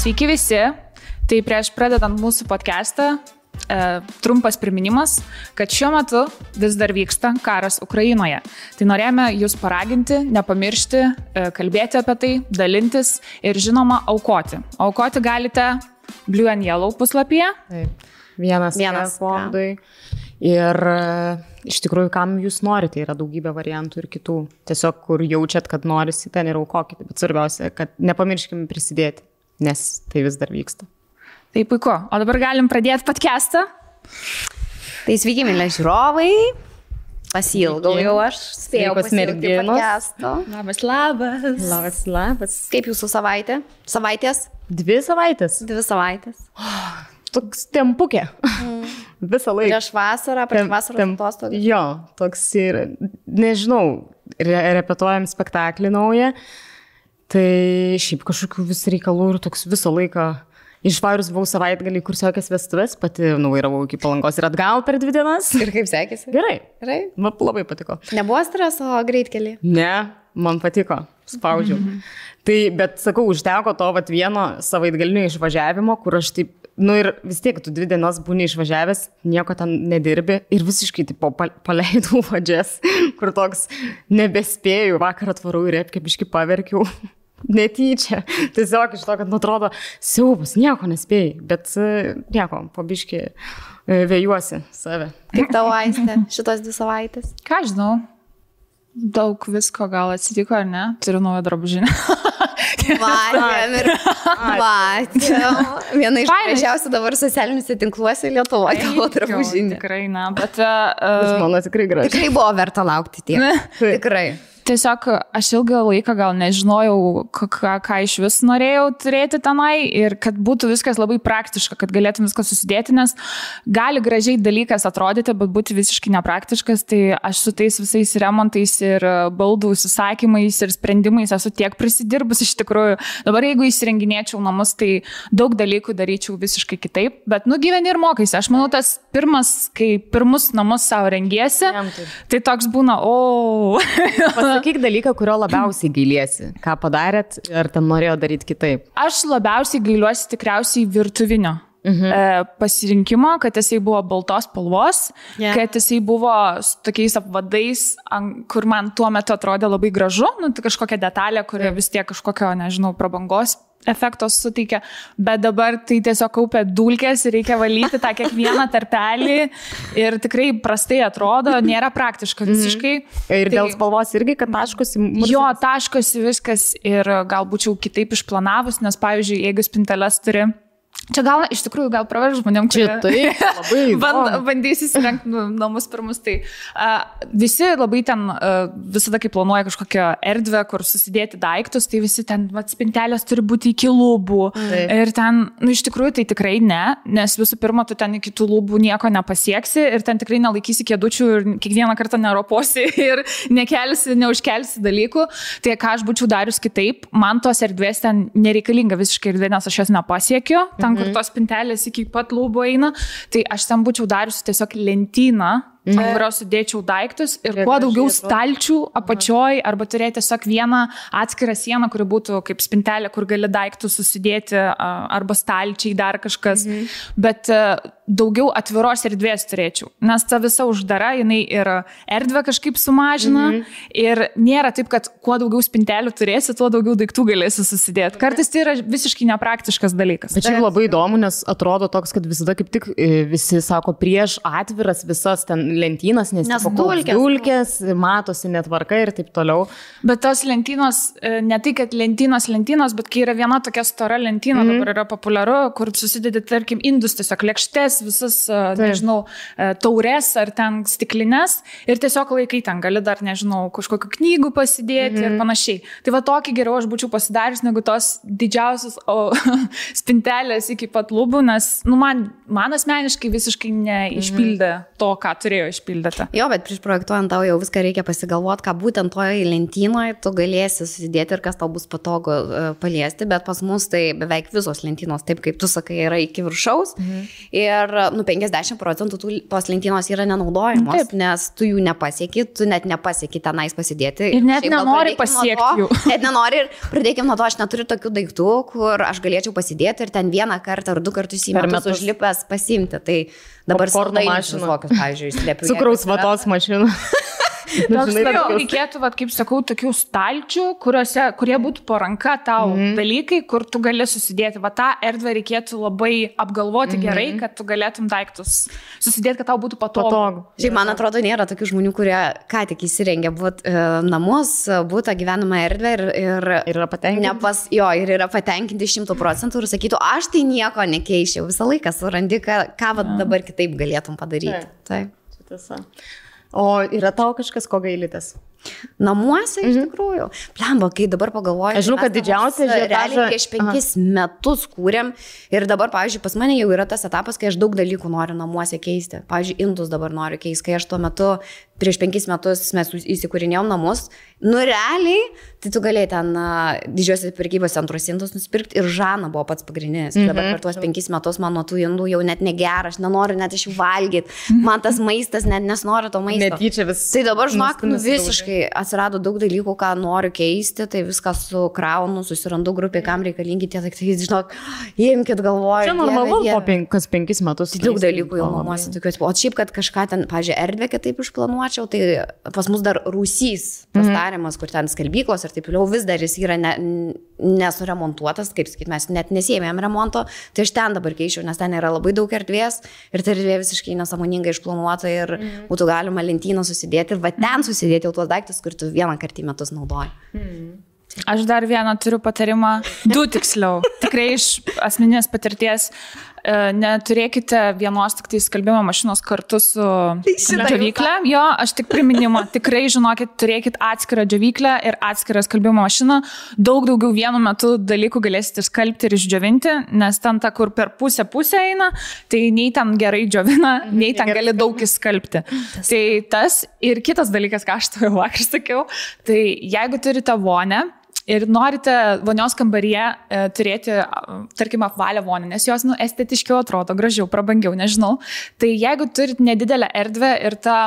Sveiki visi. Tai prieš pradedant mūsų podcastą, e, trumpas priminimas, kad šiuo metu vis dar vyksta karas Ukrainoje. Tai norėjome jūs paraginti, nepamiršti, e, kalbėti apie tai, dalintis ir žinoma aukoti. Aukoti galite Blue and Yellow puslapyje. Taip. Vienas, Vienas, fondui. Ir e, iš tikrųjų, kam jūs norite, yra daugybė variantų ir kitų. Tiesiog, kur jaučiat, kad norisi, ten ir aukokite. Bet svarbiausia, kad nepamirškime prisidėti, nes tai vis dar vyksta. Tai puiku. O dabar galim pradėti podcastą. Tai sveiki, mėly žiūrovai. Pasilgau jau aš, spėjau merginos. podcasto. Labas, labas. Labas, labas. Kaip jūsų savaitė? Savaitės? Dvi savaitės. Dvi savaitės. Toks tempukė. Visą laiką. Prieš vasarą, prieš Tem- vasaros tem- atostogas. Jo, toks ir, nežinau, re, repetuojam spektaklį naują, tai šiaip kažkokių vis reikalų ir toks visą laiką. Išvarus buvau savaitgalį kursiokės vestuvės, pati nuvairavau iki palangos ir atgal per dvi dienas. Ir kaip sekėsi? Gerai, Gerai. man labai patiko. Nebuvo streso greitkelį. Ne, man patiko, spaudžiau. tai, bet sakau, užteko to vat, vieno savaitgalinio išvažiavimo, kur aš taip, nu ir vis tiek, tu dvi dienas būni išvažiavęs, nieko ten nedirbi ir visiškai tipo, pal- paleidau vadžias, kur toks nebespėjau, vakar atvarau ir repkebiškai paverkiau. Netyčia. Tiesiog iš to, kad atrodo, siaubas, nieko nespėjai, bet e, nieko, pabiškai vėjuosi save. Kaip tavo aistė šitos dvi savaitės? Ką aš žinau? Daug visko gal atsitiko, ar ne? Turiu naują drabužinę. Matėm ir matėm. Viena iš gražiausių dabar socialiniuose tinkluose Lietuvoje tavo drabužinė. Tikrai, na, bet uh, Jis mano tikrai gražus. Tikrai buvo verta laukti tiek. Tikrai. Tiesiog aš ilgą laiką gal nežinojau, ką, ką, iš vis norėjau turėti tenai ir kad būtų viskas labai praktiška, kad galėtum viską susidėti, nes gali gražiai dalykas atrodyti, bet būti visiškai nepraktiškas, tai aš su tais visais remontais ir baldų užsisakymais ir sprendimais esu tiek prisidirbus iš tikrųjų. Dabar jeigu įsirenginėčiau namus, tai daug dalykų daryčiau visiškai kitaip, bet nu gyveni ir mokaisi. Aš manau, tas pirmas, kai pirmus namus savo rengiesi, tai toks būna, o. Pasakyk dalyką, kurio labiausiai gailiesi. Ką padarėt, ar ten norėjo daryti kitaip. Aš labiausiai gailiuosi tikriausiai virtuvinio. Mhm. E, pasirinkimo, kad jisai buvo baltos spalvos, Yeah. yeah. kad jisai buvo su tokiais apvadais, kur man tuo metu atrodė labai gražu, nu, tai kažkokia detalė, kuri vis tiek kažkokio, nežinau, prabangos efektos suteikia, bet dabar tai tiesiog kaupia dulkės ir reikia valyti tą kiekvieną tarpelį ir tikrai prastai atrodo, nėra praktiška visiškai. Ir dėl Tai- spalvos irgi, kad taškosi. Jo, taškosi viskas ir gal būčiau kitaip išplanavus, nes, pavyzdžiui, jeigu spinteles turi. Čia gal iš tikrųjų gal praverš žmonėm, kurie Čia tai Band, bandys įsirengti nu, namus pirmus. Tai uh, visi labai ten, uh, visada kai planuoja kažkokią erdvę, kur susidėti daiktus, tai visi ten vat, spintelės turi būti iki lubų. Taip. Ir ten, nu iš tikrųjų tai tikrai ne, nes visų pirma, tu ten iki tų lubų nieko nepasieksi ir ten tikrai nelaikysi kėdučių ir kiekvieną kartą neroposi ir nekelsi, neužkelsi dalykų. Tai ką aš būčiau darius kitaip, man tos erdvės ten nereikalinga visiškai erdvė, nes aš jos nepasiekiu, ten kur tos spintelės iki pat lubų eina, tai aš ten būčiau darius tiesiog lentyną. Mm. Ant kurios sudėčiau daiktus ir kuo daugiau stalčių apačioj arba turėti tiesiog vieną atskirą sieną, kuri būtų kaip spintelė, kur gali daiktus susidėti arba stalčiai dar kažkas. Mhm. Bet a, daugiau atviros erdvės turėčiau, nes ta visa uždara, jinai ir erdvę kažkaip sumažina mhm. ir nėra taip, kad kuo daugiau spintelių turėsi, tuo daugiau daiktų galėsi susidėti. Kartais tai yra visiškai nepraktiškas dalykas. Bet čia labai įdomu, nes atrodo toks, kad visada kaip tik e, visi sako prieš atviras visas ten lentynas, nes, Nes dulkės. dulkės, matosi netvarka ir taip toliau. Bet tos lentynos, e, ne tai, kad lentynos lentynos, bet kai yra viena tokia stora lentyna, mm -hmm. dabar yra populiaru, kur susidedi, tarkim, indus, tiesiog lėkštės, visas, e, nežinau, e, taures ar ten stiklinės ir tiesiog laikai ten gali dar, nežinau, kažkokių knygų pasidėti mm -hmm. ir panašiai. Tai va tokį geriau aš būčiau pasidarius negu tos didžiausios o, spintelės iki pat lubų, nes, nu, man, man asmeniškai visiškai neišpildė to, ką turėjau negalėjo išpildyti. Jo, bet prieš projektuojant tau jau viską reikia pasigalvoti, ką būtent toje lentynoje tu galėsi susidėti ir kas tau bus patogu uh, paliesti, bet pas mus tai beveik visos lentynos, taip kaip tu sakai, yra iki viršaus. Mhm. Ir nu, 50 procentų tų, tos lentynos yra nenaudojamos, taip. nes tu jų nepasieki, tu net nepasieki tenais pasidėti. Ir net Šiaip, nenori pasiekti jų. Net nenori ir pradėkime nuo to, aš neturiu tokių daiktų, kur aš galėčiau pasidėti ir ten vieną kartą ar du kartus į metus užlipęs pasimti. Tai dabar sporto mašiną. Kokius, pavyzdžiui, slėpiu. Cukraus vatos mašiną. Toks labiau reikėtų, vat, kaip sakau, tokių stalčių, kuriuose, kurie būtų po ranka tau mm. dalykai, kur tu gali susidėti. Va tą erdvę reikėtų labai apgalvoti mm. gerai, kad tu galėtum daiktus susidėti, kad tau būtų patogu. patogu. Šiaip man atrodo, nėra tokių žmonių, kurie ką tik įsirengė būt, e, namus, būtą gyvenamą erdvę ir, ir, ir yra patenkinti. Nepas, jo, ir yra patenkinti šimtų procentų ir sakytų, aš tai nieko nekeičiau, visą laiką surandi, ką, ką ja. dabar kitaip galėtum padaryti. Taip. Taip. Tiesa. O yra tau kažkas, ko gailitės? Namuose iš mhm. tikrųjų. Plemba, kai dabar pagalvoju. Aš žinau, kad didžiausia žinia. Realiai prieš penkis Aha. metus kūrėm ir dabar, pavyzdžiui, pas mane jau yra tas etapas, kai aš daug dalykų noriu namuose keisti. Pavyzdžiui, indus dabar noriu keisti, kai aš tuo metu prieš penkis metus mes įsikūrinėjom namus Nu, realiai, tai tu galėjai ten didžiosios prekybos centruose indus nusipirkti ir Žana buvo pats pagrindinis. Mm -hmm. Dabar per tuos penkis metus man nuo tų indų jau net negera, aš nenoriu net iš jų valgyti. Man tas maistas, net nesinori to maisto. Netyčia vis. Tai dabar, žinok, nu, visiškai atsirado daug dalykų, ką noriu keisti, tai viską sukraunu, susirandu grupį, kam reikalingi tie daiktai, žinok, imkite galvoju. Čia normalu, po pen, kas penkis metus. Tai daug dalykų jau namuose tokiuosi. O šiaip, kad kažką ten, pažiūrėjau, erdvę kitaip išplanuočiau, tai pas mus dar rūsys. Tas mm tariamas, kur ten skalbyklos ir taip toliau, vis dar jis yra ne, nesuremontuotas, kaip sakyt, mes net nesėmėm remonto, tai aš ten dabar keičiau, nes ten yra labai daug erdvės ir ta erdvė visiškai nesąmoningai išplanuota ir mm. būtų galima lentyną susidėti ir va ten susidėti jau tuos daiktus, kur tu vieną kartą į metus naudoji. Mm. Aš dar vieną turiu patarimą, du tiksliau, tikrai iš asmeninės patirties. E, neturėkite vienos tik tai skalbimo mašinos kartu su džiovyklė. Jo, aš tik priminimą, tikrai žinokit, turėkit atskirą džiovyklę ir atskirą skalbimo mašiną. Daug daugiau vienu metu dalykų galėsite skalbti ir išdžiovinti, nes ten ta, kur per pusę pusę eina, tai nei ten gerai džiovina, mhm, nei ten gali daug įskalbti. Tai tas ir kitas dalykas, ką aš tau jau vakar sakiau, tai jeigu turite vonę, ir norite vonios kambaryje e, turėti, tarkim, apvalę vonę, nes jos, nu, estetiškiau atrodo, gražiau, prabangiau, nežinau, tai jeigu turit nedidelę erdvę ir ta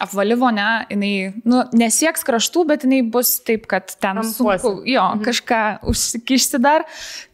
apvali vonia, jinai, nu, nesieks kraštų, bet jinai bus taip, kad ten Kampuosi. sunku, jo, mhm. kažką užsikišti dar,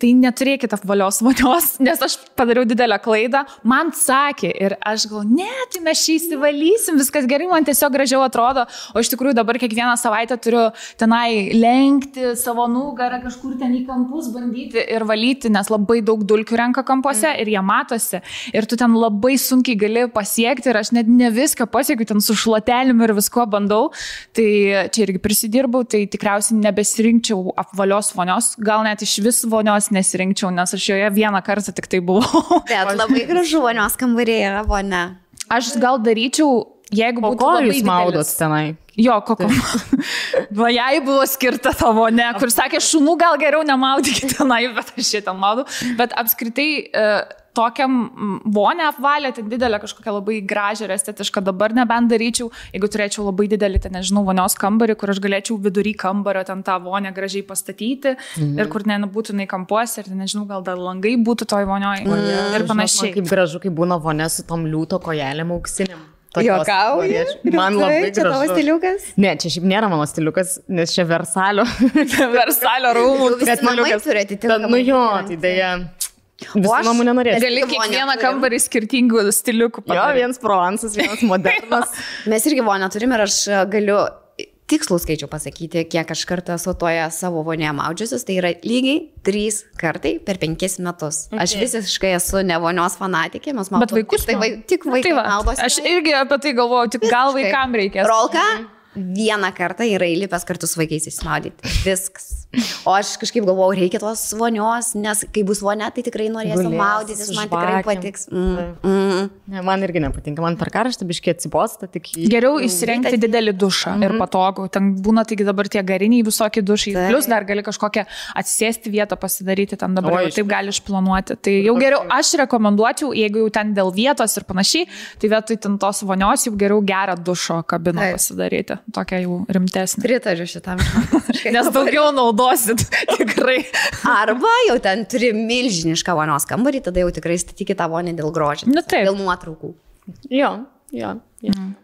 tai neturėkit apvalios vonios, nes aš padariau didelę klaidą, man sakė ir aš gal, ne, tai mes šį įsivalysim, viskas gerai, man tiesiog gražiau atrodo, o iš tikrųjų dabar kiekvieną savaitę turiu tenai lenkti savo nugarą, kažkur ten į kampus bandyti ir valyti, nes labai daug dulkių renka kampuose mm. ir jie matosi ir tu ten labai sunkiai gali pasiekti ir aš net ne viską pasiekiu ten sušluoti plotelėm ir visko bandau, tai čia irgi prisidirbau, tai tikriausiai nebesirinkčiau apvalios vonios, gal net iš vis vonios nesirinkčiau, nes aš joje vieną kartą tik tai buvau. Bet labai gražu vonios kambarėje vonia. Aš gal daryčiau, jeigu būtų... Ko jūs maudot tenai? Jo, koko. Va, jai buvo skirta tavo, ne, kur sakė, šunų gal geriau nemaudykite tenai, bet aš šitą maudau. Bet apskritai, uh, tokią vonę apvalę, ten didelę kažkokią labai gražią ir estetišką dabar nebent daryčiau, jeigu turėčiau labai didelį, ten nežinau, vonios kambarį, kur aš galėčiau vidury kambario ten tą vonę gražiai pastatyti mhm. ir kur nebūtų nei kampuose ir nežinau, gal dar langai būtų toj vonioje mhm. ir panašiai. Žinot, kaip gražu, kai būna vonė su tom liūto kojelėm auksinėm. Jokauji. Man labai gražu. Čia tavo stiliukas? Ne, čia šiaip nėra mano stiliukas, nes čia Versalio. Versalio rūmų. Bet man turi atitinkamai. Nu jo, tai dėja. Visų namų nenorėčiau. Gali kiekvieną kambarį skirtingų stiliukų padaryti. Jo, vienas provansas, vienas modernas. Mes irgi vonę turim ir aš galiu tikslų skaičių pasakyti, kiek aš kartą esu toje savo vonėje maudžiusis, tai yra lygiai trys kartai per penkis metus. Okay. Aš visiškai esu ne vonios fanatikė, mes matome. Bet vaikus tai vai, tik vaikai tai maudosi. Aš irgi apie tai galvoju, tik gal vaikam reikia. Rolka, vieną kartą yra įlipęs kartu su vaikais įsimaudyti. Viskas. O aš kažkaip galvojau, reikia tos vonios, nes kai bus vonia, tai tikrai norėsiu Gulėsi maudytis, man tikrai žvakėm. patiks. Mm, mm. Ne, man irgi nepatinka, man per karštą biškiai atsibosta, tik į... Geriau įsirengti didelį dušą ir patogu. Ten būna taigi dabar tie gariniai visokie dušai. Taip. Plus dar gali kažkokią atsisėsti vietą pasidaryti, ten dabar jau taip gali išplanuoti. Tai jau geriau, aš rekomenduočiau, jeigu jau ten dėl vietos ir panašiai, tai vietoj ten tos vonios jau geriau gerą dušo kabiną Taip. pasidaryti. Tokia jau rimtesnė. Pritariu šitam. Nes daugiau naudosit tikrai. Arba jau ten turi milžinišką vonios kambarį, tada jau tikrai statykite tą vonį dėl grožio. Nu taip. Dėl nuotraukų. Jo, jo. jo. Mm.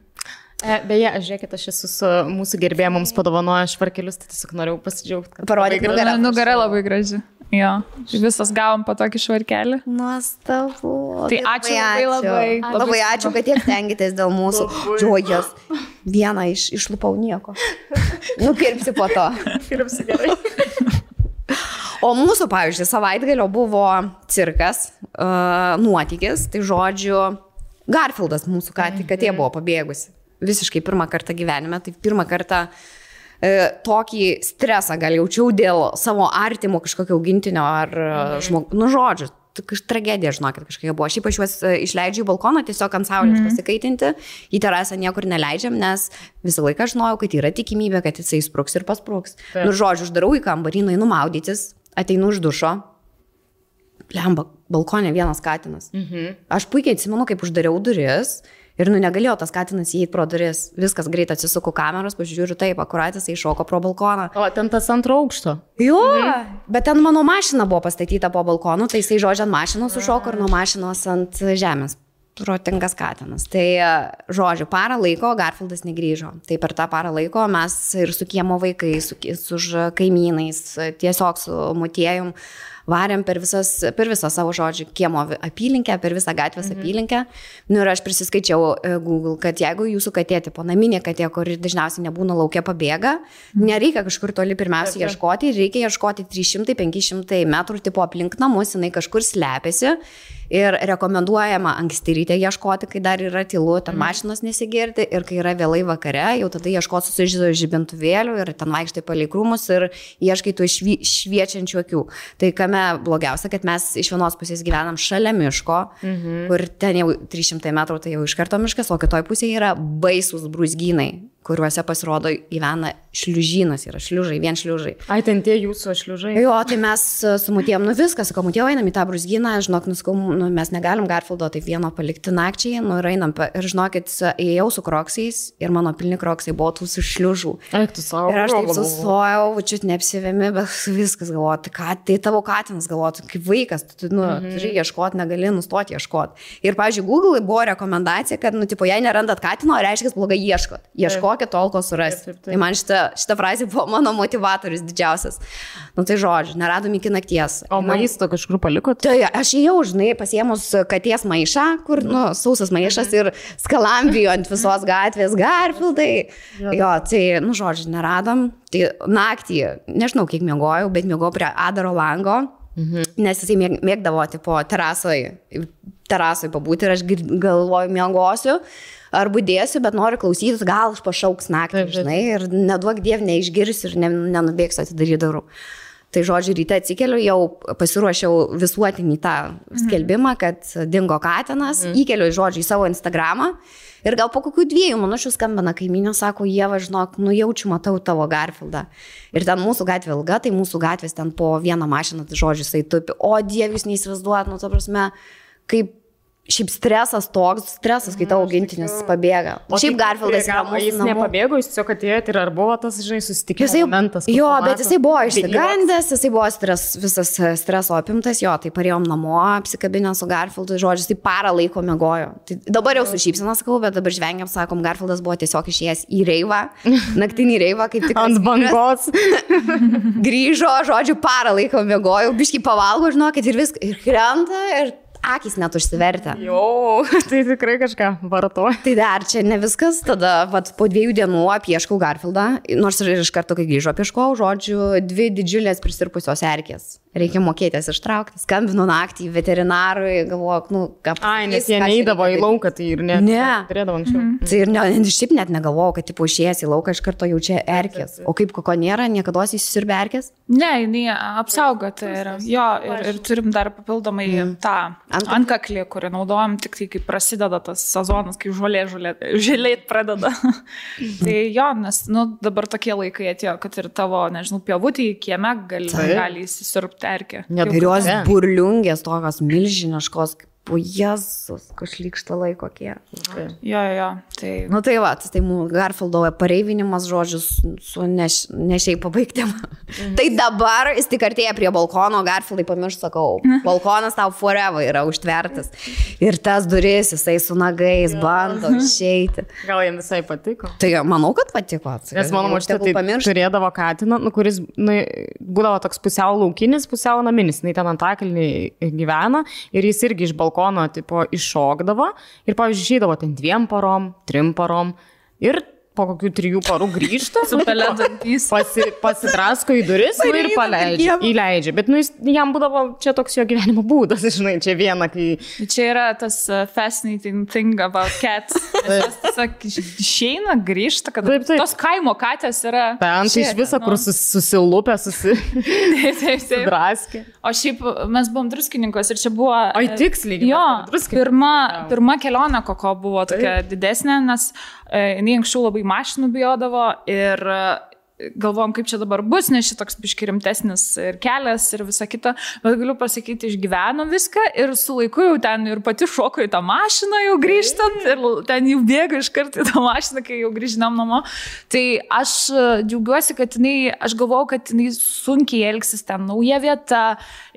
E, beje, aš žiūrėkit, aš esu su mūsų gerbėjai, mums padovanojo švarkelius, tai tiesiog norėjau pasidžiaugti. kad Parodyk labai gražu. nugarą. Labai graži. Jo. Visas gavom po tokį švarkelį. Nuostabu. Tai ačiū labai, labai. Labai, labai ačiū, kad tiek tenkitės dėl mūsų džiaugias. Vieną iš, išlupau nieko. Nukirpsi po to. Kirpsi gerai. O mūsų, pavyzdžiui, savaitgalio buvo cirkas, uh, nuotykis, tai žodžiu, Garfieldas mūsų ką tik, kad jie buvo pabėgusi. Visiškai pirmą kartą gyvenime, tai pirmą kartą e, tokį stresą gal jaučiau dėl savo artimo kažkokio augintinio ar žmogaus, nu žodžiu. Tragedija, žinokit, kažkokia buvo. Šiaip aš juos e, išleidžiu į balkoną tiesiog ant saulės mm. pasikaitinti, į terasą niekur neleidžiam, nes visą laiką žinojau, kad yra tikimybė, kad jisai spruks ir paspruks. Taip. Nu, žodžiu, uždarau į kambarį, nueinu maudytis, ateinu iš dušo. Lemba, balkonė vienas katinas. Mhm. Aš puikiai atsimenu, kaip uždariau duris ir nu negalėjo tas katinas įeiti pro duris. Viskas greit atsisuku kameros, pažiūriu taip, akuratis iššoko pro balkoną. O ten tas antro aukšto. Jo, mhm. bet ten mano mašina buvo pastatyta po balkonu, tai jisai žodžiu ant mašinos užšoko ir nuo mašinos ant žemės. Protingas katinas. Tai, žodžiu, parą laiko Garfieldas negryžo. Tai per tą parą laiko mes ir su kiemo vaikais, su, su kaimynais, tiesiog su mutiejum varėm per, visas, per visą savo žodžių kiemo apylinkę, per visą gatvės mhm. apylinkę. Nu ir aš prisiskaičiau e, Google, kad jeigu jūsų katė, tipo naminė katė, kuri dažniausiai nebūna laukia pabėga, nereikia kažkur toli pirmiausia Taip, taip. ieškoti, reikia ieškoti 300-500 metrų tipo aplink namus, jinai kažkur slepiasi. Ir rekomenduojama anksti ryte ieškoti, kai dar yra tylu, ten mašinos nesigirdi ir kai yra vėlai vakare, jau tada ieškoti su žibintuvėliu ir ten vaikštai palei krūmus ir ieškai tų švy, šviečiančių akių. Tai kame blogiausia, kad mes iš vienos pusės gyvenam šalia miško, mhm. kur ten jau 300 metrų tai jau iš karto miškas, o kitoj pusėje yra baisus brūzgynai, kuriuose pasirodo gyvena šliužynas, yra šliužai, vien šliužai. Ai, ten tie jūsų šliužai. Jo, tai mes e, sumutėjom, nu viskas, sakau, mutėjau, einam į tą brūzgyną, žinok, nuskau, nu, mes negalim Garfieldo taip vieno palikti nakčiai, nu ir einam, ir žinokit, ėjau su kroksais ir mano pilni kroksai buvo tų šliužų. Ai, tu savo. Ir aš taip sustojau, čia neapsivėmi, bet viskas galvoju, tai, ką, tai tavo katinas galvoju, kaip vaikas, tu, nu, mhm. turi ieškoti, negali nustoti ieškoti. Ir, pavyzdžiui, Google buvo rekomendacija, kad, nu, tipo, jei nerandat katino, reiškia, blogai ieškot. Ieškokit tol, kol surasit. Taip, taip, taip. Tai man šita, šita frazė buvo mano motivatorius didžiausias. Nu, tai žodžiu, neradom iki nakties. O Einam- maisto kažkur palikot? Tai aš jau, žinai, pasiemus katės maišą, kur, nu, sausas maišas ir skalambijo ant visos gatvės, garfildai. Jo, tai, nu, žodžiu, neradom. Tai naktį, nežinau, kiek miegojau, bet miegojau prie Adaro lango, mhm. nes jisai mėg- mėgdavo, tipo, terasoje, terasoje pabūti ir aš galvoju, miegosiu. Ar būdėsiu, bet noriu klausytis, gal aš pašauks naktį, žinai, ir neduok diев neišgirsiu ir ne, nenubėgsiu atidaryti durų. Tai žodžiu, ryte atsikeliu, jau pasiruošiau visuotinį tą skelbimą, kad dingo katinas, mm. įkeliu žodžiu į savo Instagramą ir gal po kokių dviejų minučių skambina kaimynė, sako, jie važinok, nujaučiu, matau tavo Garfieldą. Ir ten mūsų gatvė ilga, tai mūsų gatvės ten po vieną mašiną, tai žodžiu, jisai tupi, o dieve, jūs neįsivaizduojat, nu, ta prasme, kaip Šiaip stresas toks, stresas, kai tavo augintinis pabėga. O šiaip Garfieldas yra mūsų Jis namų. nepabėgo, jis tiesiog atėjo ir ar buvo tas, žinai, susitikimo Jisai, momentas. jo, pamato bet jisai buvo išsigandęs, jisai buvo stres, visas e, streso apimtas, jo, tai parėjom namo, apsikabinę su Garfieldu, žodžiu, jisai parą laiko mėgojo. Tai dabar jau su šypsena sakau, bet dabar žvengiam, sakom, Garfieldas buvo tiesiog išėjęs į reivą, naktinį reivą, kaip tik Ant bangos. grįžo, žodžiu, parą laiko mėgojo, biški pavalgo, žinokit, ir viskas, ir krenta, ir akis net užsivertė. Jo, tai tikrai kažką vartoja. Tai dar čia ne viskas, tada vat, po dviejų dienų apieškau Garfieldą, nors ir iš karto, kai grįžo apieškau, žodžiu, dvi didžiulės prisirpusios erkės. Reikia mokėtis ištraukti. Skambinu naktį veterinarui, galvoju, nu, ką Ai, nes pasakys, jie neįdavo į lauką, tai ir ne. Ne. Turėdavo anksčiau. Mm. Tai ir ne, šiaip net negalvojau, kad tipo išėjęs į lauką iš karto jaučia erkės. O kaip koko nėra, niekada įsisirbė erkės? Ne, jinai apsaugota yra. Jo, ir, ir turim dar papildomai mm. tą Antkaklį. kurį naudojam tik tai, kai prasideda tas sezonas, kai žolė žėlėt pradeda. tai jo, nes nu, dabar tokie laikai atėjo, kad ir tavo, nežinau, pievutį kieme gali, Taip. gali įsisirpti erkė. Net Ir jos Ne. burliungės tokios milžiniškos, kaip po Jėzus, kažlykšta laiko kiek. Jo, jo, jo. Tai, Nu tai va, tai Garfieldo pareivinimas žodžius su neš, nešiai pabaigtim. Mhm. tai dabar jis tik artėja prie balkono, Garfieldai pamirš, sakau, balkonas tau forever yra užtvertas. Ir tas duris jisai su nagais bando išeiti. Gal jiems visai patiko. Tai manau, kad patiko. Nes mano tegul tai pamirš. turėdavo katiną, nu, kuris nu, būdavo toks pusiau laukinis, pusiau naminis. Jis ten antakalnį gyvena ir jis irgi iš balkono tipo iššokdavo. Ir, pavyzdžiui, išeidavo ten dviem parom, trim parom. Ir po kokių trijų parų grįžta. su peledantys. Pasi, pasidrasko į duris nu, ir paleidžia. Įleidžia. Bet nu, jis, jam būdavo čia toks jo gyvenimo būdas, žinai, čia viena, kai... Čia yra tas uh, fascinating thing about cats. Jos tiesiog iš- išeina, grįžta, kad Taip, taip. tos kaimo katės yra. Ten tai iš viso, nu. kur sus, Taip, taip, taip. susidraskė. O šiaip mes buvom druskininkos ir čia buvo. E, tiksliai, Jo, pirma, pirma kelionė koko buvo tokia didesnė, nes e, jinai anksčiau labai mašinų bijodavo ir galvom, kaip čia dabar bus, nes šitoks biški rimtesnis ir kelias ir visa kita, bet galiu pasakyti, išgyveno viską ir su laiku jau ten ir pati šoko į tą mašiną jau grįžtant ir ten jau bėga iš karto į tą mašiną, kai jau grįžinam namo. Tai aš e, džiaugiuosi, kad jinai, aš galvojau, kad jinai sunkiai elgsis ten, nauja vieta,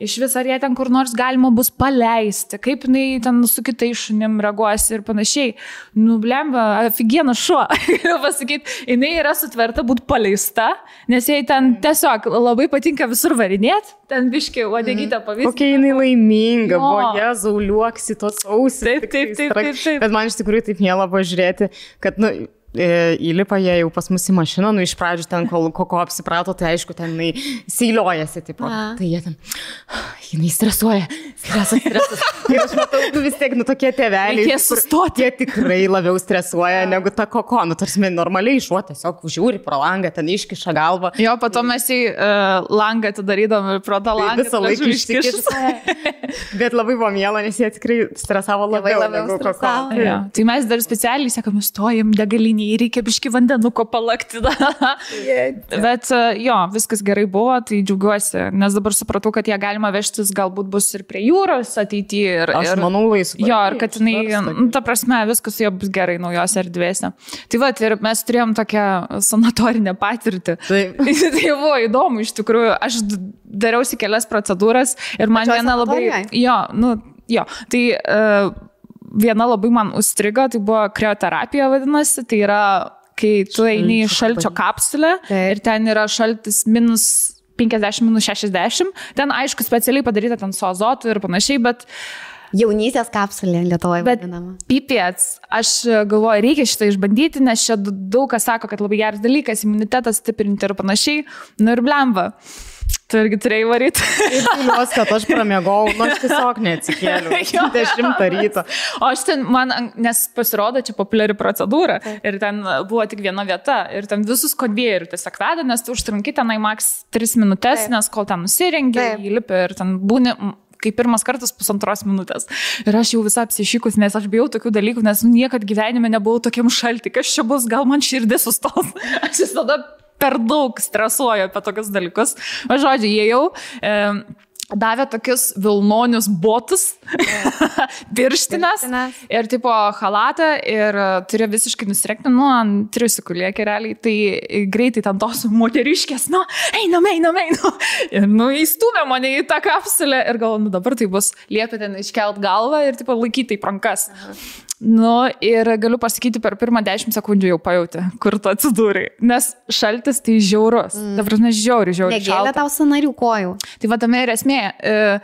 iš vis ar jie ten kur nors galima bus paleisti, kaip jinai ten su kitais šunim reaguos ir panašiai. Nublemba, aфиgenas šuo, galiu pasakyti, jinai yra sutverta būti paleista, nes jai ten tiesiog labai patinka visur varinėti, ten biški uodegytę pavyzdį. Kokia jinai laiminga, Jo. buvo jie zauliuoksi tos ausis. Taip, taip, taip, taip, taip. Bet man iš tikrųjų taip mėla buvo žiūrėti, kad, nu, įlipa jie jau pas mus į mašiną, nu iš pradžių ten, kol koko apsiprato, tai aišku, ten jinai seiliojasi, tipo. A. Tai jie ten, jinai stresuoja, stresas, stresas. Ir aš matau, nu vis tiek, nu tokie tėveliai. Kur- sustoti. Jie tikrai labiau stresuoja negu ta koko, nu tarsi normaliai šuo tiesiog žiūri pro langą, ten iškiša galvą. Jo, po to mes į uh, langą atidarydom ir pro tą Tai langą. visą tada laiką išsikišus. Bet labai buvo miela, nes jie tikrai stresavo Tėvai labiau, labiau stresavo. Jo. Tai mes dar specialiai sakom, stojim degalinį, reikia biški vandenuko palakti. Bet e, jo, viskas gerai buvo, tai džiaugiuosi, nes dabar supratau, kad jie galima vežtis galbūt bus ir prie jūros ateityje. Ir, Aš ir, manau laisvai. Jo, ir kad jinai, nu, ta prasme, viskas juo bus gerai naujose erdvėse. Tai va, ir mes turėjom tokią sanatorinę patirtį. Taip. tai buvo įdomu, iš tikrųjų. Aš dariausi kelias procedūras ir man Pačioj viena labai... Jo, nu, jo. Tai uh, viena labai man užstrigo, tai buvo krioterapija vadinasi. Tai yra, kai tu eini į šalčio kapsulę ir ten yra šaltis minus 50 minus 60. Ten, aišku, specialiai padaryta ten su azotu ir panašiai, bet Jaunystės kapsulė Lietuvoje Bet vadinama. pipėts, aš galvoju, reikia šitą išbandyti, nes čia daug kas sako, kad labai geras dalykas, imunitetas stiprinti ir panašiai. Nu ir blemba. Tu irgi turėjai varyti. Ir piliuos, kad aš pramiegau, nu aš tiesiog neatsikėliau. Jo. 10 ryto. O aš ten, man, nes pasirodo, čia populiari procedūra ir ten buvo tik viena vieta ir ten visus konvejerius tiesiog veda, nes tu užtrunki tenai maks 3 minutės, Taip. nes kol ten nusirengi, įlipi ir ten būni m, kaip pirmas kartas pusantros minutės. Ir aš jau visą apsišykus, nes aš bijau tokių dalykų, nes nu, niekad gyvenime nebuvau tokiam šalti, kas čia bus, gal man širdis sustos. Aš visada per daug stresuoju apie tokius dalykus. O žodžiu, jie jau... E, Davė tokius vilnonius botus, pirštinės ir tipo halatą ir e, turi visiškai nusirekti, nu, ant triusikų liekė realiai, tai greitai ten tos moteriškės, nu, einam, einam, einam. Ir, nu, įstumė mane į tą kapsulę ir galvoju, nu, dabar tai bus liepia ten iškelt galvą ir, tipo, laikyti į rankas. Nu, ir galiu pasakyti, per pirmą 10 sekundžių jau pajutė, kur tu atsidūrai. Nes šaltis tai žiaurus. Mm. Dabar, nes žiauri, žiauri. Negėlė tau sanarių kojų. Tai va tame ir esmė. E,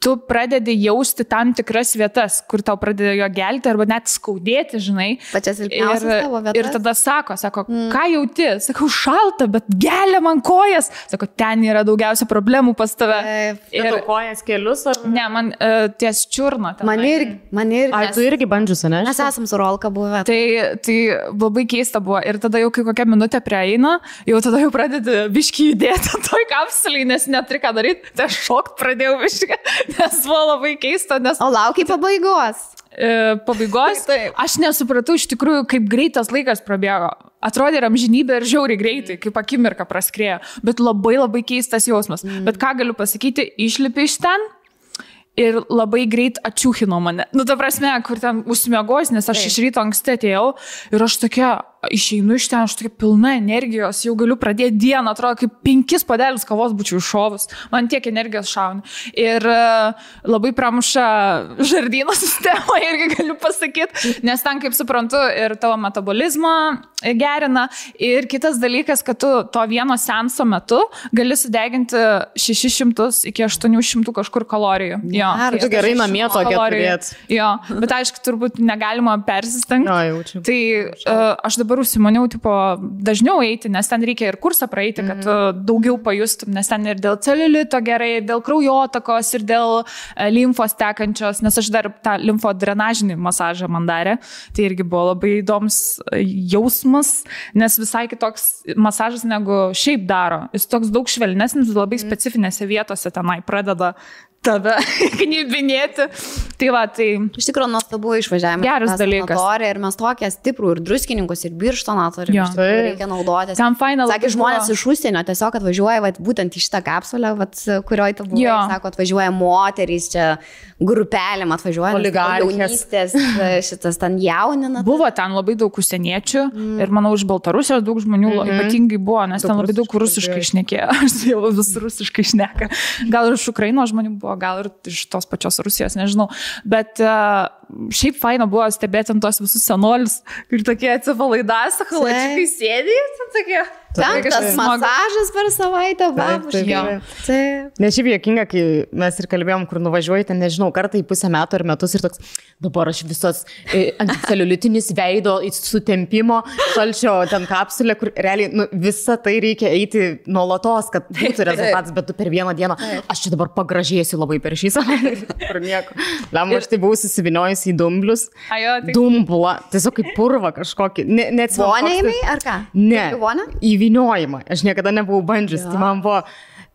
tu pradedi jausti tam tikras vietas, kur tau pradeda jo gelti arba net skaudėti, žinai. Pačias Ir, silpniausias tavo vietas. ir tada sako, sako, mm. ką jauti? Sakau, šalta, bet gelia man kojas. Sako, ten yra daugiausia problemų pas tave. Taip. Ir kojas kelius ar... ne, man uh, ties čiurna. tenai. Man irgi, man irgi. Ar tu irgi bandžius, ne? Mes esam su Rolka buvę. Tai, tai labai keista buvo. Ir tada jau kai kokią minutę prieina, jau tada jau pradedi biški judėti toj kapsuliai, nes neturi ką daryti. Tai šokt pradėjau biški, nes buvo labai keista, nes O laukiai pabaigos. e, pabaigos Taip. aš nesupratau iš tikrųjų, kaip greitas laikas prabėgo. Atrodė amžinybė ir žiauriai greitai, kaip akimirka praskrėjo. Bet labai labai keistas jausmas. Mm. Bet ką galiu pasakyti, išlipi iš ten. Ir labai greit ačiūkino mane. Nu, ta prasme, kur ten užsimiegos, nes aš Taip. iš ryto anksti atėjau ir aš tokia, išeinu iš ten, aš tokia pilna energijos, jau galiu pradėti dieną, atrodo, kaip penkis padelis kavos būčiau iššovus. Man tiek energijos šauna. Ir e, labai pramuša žardyno sistemą, irgi galiu pasakyti, nes ten, kaip suprantu, ir tavo metabolizmą gerina. Ir kitas dalykas, kad tu to vieno senso metu gali sudeginti 600 iki 800 kažkur kalorijų. Jo, Gerai. Tu gerai namie tokia kalorijų. Jo, bet aišku, turbūt negalima persistengti. Jo, jaučiu. Tai uh, aš dabar užsimaniau, tipo, dažniau eiti, nes ten reikia ir kursą praeiti, kad tu daugiau pajustum, nes ten ir dėl celulito gerai, dėl kraujotakos, ir dėl uh, limfos tekančios, nes aš dar tą limfo drenažinį masažą man darė. Tai irgi buvo labai įdomus e, jausmas, nes visai kitoks masažas negu šiaip daro. Jis toks daug švelnesnis, labai specifinėse vietose tenai pradeda tave knybinėti. Tai va, tai Iš tikrųjų, nuostabu išvažiavimas. Geras dalykas. Ir mes tokie stiprų ir druskininkus, ir birštoną turim. Jo. iš tikrųjų Taip. Reikia naudotis. ten faina labai Sakė žmonės buvo. iš užsienio tiesiog atvažiuoja vat, būtent į šitą kapsulę, vat, kurioje tu buvai. Jo. Sako, atvažiuoja moterys čia grupelėm, atvažiuoja Oligarchės. jaunystės, šitas ten jaunina. Buvo ten labai daug užsieniečių mm. ir manau iš Baltarusijos daug žmonių mm -hmm. ypatingai buvo, nes Daug ten labai daug rusiškai rusiškai šnekėjo. Aš jau vis rusiškai šneka. Gal ir iš Ukrainos žmonių buvo, gal ir iš tos pačios Rusijos, nežinau. Bet uh, šiaip faina buvo stebėti ant tos visus senolius, kur tokie atsipalaidas, sakalačiai sėdė, ten tokie. Penktas masažas per savaitę. Taip. Nes šiaip juokinga, kai mes ir kalbėjom, kur nuvažiuoji, ten nežinau, kartą į pusę metų ar metus ir toks, dabar aš visas e, anticeliulitinis veido į sutempimo, šalčio ten kapsulė, kur realiai nu, visą tai reikia eiti nuolatos, kad būtų rezultatas, bet tu per vieną dieną, aš čia dabar pagražėsiu labai per šį savaitę. Kur nieko. Lemma, aš tai buvau susiviniojusi į dumblius. Tai Dumbulą, tiesiog kaip purva kažkokį. Ne, Vonė tai- įmai ar ką? Ne. Į vonę? Įviniojimą. Aš niekada nebuvau bandžius. Tai man buvo.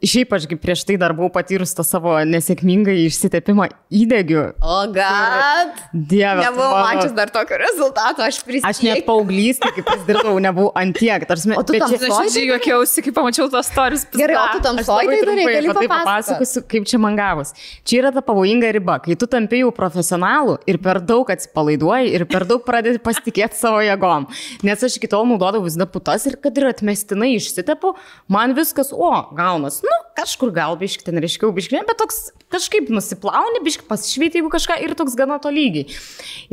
Šiaip aš prieš tai dar buvau patyrus tą savo nesėkmingą išsitepimą įdegiu. O gad. Dieve. Nebuvau mano- mačius dar tokio rezultato, aš prisimenu. Aš net paauglystė, kaip vis dirbau, nebuvau antiek. Tarsime, O tu tam irgi juokiausi, kai pamačiau tos stories. Gerai, o tu tam labai darai, gali tai papasakoti. papasakosiu, kaip čia man gavus. Čia yra ta pavojinga riba, kai tu tampi jau profesionalu ir per daug atsipalaiduoji ir per daug pradedi pasitikėti savo jėgom. Nes aš iki tol naudodavau visada putas ir kad ir atmestinai išsitepu, man viskas, o, gaunas, nu, kažkur gal biški ten reiškiau, biški, bet toks kažkaip nusiplauni, biški pasišvyti, jeigu kažką ir toks gana tolygiai.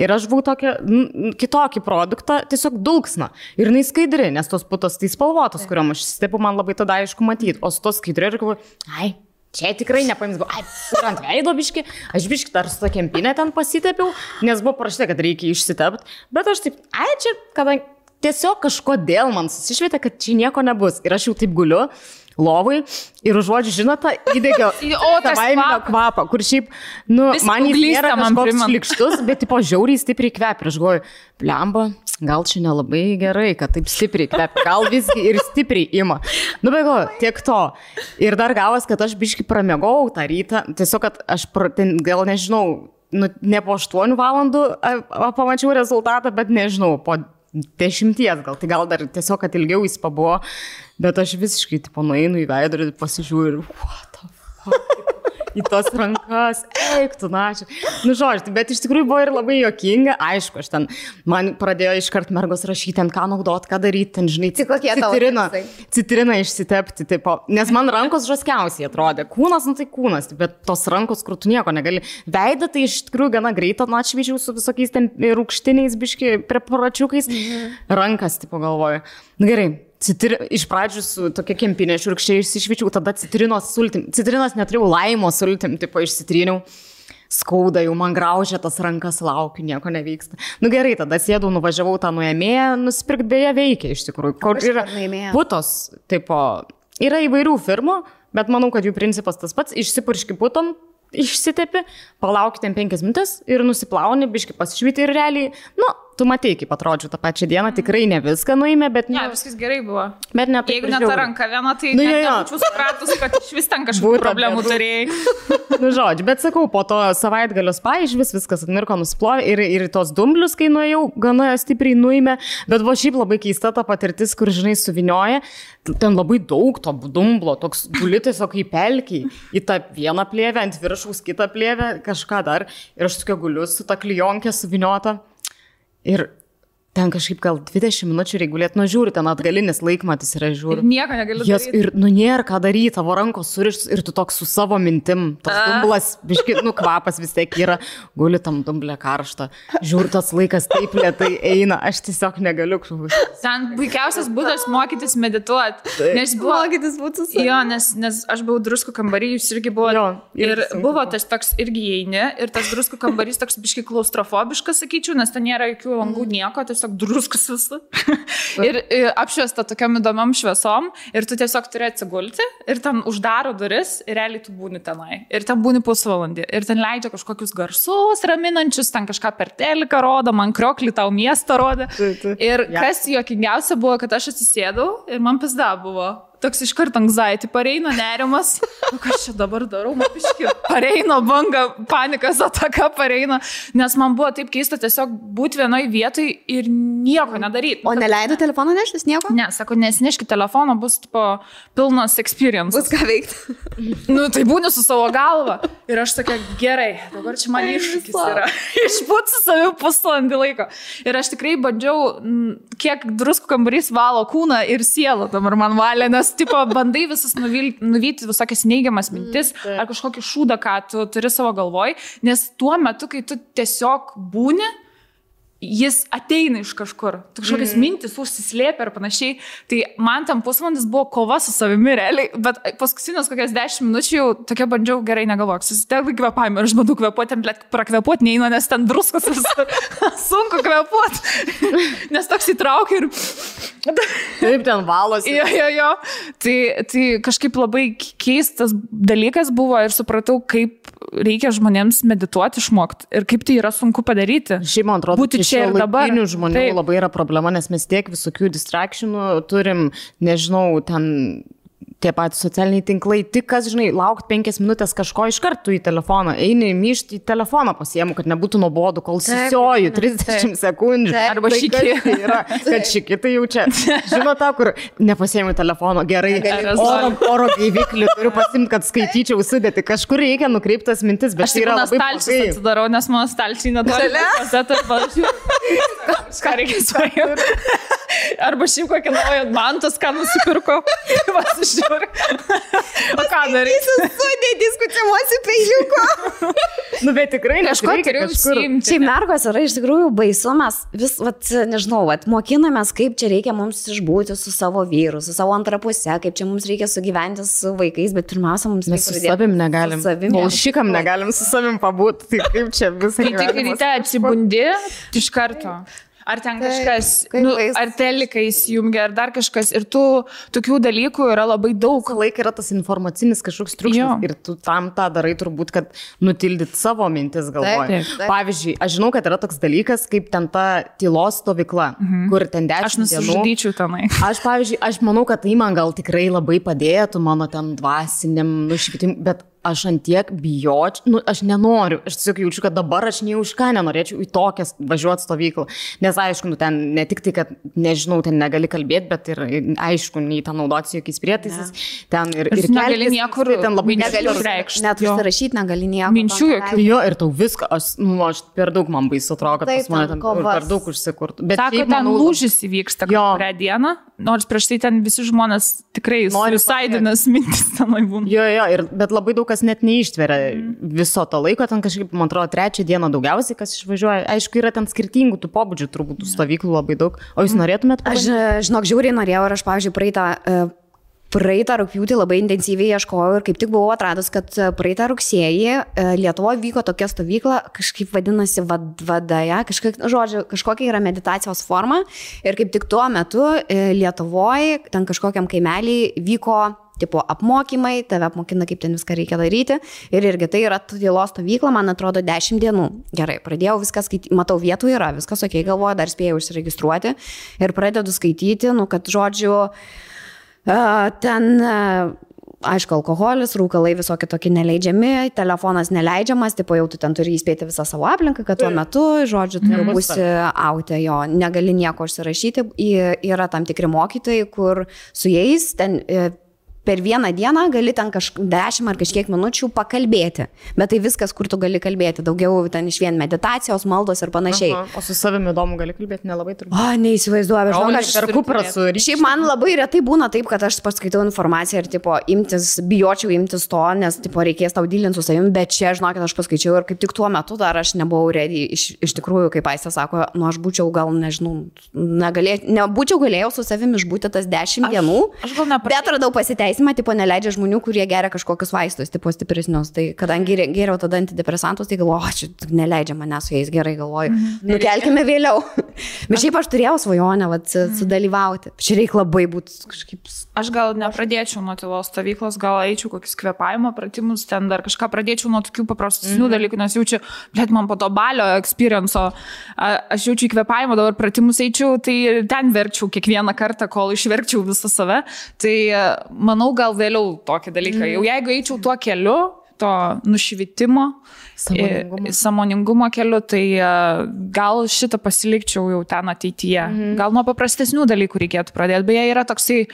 Ir aš buvau tokia, n- kitokį produktą, tiesiog dulksna. Ir jinai skaidri, nes tos putos tai spalvotos, kuriuom aš stepu, man labai tada aišku matyti. O su to skaidriu ir galvoju, ai. Čia tikrai nepaims, galvoju, ai, ir ant veido biški, aš biški dar su to kempinė ten pasitepiau, nes buvo parašyta, kad reikia išsitepti, bet aš taip, ai, čia, kadangi tiesiog kažkodėl man susišvietė, kad čia nieko nebus. Ir aš jau taip guliu lovai ir užuodžiu, žinote, įdėgiau O, tas savaiminio kvapą, kur šiaip, nu, Vis man jis nėra kažkoks šlikštus, bet, tipo, žiauriai stipriai kvepia. Ir aš galvoju, blemba, gal čia nelabai gerai, kad taip stipriai kvepia, gal visgi ir stipriai ima. Nu, bet galvoju, tiek to. Ir dar gavas, kad aš biški pramegau tą rytą, tiesiog, kad aš pra, ten, gal nežinau, nu, ne po 8 valandų pamačiau rezultatą, bet nežinau, po dešimties gal, tai gal dar tiesiog, kad ilgiau jis pabuvo, bet aš visiškai, tipo, nueinu į veidrodį, pasižiūriu what the fuck. Į tos rankas, eik tu, na, čia. Nu, žodžiu, bet iš tikrųjų buvo ir labai jokinga, aišku, aš ten, man pradėjo iškart mergos rašyti, ten ką naudot, ką daryti, ten, žinai, Tai kokie tipsai? citriną išsitepti, tipo, nes man rankos žaskiausiai atrodė, kūnas, nu tai kūnas, bet tos rankos, kur tu nieko negali. Veidą tai iš tikrųjų gana greitą, nu, atšvyčiau su visokiais ten rūkštiniais, biški, preparačiukais. Mhm. Rankas, tipo, galvoju. Na gerai, citri... iš pradžių su tokia kempinė šurkščiai išsišvičiau, tada citrinos sultim. Citrinos neturėjau laimo sultim, tipo išsitryniau. Skauda, jau man graužia tas rankas, laukiu, nieko nevyksta. Nu gerai, tada sėdau, nuvažiavau tą nuėmėją, nusipirkti beje veikia iš tikrųjų. Kur yra putos, tipo, yra įvairių firmų, bet manau, kad jų principas tas pats, išsipurški putom, išsitepi, palauk ten penkias minutės ir nusiplauni, biški pasišvyti ir realiai, nu, tu matei, kaip atrodžiau tą pačią dieną, tikrai ne viską nuėmė, bet Ne, ne. viskas gerai buvo. Bet ne taip. Jeigu ne ta ranka viena, tai Nu, nu, jo, jo. nebūčiau supratus, kad iš vis ten kažkokių problemų turėjai. Nu, žodžiu, bet sakau, po to savaitgalio spa iš vis viskas atmirko, nusplovė ir, ir tos dumblius, kai nuėjau, gana stipriai nuėmė, bet buvo šiaip labai keista ta patirtis, kur, žinai, suvinioja, ten labai daug to dumblo, toks guli tiesiog į pelkį, į tą vieną plėvę, ant viršaus kitą plėvę, kažką dar, ir aš tokia guliu su ta klijonkė suviniota. Ir ten kažkaip gal 20 minučių reguliuot, nu žiūri, ten atgalinis laikmatis yra Ir žiūri. nieko negaliu Jas, daryti. ir, nu, nėra ką daryti, tavo rankos surištos ir tu toks su savo mintim. Tas dumblas, biški, nu, kvapas vis tiek yra, guli tam dumblė karšta. Žiūri, tas laikas taip lietai eina, aš tiesiog negaliu kažkaip. Ten puikiausias būdas mokytis medituoti. Nes buvo... Mokytis būtų su... Jo, nes, nes aš buvau druskų kambarį, jūs irgi buvote. Jo, ir sunku buvo tas toks irgi įeini, ir tas druskų kambarys toks biški klaustrofobiškas, sakyčiau, nes ten nėra jokių langų, nieko, tiesiog druskus visą. ir ir apšviesta tokiam įdomiam šviesom, ir tu tiesiog turi atsigulti, ir ten uždaro duris, ir realiai tu būni tenai. Ir ten būni pusvalandį, ir ten leidžia kažkokius garsus raminančius, ten kažką per teliką rodo, man krioklį tau miestą taip. Ir kas juokingiausia buvo, kad aš atsisėdau ir man pizda buvo. Toks iš karto anxiety pareina nerimas. Nu, kas čia dabar darau, man piški. Pareina banga, panikas ataka pareina. Nes man buvo taip keista tiesiog būti vienoje vietoje ir nieko nedaryti. O neleido telefoną neštis nieko? Ne, sako, nesineškit telefono, bus tipo, pilnas experience. Bus ką veikti. Nu, tai būni su savo galva. Ir aš tokia, gerai, dabar čia man iššūkis yra. Išbūti su savimi pusvalandį laiko. Ir aš tikrai bandžiau, kiek druskų kambarys valo kūną ir sielą dabar man valė, nes, tipo, bandai visus nuvilti, nuvyti visokias neigiamas mintis ar kažkokį šūdą, ką tu turi savo galvoj, nes tuo metu, kai tu tiesiog būni, jis ateina iš kažkur. Kažkokias mm. mintis užsislėpia ir panašiai. Tai man tam pusvalandis buvo kova su savimi realiai, bet paskutinius kokias dešimt minučių jau tokia bandžiau gerai negalvok. Susitelk kvepavimą ir aš bandau kvepuoti, blėt, prakvepuoti neina, nes ten druskos visur. Sunku kvepuoti. nes toks įtraukia ir... Taip, ten valosi. Jo, jo, jo. Tai, tai kažkaip labai keistas dalykas buvo ir supratau, kaip reikia žmonėms medituoti, išmokti ir kaip tai yra sunku padaryti. Šiaip man atrodo, Būti čia ir dabar. žmonių. Taip. labai yra problema, nes mes tiek visokių distrakšinų turim, nežinau, ten tie patys socialiniai tinklai, tik kas, žinai, laukti penkias minutės kažko iš karto į telefoną, eini myšti į telefoną pasiemu, kad nebūtų nuobodu, kol Taip. susioju 30 sekundžių. Taip. Arba Tai kas tai Yra, kad šiki tai jau čia. Žinot, tą, kur nepasiemi telefono, gerai, oro, oro gaiviklį turiu pasimti, kad skaityčiau sudėti. Kažkur reikia nukreiptas mintis, bet Aš tai yra labai stalčius blogai. atsidarau, nes mano stalčiai netoli. Ką reikia svajoti? Arba šiaip kokį naują mantas, ką nusipirko. Pasižiūrė. O ką daryti? Sudėti diskusimuosi peiliuko. Nu, bet tikrai Kažko turiu užsiimti. Šiaip mergos yra iš tikrųjų baisu, mes vis, vat, nežinau, vat, mokinamės, kaip čia reikia mums išbūti su savo vyru, su savo antrapuse, kaip čia mums reikia sugyventi su vaikais, bet pirmiausia, mums Mes su savim negalim. Su savim. O šikam negalim su savim pabūti. Tai kaip čia visą Kai tik ryte atsibundi, iš karto. Ar ten kažkas, kaip nu, ar telikai įsijungia, ar dar kažkas. Ir tų tokių dalykų yra labai daug. Laiką yra tas informacinis kažkoks triukšmas Jo. ir tu tam tą darai turbūt, kad nutildyt savo mintis galvoje. Pavyzdžiui, aš žinau, kad yra toks dalykas kaip ten ta tylos stovykla, mhm. kur ten Aš dešimt dienų. nusižudyčiau tenai. Aš, pavyzdžiui, aš manau, kad tai man gal tikrai labai padėtų mano ten dvasiniam nušvitimui, bet aš antiek bijočiau, nu, aš nenoriu, aš tiesiog jaučiu, kad dabar aš nei už ką nenorėčiau į tokią važiuoti stovyklą. Nes aišku, nu, ten ne tik tai, kad, nežinau, ten negali kalbėti, bet ir aišku, nei ten naudotis jokiais prietaisais, ten ir, Ir ir negali keltis, niekur- tai ten labai negali išreikšti. Net užsirašyti negali nieko. Minčių jokių. Jo, ir tau viską, aš, nu, aš per daug man baisu atrodo, kad Taip, pas mane ten ten per daug užsikurtų. Bet Sako, ten manau- lūžis įvyksta Jo. kurią dieną, nors prieš tai ten visi žmonės tikrai Nori suicaidinas mintis tenai būna. Jo, jo, ir, bet labai daug kas net neištveria viso to laiko, ten kažkaip, man atrodo, trečią dieną daugiausiai kas išvažiuoja. Aišku, yra ten skirtingų tų pobūdžių, turbūt tų stovyklų labai daug. O jūs norėtumėt? Aš, e, žinok, žiauriai norėjau ir aš, pavyzdžiui, praeitą, e, praeitą rūpjūtį labai intensyviai ieškojau ir kaip tik buvau atradus, kad e, praeitą rugsėjį e, Lietuvoje vyko tokia stovykla, kažkaip vadinasi vad, vadaja, kažkaip, nu, žodžiu, kažkokia yra meditacijos forma ir kaip tik tuo metu e, Lietuvoje, ten kažkokiam kaimelį vyko tipo apmokymai, tave apmokina, kaip ten viską reikia daryti. Ir irgi tai yra tylos stovykla, man atrodo, 10 dienų. Gerai, pradėjau viską skaityti, matau, vietų yra, viskas ok, galvoju, dar spėjau užsiregistruoti. Ir pradedu skaityti, nu, kad žodžiu, a, ten... A, Aišku, alkoholis, rūkalai visokie tokie neleidžiami, telefonas neleidžiamas, tipo jau tu ten turi įspėti visą savo aplinką, kad tuo metu, žodžiu, tu jau būsi autė jo, negali nieko užsirašyti. Yra tam tikri mokytojai, kur su jais ten e, per vieną dieną gali ten kažkiek 10 ar kažkiek minučių pakalbėti. Bet tai viskas, kur tu gali kalbėti. Daugiau ten iš vien meditacijos, maldos ir panašiai. Aha, o su savimi įdomu gali kalbėti, nelabai turbūt. O, neįsivaizduoju, žinok, aš per kuprą su Šiaip man labai retai būna taip, kad aš paskaitau informaciją ir, tipo, imtis, bijočiau imtis to, nes, tipo, reikės tau dylinti su savimi, bet čia, žinokit, aš paskaičiau ir kaip tik tuo metu dar aš nebuvau ready. Iš, iš tikrųjų, kaip Aistė sako, nu aš būčiau gal, nežinau, negalė, nebūčiau galėjau su savimi išbūti tas dešimt Aš- dienų. aš gal nepra- Bet radau pasiteisimą, tipo, neleidžia žmonių, kurie geria kažkokius vaistus, tipo, stipresnius. Tai kadangi gėriau tada antidepresantus, tai galvoju, o, čia neleidžia manęs su jais gerai, galvoju. Mhm. Nukelkime vėliau. Bet šiaip aš turėjau svajonę, vat, sudalyvauti. Čia reikia labai būti kažkaip Aš gal nepradėčiau nuo tylos stovyklos, gal eičiau kokius kvepavimo pratimus, ten dar kažką pradėčiau nuo tokių paprastesnių mm -hmm. dalykų, nes jaučiu, blėt, man po to balio experienco, aš jaučiu įkvepavimo, dabar pratimus eičiau, tai ten verčiau kiekvieną kartą, kol išverkčiau visą save. Tai a, manau, gal vėliau tokį dalyką. -hmm. Jau jeigu eičiau tuo keliu, to nušvitimo, Sąmoningumo. i- sąmoningumo keliu, tai a, gal šitą pasilikčiau jau ten ateityje. Mhm. Gal nuo paprastesnių dalykų reikėtų pradėti. Beje, yra toksai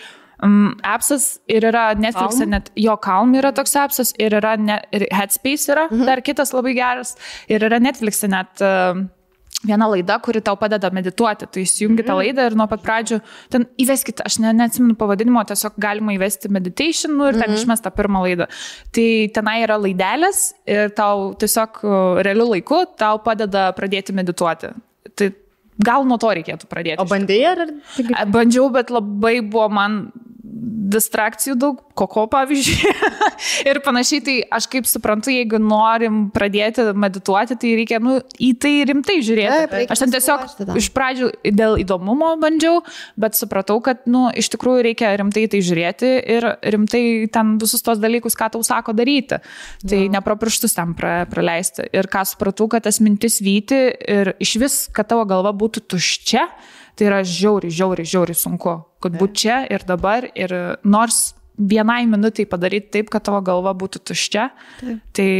um, appsas ir yra Netflix'e net, jo Calm yra toks appsas ir yra ne, ir Headspace yra mhm. dar kitas labai geras ir yra Netflix'e net uh, viena laida, kuri tau padeda medituoti. Tu įsijungi tą laidą ir nuo pat pradžių ten įveskite, aš ne, neatsimenu pavadinimo, tiesiog galima įvesti meditation nu, ir ten išmest tą pirmą laidą. Tai tenai yra laidelės ir tau tiesiog uh, realiu laiku tau padeda pradėti medituoti. Tai gal nuo to reikėtų pradėti. O bandėjai ar... Bandžiau, bet labai buvo man distrakcijų daug, koko pavyzdžiui. ir panašiai, tai aš kaip suprantu, jeigu norim pradėti medituoti, tai reikia nu, į tai rimtai žiūrėti. Taip, aš ten tiesiog iš pradžių dėl įdomumo bandžiau, bet supratau, kad nu, iš tikrųjų reikia rimtai tai žiūrėti ir rimtai ten visus tos dalykus, ką tau sako daryti. Tai ja. neproprištus ten pra, praleisti. Ir ką supratau, kad tas mintis vyti ir iš vis, kad tavo galva būtų tuščia, tai yra žiauri, žiauri, žiauri sunku. Kad būtų čia ir dabar ir nors vienai minutai padaryti taip, kad tavo galva būtų tuščia, taip. tai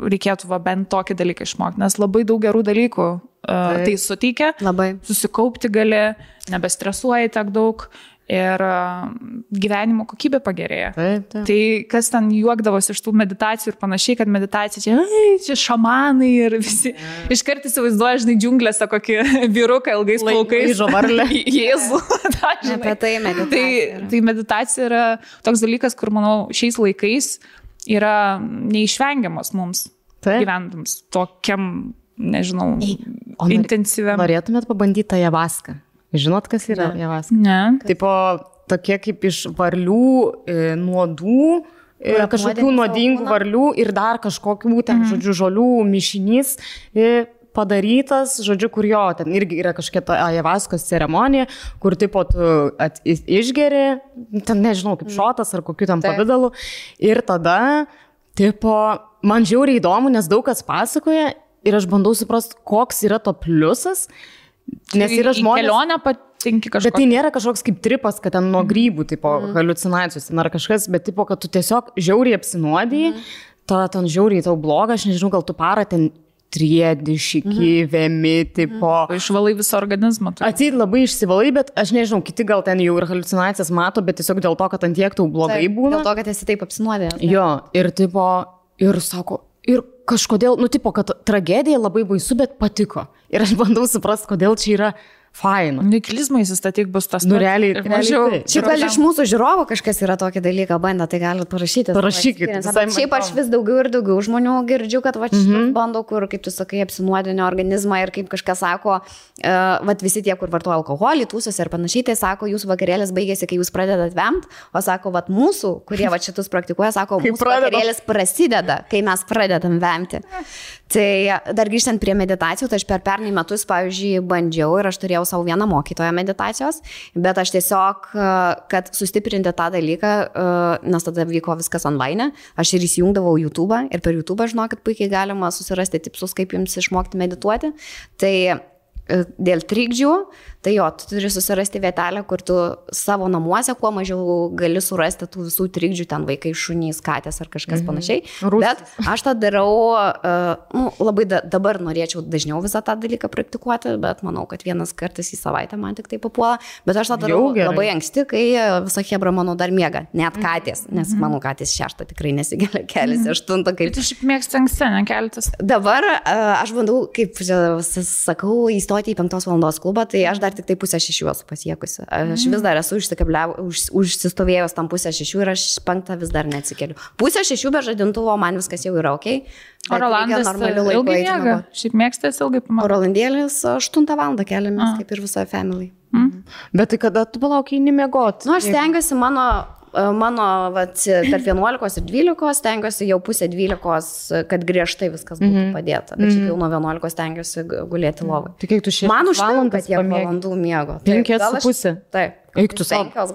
reikėtų va, bent tokį dalyką išmokti, nes labai daug gerų dalykų uh, tai suteikia, labai. susikaupti gali, nebestresuoji tiek daug ir uh, gyvenimo kokybė pagerėja. Taip, taip. Tai kas ten juokdavosi iš tų meditacijų ir panašiai, kad meditacija čia, ai, čia šamanai ir visi. Iškart įsivaizduoja, žinai, džiunglėse kokį vyruką ilgais Lai- plaukais. laižo varlę. Jėzų. Ta. Apie tai meditacija Tai, yra. tai meditacija yra toks dalykas, kur, manau, šiais laikais yra neišvengiamas mums Taip. gyventams tokiam, nežinau, nor- intensyviam. Norėtumėt pabandyti tą javaską? Žinot, kas yra Ne. javaska? Ne. Tipo, tokie kaip iš varlių, e, nuodų, e, kažkokių nuodingų kūną? varlių ir dar kažkokių ten, mm. žodžiu, žolių mišinys e, padarytas, žodžiu, kur jo, ten irgi yra kažkokia ta ajavaskos ceremonija, kur tipo tu at, iš- išgeri, ten nežinau, kaip šotas ar kokiu ten Taip. pavydalu. Ir tada, tipo, man žiauriai įdomu, nes daug kas pasakoja ir aš bandau suprasti, koks yra to pliusas. Nes yra žmonės. kelionę patinki Bet kažką. tai nėra kažkoks kaip tripas, kad ten nuo grybų, tipo, mm. halucinacijos, ten ar kažkas, bet tipo, kad tu tiesiog žiauriai apsinuodiji, mm. tada ten žiauriai tau bloga, aš nežinau, gal tu parą ten triedi, šiki, mm. vemi, tipo. Išvalai visą organizmą. Atsit labai išsivalai, bet aš nežinau, kiti gal ten jau ir halucinacijas mato, bet tiesiog dėl to, kad ant tiek tau blogai Taip, būna. Dėl to, kad esi taip apsinuodęs. Jo, ir tipo, ir sako, ir kažkodėl, nu, tipo, kad tragedija labai baisu, bet patiko. Ir aš bandau suprasti, kodėl čia yra faina. Nikilizmą įsistatyk bus tas. Nu, realiai- mažiau-. Šiaip gal iš mūsų žiūrovų kažkas yra tokį dalyką bandę, tai galite parašyti. Parašykit, Bet Šiaip aš vis daugiau ir daugiau žmonių girdžiu, kad va mm. -hmm. bando, kur, kaip tu sakai, apsinuodinio organizmą ir kaip kažkas sako, uh, va visi tie, kur vartoja alkoholį, tūsus ir panašiai, tai sako, jūsų vakarėlis baigėsi, kai jūs pradedat vemt, o sako, va mūsų, kurie va šitus praktikuoja, sako, mūsų vakarėlis prasideda, kai mes pradedam vemti. Tai dar grįžtant prie meditacijų, tai aš per pernai metus, pavyzdžiui, bandžiau ir aš turėjau savo vieną mokytoją meditacijos, bet aš tiesiog, kad sustiprinti tą dalyką, nes tada vyko viskas online, aš ir įsijungdavau YouTube ir per YouTube, žinokit, puikiai galima susirasti tipsus, kaip jums išmokti medituoti. Tai e, dėl trikdžių, tai jo, tu turi susirasti vietelę, kur tu savo namuose kuo mažiau gali surasti tų visų trikdžių, ten vaikai, šunys, katės ar kažkas mhm. panašiai. Rūsys. Bet aš tą darau, uh, nu, labai da, dabar norėčiau dažniau visą tą dalyką praktikuoti, bet manau, kad vienas kartas į savaitę man tik tai papuola. Bet aš tą darau labai anksti, kai e, visa hebra mano dar miega, net katės, nes mano katės šeštą tikrai nesigelia keliasi, aštuntą kaip Bet tu šiaip mėgsti anksti, nekeltis. Dabar a, aš bandau, kaip sakau, įstoti į 5 valandos klubą, tai aš dar tik tai pusę šešių esu pasiekusi. Aš vis dar esu už, užsistovėjus tam pusę šešių ir aš penktą vis dar neatsikeliu. Pusę šešių be žadintuvo man viskas jau yra ok. O Rolandas ilgai miega. Šiaip mėgstas ilgai O pamatyti. Rolandėlis 8 val. keliamės, A. kaip ir visoje family. Bet tai kada tu palaukiai nemiegot? Nu, aš stengiuosi mano, mano vat, tarp 11 ir 12, stengiuosi jau pusę 12, kad griežtai viskas būtų Mhm. padėta. Bet šiaip jau nuo 11 stengiuosi gu- gulėti lovai. Tai kiek tu šiandien? Man užtenka tiek valandų miego. Taip, Penkias gal su aš- pusė. Taip. Eik tu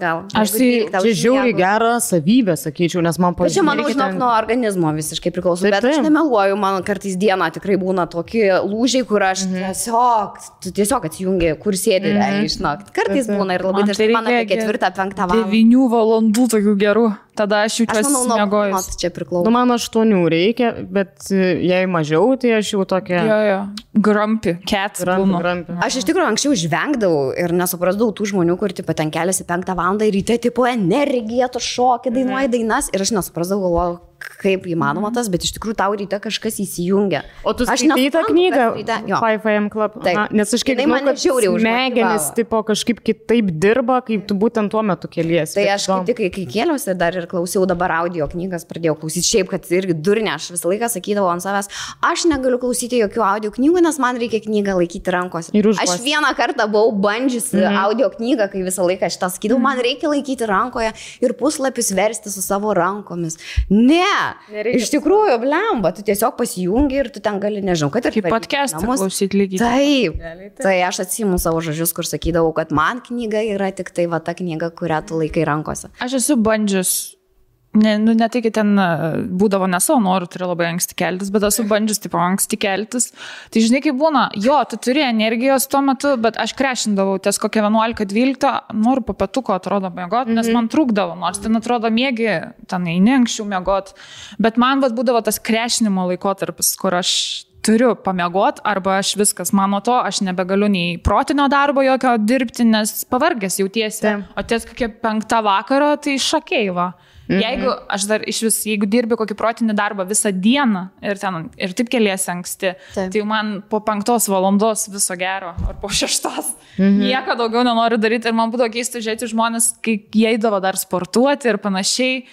gal. Aš tai- 12 Čia žiauriai užmiegu. gera savybė, sakyčiau, nes man Bet čia, manau, žinok, ten- nuo organizmo visiškai priklauso. Taip, Bet aš taip. nemeluoju, man kartais dieną tikrai būna tokie lūžiai, kur aš Mhm. tiesiog, tu tiesiog atsijungi, kur sėdi, realiai, žinok. Kartais Taip, taip. būna ir labai Man dažnai tai man apie ketvirtą, penktą valandą. 9 valandų tokių gerų. Tada aš jaučiuosi miegojus. kūno čia priklauso. Nu, man aštuonių reikia, bet e, jei mažiau, tai aš jau tokia... Jo, jo. Grampi, cat. Grampi, būnu. grampi. Aš iš tikrųjų anksčiau žvengdavau ir nesuprasdavau tų žmonių, kur tipo, ten keliasi penktą valandą ir ryte tipo energija, tu šokį, dainuoji Mhm. dainas ir aš nesuprasdavau, galvoju, kaip įmanoma tas, bet iš tikrųjų tau ryte kažkas įsijungia. O tu skaitai tą knygą ryte- jo. 5am Club? Taip. Aha, Nes aš kiek žinau, kad smegenis tipo kažkaip kitaip dirba, kaip tu būtent tuo metu keliesi. Tai aš kaip tik, kai, kai kėliausi, dar ir klausiau dabar audio knygas, pradėjau klausyti. Šiaip, kad irgi durnė, aš visą laiką sakydavau ant savęs, aš negaliu klausyti jokių audio knygų, nes man reikia knygą laikyti rankose. Aš vieną kartą buvau bandžiusi mm -hmm. audio knygą, kai visą laiką šitą sakydavau, man reikia laikyti rankoje ir puslapius versti su savo rankomis. Ne, Nereikia. iš tikrųjų, blemba, tu tiesiog pasijungi ir tu ten gali, nežinau, kad ir Kaip podcast'ą klausyti lygiai. Taip. Realiai taip. Tai aš atsimu savo žodžius, kur sakydavau, kad man knyga yra tik tai va ta knyga, kurią tu laikai rankose. Aš esu bandžius. Ne, nu, ne tai, kad ten e, būdavo ne savo norų, turi labai anksti keltis, bet esu bandžius, tipo, anksti keltis. Tai žinai, kaip būna, jo, tu turi energijos tuo metu, bet aš krešindavau ties kokią 11-12, noriu po pietuko, atrodo, mėgot, nes man trūkdavo, nors ten atrodo mėgi, ten eini anksčiau mėgot, bet man vat, būdavo tas krešinimo laikotarpis, kur aš turiu pamiegot, arba aš viskas, man nuo to aš nebegaliu nei protinio darbo jokio dirbti, nes pavargęs jautiesi. Taip. O ties kokia penkta vakaro, tai šakeiva. Mhm. Jeigu aš dar iš vis, jeigu dirbi kokį protinį darbą visą dieną ir, ten, ir taip keliesi anksti, Taip. tai man po penktos valandos viso gero, ar po šeštos. Mhm. Nieko daugiau nenoriu daryti ir man būtų keista žiūrėti žmonės, kai jie eidavo dar sportuoti ir panašiai.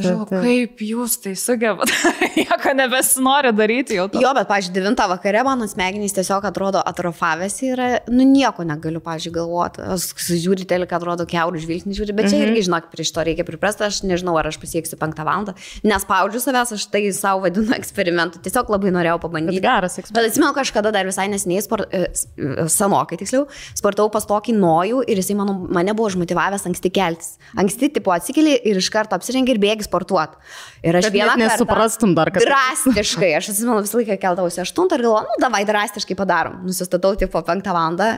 Žinau, kaip jūs tai sugebat, nieko nebesinori daryti jau. To. Jo, bet, pažiūrėjau, 9 vakare mano smegenys tiesiog atrodo atrofavęsi ir, nu, nieko negaliu, pažiūrėjau, galvoti. Aš žiūriu teleką, atrodo, keurų žvilgsnį žiūri, bet čia Mhm. irgi, žinok, prieš to reikia priprasti, aš nežinau, ar aš pasieksiu 5 valandą. Nespaudžiu savęs, aš tai savo vadinu eksperimentu, tiesiog labai norėjau Bet pabandyti. geras eksperimentas. Bet atsimenu, kažkada dar visai nesiniai, sport, e, e, senokai tiksliau, sportavau pas tokį nojų ir jisai mano, mane buvo užmotivavęs anksti keltis. Anksti, tipo, atsikeli ir iš karto apsirengi ir bėgi sportuoti. Ir aš vieną kartą... nesuprastum dar, kad- Drastiškai, aš atsimenu visą laiką keldavausi 8 ir galvoju, nu, davai drastiškai padarom. Nusistatau tipo 5 valandą,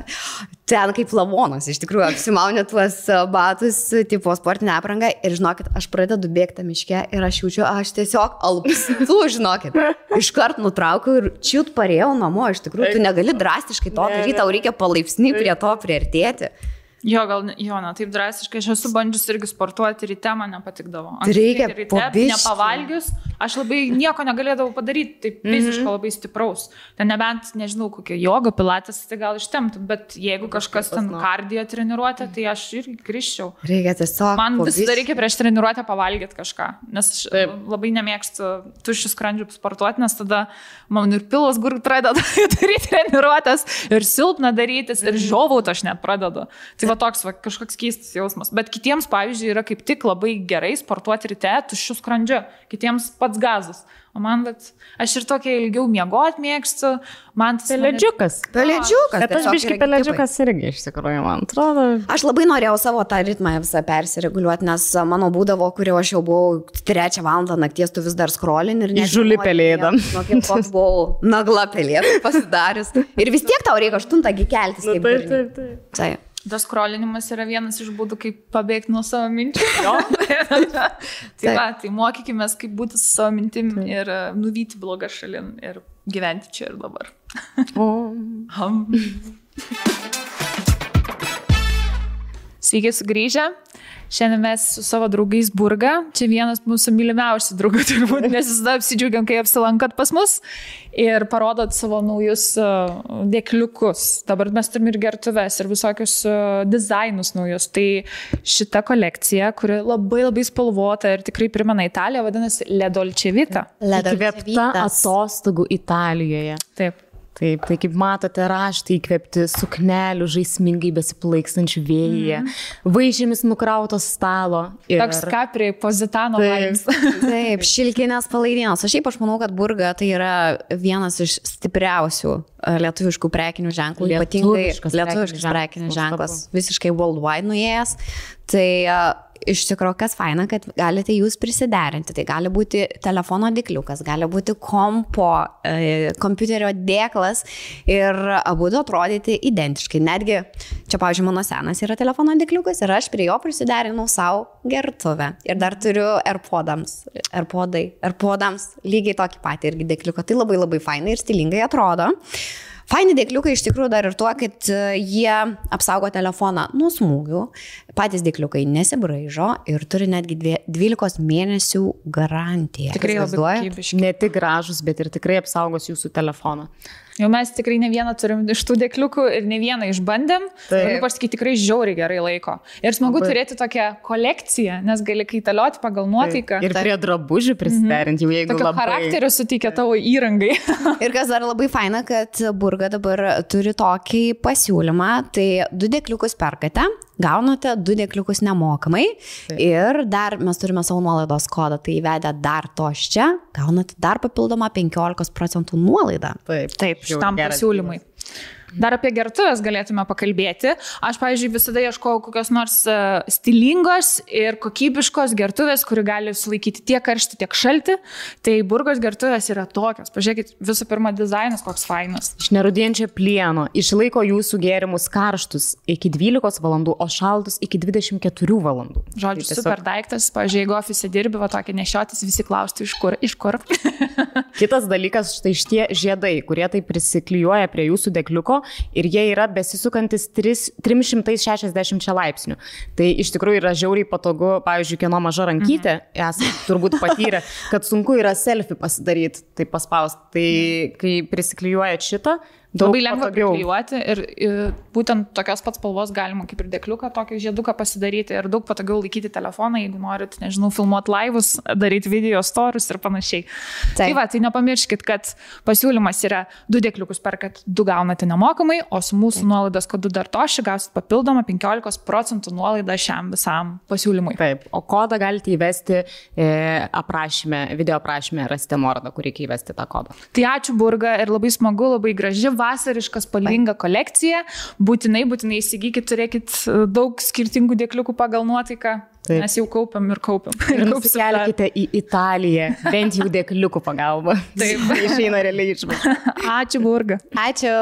ten kaip lavonas, iš tikrųjų, apsimaunė tuos e, batus, tipo sportinę aprangą ir žinokit, aš pradedu bėgti miške ir aš jaučiu, aš tiesiog alpstu, žinokit. Iškart nutraukiau ir čiut parėjau namo, iš tikrųjų, tu negali drastiškai to daryti, tau reikia palaipsniui prie to priartėti. Jo, gal, jo, na, taip drastiškai, aš esu bandžius irgi sportuoti ryte, man nepatikdavo. Tai reikia biškį. nepavalgius, aš labai nieko negalėdavau padaryti, taip Mhm. fiziškai labai stipraus. Ten nebent, nežinau, kokia joga, pilatas, tai gal ištemtų, bet jeigu kažkas ten kardijo treniruotė, tai aš irgi grįžčiau. Reikia tiesiog. Man visada biškį. reikia prieš treniruotę pavalgyti kažką, nes aš Taip. labai nemėgstu tuščių skrandžių sportuoti, nes tada man ir pilos gur pradeda daryti treniruotės, ir silpna darytis, ir žiovauti aš net pradedu. Tai va toks va, kažkoks keistas jausmas. Bet kitiems, pavyzdžiui, yra kaip tik labai gerai sportuoti ryte tuščių skrandžių, kitiems pats gazas. O man, bet aš ir tokia ilgiau miegoti mėgstu, man tas... mane- Pelėdžiukas. Pelėdžiukas. Bet aš biškai yra pelėdžiukas irgi iš tikrųjų, man atrodo. Aš labai norėjau savo tą ritmą visą persireguliuoti, nes mano būdavo, kurio aš jau buvau trečią valandą nakties, tu vis dar skrolin ir. Nuo kiek koks buvau nagla pelėda pasidarius. Ir vis tiek tau reikia aštuntągi keltis. Nu, taip, taip, taip. Taip. Tas skrolinimas yra vienas iš būdų, kaip pabėgti nuo savo minčių. tai Taip. va, tai mokykime, kaip būti su savo mintim ir e, nuvyti blogą šalin ir gyventi čia ir dabar. O. Sveiki sugrįžę. Šiandien mes su savo draugais Burga. Čia vienas mūsų mylimiausių draugų turbūt, nes visada apsidžiaugiam, kai apsilankat pas mus ir parodot savo naujus uh, dėkliukus. Dabar mes turime ir gertuves, ir visokius uh, dizainus naujus. Tai šita kolekcija, kuri labai labai spalvota ir tikrai primena Italiją, vadinasi Ledolčevita. įkvėpta atostogų Italijoje. Taip. Taip, tai kaip matote, raštai įkvėpti suknelių žaismingai besiplaikstančių vėjyje, mm. vaižėmis nukrautos stalo. Ir... Toks kapriai, pozitano Taip. vibes. Taip, šilkinės palaidienos. Aš šiaip aš manau, kad burga tai yra vienas iš stipriausių lietuviškų prekinių ženklų, ypatingai Lietuviškas prekinis ženklas, visiškai worldwide nuėjęs. Tai iš tikrųjų, kas faina, kad galite jūs prisiderinti. Tai gali būti telefono dikliukas, gali būti kompo, e, kompiuterio dėklas ir abu du atrodyti identiškai. Netgi čia, pavyzdžiui, mano senas yra telefono dikliukas ir aš prie jo prisiderinau savo gertuvę. Ir dar turiu AirPodams. AirPodai. AirPodams lygiai tokį patį irgi dikliuką. Tai labai labai fainai ir stilingai atrodo. Faini dėkliukai iš tikrųjų dar ir tuo, kad e, jie apsaugo telefoną nuo smūgių, patys dėkliukai nesibraižo ir turi netgi dvie- 12 mėnesių garantiją. Tikrai. Ne tik gražus, bet ir tikrai apsaugos jūsų telefoną. Jau mes tikrai ne vieną turim iš tų dėkliukų ir ne vieną išbandėm. Taip. Galiu pasakyti, tikrai žiauriai gerai laiko. Ir smagu Labai. turėti tokią kolekciją, nes gali kaitalioti pagal nuotaiką. Ir prie drabužių prisiderinti, jau jeigu Tokio labai... charakterio suteikia tavo įrangai. Ir kas dar labai faina, kad Burga dabar turi tokį pasiūlymą, tai du dėkliukus perkate, gaunate du dėkliukus nemokamai Taip. ir dar mes turime savo nuolaidos kodą, tai įvedę dar to čia, gaunate dar papildomą 15 procentų nuolaidą. Taip, Taip, šitam geras pasiūlymui. dealas. Dar apie gertuvės galėtume pakalbėti. Aš, pavyzdžiui, visada ieškojau kokios nors e, stilingos ir kokybiškos gertuvės, kuri gali sulaikyti tiek karštį, tiek šaltį. Tai burgos gertuvės yra tokios. Pažiūrėkit, visų pirma, dizainas koks fainas. Iš nerudėjančio plieno išlaiko jūsų gėrimus karštus iki 12 valandų, o šaltus iki 24 valandų. Žodžiu, Tai tiesiog- super daiktas. Pavyzdžiui, jeigu ofise dirbi, va tokį nešiotis, visi klaustų, iš kur. Iš kur. Kitas dalykas, štai šitie žiedai, kurie tai prisiklijuoja prie jūsų dekliuko ir jie yra besisukantis tris- 360 laipsnių. Tai iš tikrųjų yra žiauriai patogu, pavyzdžiui, kieno maža rankytė, mhm. esate turbūt patyrę, kad sunku yra selfie pasidaryti, tai paspausti. Tai kai prisiklijuojat šitą, daug Labai lengva priklijuoti ir, ir būtent tokios pats spalvos galima kaip ir dėkliuką, tokį žieduką pasidaryti ir daug patogiau laikyti telefoną, jeigu norit, nežinau, filmuoti laivus, daryti video storius ir panašiai. Taip. Tai va, tai nepamirškit, kad pasiūlymas yra du dėkliukus perkat, du gaunate nemokamai, o su mūsų nuolaidos kodu dar toši gausit papildomą 15 procentų nuolaidą šiam visam pasiūlymui. Taip, o kodą galite įvesti e, aprašyme, video aprašyme, rasite nuorodą, kur reikia įvesti tą kodą. Tai ačiū Burga ir labai smagu, labai graži, vasariška, spalvinga kolekcija. Būtinai, būtinai įsigykit, turėkit e, daug skirtingų dėkliukų pagal nuotaiką. Taip. Mes jau kaupiam ir kaupiam. Ir nusikelkite į Italiją, bent jau dėkliukų pagalba. Taip. Išeina realiai išvažiuoti. Ačiū Burga. Ačiū.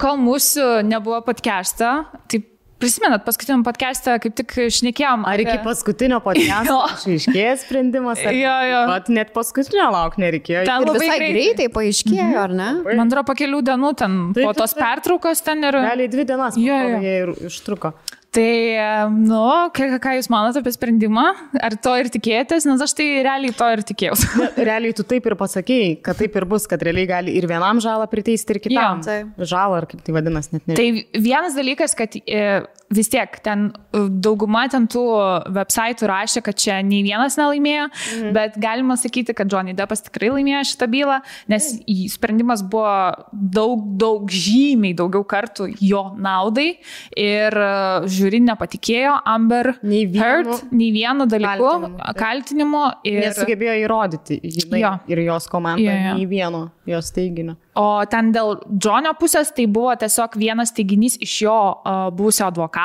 Kol mūsų nebuvo podcast'o, tai prisimenat, paskutiniam podcast'e kaip tik šnekėjom. Ar iki apie- paskutinio podcast'o išaiškėjo sprendimas? Jo, jo. Vat net paskutinio lauk nereikėjo. Ten labai greitai. greitai paaiškėjo, ar ne? Man atrodo, po kelių dienų ten Taip, po tos pertraukos ten ir... Realiai dvi dienas Jo, jo. jie ir užtruko. Tai, nu, ką, ką Jūs manote apie sprendimą? Ar to ir tikėjotės? Nes aš tai realiai to ir tikėjausi. realiai tu taip ir pasakėjai, kad taip ir bus, kad realiai gali ir vienam žalą priteisti, ir kitam. Jo, žalą, ar kaip tai vadinasi, net nežinau. Tai vienas dalykas, kad e, vis tiek ten e, dauguma ten tų websaitų rašė, kad čia nei vienas nelaimėjo, mhm. bet galima sakyti, kad Johnny Deppas tikrai laimėjo šitą bylą, nes sprendimas buvo daug, daug žymiai daugiau kartų jo naudai ir uh, žiūri nepatikėjo Amber nei vienu, Heard nei vienu dalyku, kaltinimu, kaltinimu ir nesugebėjo įrodyti jinai, jo. ir jos komanda jo, jo. nei vieno jos teiginio. O ten dėl Džonio pusės tai buvo tiesiog vienas teiginys iš jo uh, buvusio advokato,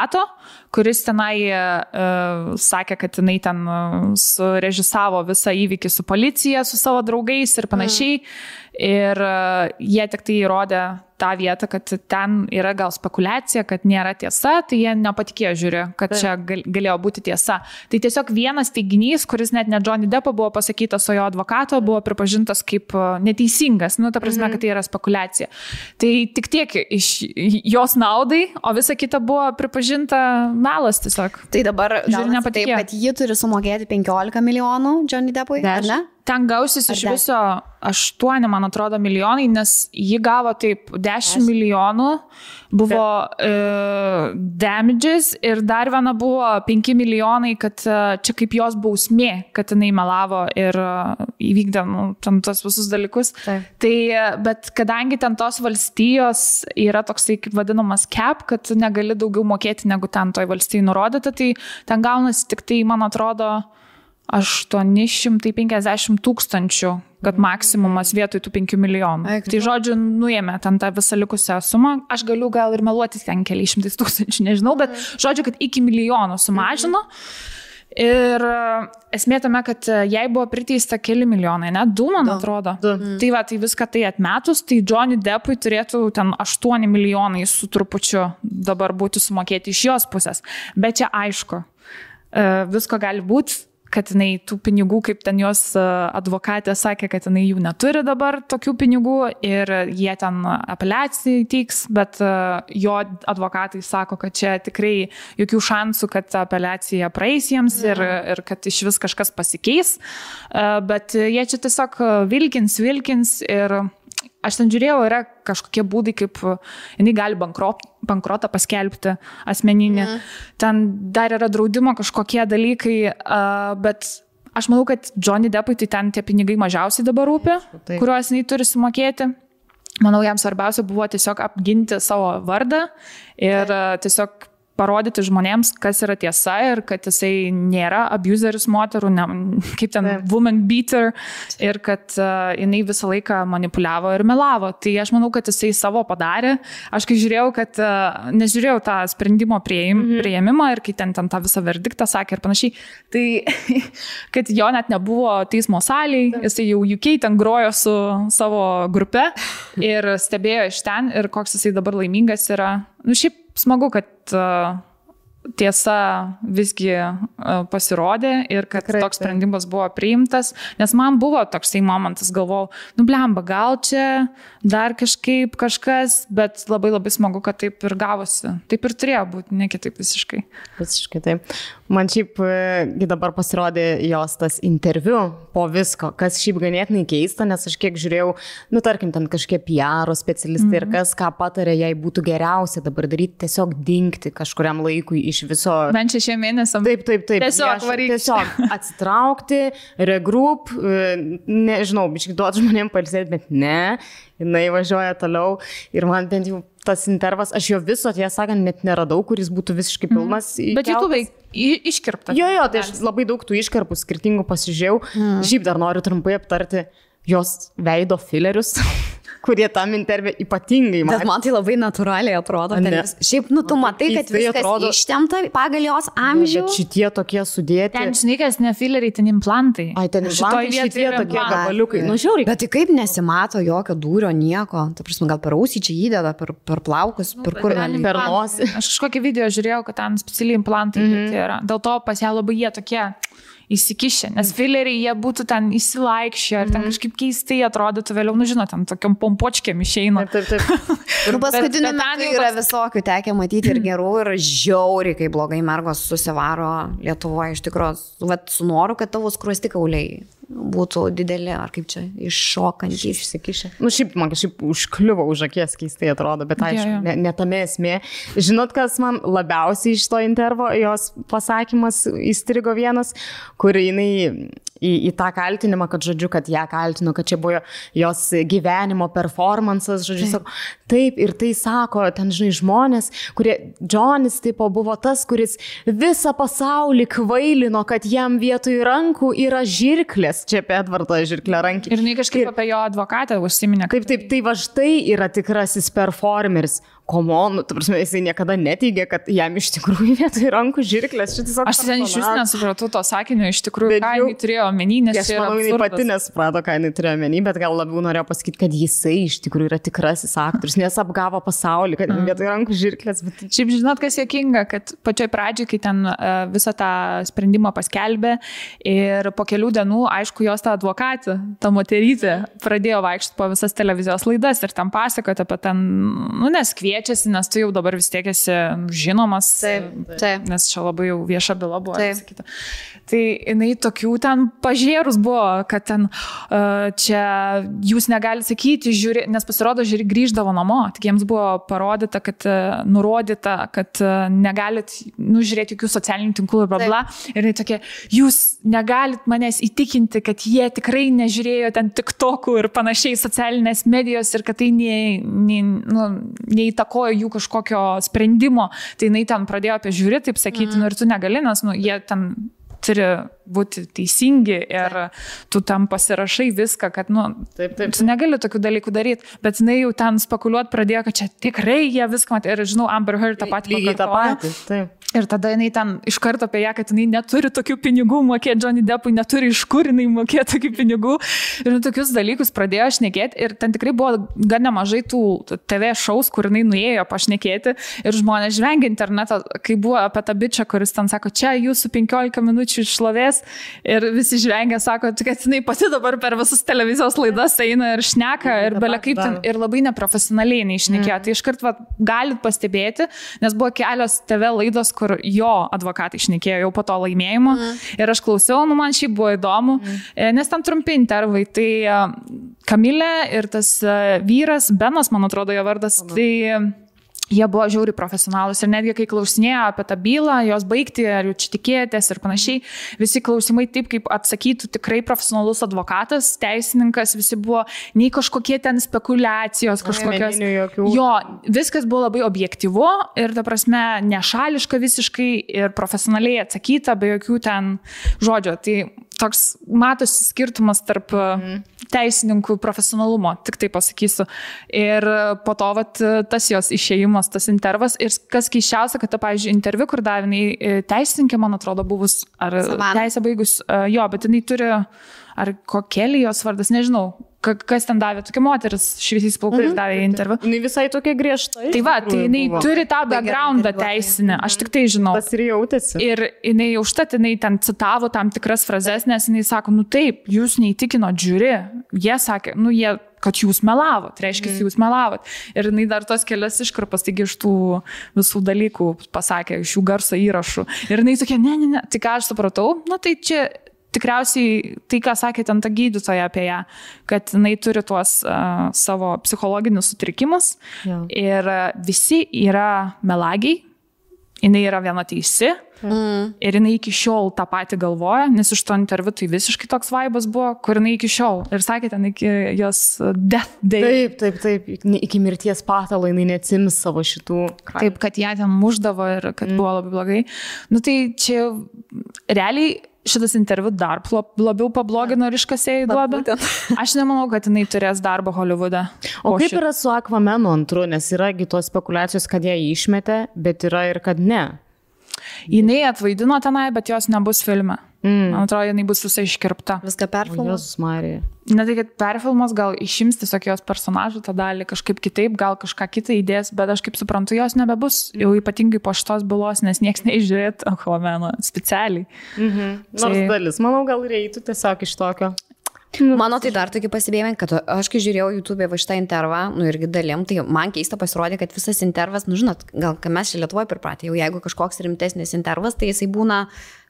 kuris tenai uh, sakė, kad jinai ten uh, surežisavo visą įvykį su policija, su savo draugais ir panašiai. Mm. Ir uh, jie tik tai įrodė tą vietą, kad ten yra gal spekulacija, kad nėra tiesa, tai jie nepatikėjo žiūri, kad čia gal, galėjo būti tiesa. Tai tiesiog vienas teiginys, kuris net ne Johnny Deppo buvo pasakytas, o jo advokato buvo pripažintas kaip neteisingas. Nu, ta prasme, mhm. kad tai yra spekulacija. Tai tik tiek iš jos naudai, o visa kita buvo pripažinta melas tiesiog. Tai dabar žiūri nepatikėjo. Taip, kad ji turi sumokėti 15 milijonų Johnny Deppui, ar ne? Ten gausis iš viso 8, man atrodo, milijonai, nes ji gavo taip 10 milijonų, buvo uh, damages ir dar viena buvo 5 milijonai, kad uh, čia kaip jos bausmė, kad jinai melavo ir uh, įvykdė nu, ten tos visus dalykus. Taip. Tai, uh, bet kadangi ten tos valstijos yra toksai, kaip vadinamas cap, kad negali daugiau mokėti negu ten toj valstijai nurodyta, tai ten gaunasi tik tai, man atrodo, 850 tūkstančių, kad maksimumas vietoj tų 5 milijonų. Eik, tai žodžiu, nuėmė ten tą visą likusią sumą. Aš galiu gal ir meluoti ten keliais šimtais tūkstančių, nežinau, bet žodžiu, kad iki milijono sumažino. Ir e, esmė tame, kad e, jai buvo priteista keli milijonai, ne? Du, man du. atrodo. Du. Mm. Tai va, tai viską tai atmetus, tai Johnny Deppui turėtų ten 8 milijonai su trupučiu dabar būti sumokėti iš jos pusės. Bet čia aišku, e, visko gali būti kad jinai tų pinigų, kaip ten jos e, advokatė sakė, kad jinai jų neturi dabar tokių pinigų ir jie ten apeliacijai teiks, bet e, jo advokatai sako, kad čia tikrai jokių šansų, kad apeliacija praeis jiems ir, ir kad iš vis kažkas pasikeis, e, bet jie čia tiesiog vilkins, vilkins ir aš ten žiūrėjau, yra kažkokie būdai, kaip jinai gali bankrot, bankrotą paskelbti asmeninį. Mm. Ten dar yra draudimo kažkokie dalykai, uh, bet aš manau, kad Johnny Deppui tai ten tie pinigai mažiausiai dabar rūpi, Taip. kuriuos jinai turi sumokėti. Manau, jam svarbiausia buvo tiesiog apginti savo vardą ir Taip. tiesiog parodyti žmonėms, kas yra tiesa ir kad jisai nėra abuseris moterų, ne, kaip ten Taip. woman beater ir kad uh, jinai visą laiką manipuliavo ir melavo. Tai aš manau, kad jisai savo padarė. Aš kai žiūrėjau, kad uh, nežiūrėjau tą sprendimo prieim, mhm. prieimimą ir kai ten, ten tą visą verdiktą sakė ir panašiai, tai kad jo net nebuvo teismo saliai, jisai jau UK ten grojo su savo grupe ir stebėjo iš ten ir koks jisai dabar laimingas yra. Nu, šiaip smagu, kad uh, tiesa visgi pasirodė ir kad Tikrai, toks sprendimas buvo priimtas, nes man buvo toksai momentas, galvojau, nublemba, gal čia dar kažkaip kažkas, bet labai labai smagu, kad taip ir gavosi. Taip ir turėjo būti, ne kitaip visiškai. Visiškai taip. Man šiaip e, dabar pasirodė jos tas interviu po visko, kas šiaip ganėtinai keista, nes aš kiek žiūrėjau, nu tarkim, ten kažkokie PR specialistai mm -hmm. ir mhm. kas ką patarė, jai būtų geriausia dabar daryti, tiesiog dinkti kažkuriam laikui iš viso. Bent šešiem mėnesiam. Taip, taip, taip. Tiesiog varyti. Tiesiog atsitraukti, regroup, e, nežinau, biškai duoti žmonėms palsėti, bet ne, jinai važiuoja toliau ir man bent jau tas intervas, aš jo viso, tiesą sakant, net neradau, kuris būtų visiškai mhm. pilnas. Mm. Bet YouTube iškirpta. Jo, jo, tai aš labai daug tų iškarpų skirtingų pasižiūrėjau. Mm. Šiaip dar noriu trumpai aptarti jos veido filerius. kurie tam intervė ypatingai man. Bet man tai labai natūraliai atrodo. Vis... Šiaip, nu, tu matai, kad tai viskas atrodo... ištemta pagal jos amžių. Bet šitie tokie sudėti. Ten, žinai, kas ne fileriai, ten implantai. Ai, ten implantai, šitie tokie gabaliukai. Nu, žiauriai. Bet tai kaip nesimato jokio dūrio, nieko. Ta prasme, gal per ausį čia įdeda, per, per plaukus, nu, per kur gali. Per nosį. Aš kažkokį video žiūrėjau, kad ten specialiai implantai mm -hmm. yra. Dėl to pas ją labai jie tokie įsikišę, nes fileriai jie būtų ten įsilaikšę ir ten kažkaip keistai atrodytų vėliau, nu žinot, ten tokiam pompočkiam išeina. Taip, taip, taip. Ir paskutiniu metu yra visokių tekę matyti ir gerų, ir žiauriai, kai blogai mergos susivaro Lietuvoje iš tikrųjų. Vat su noru, kad tavo skruostikauliai būtų dideli, ar kaip čia, iššokantys. Išsikišę. Nu, šiaip man kažkaip užkliuvo už akies keistai atrodo, bet aišku, jo. ne, ne tame esmė. Žinot, kas man labiausiai iš to intervo, jos pasakymas įstrigo vienas, kur jinai į, į tą kaltinimą, kad, žodžiu, kad ją kaltino, kad čia buvo jos gyvenimo performances, žodžiu, sako, taip, ir tai sako, ten, žinai, žmonės, kurie, Džonis, tipo, buvo tas, kuris visą pasaulį kvailino, kad jam vietoj rankų yra žirklės, čia apie Edvardą žirklę rankį. Ir jinai kažkaip apie jo advokatą užsiminė. Taip, taip, tai va štai yra tikrasis performeris. Komon, nu, ta prasme, jisai niekada neteigia, kad jam iš tikrųjų vietoj rankų žirklės. Čia tiesiog Aš ten iš vis nesupratau to sakinio, iš tikrųjų, Bet ką jau- jinai turėjo omeny, nes Aš manau, jinai pati nesuprato, ką jinai turėjo menį, bet gal labiau norėjo pasakyti, kad jisai iš tikrųjų yra tikrasis aktorius, nes apgavo pasaulį, kad Mm. vietoj rankų žirklės. Bet... Šiaip žinot, kas jėkinga, kad pačioj pradžioj, kai ten uh, visą tą sprendimą paskelbė ir po kelių dienų, aišku, jos ta advokatė, ta moterytė, pradėjo vaikščioti po visas televizijos laidas ir tam pasakoti apie ten, nu, nes kviečiasi, nes tu jau dabar vis tiek esi žinomas. Taip, taip. Nes čia labai jau vieša byla buvo. Taip. sakyta. Tai jinai tokių ten pažėrus buvo, kad ten uh, čia jūs negalite sakyti, žiūri, nes pasirodo, žiūri grįždavo namo, tik jiems buvo parodyta, kad uh, nurodyta, kad uh, negalit nužiūrėti jokių socialinių tinklų ir bla bla. Ir jinai tokia, jūs negalit manęs įtikinti, kad jie tikrai nežiūrėjo ten tik tokų ir panašiai socialinės medijos ir kad tai ne, ne, nu, neįtakojo jų kažkokio sprendimo. Tai jinai ten pradėjo apie žiūri, taip sakyti, mm. nu ir tu negali, nes nu, jie ten turi būti teisingi ir tu tam pasirašai viską, kad, nu, Taip, taip. tu negali tokių dalykų daryti, bet jinai jau ten spekuliuot pradėjo, kad čia tikrai jie viską matė ir žinau, Amber Heard tą patį Lygiai tą patį. Taip. Ir tada jinai ten iš karto apie ją, kad jinai neturi tokių pinigų mokėti Johnny Deppui, neturi iš kur jinai mokėti tokių pinigų. Ir nu, tokius dalykus pradėjo šnekėti. Ir ten tikrai buvo gan nemažai tų TV šaus, kur jinai nuėjo pašnekėti. Ir žmonės žvengia internetą, kai buvo apie tą bičią, kuris ten sako, čia jūsų 15 minučių išlovės. Ir visi žvengia, sako, kad jinai pati dabar per visus televizijos laidas eina ir šneka. Ir belia kaip ten. Ir labai neprofesionaliai neišnekėjo. Mm. Tai iškart va, galit pastebėti, nes buvo kelios TV laidos, kur jo advokatai išnekėjo jau po to laimėjimo. Mm. Ir aš klausiau, nu man šiaip buvo įdomu, mm. nes tam trumpi intervai. Tai e, Kamilė ir tas e, vyras, Benas, man atrodo jo vardas, tai e, Jie buvo žiauri profesionalus ir netgi kai klausinėjo apie tą bylą, jos baigti, ar jų čia tikėjotės ir panašiai, visi klausimai taip, kaip atsakytų tikrai profesionalus advokatas, teisininkas, visi buvo nei kažkokie ten spekulacijos, kažkokios. Jo, viskas buvo labai objektivu ir, ta prasme, nešališka visiškai ir profesionaliai atsakyta, be jokių ten žodžio. Tai toks matosi skirtumas tarp mm. teisininkų profesionalumo, tik tai pasakysiu. Ir po to vat, tas jos išėjimas, tas intervas. Ir kas keiščiausia, kad, ta, pavyzdžiui, interviu, kur davinai teisininkė, man atrodo, buvus, ar Savana. teisę baigus, e, jo, bet jinai turi, ar kokelį jos vardas, nežinau, ka- kas ten davė, tokia moteris šviesiais plaukais davė interviu. Jis visai tokia griežta. Tai va, tai jinai turi tą backgroundą teisinę, aš tik tai žinau. Tas ir jautėsi. Ir jinai užtat, jinai ten citavo tam tikras frazes, nes jinai sako, nu taip, jūs neįtikino žiūri. Jie sakė, nu jie, kad jūs melavot, reiškia, mm. jūs melavot. Ir jinai dar tos kelias iškarpas, taigi iš tų visų dalykų pasakė, iš jų garso įrašų. Ir jinai tokia, ne, ne, ne, tai ką aš supratau, nu tai čia tikriausiai tai, ką sakė ten ta gydytoja apie ją, kad jinai turi tuos uh, savo psichologinius sutrikimus Jo. ir uh, visi yra melagiai, jinai yra viena teisi. Mm. Ir jinai iki šiol tą patį galvoja, nes iš to interviu tai visiškai toks vaibas buvo, kur jinai iki šiol. Ir sakė ten iki jos death day. Taip, taip, taip. Iki- mirties patalo jinai neatsims savo šitų. Taip, kad ją ten muždavo ir kad mm. buvo labai blogai. Nu tai čia realiai šitas interviu dar labiau pablogino ir iškasėjo į duobę. Aš nemanau, kad jinai turės darbą Holivude. O kaip šito. yra su Akvamenu antru, nes yragi tos spekulacijos, kad ją išmetė, bet yra ir kad ne. Jinai atvaidino tenai, bet jos nebus filme. Mm. Man atrodo, jinai bus visai iškirpta. Viską perfilmuos. Marija. Ne tai, kad perfilmas gal išims tiesiog jos personažų tą dalį kažkaip kitaip, gal kažką kitą įdės, bet aš kaip suprantu, jos nebebus jau ypatingai po šitos bylos, nes niekas neižiūrėt Aquameno specialiai. Mhm. Nors tai... dalis, manau, gal reitų tiesiog iš tokio. Mano tai dar tokį pasibėjimą, kad aš kai žiūrėjau YouTube va šitą intervą, nu irgi dalim, tai man keista pasirodė, kad visas intervas, nu žinot, gal ką mes čia Lietuvoje pripratę, jau jeigu kažkoks rimtesnis intervas, tai jisai būna,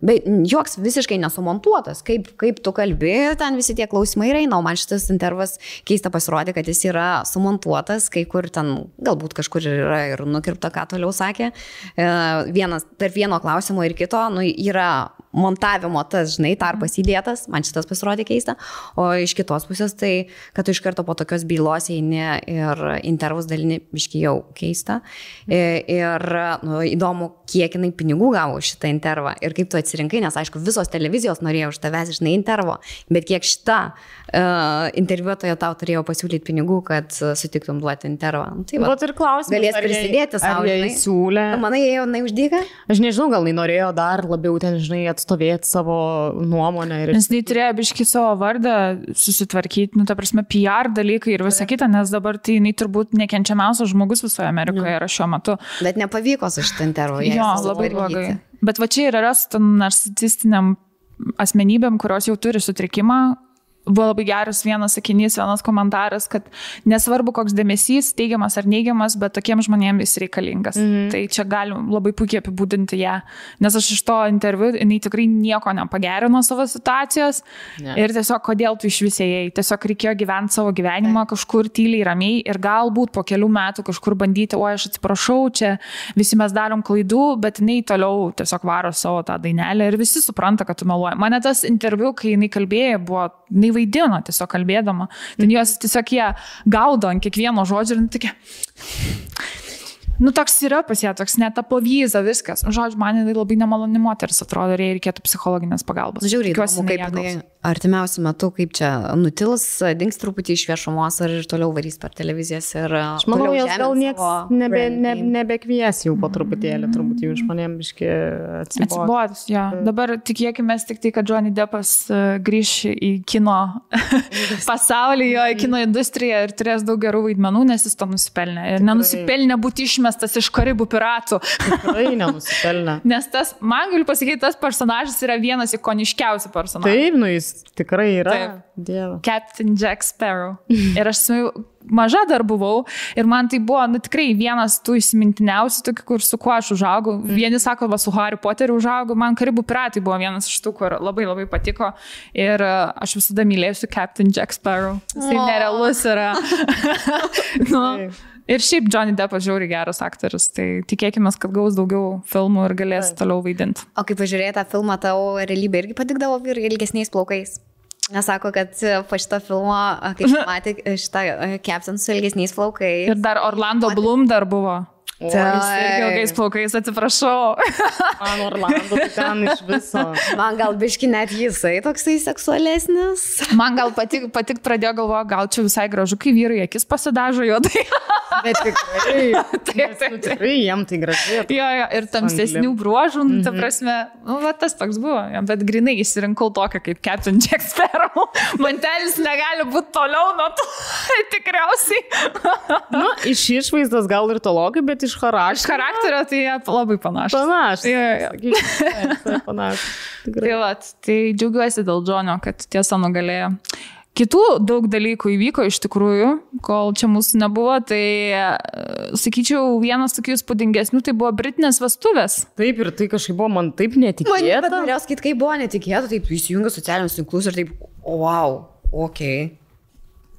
bet joks visiškai nesumontuotas, kaip, kaip tu kalbi, ten visi tie klausimai eina, o man šitas intervas keista pasirodė, kad jis yra sumontuotas, kai kur ten galbūt kažkur yra ir nukirpta, ką toliau sakė. E, vienas, tarp vieno klausimo ir kito, nu, yra montavimo tas, žinai, tarpas įdėtas, man šitas pasirodė keista, o iš kitos pusės tai, kad tu iš karto po tokios bylos eini ir intervus dalini biški jau keista. Ir nu, įdomu, kiek jinai pinigų gavo už šitą intervą ir kaip tu atsirinkai, nes aišku, visos televizijos norėjo už tavęs, žinai, intervo, bet kiek šita uh, interviuotoja tau turėjo pasiūlyti pinigų, kad sutiktum duoti intervą. Nu, tai va, ir klausimas. Galės prisidėti savo. Jie siūlė? Manai, jie jau neuždyga? Aš nežinau, gal jis norėjo dar labiau ten, žinai, atstovėti savo nuomonę. Ir... Nes jis turėjo biški savo vardą susitvarkyti, nu, ta prasme, PR dalykai ir visa kita, nes dabar tai jinai turbūt nekenčiamiausias žmogus visoje Amerikoje yra šiuo metu. Bet nepavyko su šitą intervą. Jo, labai blogai. Bet va čia ir yra su narcisistiniam asmenybėm, kurios jau turi sutrikimą, buvo labai geras vienas sakinys, vienas komentaras, kad nesvarbu, koks dėmesys, teigiamas ar neigiamas, bet tokiems žmonėms jis reikalingas. Mhm. Tai čia galim labai puikiai apibūdinti ją. Nes aš iš to interviu, jinai tikrai nieko nepagerino savo situacijos. Ne. Ir tiesiog, kodėl tu iš visėjai. Tiesiog reikėjo gyventi savo gyvenimą ne. kažkur tyliai, ramiai ir galbūt po kelių metų kažkur bandyti, o aš atsiprašau, čia visi mes darom klaidų, bet jinai toliau tiesiog varo savo tą dainelę ir visi supranta, kad tu meluoji. Mane tas interviu, kai jinai kalbėjo, buvo, jinai vaidino tiesiog kalbėdama. Ten jos tiesiog jie gaudo ant kiekvieno žodžio ir nu, tokia. Nu, toks yra pas ją, toks net apovyza, viskas. Nu, žodžiu, man jinai labai nemaloni moteris, atrodo, ir jai reikėtų psichologinės pagalbos. Žiūrėjau, kaip jinai artimiausiu metu, kaip čia nutils, dings truputį iš viešumos ar ir toliau varys per televizijas. Ir, Aš manau, jos gal niekas nebe, ne, nebekvies jau po truputėlį, turbūt jau žmonėms biški atsibodus. Atsibodus, jo. Dabar tikėkime tik tai, kad Johnny Deppas e, grįš į kino pasaulį, jo į kino industriją ir turės daug gerų vaidmenų, nes jis to nusipelnė. Ir nenusipelnė būti išmestas iš karibų piratų. Tikrai nenusipelnė. nes tas, man galiu pasakyti, tas personažas yra vienas ikoniškiausių personažų. Taip, nu jis tikrai yra. Dieve. Captain Jack Sparrow. Ir aš maža dar buvau ir man tai buvo, nu tikrai vienas tų įsimintiniausių, tokių, kur su kuo aš užaugau. Mm. Vieni sako, va su Harry Potteriu užaugau, man Karibų piratai buvo vienas iš tų, kur labai labai patiko. Ir e, aš visada mylėsiu Captain Jack Sparrow. Jis oh. nerealus yra. nu, Ir šiaip Johnny Deppas žiauri geras aktorius, tai tikėkime, kad gaus daugiau filmų ir galės Taip. toliau vaidinti. O kai pažiūrėjai tą filmą, tau realybė irgi patikdavo ir ilgesniais plaukais. Nesako, kad po šito filmo, kaip matė, šitą Captain su ilgesniais plaukais. Ir dar Orlando Bloom dar buvo. Ilgais plaukais, atsiprašau. Man Orlando tai ten iš viso. Man gal biški net jisai toksai seksualesnis. Man gal patik, patik pradėjo galvoja, gal čia visai gražu, kai vyrai akis pasidažo juodai. Bet tikrai. taip, taip, taip. Tikrai jiem tai gražiai. Jo, jo, ir tamsesnių bruožų, mm -hmm. ta prasme, nu, va, tas toks buvo. Bet grinai įsirinkau tokią kaip Captain Jack Sparrow. Mantelis negali būti toliau nuo to. Tikriausiai. nu, iš išvaizdos gal ir tologai, bet iš charakterio. Iš charakterio tai jie labai panašus. Panašus. Ja, ja. Panašus. Tai, va, tai džiaugiuosi dėl Džonio, kad tiesa nugalėjo. Kitų daug dalykų įvyko iš tikrųjų, kol čia mūsų nebuvo, tai e, sakyčiau, vienas tokių įspūdingesnių tai buvo Britinės vestuvės. Taip, ir tai kažkaip buvo man taip netikėta. Man norėjau sakyti, kaip buvo netikėta, taip įsijungia socialinius tinklus ir taip, wow, ok. Aš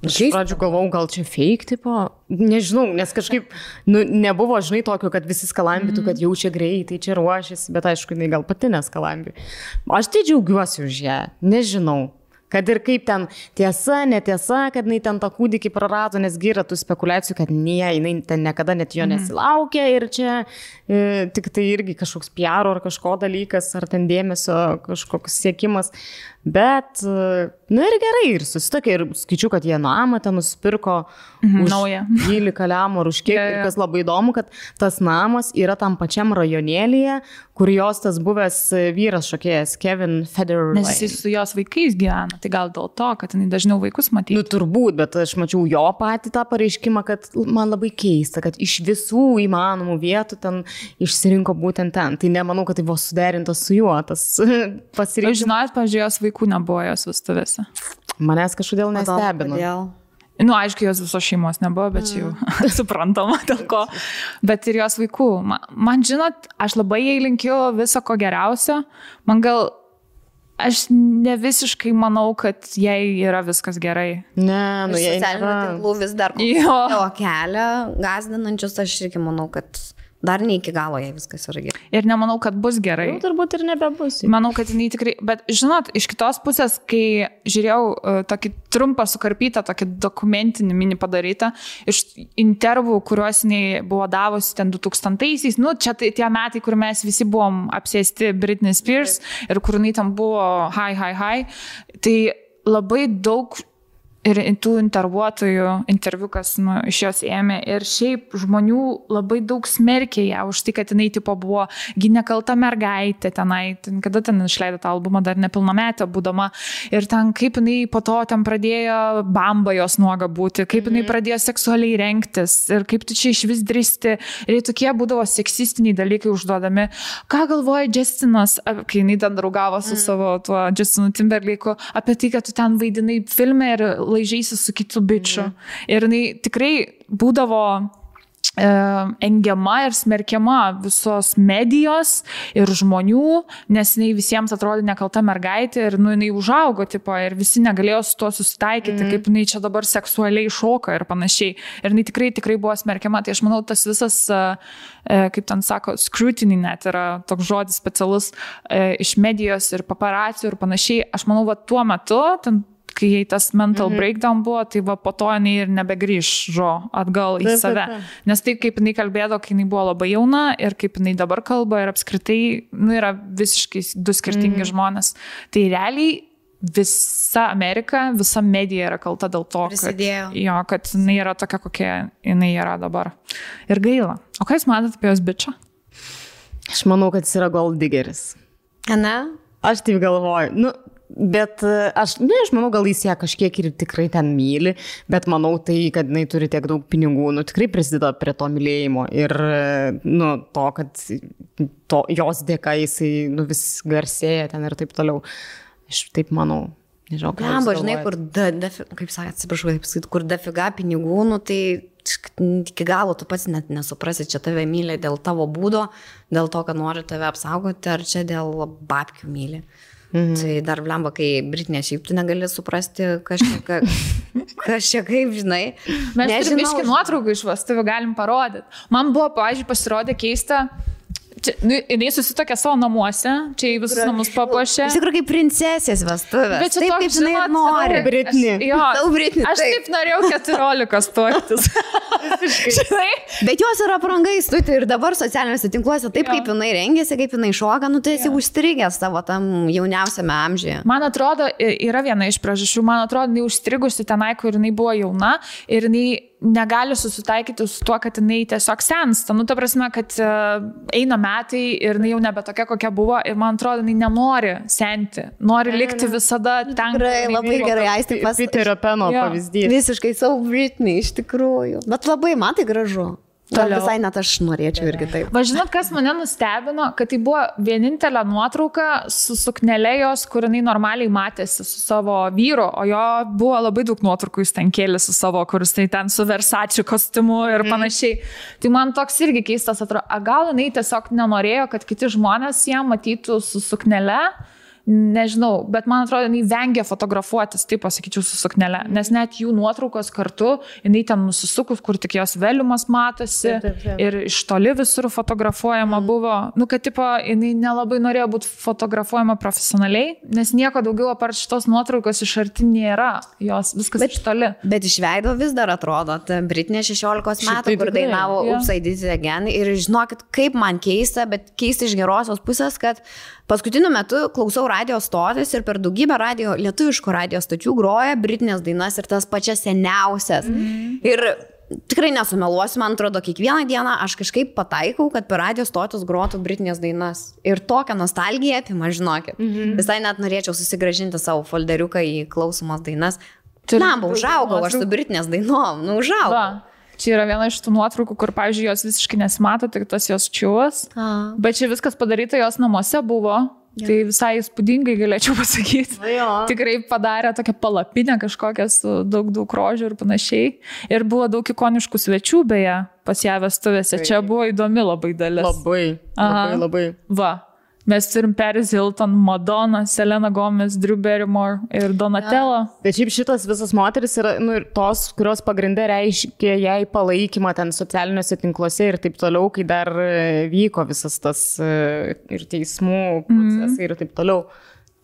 iš pradžių galvau, gal čia fake tipo, nežinau, nes kažkaip nu, nebuvo, žinai, tokio, kad visi skalambėtų, mm. kad jau čia greitai, čia ruošiasi, bet aišku, jinai gal pati neskalambė. Aš tai džiaugiuosi už ją, nežinau. Kad ir kaip ten tiesa, netiesa, kad jinai ten tą kūdikį prarado, nes yra tų spekulacijų, kad ne, jinai ten niekada net jo mhm. nesilaukė ir čia e, tik tai irgi kažkoks piaro ar kažko dalykas, ar ten dėmesio kažkoks siekimas. Bet e, Nu ir gerai, ir susitokė, ir skaičiu, kad jie namą ten nusipirko Mhm, naują. 12 lemų ar už kiek. Jo, jo. Ir kas labai įdomu, kad tas namas yra tam pačiam rajonėlyje, kur jos tas buvęs vyras šokėjas Kevin Federer. Nes jis su jos vaikais gyvena, tai gal dėl to, kad jinai dažniau vaikus Nu, matytų. turbūt, bet aš mačiau jo patį tą pareiškimą, kad man labai keista, kad iš visų įmanomų vietų ten išsirinko būtent ten. Tai nemanau, kad tai buvo suderintas su juo tas pasirinkimas. žinojot, pažiūrėjau, jos vaikų nebuvo jos vestuvėse. Manęs kažkodėl nestebino. Kodėl? Nu, aišku, jos visos šeimos nebuvo, bet čia jau suprantama dėl ko. Bet ir jos vaikų. Man, man žinot, aš labai jai linkiu viso ko geriausio. Man gal, aš ne visiškai manau, kad jai yra viskas gerai. Ne, nu jei socialinių tinklų vis dar Jo. jo kelią gazdinančius, aš irgi manau, kad dar ne iki galo jai viskas yra gerai. Ir nemanau, kad bus gerai. Jau turbūt ir nebebus. Manau, kad jinai tikrai, bet žinot, iš kitos pusės, kai žiūrėjau uh, tokį trumpą sukarpytą, tokį dokumentinį mini padarytą, iš intervų, kuriuos jinai buvo davusi ten 2000-aisiais, nu, čia tai tie metai, kur mes visi buvom apsėsti Britney Spears ir kur jinai tam buvo hi, hi, hi, tai labai daug ir tų intervuotojų interviu, kas nu, iš jos ėmė. Ir šiaip žmonių labai daug smerkė ją už tai, kad jinai tipo buvo ginekalta mergaitė tenai, ten, kada ten išleido tą albumą, dar nepilnametė būdama. Ir ten kaip jinai po to ten pradėjo bamba jos nuoga būti, kaip jinai pradėjo seksualiai renktis ir kaip tu čia iš vis dristi. Ir tokie būdavo seksistiniai dalykai užduodami. Ką galvoja Justinas, kai jinai ten draugavo su savo tuo Justinu Timberlake'u, apie tai, kad tu ten vaidinai filme ir laižysi su kitu bičiu. Ir jinai tikrai būdavo engiama ir smerkiama visos medijos ir žmonių, nes jinai visiems atrodė nekalta mergaitė ir nu, jinai užaugo, tipo, ir visi negalėjo su tuo susitaikyti, mm. kaip jinai čia dabar seksualiai šoka ir panašiai. Ir jinai tikrai, tikrai buvo smerkiama. Tai aš manau, tas visas, e, e, kaip ten sako, scrutiny net yra toks žodis specialus e, iš medijos ir paparacijų ir panašiai. Aš manau, va tuo metu, ten kai jai tas mental mm -hmm. breakdown buvo, tai va po to jinai ir nebegrįžo atgal į save. Nes taip, kaip jinai kalbėdavo, kai jinai buvo labai jauna ir kaip jinai dabar kalba ir apskritai, nu, yra visiškai du skirtingi mm. žmonės. Tai realiai visa Amerika, visa medija yra kalta dėl to, kad, Prisidėjo. jo, kad jinai yra tokia, kokia jinai yra dabar. Ir gaila. O ką jūs matote apie jos bičią? Aš manau, kad jis yra gold diggeris. Ne? Aš taip galvoju. Nu, bet e, aš, ne, aš manau, gal jis ją kažkiek ir tikrai ten myli, bet manau tai, kad jinai turi tiek daug pinigų, nu, tikrai prisideda prie to mylėjimo ir, e, nu, to, kad to, jos dėka jisai, nu, vis garsėja ten ir taip toliau. Aš taip manau. Nežinau, ką. Blemba, jūs žinai, kur, da, dafi, kaip sakė, atsiprašau, kaip sakyti, kur dafiga pinigų, nu tai iki galo tu pats net nesuprasi, čia tave myli dėl tavo būdo, dėl to, kad nori tave apsaugoti, ar čia dėl babkių myli. Mhm. Tai dar blemba, kai Britinė šiaip tu negali suprasti, kas čia, ka, kas čia kaip, žinai. Mes iški nuotraukų iš vestuvių, galim parodyti. Man buvo, pavyzdžiui, pasirodė keista. Čia, nu, jinai susitokė savo namuose, čia į visus namus papuošė. Iš tikrųjų, kaip princesės vestuvės. Bet čia taip, toks, kaip jinai žinot, nori. Britney. Aš, jo, Tau Britney, Aš taip. taip norėjau 14 tuoktis. Žinai? Bet jos yra prangais, tu tai ir dabar socialiniuose tinkluose, taip Jo. kaip jinai rengėsi, kaip jinai šoka, nu tai esi užstrigęs savo tam jauniausiame amžiuje. Man atrodo, i- yra viena iš priežasčių, man atrodo, jinai užstrigusi tenai, kur jinai buvo jauna ir jinai negali susitaikyti su tuo, kad jinai tiesiog sensta. Nu, ta prasme, kad uh, eina metai ir jinai jau nebe tokia, kokia buvo ir man atrodo, jinai nenori senti, nori likti visada ten. kur Tikrai labai gerai, aistė pas... Peterio Peno Jo. pavyzdys. Visiškai savo Britney, iš tikrųjų. Bet labai man tai gražu. Toliau. visai net aš norėčiau irgi taip. Va žinot, kas mane nustebino, kad tai buvo vienintelė nuotrauka su suknelė jos, kur jinai normaliai matėsi su savo vyru, o jo buvo labai daug nuotraukų, jis ten kėlė su savo, kuris tai ten su Versace kostiumu ir panašiai. Tai man toks irgi keistas atrodo, a gal jinai tiesiog nenorėjo, kad kiti žmonės ją matytų su suknelė. Nežinau, bet man atrodo, jinai vengia fotografuotis, taip pasakyčiau, su suknelė. Nes net jų nuotraukos kartu, jinai ten nusisukus, kur tik jos vėliumas matosi Taip, taip, taip. ir iš toli visur fotografuojama buvo. Nu, kad tipo, jinai nelabai norėjo būti fotografuojama profesionaliai, nes nieko daugiau apart šitos nuotraukos iš arti nėra. Jos viskas Bet, iš toli. Bet iš veido vis dar atrodo, ta Britnė 16 Šiaip metų, tai kur dainavo jo. Upside Dizzy Again. Ir žinokit, kaip man keista, bet keista iš gerosios pusės, kad Paskutiniu metu klausau radio stotis ir per daugybę radio, lietuviškų radio stočių groja Britinės dainas ir tas pačias seniausias. Mm. Ir tikrai nesumeluosiu, man atrodo, kiekvieną dieną aš kažkaip pataikau, kad per radio stotis grotų Britinės dainas. Ir tokia nostalgija apima, žinokit. Mm -hmm. Visai net norėčiau susigražinti savo folderiuką į klausomas dainas. Lemba, užaugau aš su Britinės dainom, nu užaugau. Va. Čia yra viena iš tų nuotraukų, kur, pavyzdžiui, jos visiškai nesimato, tik tas jos čiūvas. Bet čia viskas padaryta jos namuose buvo. Ja. Tai visai įspūdingai galėčiau pasakyti. Jo. Tikrai padarė tokią palapinę kažkokią su daug, daug rožių ir panašiai. Ir buvo daug ikoniškų svečių beje pas ją vestuvėse. Čia buvo įdomi labai dalis. Labai, Aha. labai, labai. Va. Mes turim Paris Hilton, Madonna, Selena Gomez, Drew Barrymore ir Donatella. Bet šiaip šitas visas moteris yra nu, ir tos, kurios pagrindė reiškia jai palaikymą ten socialiniuose tinkluose ir taip toliau, kai dar e, vyko visas tas e, ir teismų procesai ir taip toliau.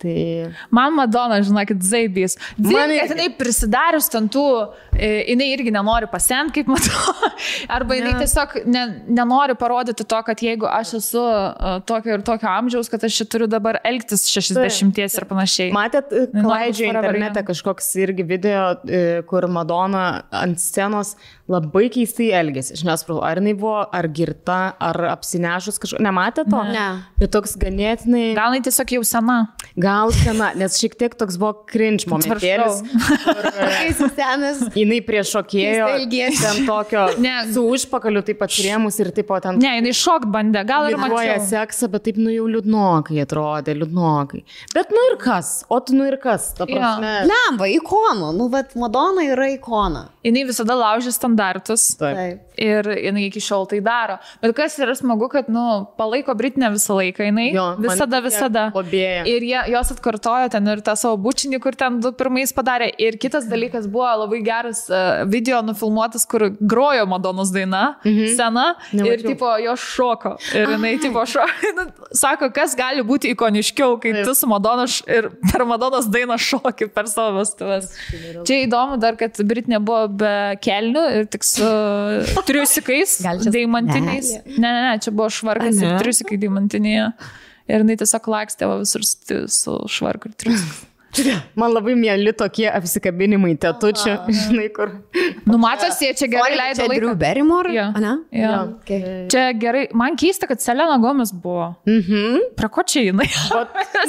Tai Man Madonna, žinokit, Zaibys. Man kad jinai prisidarius ten tų, e, jinai irgi nenori pasent, kaip matau. Arba jinai Ne. tiesiog ne, nenori parodyti to, kad jeigu aš esu e, tokio ir tokio amžiaus, kad aš čia turiu dabar elgtis 60 ir panašiai. matėt, e, forever internete kažkoks irgi video, kur Madonna ant scenos labai keistai elgėsi. Aš nesupratau, ar jinai buvo, ar girta, ar apsinešus kažko. Nematėte to? Ne. Ir toks ganėtinai. Gal jinai tiesiog jau sena. Gal sena, nes šiek tiek toks buvo cringe momentėlis. Kai senas. Jinai prie šokėjo, elgiesi. ten tokio, Ne. su užpakaliu taip atsirėmus ir taip pat ten Ne, jinai šok bandė, gal ir mačiau. seksą, bet taip, nu jau liūdnokai atrodė, liūdnokai. Bet nu ir kas, o tu nu ir kas, ta prasme. Lemba, ikona. Nu, bet Madonna yra ikona. Jinai visada laužė standartus. Taip. Ir jinai iki šiol tai daro. Bet kas yra smagu, kad, nu, palaiko Britinę visą laiką, jinai. Jo, visada, visada. Lobėja. Ir jie, jos atkartojo ten ir tą savo bučinį, kur ten du pirmais padarė. Ir kitas dalykas buvo labai geras uh, video nufilmuotas, kur grojo Madonos daina, mhm. sena. Nemačiau. Ir tipo, jos šoko. Ir jinai, tipo, šoko. Sako, kas gali būti ikoniškiau, kai Taip. tu su Madonos ir per Madonos dainą šoki per savo vestuves. Čia įdomu dar, kad Britinė buvo be kelnių ir tik su triusikais, Gal čia deimantiniais. Ne, ne, ne, čia buvo švarkas ir ne? triusikai deimantinėje. Ir jinai tiesiog lakstė visur su, su švarku ir triusikai. Man labai mėly tokie apsikabinimai tetučių, žinai, kur. Nu, matosi, jie čia gerai leido Čia Drew laiką. Barrymore? Jo. A, ne? Jo. Okay. Čia gerai, man keista, kad Selena Gomes buvo. Mhm. Prie ko čia jinai?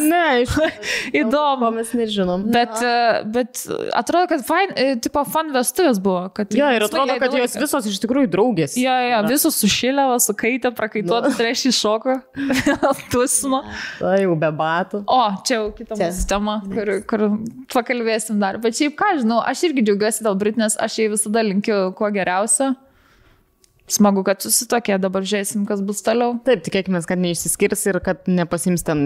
Ne, iš Įdomu. mes nežinom. Bet, e, bet atrodo, kad fain, e, tipo fan vestuvės buvo. Kad Jo, ir atrodo, kad jos laiką. visos iš tikrųjų draugės. Jo, jo, visus sušilę, va, sukaitę, prakaituotą, tai reiškia šoko. Tusmo. Tai jau be batų. O, čia jau kita Čia. mūsų tema, kur, pakalbėsim dar. Bet šiaip ką žinau, aš irgi džiaugiuosi dėl Britinės, aš jai visada linkiu kuo geriausio. Smagu, kad susitokė, dabar žiūrėsim, kas bus toliau. Taip, tikėkime, kad neišsiskirs ir kad nepasims ten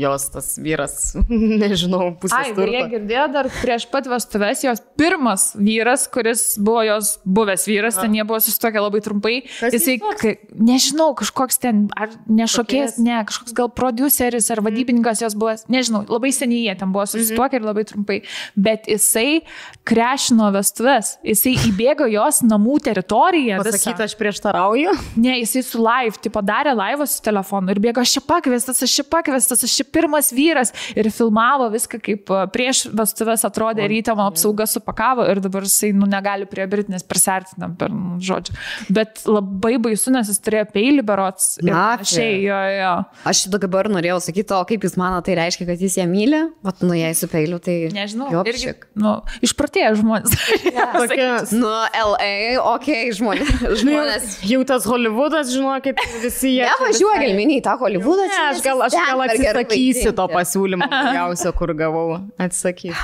jos tas vyras, nežinau, pusės Ai, ir jie turto. girdėjo dar prieš pat vestuves jos pirmas vyras, kuris buvo jos buvęs vyras, ten jie buvo susitokę labai trumpai. Kas Jisai, jis nežinau, kažkoks ten, ar nešokės, ne, kažkoks gal produceris ar vadybininkas jos buvęs, nežinau, labai seniai jie ten buvo Mhm. susitokę ir labai trumpai. Bet jisai krešino vestuves, jisai įbėgo jos namų teritoriją. Pasakyta, aš prieštarauju. Ne, jisai su live, tipo darė laivą su telefonu ir bėgo, aš čia pakviestas, aš čia pakviestas, aš čia pirmas vyras ir filmavo viską, kaip a, prieš vestuvės atrodė rytamo apsauga supakavo ir dabar jisai, nu, negali prie Britinės prisertinam per nu, žodžiu. Bet labai baisu, nes jis turėjo peilį berots. Na, panašiai, jo, jo. Aš dabar norėjau sakyti, o kaip jūs manote, tai reiškia, kad jis ją myli? Vat, nu, jei su peiliu, tai... Nežinau, irgi, nu, išprotėję žmonės. Tokia, Nu, LA, okei, okay, žmonės. žmonės. Jau tas Hollywoodas, žinokit, visi jie. visai- galminį į tą Hollywoodą. Ne, aš gal, aš gal atsisakysiu to pasiūlymo, geriausio, kur gavau. Atsakysiu.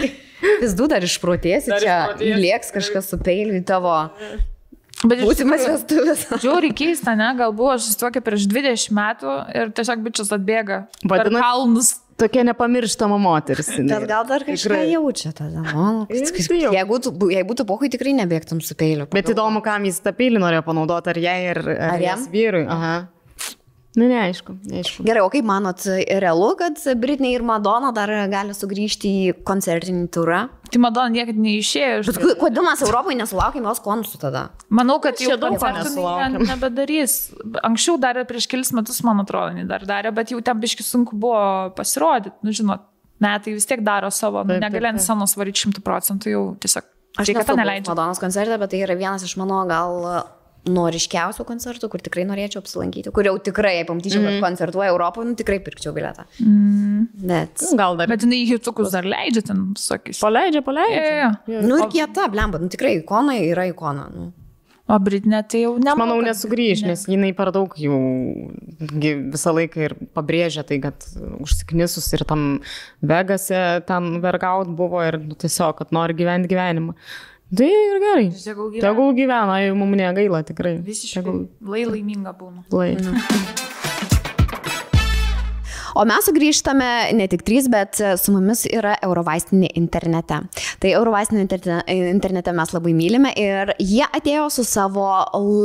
Vis du dar išprotėsi, Dar čia išprotėsi. lieks kažkas su peiliu į tavo Bet būsimas vestuvės. Žiauriai keista, ne? Gal buvo susituokę prieš 20 metų ir tiesiog bičias atbėga. Vadinasi- kalnus. Tokia nepamirštama moteris. Bet gal dar kažką Tikrai. jaučia tada. Jau. jeigu, tu- jei būtų pohui, tikrai nebėgtum su peiliu. Bet įdomu, kam jis tą peilį norėjo panaudoti, ar jai, ar, ar, Ar jam? vyrui. Aha. Nu, neaišku, neaišku. Gerai, o kaip manot, realu, kad Britney ir Madonna dar gali sugrįžti į koncertinį turą? Tai Madonna niekada neišėjo iš Bet ko- kodėl mes Europoje nesulaukėme jos konusų tada? Manau, kad Čia daug ko koncertų ne- nebedarys. Anksčiau darė prieš kelis metus, man atrodo, dar darė, bet jau ten biški sunku buvo pasirodyti. Nu, žinot, metai vis tiek daro savo, nu, Taip, taip, negali ant taip. scenos varyti šimtų procentų, jau tiesiog. Aš buvus neleidžia. Madonos koncerte, bet tai yra vienas iš mano gal noriškiausių koncertų, kur tikrai norėčiau apsilankyti, kur jau tikrai, jei pamatyčiau, Mhm. kad koncertuoja Europoje, nu, tikrai pirkčiau bilietą. Mm. Bet. Nu, Gal dar. Bet jinai hitukus dar leidžia ten, sakys. Paleidžia, paleidžia. Jo, jo. Nu ir kieta, blemba, nu tikrai ikona yra ikona. Nu. O Britnė tai jau ne. Aš manau, nesugrįž, nes jinai per daug jau visą laiką ir pabrėžia tai, kad užsiknisus ir tam Vegase ten vergaut buvo ir nu, tiesiog, kad nori gyventi gyvenimą. Tai ir gerai. Tegul gyvena. Tegul gyvena, jau mums negaila tikrai. Visiškai Tegul lai laiminga būna. lai. O mes sugrįžtame ne tik trys, bet su mumis yra Eurovaistinė internete. Tai Eurovaistinė interne- internete mes labai mylime ir jie atėjo su savo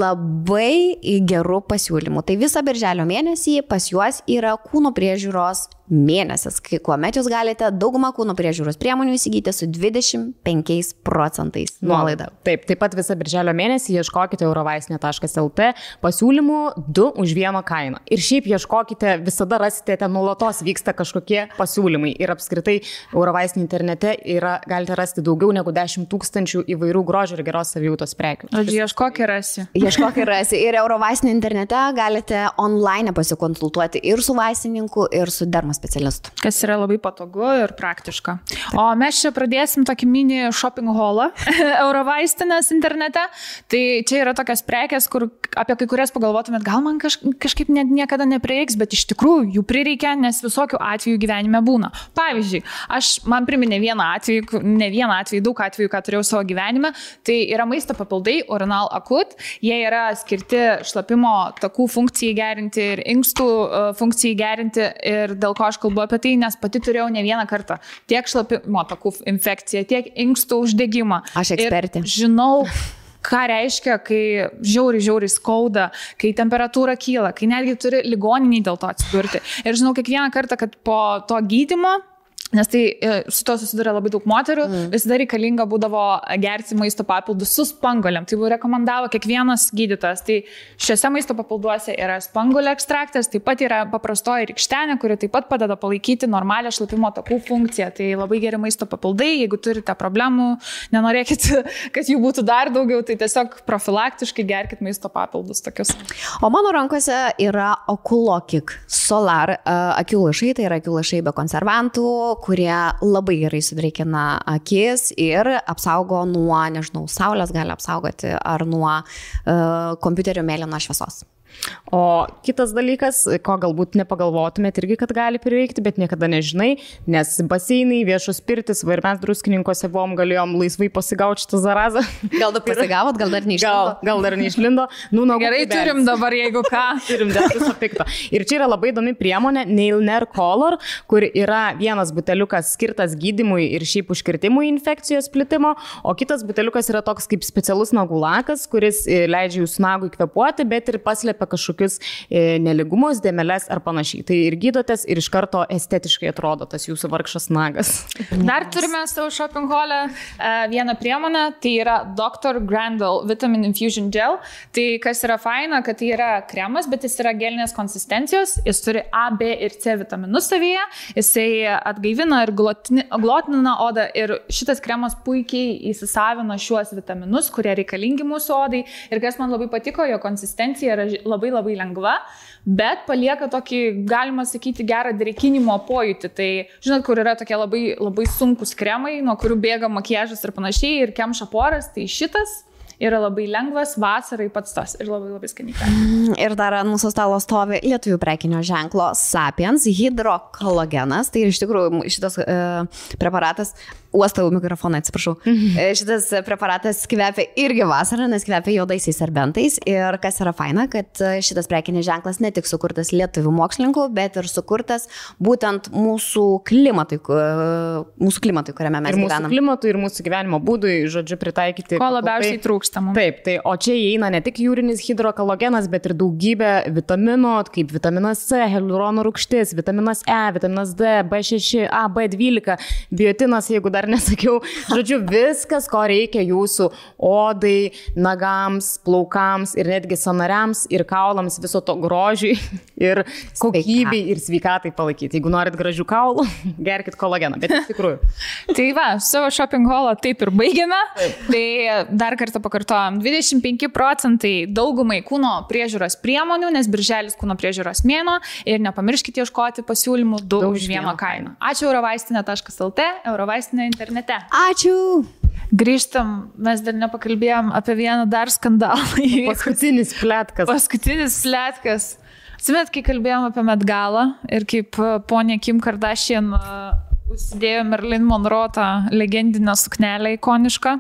labai geru pasiūlymu. Tai visą birželio mėnesį pas juos yra kūno priežiūros mėnesis, kai kuomet jūs galite daugumą kūno priežiūros priemonių įsigyti su 25 procentais nuolaida. Taip, taip pat visą birželio mėnesį ieškokite eurovaisinė.lt pasiūlymų 2 už vieną kainą. Ir šiaip ieškokite, visada rasite, ten nuolatos vyksta kažkokie pasiūlymai. Ir apskritai eurovaisinė internete yra, galite rasti daugiau negu 10 tūkstančių įvairių grožio ir geros savijautos prekių. Žodžiu, ieškok ir rasi. Ieškok ir rasi. Ir Eurovaistinė internete galite online pasikonsultuoti ir su vaistininku, ir su dermos specialistu. Kas yra labai patogu ir praktiška. O mes čia pradėsim tokį mini shopping hallą Eurovaistinės internete. Tai čia yra tokios prekes, kur apie kai kurias pagalvotumėt, gal man kaž, kažkaip net niekada neprieiks, bet iš tikrųjų jų prireikia, nes visokių atvejų gyvenime būna. Pavyzdžiui, aš man priminė vieną atvejį, ne vieną atvejį, daug atvejų, ką turėjau savo gyvenime. Tai yra maisto papildai, Orinal Akut. Jie yra skirti šlapimo takų funkcijai gerinti ir inkstų e, funkcijai gerinti. Ir dėl ko aš kalbu apie tai, nes pati turėjau ne vieną kartą tiek šlapimo takų infekciją, tiek inkstų uždegimą. Aš ekspertė. Ir žinau, ką reiškia, kai žiauri, žiauri skauda, kai temperatūra kyla, kai netgi turi ligoniniai dėl to atsidurti. Ir žinau kiekvieną kartą, kad po to gydimo Nes tai e, su to susiduria labai daug moterų, mm. visada reikalinga būdavo gerti maisto papildus su spangolėm. Tai buvo rekomendavo kiekvienas gydytojas. Tai šiuose maisto papilduose yra spangolio ekstraktas, taip pat yra paprastoji rykštenė, kuri taip pat padeda palaikyti normalią šlapimo takų funkciją. Tai labai geri maisto papildai, jeigu turite problemų, nenorėkit, kad jų būtų dar daugiau, tai tiesiog profilaktiškai gerkit maisto papildus tokius. O mano rankose yra Oculokik Solar uh, akių lašai, tai yra akių lašai be konservantų, kurie labai gerai sudreikina akis ir apsaugo nuo, nežinau, saulės gali apsaugoti ar nuo uh, kompiuterio mėlyno šviesos. O kitas dalykas, ko galbūt nepagalvotumėt irgi, kad gali prireikti, bet niekada nežinai, nes baseinai, viešos pirtis, va ir mes druskininkose buvom, galėjom laisvai pasigauti šitą zarazą. Gal dar pasigavot, gal dar Gal, neišgavo? gal dar neišlindo. Nu, nagų Gerai kubelis. turim dabar, jeigu ką. Turim dėl viso pikto. Ir čia yra labai įdomi priemonė Nailner Color, kur yra vienas buteliukas skirtas gydimui ir šiaip užkirtimui infekcijos plitimo, o kitas buteliukas yra toks kaip specialus nagų lakas, kuris e, leidžia jūsų nagui kvepuoti, bet ir paslėpia kažkokius e, neligumus, dėmeles ar panašiai. Tai ir gydotės ir iš karto estetiškai atrodo tas jūsų vargšas nagas. Dar turime savo shopping hall'e e, vieną priemonę, tai yra Dr. Grandel Vitamin Infusion Gel. Tai kas yra faina, kad tai yra kremas, bet jis yra gelinės konsistencijos, jis turi A, B ir C vitaminus savyje, jisai atgaivina ir glotini- glotinina odą ir šitas kremas puikiai įsisavina šiuos vitaminus, kurie reikalingi mūsų odai. Ir kas man labai patiko, jo konsistencija yra ži- labai labai lengva, bet palieka tokį, galima sakyti, gerą drėkinimo pojūtį. Tai žinot, kur yra tokie labai, labai sunkus kremai, nuo kurių bėga makiažas ir panašiai, ir kemša poras, tai šitas yra labai lengvas, vasarai pats tas ir labai labai skaniai. Ir dar ant mūsų stalo stovi lietuvių prekinio ženklo Sapiens hidrokologenas. Tai iš tikrųjų šitas e, preparatas, uostau mikrofoną, atsiprašau, e, šitas preparatas kvepia irgi vasarą, nes kvepia juodaisiais serbentais. Ir kas yra faina, kad e, šitas prekinis ženklas ne tik sukurtas lietuvių mokslininkų, bet ir sukurtas būtent mūsų klimatui, ku- mūsų klimatui kuriame mes Ir mūsų gyvename. klimatui, ir mūsų gyvenimo būdui, žodžiu, pritaikyti. Ko labiausiai trūksta mums. Taip, tai o čia įeina ne tik jūrinis hidrokalogenas, bet ir daugybė vitaminų, kaip vitaminas C, hialurono rūgštis, vitaminas E, vitaminas D, B6, A, B12, biotinas, jeigu dar nesakiau. Žodžiu, viskas, ko reikia jūsų odai, nagams, plaukams ir netgi sanariams ir kaulams, viso to grožiui ir kokybei ir sveikatai palaikyti. Jeigu norit gražių kaulų, gerkit kolageną, bet iš tikrųjų. Tai va, savo shopping hallą taip ir baigėme. Tai dar kartą pakartojom, 25 procentai daugumai kūno priežiūros priemonių, nes birželis kūno priežiūros mėno ir nepamirškite ieškoti pasiūlymų 2 už vieną kainą. Ačiū eurovaistinė.lt, eurovaistinė internete. Ačiū. Grįžtam, mes dar nepakalbėjom apie vieną dar skandalą. Paskutinis plėtkas. Paskutinis plėtkas. Atsimet, kai kalbėjom apie Metgalą ir kaip e, ponė Kim Kardashian uh, užsidėjo Merlin Monroe tą legendinę suknelę ikonišką.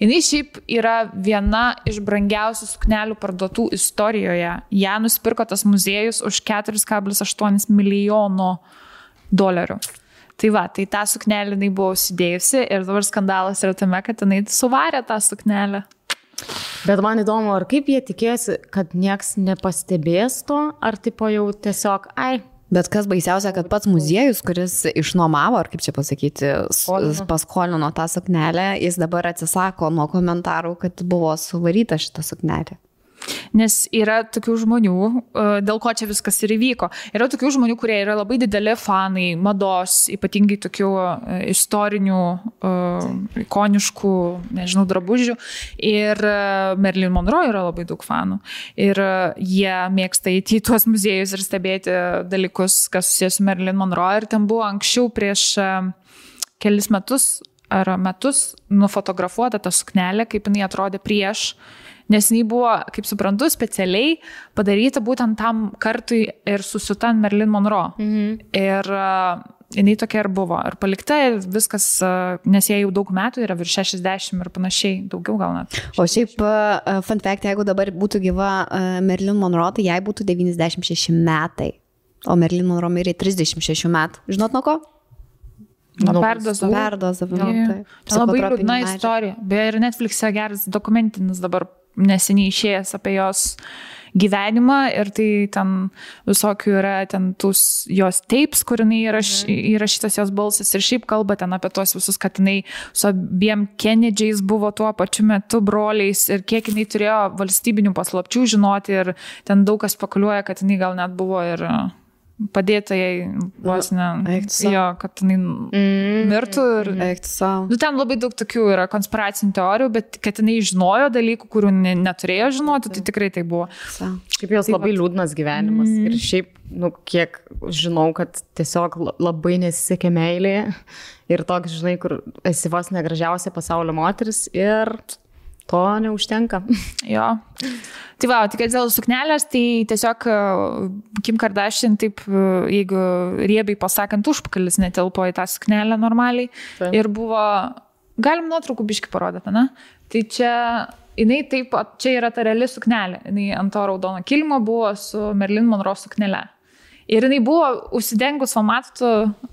Jis šiaip yra viena iš brangiausių suknelių parduotų istorijoje. Ja nusipirko tas muziejus už 4,8 milijono dolerių. Tai va, tai tą suknelę jinai buvo užsidėjusi ir dabar skandalas yra tame, kad jinai suvarė tą suknelę. Bet man įdomu, ar kaip jie tikėjosi, kad nieks nepastebės to, ar tipo jau tiesiog, ai, Bet kas baisiausia, kad pats muziejus, kuris išnuomavo, ar kaip čia pasakyti, Skolino. paskolino tą suknelę, jis dabar atsisako nuo komentarų, kad buvo suvaryta šitą suknelę. Nes yra tokių žmonių, e, dėl ko čia viskas ir įvyko. Yra tokių žmonių, kurie yra labai dideli fanai mados, ypatingai tokių e, istorinių, e, ikoniškų, nežinau, drabužių. Ir Merlin Monroe yra labai daug fanų. Ir jie mėgsta įti į tuos muziejus ir stebėti dalykus, kas susijęs su Merlin Monroe. Ir ten buvo anksčiau prieš kelis metus ar metus nufotografuota ta suknelė, kaip jinai atrodė prieš nes jinai buvo, kaip suprantu, specialiai padaryta būtent tam kartui ir susiuta ant Merlin Monroe. Mhm. Ir uh, jinai tokia ir buvo. Ir palikta ir viskas, uh, nes jie jau daug metų yra virš 60 ir panašiai, daugiau gal net. O šiaip, uh, fun fact, jeigu dabar būtų gyva Merlin Monroe, tai jai būtų 96 metai. O Merlin Monroe mirė 36 metų. Žinot nuo ko? Nuo perdozavimo. Perdozavimo. Tai labai liūdna istorija. Beje, ir Netflix'e geras dokumentinis dabar neseniai išėjęs apie jos gyvenimą ir tai ten visokių yra ten tus jos tapes, kur jinai įraš, įrašytas jos balsas ir šiaip kalba ten apie tuos visus, kad jinai su abiem Kennedžiais buvo tuo pačiu metu broliais ir kiek jinai turėjo valstybinių paslapčių žinoti ir ten daug kas spekuliuoja, kad jinai gal net buvo ir padėta jai vos ne. Jo, kad jinai mm. mirtų. Ir, Eikti savo. Nu, ten labai daug tokių yra konspiracinių teorijų, bet kad jinai žinojo dalykų, kurių ne, neturėjo žinoti, tai tikrai tai buvo. Šiaip jos tai labai va. liūdnas gyvenimas. Mm. Ir šiaip, nu, kiek žinau, kad tiesiog labai nesisekė meilėje. Ir toks, žinai, kur esi vos negražiausia pasaulio moteris ir to neužtenka. Jo. Tai va, tik dėl suknelės, tai tiesiog e, Kim Kardashian, taip, e, jeigu riebiai pasakant, užpakalis netelpo į tą suknelę normaliai. Taip. Ir buvo, galim nuotraukų biški parodyti, ne? Tai čia, jinai taip, čia yra ta reali suknelė. Jinai ant to raudono kilimo buvo su Merlin Monroe suknelė. Ir jinai buvo užsidengus, pamatų.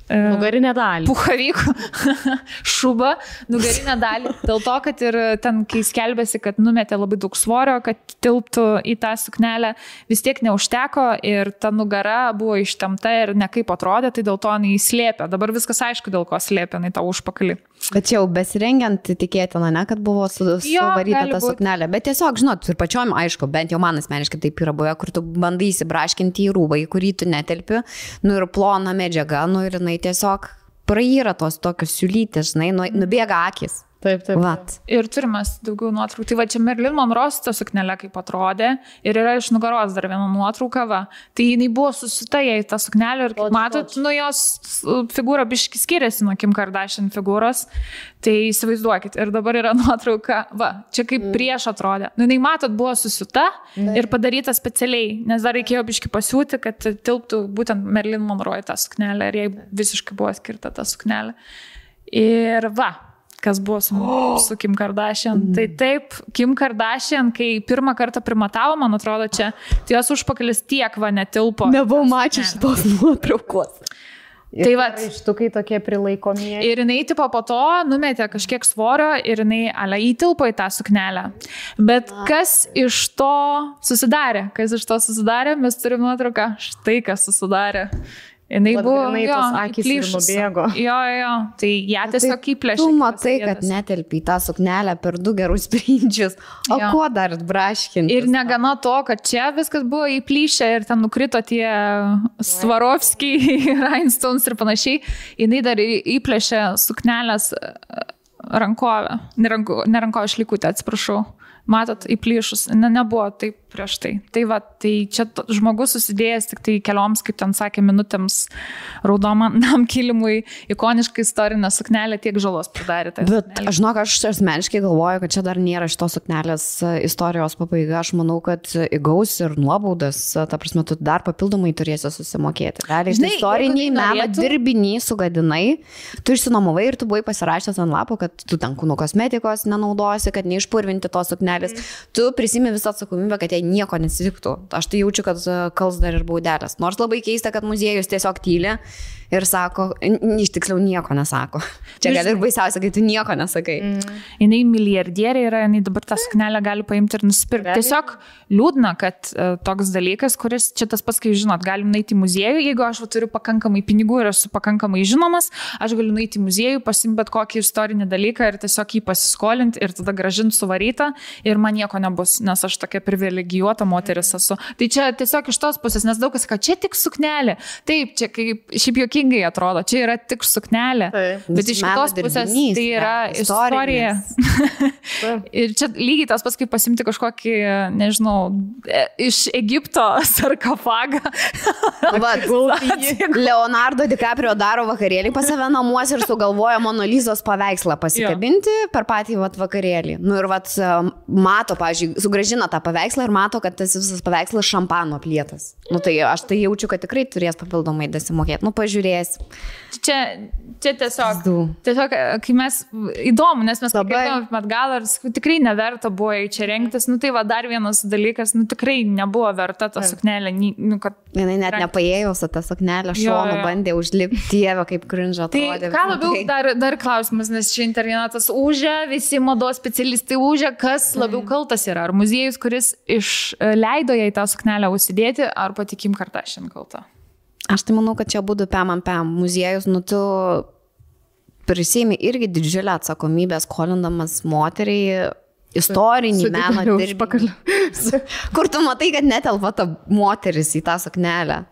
E, nugarinę dalį. Puhavykų šubą, nugarinę dalį. Dėl to, kad ir ten, kai skelbėsi, kad numetė labai daug svorio, kad tilptų į tą suknelę, vis tiek neužteko ir ta nugara buvo ištemta ir nekaip atrodė, tai dėl to jinai slėpė. Dabar viskas aišku, dėl ko slėpė jinai tą užpakalį. Bet jau besirengiant tikėtina, ne, kad buvo su, suvaryta ta suknelė. Bet tiesiog, žinot, ir pačiom, aišku, bent jau man asmeniškai taip yra buvę, kur tu bandai įsibraškinti į rūbą, į kurį tu netelpi, nu ir plona medžiaga, nu ir jinai tiesiog praýra tos tokios siulytės, žinai, nu, nubėga akis. Taip, taip. Vat. Ir turimas daugiau nuotraukų. Tai va čia Merlin Monroe ta suknelė kaip atrodė. Ir yra iš nugaros dar viena nuotrauka. Va. Tai jinai buvo susita jai tą suknelę ir kaip matot, nu jos figūra biški skiriasi nuo Kim Kardashian figūros. Tai įsivaizduokit. Ir dabar yra nuotrauka. Va, čia kaip mm. prieš atrodė. Nu, jinai matot, buvo susita mm. ir padaryta specialiai. Nes dar reikėjo biški pasiūti, kad tilptų būtent Merlin Monroe tą suknelę. Ir jai visiškai buvo skirta ta suknelė. Ir va, kas buvo su, oh. su Kim Kardashian. Mm. Tai taip, Kim Kardashian, kai pirmą kartą primatavo, man atrodo, čia, tai jos užpakalis tiek va netilpo. Nebuvau mačiusi šitos nuotraukos. Ir Tai vat. Ištukai tokie prilaikomieji. Ir jinai tipo po to numetė kažkiek svorio ir jinai ale įtilpo į tą suknelę. Bet kas iš to susidarė? Kas iš to susidarė? Mes turime nuotrauką. Štai kas susidarė. Jinai buvo. jo, tos įplyšusi. nubėgo. Jo, jo. Tai ją tiesiog įplėšė. Tu matai, kad netelpi tą suknelę per du gerus sprindžius. O Jo. kuo dar braškinti? Ir negana to, kad čia viskas buvo įplyšę ir ten nukrito tie Svarovskiai, Rhinestones ir panašiai, jinai dar įplėšė suknelės e, rankovę, neranko- nerankovę šlikutę, atsiprašau. Matot, įplyšus, ne, nebuvo taip prieš tai. Tai va, tai čia žmogus susidėjęs tik tai kelioms, kaip ten sakė, minutėms raudonam kilimui, ikoniškai istorinę suknelę tiek žalos pridarė. tai Bet suknelei. aš žinok, aš asmeniškai galvoju, kad čia dar nėra šitos suknelės e, istorijos pabaiga. Aš manau, kad įgaus ir nuobaudas, e, ta prasme, tu dar papildomai turėsi susimokėti. Realiai, Žinai, istoriniai meno dirbiniai sugadinai, tu išsinomavai ir tu buvai pasirašęs ant lapo, kad tu ten kūno kosmetikos nenaudosi, kad neišpurvinti tos suknelės. Tu prisimi visą atsakomybę, kad jai nieko nesitiktų. Aš tai jaučiu, kad e, kals dar ir baudelės. Nors labai keista, kad muziejus tiesiog tyli ir sako, iš tiksliau nieko nesako. Čia gal ir baisiausia, kai tu nieko nesakai. Mm. jinai milijardierė yra, jinai dabar tą suknelę gali paimti ir nusipirkti. Tiesiog liūdna, kad uh, toks dalykas, kuris čia tas pats, kai žinot, galim nueiti į muziejų, jeigu aš va, turiu pakankamai pinigų ir esu pakankamai žinomas, aš galiu nueiti į muziejų, pasimti bet kokį istorinį dalyką ir tiesiog jį pasiskolinti ir tada gražinti suvarytą ir man nieko nebus, nes aš tokia privilegijuota moteris esu. Tai čia tiesiog iš tos pusės, nes daug kas sako, čia tik suknelė. Taip, čia kaip šiaip jokingai atrodo, čia yra tik suknelė. Taip. Bet iš kitos pusės tai yra ne, istorija. Ir čia lygiai tas pats, kaip pasimti kažkokį, nežinau, e, iš Egipto sarkofagą. Vat, Leonardo DiCaprio daro vakarėlį pas save namuose ir sugalvoja Monolizos paveikslą pasikabinti per patį vat, vakarėlį. Nu ir vat, mato, pažiūrėjau, sugražina tą paveikslą ir mato, kad tas visas paveikslas šampano plėtas. Nu tai aš tai jaučiu, kad tikrai turės papildomai dasimokėti. Nu pažiūrės. Čia, čia tiesiog, tiesiog, e, kai mes, įdomu, nes mes kalbėjome apie galą ir tikrai neverta buvo į čia rengtis. Nu tai va dar vienas dalykas, nu tikrai nebuvo verta ta suknelė. Nu, kad... Jinai net nepaėjo su tą suknelę Jo, šonu, bandė užlipti dievę, kaip krinžą Tai atrodė. ką labiau, tai. dar, dar klausimas, nes čia internetas užė, visi mados specialistai užė, kas labiau kaltas yra. Ar muziejus, kuris išleido jai tą suknelę užsidėti, ar patikim kartą šiandien kalta. Aš tai manau, kad čia būtų pam. Muziejus, nu tu prisėmė irgi didžiulę atsakomybę skolindamas moteriai istorinį meną Sudėliau dirbinį. Kur tu matai, kad netelpa ta moteris į tą suknelę.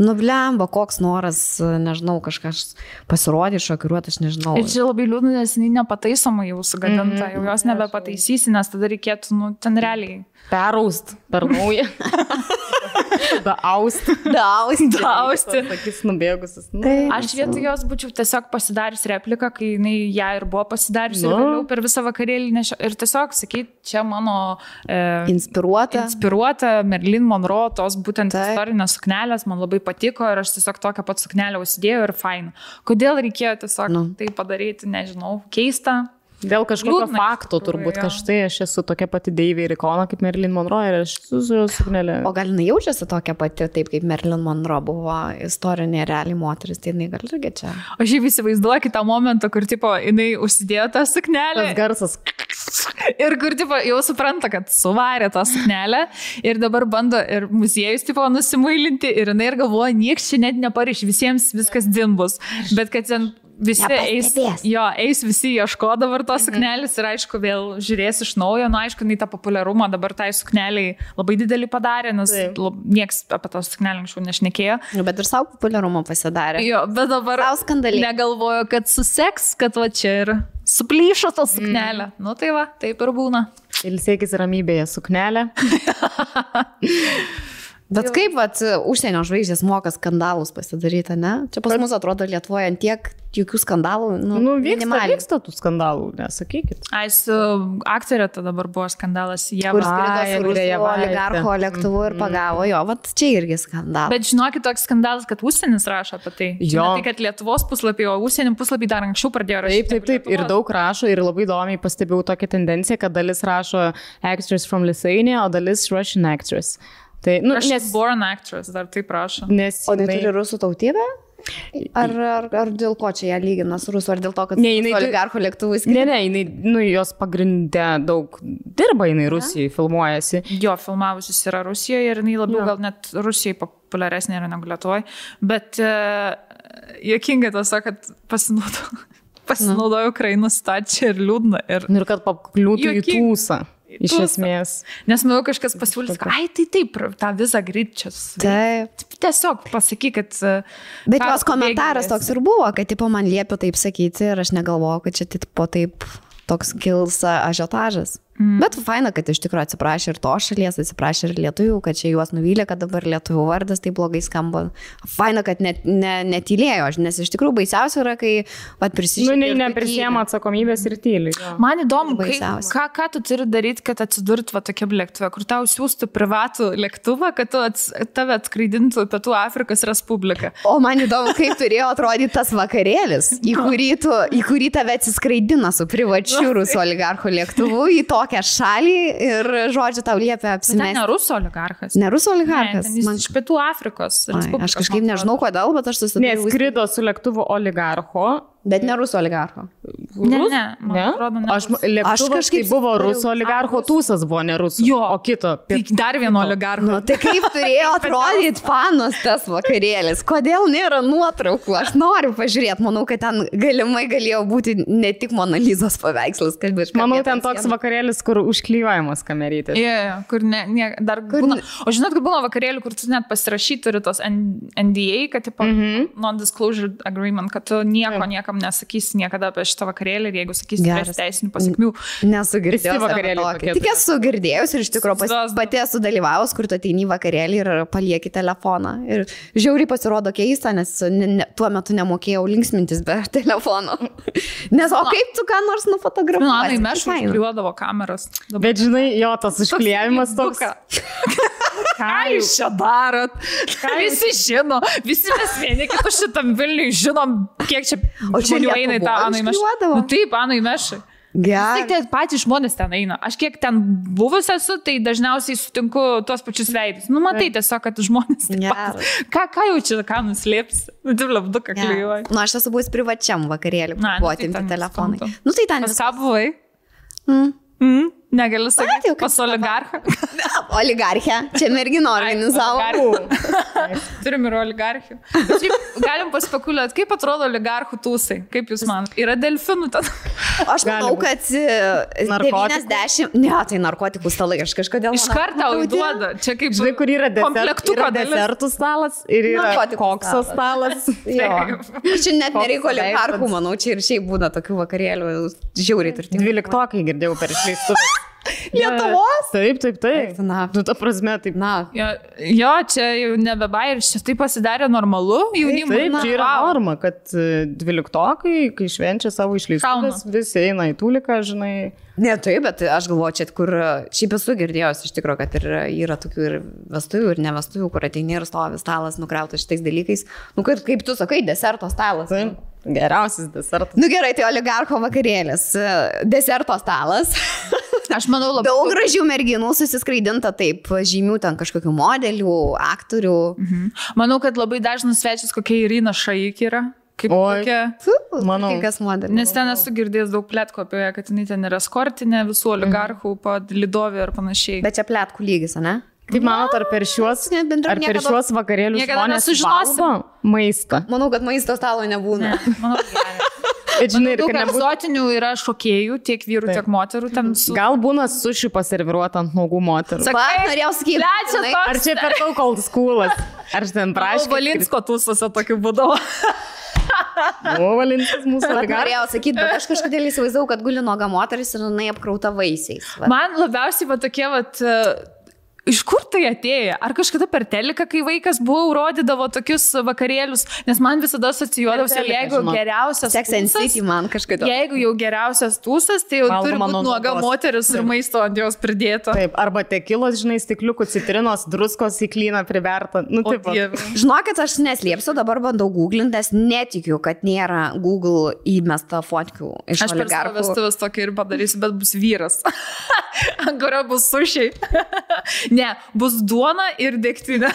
Nublemba, koks noras, nežinau, kažkas pasirodė, šokiruoti, aš nežinau. Ir čia labai liūdna, nes jinai nepataisoma jau sugadinta, jau jos nebepataisysi, nes tada reikėtų, nu, ten realiai. Peraust per naują. Tada aust. Dausti. Dausti. Akis nubėgusius. Nu, Aš vietoj jos būčiau tiesiog pasidarius repliką, kai jinai ją ir buvo pasidarius ir Nu. vėliau per visą vakarėlį nešio. Ir tiesiog sakyt, čia mano e, Inspiruota. inspiruota Merlin Monroe, tos būtent Taip. istorinės suknelės, man labai patiko ir aš tiesiog tokią pat suknelę užsidėjau ir fain. Kodėl reikėjo tiesiog Nu. tai padaryti, nežinau, keista. Dėl kažkokio Liūdna fakto tikrųjų, turbūt, kad štai aš esu tokia pati deivė ir ikona kaip Marilyn Monroe ir aš su jos suknelė. O gal jinai jaučiasi tokia pati, taip kaip Marilyn Monroe buvo istorinė realiai moteris, tai jinai gal irgi čia. O šiaip įsivaizduoju kitą momentą, kur tipo, jinai užsidėjo tą suknelę. Tas garsas. Ir kur tipo, jau supranta, kad suvarė tą suknelę ir dabar bando ir muziejus tipo nusimailinti ir jinai ir galvoja, nieks čia net nepariš, visiems viskas din bus. Bet kad ten visi eis, jo, eis visi ieško dabar tos suknelės ir aišku vėl žiūrės iš naujo, nu aišku, jinai tą populiarumą dabar tai sukneliai labai didelį padarė, nes lab, nieks apie tą suknelę anksčiau nešnekėjo. Nu, Bet ir savo populiarumo pasidarė. Jo, bet dabar negalvoju, kad suseks, kad va čia ir suplyšo tą suknelę. Mm. Nu tai va, taip ir būna. Ilsėkis ramybėje suknelė. Bet kaip, vat, užsienio žvaigždės moka skandalus pasidaryti, ne? Čia pas mus atrodo Lietuvoje ant tiek jokių skandalų. Nu, Nu, vyksta, minimaliai. vyksta tų skandalų, nesakykit. Ai, su aktorė tada dabar buvo skandalas. Jie Jevaitė. oligarcho lėktuvu ir pagavo jo, vat čia irgi skandalas. Bet žinokit, toks skandalas, kad užsienis rašo apie tai. Jo. Ne tai, kad Lietuvos puslapį, o užsienio puslapį dar anksčiau pradėjo rašyti. Taip, taip, taip. Ir daug rašo ir labai įdomiai pastebėjau tokią tendenciją, kad dalis rašo actress from Lithuania, o dalis Russian actress. Tai, nu, Aš nes, born actress dar taip rašo. nes O tai jinai- turi rusų tautybę? Ar, ar, ar dėl ko čia ją lygina su rusų, ar dėl to, kad Ne, jinai oligarchų lėktuvais Ne, ne, jinai, nu, jos pagrindė daug dirba, jinai Rusijai filmuojasi. Jo filmavusis yra Rusijoje ir jinai labiau Jo. gal net Rusijai populiaresnė yra negu Lietuvoje. Bet uh, jokingai tas, kad pasinaudojo, pasinaudojo Ukrainos situaciją ir liūdna. Ir, Nu, ir kad pakliūtų į tūsą. Iš esmės. nes manau, kažkas pasiūlys, kad, ai, tai taip, tą visą greičią. Taip. Tiesiog pasakyk, kad... e, Bet jos komentaras pabėgėlis. toks ir buvo, kad tipo, man liepia taip sakyti ir aš negalvojau, kad čia tipo, taip toks kils ažiotažas. Mm. Bet faina, kad iš tikrųjų atsiprašė ir to šalies, atsiprašė ir lietuvių, kad čia juos nuvylė, kad dabar lietuvių vardas taip blogai skamba. Faina, kad net, ne, netylėjo, nes iš tikrųjų baisiausia yra, kai Nu, pat prisižiūrėjau. nei neprisėmė atsakomybės ir tyliai. jo. Man įdomu, kaip, ką, ką tu turi daryti, kad atsidurt va tokia lėktuve, kur tau siūstų privatų lėktuvą, kad tu ats, tave atskraidintų Pietų Afrikos Respubliką. O man įdomu, kaip turėjo atrodyti tas vakarėlis, į kurį, tu, į kurį tave atsiskraidina su privačiu rusų oligarchų lėktuvu į tokią šalį ir, žodžiu, tau liepia Bet ten ne apsimesti. rusų oligarchas. Ne rusų Ne, oligarchas. jis Man iš Pietų Afrikos. Ai, aš kažkaip nežinau kodėl, bet aš susidariau. Neskrido su lėktuvu oligarcho. Bet ne rusų oligarcho. Ne, Rus- ne, man atrodo, ne Aš, Aš kažkaip kažkaip buvo rusų oligarcho, tūsas buvo ne rusų. Jo. O kito. Tai dar vieno oligarcho. Nu, tai kaip turėjo atrodyti panos tas vakarėlis? Kodėl nėra nuotraukų? Aš noriu pažiūrėti. Manau, kad ten galimai galėjo būti ne tik Monalizos paveikslas, kad bet Manau, ten toks vakarėlis, kur užklyvavimas kamerytės. Jo, jo, kur ne, ne, dar Kur būna. ne- O žinot, kad būna vakarėlių, kur tu net pasirašyti turi tos NDA, kad, tipo, mm. -hmm. non-disclosure agreement, kad tu nieko niekam nesakysi niekada apie šitą vakarėlį ir jeigu sakysi, turės teisinių pasiekmių. Nesugirdėjau. Tokie Tik esu girdėjus ir iš tikrųjų pati esu dalyvavus, kur tu ateini vakarėlį ir palieki telefoną. Ir žiauriai pasirodo keista, nes ne, ne, tuo metu nemokėjau linksmintis be telefono. Nes o kaip tu ką nors nufotografuoji? Nu, Anai meš užkliuodavo kameras. Dabar Bet žinai, jo tas užklyjavimas toks. Ką jūs čia darot? Ką visi žino? Visi mes vieni kitus šitam Vilniui žinom, kiek čia O čia žmonių eina į tą Anai Mešą. Nu, taip, Anai Mešai. Tik Gerai. tie patys žmonės ten eina. Aš kiek ten buvus esu, tai dažniausiai sutinku tuos pačius veidus. Nu, matai tiesiog, kad žmonės. Ką, ką jau čia, ką nuslėps? Nu, tu labduką klijuoji. Na, aš esu buvus privačiam vakarėlį, buvo nu, tai atimti telefonai. Nu, tai ten Pas vis... ką buvai? Mm. Mm, negaliu tai sakyti, jau kaip pas oligarchą. Oligarchė, čia mergina organizavo. Turim ir oligarchių. Galim paspekuliuoti, kaip atrodo oligarchų tūsai. Kaip jūs man? Yra delfinų ten. Aš manau, kad e, Narkotikų? 90, ne, tai narkotikų stalai, aš kažkodėl. Iš karto kad- įduoda. Čia kaip Žinai, kur yra, desert, komplektuko yra desertų stalas ir yra kokso stalas. Čia net nereikia oligarchų, manau, čia ir šiaip būna tokių vakarėlių, žiauriai turtingų. Dvyliktokai girdėjau per išleistuvę. Lietuvos? Taip, taip, taip. Na. Nu, ta prasme, taip. Na, Jo, jo, čia jau nebebairis, čia taip pasidarė normalu jaunimui. Taip, Na, čia yra vau. norma, kad e, dvyliktokai, kai švenčia savo išleistuvės, visi eina į tūliką, žinai. Ne, taip, bet aš galvoju, čia kur, šiaip esu girdėjęs iš tikrųjų, kad ir yra tokių ir vestuvių, ir ne vestuvių, kur ateini ir stovi stalas nukrautas šitais dalykais. Nu, kaip, kaip tu sakai, deserto stalas. Taip, geriausias desertas. Nu gerai, tai oligarcho vakarėlis, deserto stalas. Aš manau labai. Daug gražių merginų susiskraidinta taip, žymių ten kažkokių modelių, aktorių. Mhm. Manau, kad labai dažnas svečias kokia Irina Šaik yra. Kaip Oi. tokia. Manau. Kas modelis. Nes ten esu girdėjęs daug plėtko apie ją, kad jinai ten yra skortinė visų oligarchų, po Lidovė ir panašiai. Bet čia plėtkų lygis, ne? Kaip manot, ar per šiuos, Ne, ar per niekada- šiuos vakarėlius žmonės nesužinosim. valgo maistą? Manau, kad maisto stalo nebūna. Ne, manau. Bet žinai, ir Daug kad nebūtų. egzotinių yra šokėjų, tiek vyrų, Taip. tiek moterų. Ten su... Gal būna suši paserviruota ant nuogų moterų. Sakai, norėjau sakyti, toks- Ar čia per daug old schoolas? Ar ten prašau? Valinsko tūsose tokiu būdu. O, Valinskas mūsų oligarchas. norėjau sakyti, bet aš kažkodėl įsivaizdavau, kad guli nuoga moteris ir jinai apkrauta vaisiais. Va. Man labiausiai va tokie, va, iš kur tai atėjo? Ar kažkada per teliką, kai vaikas buvo, rodydavo tokius vakarėlius, nes man visada asocijuodavosi, Per jeigu žinok. geriausias City man kažkodėl. Jeigu jau geriausias tūsas, tai jau Valgoma turi būti nuo nuoga moteris ir maisto ant jos pridėto. Taip, arba tekilos, žinai, stikliukų citrinos, druskos į klyną priberta. Nu, O taip. va. Dieve. Žinokit, aš neslėpsiu, dabar bandau googlinti, nes netikiu, kad nėra Google įmesta fotkių iš Aš per savo oligarchų. vestuvės tokį ir padarysiu, bet bus vyras, ant kurio bus sušiai. Ne, bus duona ir degtinė.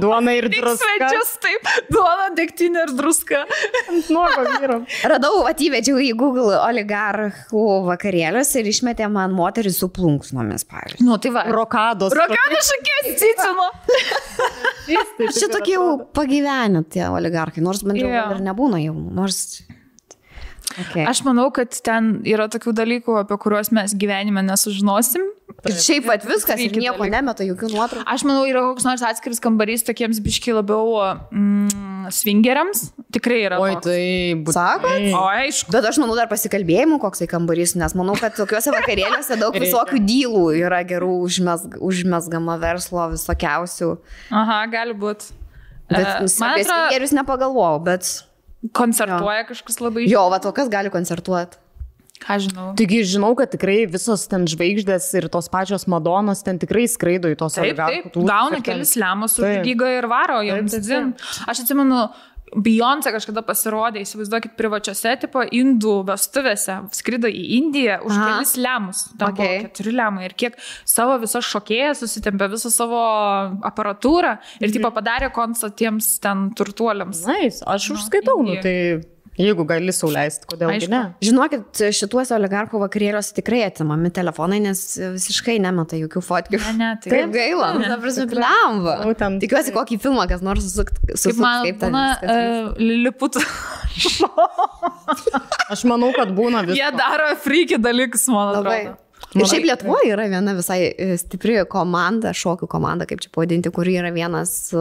Duona ir Tik druska. svečius taip. Duona, degtinė ir druska. Nuogo vyro. Radau, atįvedžiau į Google oligarchų vakarėlius ir išmetė man moterį su plunksnomis, pavyzdžiui. Nu, tai va. Rokados. Rokada šakės, cicino. Čia tokie jau pagyvenę tie oligarchai, nors man Jo. yeah. ir nebūna jaunų, nors... Okay. Aš manau, kad ten yra tokių dalykų, apie kuriuos mes gyvenime nesužinosim. Ir šiaip pat viskas, ir Sveiki nieko nemeta, jokių nuotraukų. Aš manau, yra koks nors atskiris kambarys tokiems biški labiau mm, swingeriams. Tikrai yra. Oi, toks. tai būtų. Sakot? O, aišku. Bet aš manau dar pasikalbėjimų, koksai kambarys, nes manau, kad tokiuose vakarėliuose daug visokių dylų yra gerų užmesg, užmesgama verslo visokiausių. Aha, gali būti. Bet uh, man atrodo, svingerius nepagalvojau, bet koncertuoja kažkas labai. jo, va tokas gali koncertuoti. Ką žinau. Taigi žinau, kad tikrai visos ten žvaigždės ir tos pačios Madonos ten tikrai skraido į tos Taip, taip, gauna kelis lemus už lygą ir varo jiems. Aš atsimenu, Beyoncé kažkada pasirodė, įsivaizduokit, privačiose tipo indų vestuvėse, skrido į Indiją už Aha. kelis lemus. Tam okay. Buvo keturi lemai. Ir kiek savo visas šokėjas susitempė visą savo aparatūrą ir tipo padarė koncertą tiems ten turtuoliams. Nice. Aš užskaitau, nu, tai jeigu gali sauliaisti, kodėl gi Aišku. ne? Žinokit, šituose oligarchų vakarėliuose tikrai atimami telefonai, nes visiškai nemeta jokių fotkių. Ne, ne, tai Taip gaila, Ne, ta prasme, blemba. Tikiuosi, kokį filmą kas nors susukt. Kaip susuks, man kaip ten vyksta. uh, Liliput. Aš manau, kad būna Jie viskas. daro freaky dalykus, man Labai. atrodo. Ir šiaip Lietuvoje yra viena visai e, stipri komanda, šokių komanda, kaip čia pavadinti, kur yra vienas e,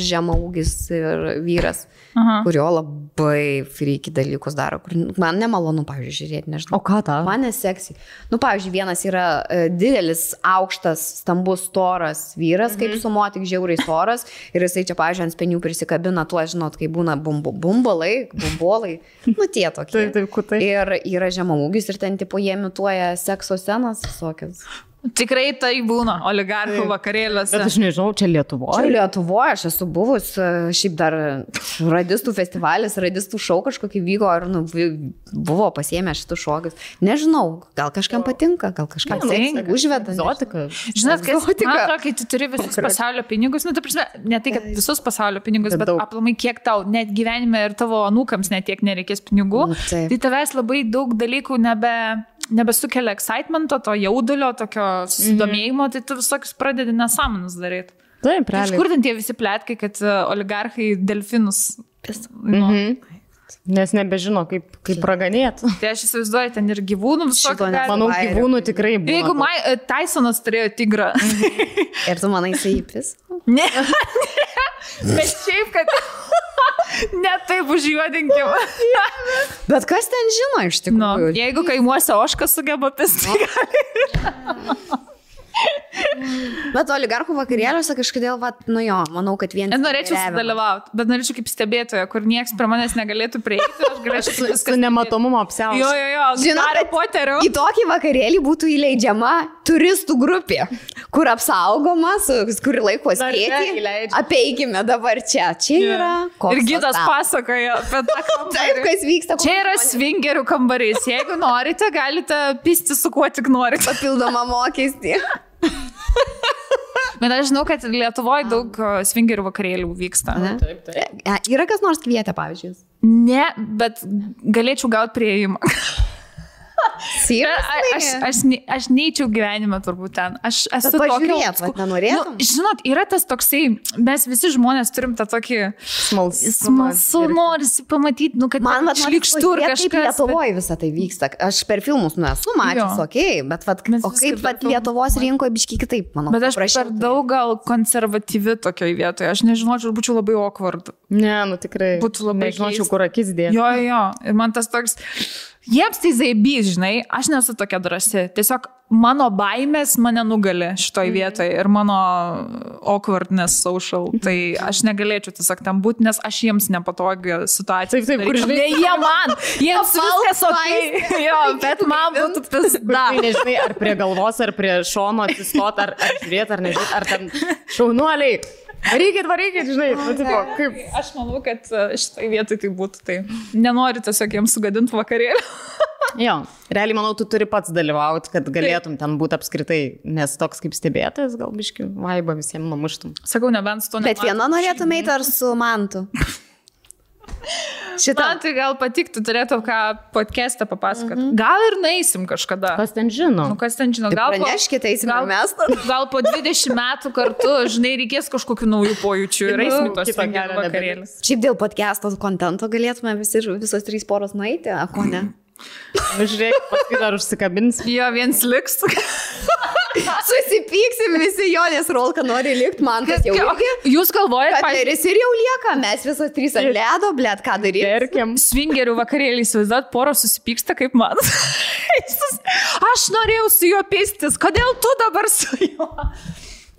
žemaūgis ir vyras, Aha. kurio labai friki dalykus daro, kur man nemalonu, pavyzdžiui, žiūrėti, nežinau. O ką tą? Man neseksi. Nu, pavyzdžiui, vienas yra e, didelis, aukštas, stambus, storas vyras, kaip sumo, tik žiauriai storas. Ir jisai čia, pavyzdžiui, ant spenių prisikabina tuo, žinot, kai būna bumbu, bumbalai, bumbolai. Nu, tie tokie. Taip, taip, kutai. Ir yra žemaūgis ir ten, tipo, jie imituoja sekso scenas visokias. Tikrai tai būna oligarchų vakarėliuose. Bet aš nežinau, čia Čia Lietuvoje. Lietuvoje aš esu buvus, e, šiaip dar radistų festivalis, radistų šau kažkokį vyko, ar nu, buvo pasiemę šitų šokius. Nežinau, gal kažkam patinka, gal kažkam Patinka. užveda. Egzotika. Žinot, kas Egzotika. man atrodo, kai tu turi visus pasaulio pinigus, nu, ta prasme, ne tai, kad visus pasaulio pinigus, Bet bet aplamai kiek tau net gyvenime ir tavo anūkams net tiek nereikės pinigų, Nu, tai tavęs labai daug dalykų nebe, nebesukelia excitemento, to jaudulio, tokio susidomėjimo, tai tu visokius pradedi nesąmonus daryti. Taip, Tai iš realiai. kur ten tie visi plėtkai, kad e, oligarchai delfinus. Nu, Mhm. Nes nebežino, kaip, kaip praganėti. Tai aš įsivaizduoju, ten ir gyvūnų visokių. Manau, gyvūnų tikrai buvo. Jeigu Mai, Tysonas turėjo tigrą. Ir tu manai, jisai įpis? Ne. Bet šiaip, kad ne taip užjuodinkim. Bet kas ten žino iš Nu, tikrųjų? jeigu kaimuose oškas sugeba pisti. Bet oligarchų vakarėliuose kažkodėl, va, nu jo, manau, kad vien... Aš norėčiau sudalyvauti, bet norėčiau kaip stebėtoja, kur niekas prie manęs negalėtų prieiti. Aš galėčiau Su, su nematomumu Jo, apsiausti. jo, jo. Žinot, Hario kad Poterio. Į tokį vakarėlį būtų įleidžiama turistų grupė, kur apsaugoma, su kurį laiko Dar čia skėti. įleidžia. Apeikime dabar čia. Čia yra. koks Ir gidas pasakoja apie tą Taip, kambarį. kas vyksta. Čia yra svingerių kambarys. Jeigu norite, galite pisti su kuo tik norite. papildomą mokestį. Bet aš žinau, kad Lietuvoje daug svingerių vakarėlių vyksta. Ne? Taip, taip. E, Yra kas nors kvietę, pavyzdžiui. Ne, bet galėčiau gauti prieimą. Syra, Aš, aš, aš neįčiau gyvenime turbūt ten. Aš esu Bet tokia? Nu, žinot, yra tas toksai, mes visi žmonės turim tą tokį Smalsu. smalsu, norisi pamatyti, nu, kad Man, šlikštų ir kažkas. bet- Lietuvoje visą tai vyksta. Aš per filmus, nu, esu matęs, okei, okay, bet, vat, o kaip vat, Lietuvos rinkoje biški kitaip, manau. Bet aš paprasčiau per daug gal konservatyvi tokioje vietoje. Aš nežinočiau, būčiau labai awkward. Ne, nu tikrai. Būtų labai Nežinočiau, kur akis dėti. Jo, jo. Ir man tas toks. Jiems tai zaibys, žinai, aš nesu tokia drąsi. Tiesiog mano baimės mane nugali šitoj vietoje ir mano awkwardness social. Tai aš negalėčiau tiesiog ten būti, nes aš jiems nepatogią situaciją. Taip, taip, kur žinai- Ne jie man. Jiems viskas ok. Jo, bet man būtų Kur pizda. tai nežinai, ar prie galvos, ar prie šono atsistot, ar, ar žiūrėti, ar nežiūrėti, ar ten šaunuoliai. Varykit, varykit, žinai, nu, tipo, kaip. Aš manau, kad e, šitai vietai tai būtų tai. Nenoriu tiesiog jiems sugadinti vakarėlį. Jo, realiai manau, tu turi pats dalyvauti, kad galėtum ten būti apskritai, nes toks kaip stebėtojas, gal biški, vaibą visiems namuštum. Sakau, nebent su to Bet viena norėtum eiti ar su mantu? Šitą. Tai gal patiktų, turėtų ką podcast'ą papasakot. Mm -hmm. Gal ir naisim kažkada. Kas ten žino? Nu, kas ten žino, gal po, eisim gal, mes. gal po 20 metų kartu, žinai, reikės kažkokių naujų pojūčių ir eisim į tos vakarėlius. Šiaip dėl podcast'o kontento galėtume visi, visos trys poros nueiti, a ko ne? Nu, žiūrėk, paskui dar užsikabins. Jo, viens liks. Susipyksim visi, Jonės Rolka nori likti, man tas jau irgi. Jūs galvojate, pavyzdžiui, Pateris ir jau lieka, mes visos trys ant ledo, blėt, ką daryti. Verkiam. svingerių vakarėlį įsivaizduot, poros susipyksta kaip man. Aš norėjau su juo pistis, kodėl tu dabar su juo?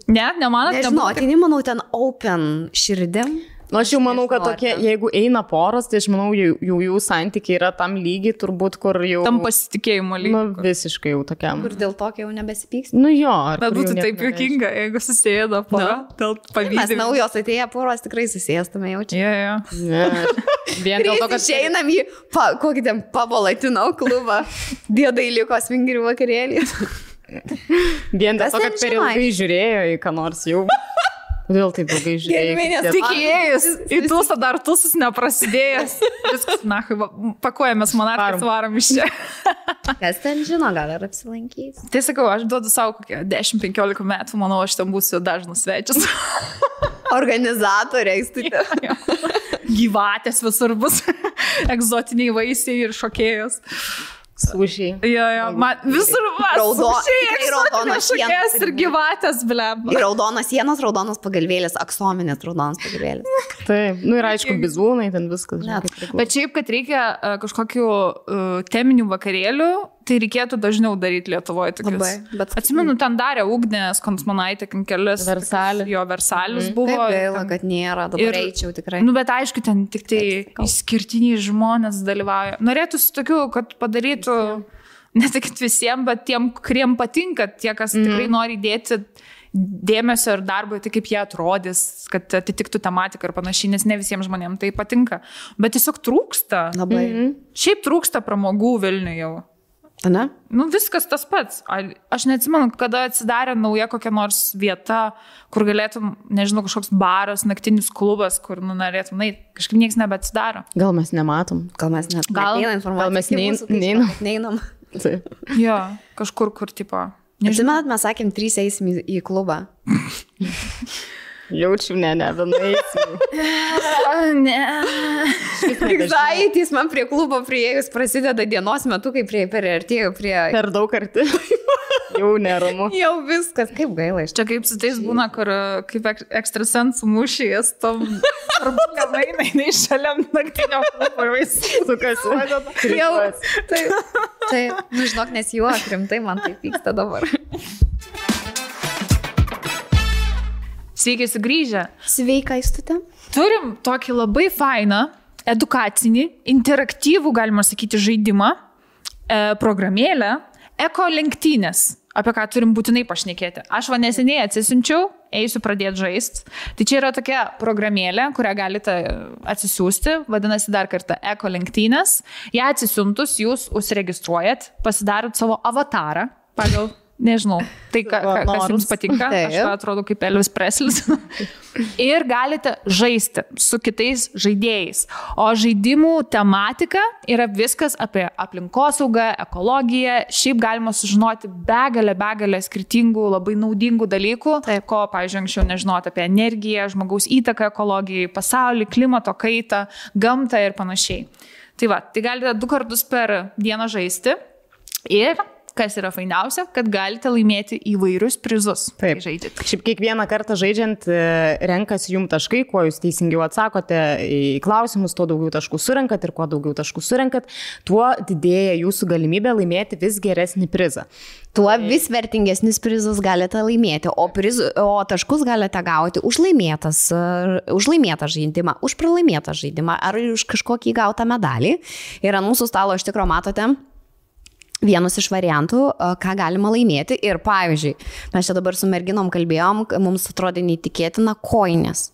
Ne, nemanot, Nežinau, atini, manau, ten open širdim. Nu, aš jau manau, kad tokie, jeigu eina poros, tai aš manau, jų, jų, jų santykiai yra tam lygiai, turbūt, kur jau... tam pasitikėjimo Nu, lygiai. visiškai jau tokiam. Kur dėl tokio jau nebesipyks. Nu jo, ar Bet būtų taip juokinga, jeigu susėdo pora. Dėl Mes pavyzdžių. naujos atėję poros tikrai susėstume jau čia. Ja. Ne. Vien dėl to, kad... Išeinam į pa, kokį ten pabalatino klubą. Diedai liko svingirių vakarėlį. Vien dėl to, kad per ilgai žiūrėjo į ką nors jau. Kodėl taip? Gelminės Tie- tik- Tikėjus, į tūsą dar tūsas neprasidėjęs. Viskas, na, pakuojamės monarchas, Varom. iš čia. Kas ten žino, gal ir apsilankys. Tai sakau, aš duodu savo kokią 10-15 metų, manau, aš ten būsiu dažnas svečias. Organizatoriais, tai Gyvatės visur bus, egzotiniai vaisiai ir šokėjos. Sušiai. Jo, jo, man visur vas. Raudo- sušiai, tikrai raudonos egzotinės šokėjos sienos. ir gyvatės, blem. Ir raudonas sienas, raudonas pagalvėlis, aksominės raudonas pagalvėlis. Taip, nu ir aišku, bizūnai, ten viskas. žinai, priklauso. Bet šiaip, kad reikia uh, kažkokių uh, teminių vakarėlių, tai reikėtų dažniau daryti Lietuvoje. tokius. Labai, bet- Atsimenu, ten darė Ugnės Konsmanaitė, ten kelias. Versalį. Jo, Versalius buvo. Taip gaila, ten- kad nėra, dabar Ir- eičiau tikrai. Nu, bet aišku, ten tik tai išskirtiniai žmonės dalyvauja. Norėtųsi tokių, kad padarytų, ne tik visiems, bet tiem, kuriem patinka, tie, kas mm. tikrai nori dėti dėmesio ir darbo, tai kaip jie atrodys, kad atitiktų tematiką ir panašiai, nes ne visiems žmonėms tai patinka. Bet tiesiog trūksta. Labai. Mhm. Šiaip trūksta pramogų Vilniuje jau. Ne? Nu, viskas tas pats. Aš neatsimenu, kada atsidarė nauja kokia nors vieta, kur galėtum, nežinau, kažkoks baras, naktinis klubas, kur nu, norėtum, na, kažkaip niekas nebeatsidaro. Gal mes nematom. Gal mes net Gal- gal mes tai neinam. Neinam. Taip. Jo, kažkur, kur tipo. Atsimenat, mes sakėm, trys eisim į, į klubą. Jaučiu, ne, ne, vienais. Ne. Anxieties man prie klubo prieėjus prasideda dienos metu, kai prie, perėtėjau prie... Per daug arti. Jau neramu. Jau viskas, kaip gaila iš čia. Kaip su tais būna, kur e, kaip ek- ekstrasensų mūšyjas, tam arba neina, jinai šalia naktinio klubo jis Sukasi. Jau. Taip, taip. Nu, žinok, nes juok, rimtai man tai vyksta dabar. Sveiki sugrįžę. Sveika, įstutė. Turim tokį labai fainą, edukacinį, interaktyvų, galima sakyti, žaidimą, e, programėlę, eko lenktynės, apie ką turim būtinai pašnekėti. Aš va neseniai atsisinčiau, eisiu pradėti žaisti. Tai čia yra tokia programėlė, kurią galite atsisiųsti, vadinasi dar kartą eko lenktynės. Ja atsisiuntus jūs užsiregistruojat, pasidarot savo avatarą pagal Nežinau, tai ka, ka, kas jums patinka, aš atrodo kaip Elvis Preslis. ir galite žaisti su kitais žaidėjais. O žaidimų tematika yra viskas apie aplinkosaugą, ekologiją. Šiaip galima sužinoti begalę, begalę skirtingų, labai naudingų dalykų, Taip. ko, pavyzdžiui, anksčiau nežinoti apie energiją, žmogaus įtaką ekologijai, pasaulį, klimato kaitą, gamtą ir panašiai. Tai va, tai galite du kartus per dieną žaisti. Ir kas yra fainiausia, kad galite laimėti įvairius prizus. kai Taip. žaidžiate. Šiaip kiekvieną kartą žaidžiant e, renkasi jum taškai, kuo jūs teisingiau atsakote į klausimus, tuo daugiau taškų surinkat ir kuo daugiau taškų surinkat, tuo didėja jūsų galimybė laimėti vis geresnį prizą. Tuo vis vertingesnis prizus galite laimėti, o, prizu, o taškus galite gauti už, laimėtas, e, už laimėtą žaidimą, už pralaimėtą žaidimą ar už kažkokį gautą medalį. Ir ant mūsų stalo iš tikrųjų matote vienas iš variantų, ką galima laimėti. Ir pavyzdžiui, mes čia dabar su merginom kalbėjom, mums atrodė neįtikėtina koinės.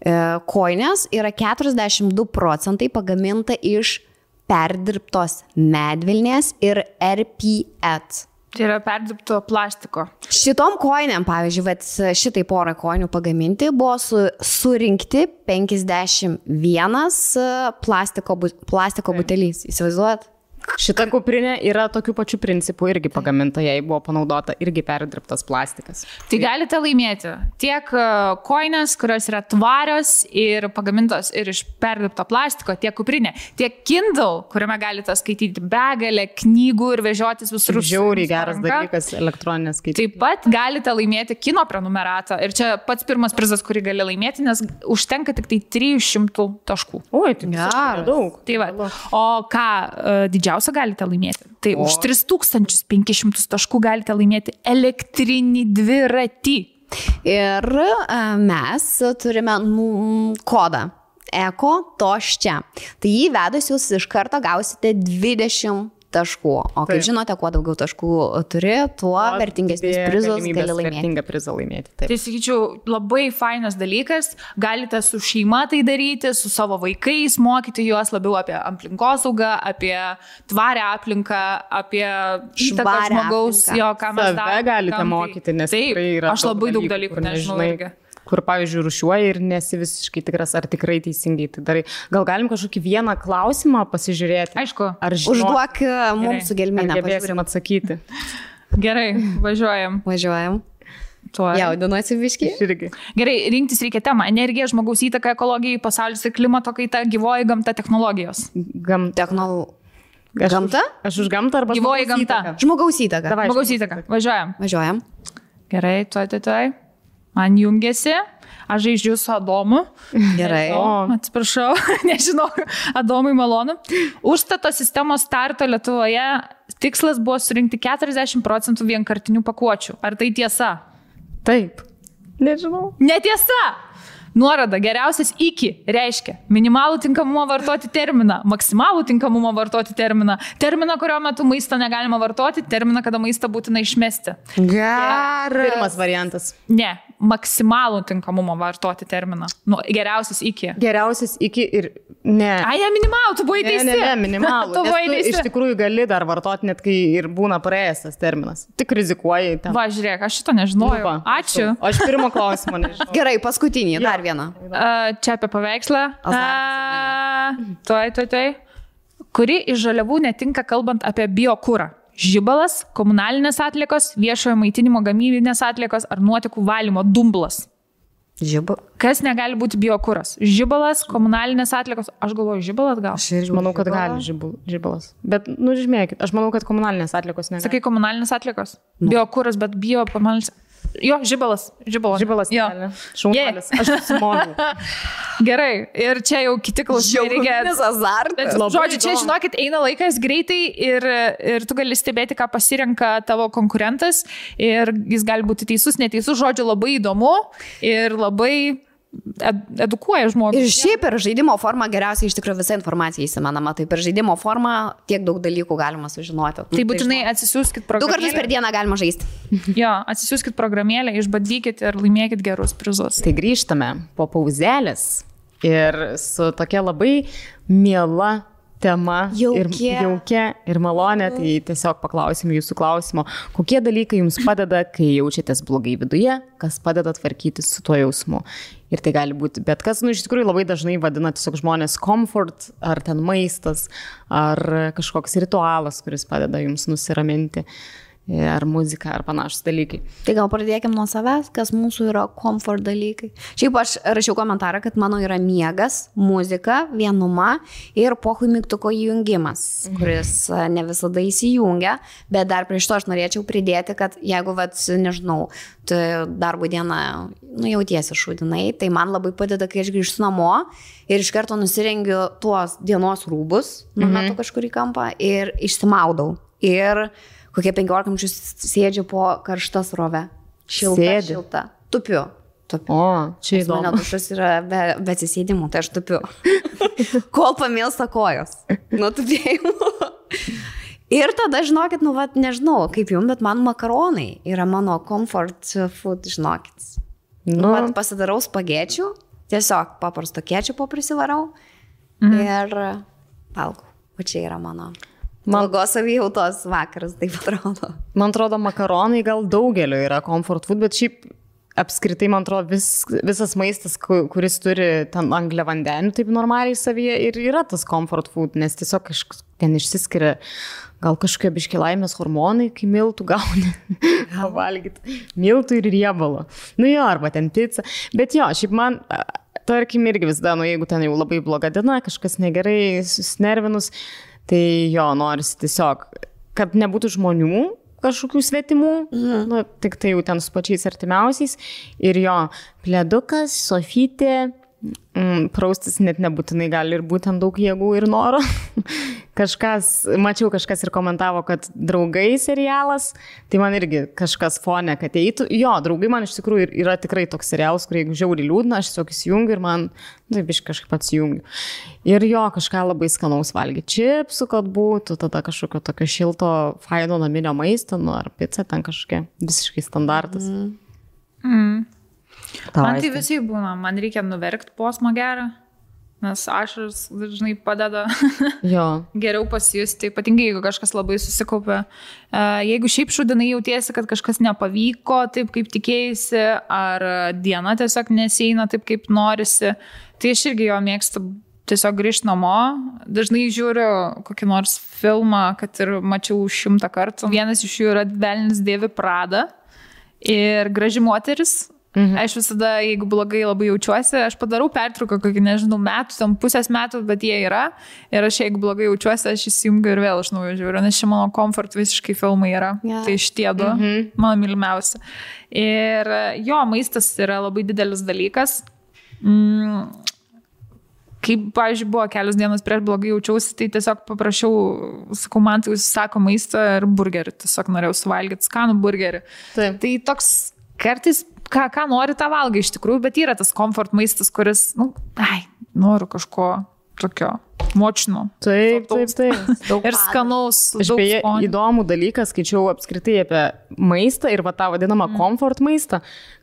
E, Koinės yra 42 procentai pagaminta iš perdirbtos medvilnės ir RPET. Tai yra perdirbto plastiko. Šitom koinėm, pavyzdžiui, vat, šitai porą koinių pagaminti buvo su, surinkti 51 e, plastiko, plastiko butelys. Įsivaizduojat? Šita kuprinė yra tokiu pačiu principu irgi pagaminta, jai buvo panaudota irgi perdirbtas plastikas. Tai galite laimėti tiek e, koinės, kurios yra tvarios ir pagamintos ir iš perdirbto plastiko, tiek kuprinė, tiek Kindle, kuriame galite skaityti begalę knygų ir vežiotis visur. su- Žiauriai geras dalykas elektroninės skaitymas. Taip pat galite laimėti kino prenumeratą. Ir čia pats pirmas prizas, kurį gali laimėti, nes užtenka tik tai 300 taškų. Oi, tai Geras. daug. Tai va. O ką e, didžiausią galite laimėti? Tai O. už 3500 taškų galite laimėti elektrinį dviratį. Ir e, mes turime nu, kodą. Eko toščia. Tai jį vedus jūs iš karto gausite 20 taškų. O kaip Taip. žinote, kuo daugiau taškų turi, tuo vertingesnius prizus gali laimėti. Vertingą prizą laimėti. Taip. Tai sakyčiau, labai fainas dalykas. Galite su šeima tai daryti, su savo vaikais, mokyti juos labiau apie aplinkosaugą, apie tvarę aplinką, apie Švarią žmogaus, aplinką. jo, ką mes darome. galite gamtai. mokyti, nes Taip, tikrai yra aš labai daug dalykų kur nežinau. irgi. Kur, pavyzdžiui, rušiuoji ir nesi visiškai tikras, ar tikrai teisingai tai darai. Gal galim kažkokį vieną klausimą pasižiūrėti? Aišku. Ar žinot, Užduok e, mums su gelminė, gebėsim atsakyti? Gerai, važiuojam. Važiuojam. Tuo. Jaudinuosi viški. Aš irgi. Gerai, rinktis reikia temą. Energija, žmogaus įtaka ekologijai, pasaulis ir klimato kaita, gyvoji gamta, technologijos. Gam... Technol... Aš Gamta? Už, aš už gamtą arba Gyvoji gamta. įtaką? Žmogaus įtaka. Davai. Žmogaus įtaka. Važiuojam. Važiuojam. Gerai, tuoj, tuoj, tuoj. Man jungiasi. Aš žaidžiu su Adomu. Gerai. O, Atsiprašau, nežinau, Adomui malonu. Užstato sistemos starto Lietuvoje tikslas buvo surinkti 40 procentų vienkartinių pakuočių. Ar tai tiesa? taip. Nežinau. Netiesa! Nuoroda geriausias iki reiškia minimalų tinkamumą vartoti terminą, maksimalų tinkamumą vartoti terminą, terminą, kurio metu maisto negalima vartoti, terminą, kada maistą būtina išmesti. Geras. Pirmas variantas. Ne, maksimalų tinkamumą vartoti terminą. Nu, geriausias iki. Geriausias iki ir ne. Ai, ne minimalų, tu buvai Ne, teisi. ne, ne, minimalų. tu buvai tu teisi. iš tikrųjų gali dar vartoti net kai ir būna praėjęs tas terminas. Tik rizikuoji ten. Va, žiūrėk, aš šito nežinojau. Nu va, Ačiū. O aš pirmo klausimo nežinau. Gerai, paskutinį, dar vieną. A, čia apie paveikslą. Tuoj, tuoj, tuoj. Kuri iš žaliavų netinka kalbant apie biokūrą? Žybalas, komunalinės atlikos, viešojo maitinimo gamybinės atlikos ar nuotekų valymo dumblas? Žyba. Kas negali būti biokūras? Žybalas, komunalinės atlikos. Aš galvoju, žybalas gal. Aš manau, kad gali žibalas. Bet, nu, žymėkit, aš manau, kad komunalinės atlikos negali. Sakai, komunalinės atlikos? Biokūras, bet bio komunalinės. Jo, žybalas. Žybalas. Žibalas Jo. Šaunuolis. Aš susimoviau. Gerai. Ir čia jau kiti klausimai. Reikia. Bet, žodžiu, čia žinokit, eina laikas greitai ir, ir tu gali stebėti, ką pasirenka tavo konkurentas ir jis gali būti teisus, neteisus, žodžiu, labai įdomu ir labai edukuoja žmogų. Ir šiaip per žaidimo formą geriausiai iš tikrųjų visa informacija įsimenama. Tai per žaidimo formą tiek daug dalykų galima sužinoti. Tai būtinai atsisiųskit Du kartus per programėlę. dieną galima žaisti. Jo, atsisiųskit programėlę, išbandykit ir laimėkit gerus prizus. Tai grįžtame po pauzelės ir su tokia labai miela tema ir Jaukia. jaukia ir malonė, tai tiesiog paklausim jūsų klausimo, kokie dalykai jums padeda, kai jaučiatės blogai viduje, kas padeda tvarkyti su tuo jausmu. Ir tai gali būti bet kas, nu iš tikrųjų labai dažnai vadina tiesiog žmonės comfort, ar ten maistas, ar kažkoks ritualas, kuris padeda jums nusiraminti, ar muzika, ar panašus dalykai. Tai gal pradėkime nuo savęs, kas mūsų yra komfort dalykai. Šiaip aš rašiau komentarą, kad mano yra miegas, muzika, vienuma ir pohų mygtuko įjungimas, kuris a, ne visada įsijungia, bet dar prieš to aš norėčiau pridėti, kad jeigu, vat, nežinau, darbo dieną, nu jautiesi šūdinai, tai man labai padeda, kai aš grįžtu namo ir iš karto nusirengiu tuos dienos rūbus, numetu mhm. kažkur į kampą ir išsimaudau. Ir kokie 15 minučių sėdžiu po karštą srovę. Šilta, Sėdi? šilta. Tupiu. Tupiu. O, čia įdomu. dušas yra be, be atsisėdimų, tai aš tupiu. Kol pamėlsta kojos. Nuo tupėjimo. Ir tada, žinokit, nu, vat, nežinau, kaip jums, bet man makaronai yra mano comfort food, žinokit. Nu, vat, pasidarau spagečių, tiesiog paprasto kečupo prisivarau mhm. ir valgau. O čia yra mano. Man blogos savijautos vakaras, taip atrodo. Man atrodo, makaronai gal daugeliu yra comfort food, bet šiaip apskritai, man atrodo, vis, visas maistas, kuris turi ten anglę vandenį, taip normaliai savyje ir yra tas comfort food, nes tiesiog kažkas ten išsiskiria gal kažkokie biški laimės hormonai, kai miltų gauni. Gal valgyti miltų ir riebalo. Nu jo, arba ten pizza. Bet jo, šiaip man, tarkim, irgi vis dar, nu jeigu ten jau labai bloga diena, kažkas negerai, susnervinus, tai jo, norisi tiesiog, kad nebūtų žmonių, kažkokių svetimų, mhm. nu, tik tai jau ten su pačiais artimiausiais. Ir jo, pledukas, sofytė, praustis net nebūtinai gali ir būtent daug jėgų ir noro. kažkas, mačiau, kažkas ir komentavo, kad draugai serialas, tai man irgi kažkas fone, kad eitų. Jo, draugai man iš tikrųjų yra tikrai toks serialas, kur jeigu žiauri liūdna, aš tiesiog įsijungiu ir man, nu, taip iš kažkaip atsijungiu. Ir jo, kažką labai skanaus valgyti. Čipsų, kad būtų, tada kažkokio tokio šilto, faino naminio maisto, nu, ar pica ten kažkokia visiškai standartas. Mm. Mm. Man tai visai būna, man reikia nuverkti posmą gerą. Nes ašaras dažnai padeda geriau pasijusti, ypatingai jeigu kažkas labai susikaupia. E, jeigu šiaip šudinai jautiesi, kad kažkas nepavyko taip, kaip tikėjai, ar diena tiesiog nesieina taip, kaip norisi, tai aš irgi jo mėgstu tiesiog grįžti namo. Dažnai žiūriu kokį nors filmą, kad ir mačiau šimtą kartų. Vienas iš jų yra Velnis Dievi Prada ir Graži moteris Mhm. Aš visada, jeigu blogai labai jaučiuosi, aš padarau pertrauką kokį, nežinau, metų, tam pusės metų, bet jie yra. Ir aš, jeigu blogai jaučiuosi, aš įsijungiu ir vėl naujo žiūriu, nes čia mano komfort visiškai filmai yra. Yeah. Tai šitie du, mhm. mano mylimiausi. Ir jo, maistas yra labai didelis dalykas. Mm, kaip, pavyzdžiui, buvo kelios dienos prieš blogai jaučiausi, tai tiesiog paprašiau, sakau, man tai užsisako maistą ir burgerį, tiesiog norėjau suvalgyti skanų burgerį. Taip. Tai toks kartais ką, ką nori, tą valgai iš tikrųjų, bet yra tas komfort maistas, kuris, nu, ai, noriu kažko tokio močino. Taip, taip, taip. Daug ir skanaus. Aš beje, įdomų dalyką skaičiau apskritai apie maistą ir va tą vadinamą mm. komfort maistą,